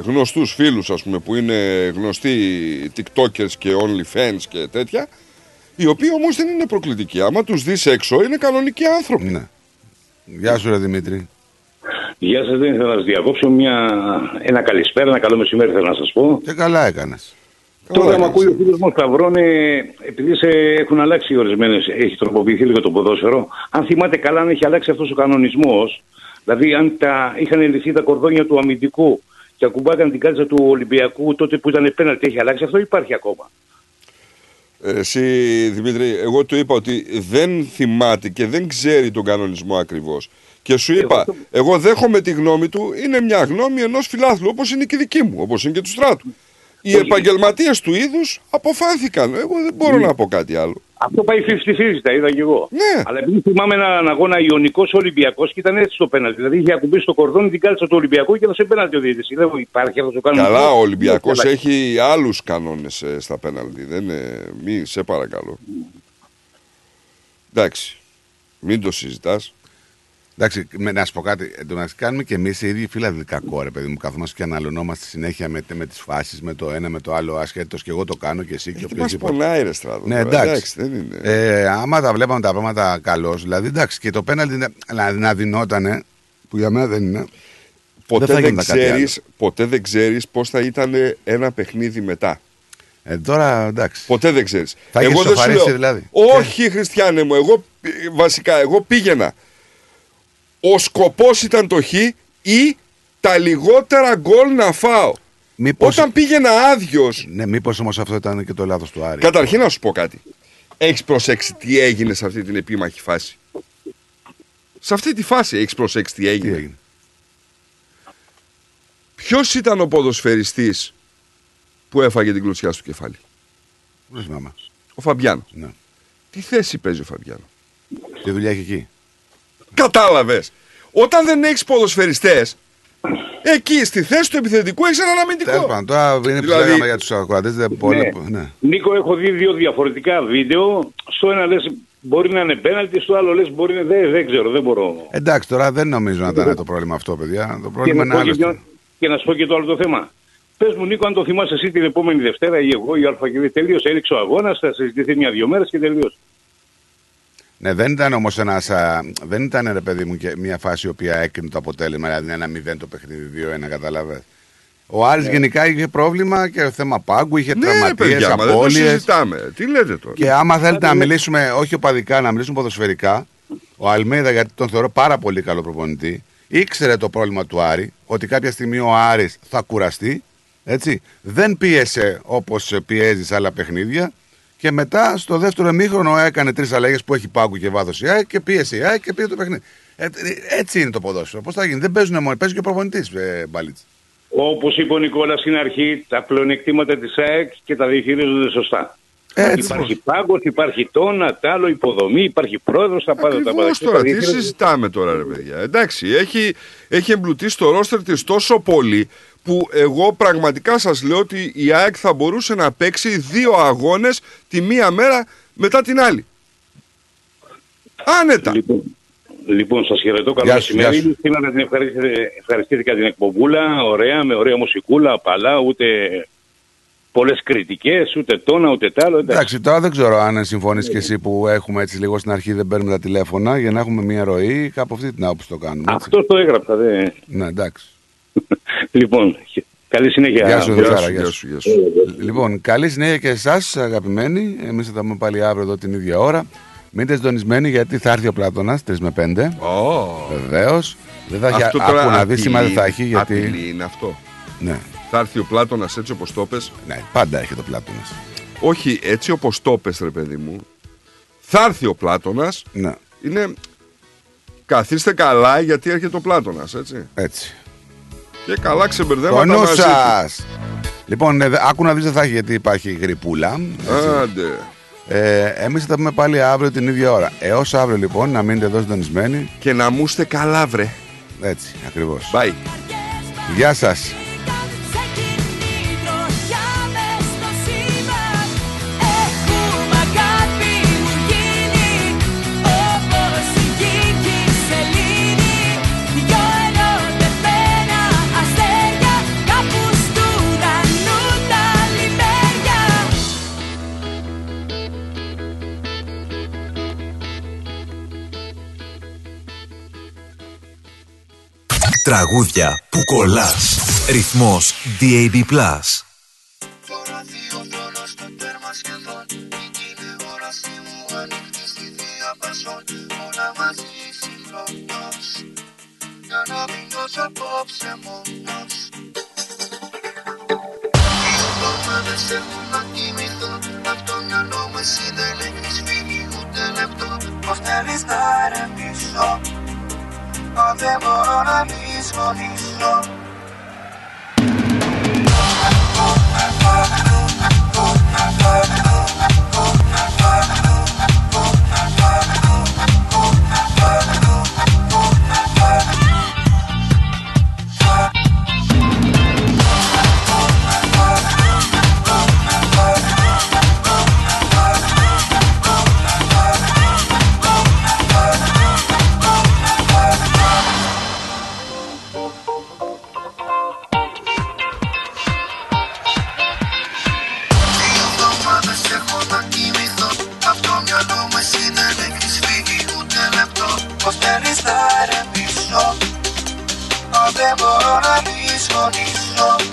γνωστούς φίλους ας πούμε που είναι γνωστοί tiktokers και onlyfans και τέτοια οι οποίοι όμως δεν είναι προκλητικοί. Άμα τους δεις έξω είναι κανονικοί άνθρωποι. Ναι. Γεια σου, ρε Δημήτρη. Γεια σας, δεν ήθελα να σας διακόψω. Μια... Ένα καλησπέρα, ένα καλό μεσημέρι θέλω να σας πω. Και καλά έκανες. Τώρα, με ακούει ο φίλος μου Σταυρώνε, επειδή σε έχουν αλλάξει ορισμένες, έχει τροποποιηθεί λίγο το ποδόσφαιρο. Αν θυμάται καλά, αν έχει αλλάξει αυτός ο κανονισμός, δηλαδή αν τα, είχαν λυθεί τα κορδόνια του αμυντικού και ακουμπάγαν την κάλτσα του Ολυμπιακού τότε που ήταν πέναλτι, έχει αλλάξει αυτό, ή υπάρχει ακόμα. Ε, Εσύ Δημήτρη, εγώ του είπα ότι δεν θυμάται και δεν ξέρει τον κανονισμό ακριβώς. Και σου είπα, εγώ δέχομαι τη γνώμη του, είναι μια γνώμη ενός φιλάθλου, όπως είναι και η δική μου, όπως είναι και του στράτου. Οι επαγγελματίες του είδους αποφάνθηκαν. Εγώ δεν μπορώ Ναι. να πω κάτι άλλο. Αυτό πάει 50-50, τα είδα και εγώ. Ναι. Αλλά επειδή θυμάμαι έναν αγώνα Ιωνικός Ολυμπιακός και ήταν έτσι το πέναλτι. Δηλαδή είχε ακουμπήσει το κορδόνι την κάλτσα του Ολυμπιακού και έδωσε πέναλτι ο διαιτητής. Δεν υπάρχει αυτό το κανονισμό. Καλά, ο Ολυμπιακός Ναι, έχει άλλους κανόνες ε, στα πέναλτι. Δεν είναι... Μη, σε παρακαλώ. Εντάξει. Μην το συζητάς. Εντάξει, με, να σου πω κάτι. Εν τω μεταξύ, κάνουμε και εμείς οι ίδιοι φίλαθλοι κακό, ρε παιδί μου. Καθόμαστε και αναλωνόμαστε συνέχεια με, με τις φάσεις, με το ένα, με το άλλο, ασχέτω και εγώ το κάνω και εσύ και Γιατί μας οποιοδήποτε. πονάει ρε στράτο. Ναι, τώρα. εντάξει. δεν είναι. Ε, άμα τα βλέπαμε τα πράγματα καλώς, δηλαδή εντάξει, και το πέναλτι να, να, να δινότανε, που για μένα δεν είναι. Ποτέ θα δεν, γινόταν κάτι ξέρεις, ποτέ δεν ξέρεις πώς θα ήταν ένα παιχνίδι μετά. Ε, τώρα εντάξει. Ποτέ δεν ξέρεις. Θα έχεις δεν σου σοφαρίσει, λέω, δηλαδή. Όχι Χριστιανέ μου, εγώ π- βασικά εγώ πήγαινα. Ο σκοπός ήταν το χ ή τα λιγότερα γκολ να φάω. Μήπως- Όταν πήγαινα άδειο. Ναι, μήπως όμως αυτό ήταν και το λάθος του Άρη. Καταρχήν να σου πω κάτι. Έχεις προσέξει τι έγινε σε αυτή την επίμαχη φάση; Σε αυτή τη φάση έχεις προσέξει τι έγινε; Τι έγινε; Ποιος ήταν ο ποδοσφαιριστής που έφαγε την κλωτσιά στο κεφάλι; Δεν θυμάμαι. Ο Φαμπιάνο. Ναι. Τι θέση παίζει ο Φαμπιάνο; Τι δουλειά έχει εκεί. Κατάλαβες. Όταν δεν έχεις ποδοσφαιριστές, εκεί στη θέση του επιθετικού έχεις έναν αμυντικό. Τέλος πάντων, τώρα είναι που Δηλαδή- λέγαμε για τους ακροατές. Δεν πολύ. Ναι. Ναι. Νίκο, έχω δει δύο διαφορετικά βίντεο. Στο ένα λες μπορεί να είναι πέναλτι, στο άλλο λες μπορεί να δεν, δεν ξέρω, δεν μπορώ. Εντάξει, τώρα δεν νομίζω να ήταν το πρόβλημα αυτό, παιδιά. Το Και πρόβλημα να, είναι πω και, άλλο. ποιο- και να σου πω και το άλλο το θέμα. Πες μου, Νίκο, αν το θυμάσαι εσύ την επόμενη Δευτέρα ή εγώ ή Α και Β, τελείωσε, έριξε ο αγώνας, θα συζητηθεί μια-δυο μέρες και τελείωσε. Ναι, δεν ήταν όμως ένας. Δεν ήταν ρε παιδί μου και μια φάση η οποία έκρινε το αποτέλεσμα. Δηλαδή ένα 0 το παιχνίδι, 2-1, κατάλαβες. Ο Άρης γενικά είχε πρόβλημα και θέμα πάγκου, είχε Ναι, τραυματίες, παιδιά, μα δεν το απώλειες. συζητάμε. Τι λέτε τώρα; Και άμα θέλετε να μιλήσουμε, όχι οπαδικά, να μιλήσουμε ποδοσφαιρικά, ο Αλμέιδα, γιατί τον θεωρώ πάρα πολύ καλό προπονητή, ήξερε το πρόβλημα του Άρη, ότι κάποια στιγμή ο Άρης θα κουραστεί. Έτσι. Δεν πίεσε όπως πιέζεις σε άλλα παιχνίδια. Και μετά στο δεύτερο εμίχρονο έκανε τρεις αλλαγές που έχει πάγκου και βάθος η ΑΕΚ και πίεσε η ΑΕΚ και πήρε το παιχνίδι. Ε, έτσι είναι το ποδόσφαιρο. Πώς θα γίνει, δεν παίζουν μόνο, παίζει και ο προπονητής, ε, Μπαλίτς. Όπως είπε ο Νικόλας στην αρχή, τα πλεονεκτήματα της ΑΕΚ και τα διαχειρίζονται σωστά. Έτσι. υπάρχει πάγκος, υπάρχει τόνα, τ' άλλο υποδομή, υπάρχει πρόεδρος, τα πάντα. Τα πάντα. Ακριβώς Και τώρα, τα τι διαχειρίζονται. συζητάμε τώρα, ρε παιδιά. Εντάξει, έχει, έχει εμπλουτίσει το ρόστερ της τόσο πολύ που εγώ πραγματικά σας λέω ότι η ΑΕΚ θα μπορούσε να παίξει δύο αγώνες τη μία μέρα μετά την άλλη. Άνετα. Λοιπόν, λοιπόν σας χαιρετώ. Καλό Γεια σου, γεια μεσημέρι. Σήμερα να την ευχαριστήθηκα, ευχαριστήθηκα την εκπομπούλα. Ωραία, με ωραία μουσικούλα, απαλά, ούτε πολλές κριτικές, ούτε τόνα, ούτε τ' άλλο. Εντάξει. Εντάξει, τώρα δεν ξέρω αν συμφωνείς και εσύ που έχουμε έτσι λίγο στην αρχή δεν παίρνουμε τα τηλέφωνα για να έχουμε μια ροή. Κάπου αυτή την άποψη το κάνουμε. έτσι. Αυτός το έγραψα. Δε. Ναι, εντάξει. Λοιπόν, καλή συνέχεια. Γεια σου, Γεια Δευτέρα, σου, γεια γεια σου. σου. Λοιπόν, καλή συνέχεια και εσάς, αγαπημένοι. Εμείς θα τα πούμε πάλι αύριο εδώ την ίδια ώρα. Μείνετε συντονισμένοι γιατί θα έρθει ο Πλάτονα 3 με 5. Βεβαίως. Δεν θα έχει Αυτό τώρα άκου να δει απειλή- σήμερα δεν θα έχει γιατί. απειλή είναι αυτό. Ναι, Θα έρθει ο Πλάτωνας έτσι όπως το πες. ναι, πάντα έχει το Πλάτονα. Όχι, έτσι όπως το πες, ρε παιδί μου. Θα έρθει ο Πλάτωνας. Ναι. Είναι. Καθίστε καλά γιατί έρχεται ο Πλάτωνας, έτσι. Έτσι. Και καλά Το ξεμπερδέματα νου μαζί του. σας! Λοιπόν, ε, δε- άκου να δεις δεν θα έχει γιατί υπάρχει γρυπούλα. έτσι. Άντε. Ε, Εμείς θα τα πούμε πάλι αύριο την ίδια ώρα. Έως αύριο λοιπόν να μείνετε εδώ συντονισμένοι. Και να μου είστε καλά, βρε. Έτσι, ακριβώς. Bye. Γεια σας. Τραγούδια που κολλάς. Ρυθμός DAB+. Για να μην δώσω απόψε μόνος Δύο εβδομάδες έχω να κοιμηθώ Απ' το μυαλό μου εσύ δεν έχεις φύγει ούτε λεπτό Πως θέλεις να ερεμήσω Μα δεν μπορώ να λησμονήσω Δύο να ερεμήσω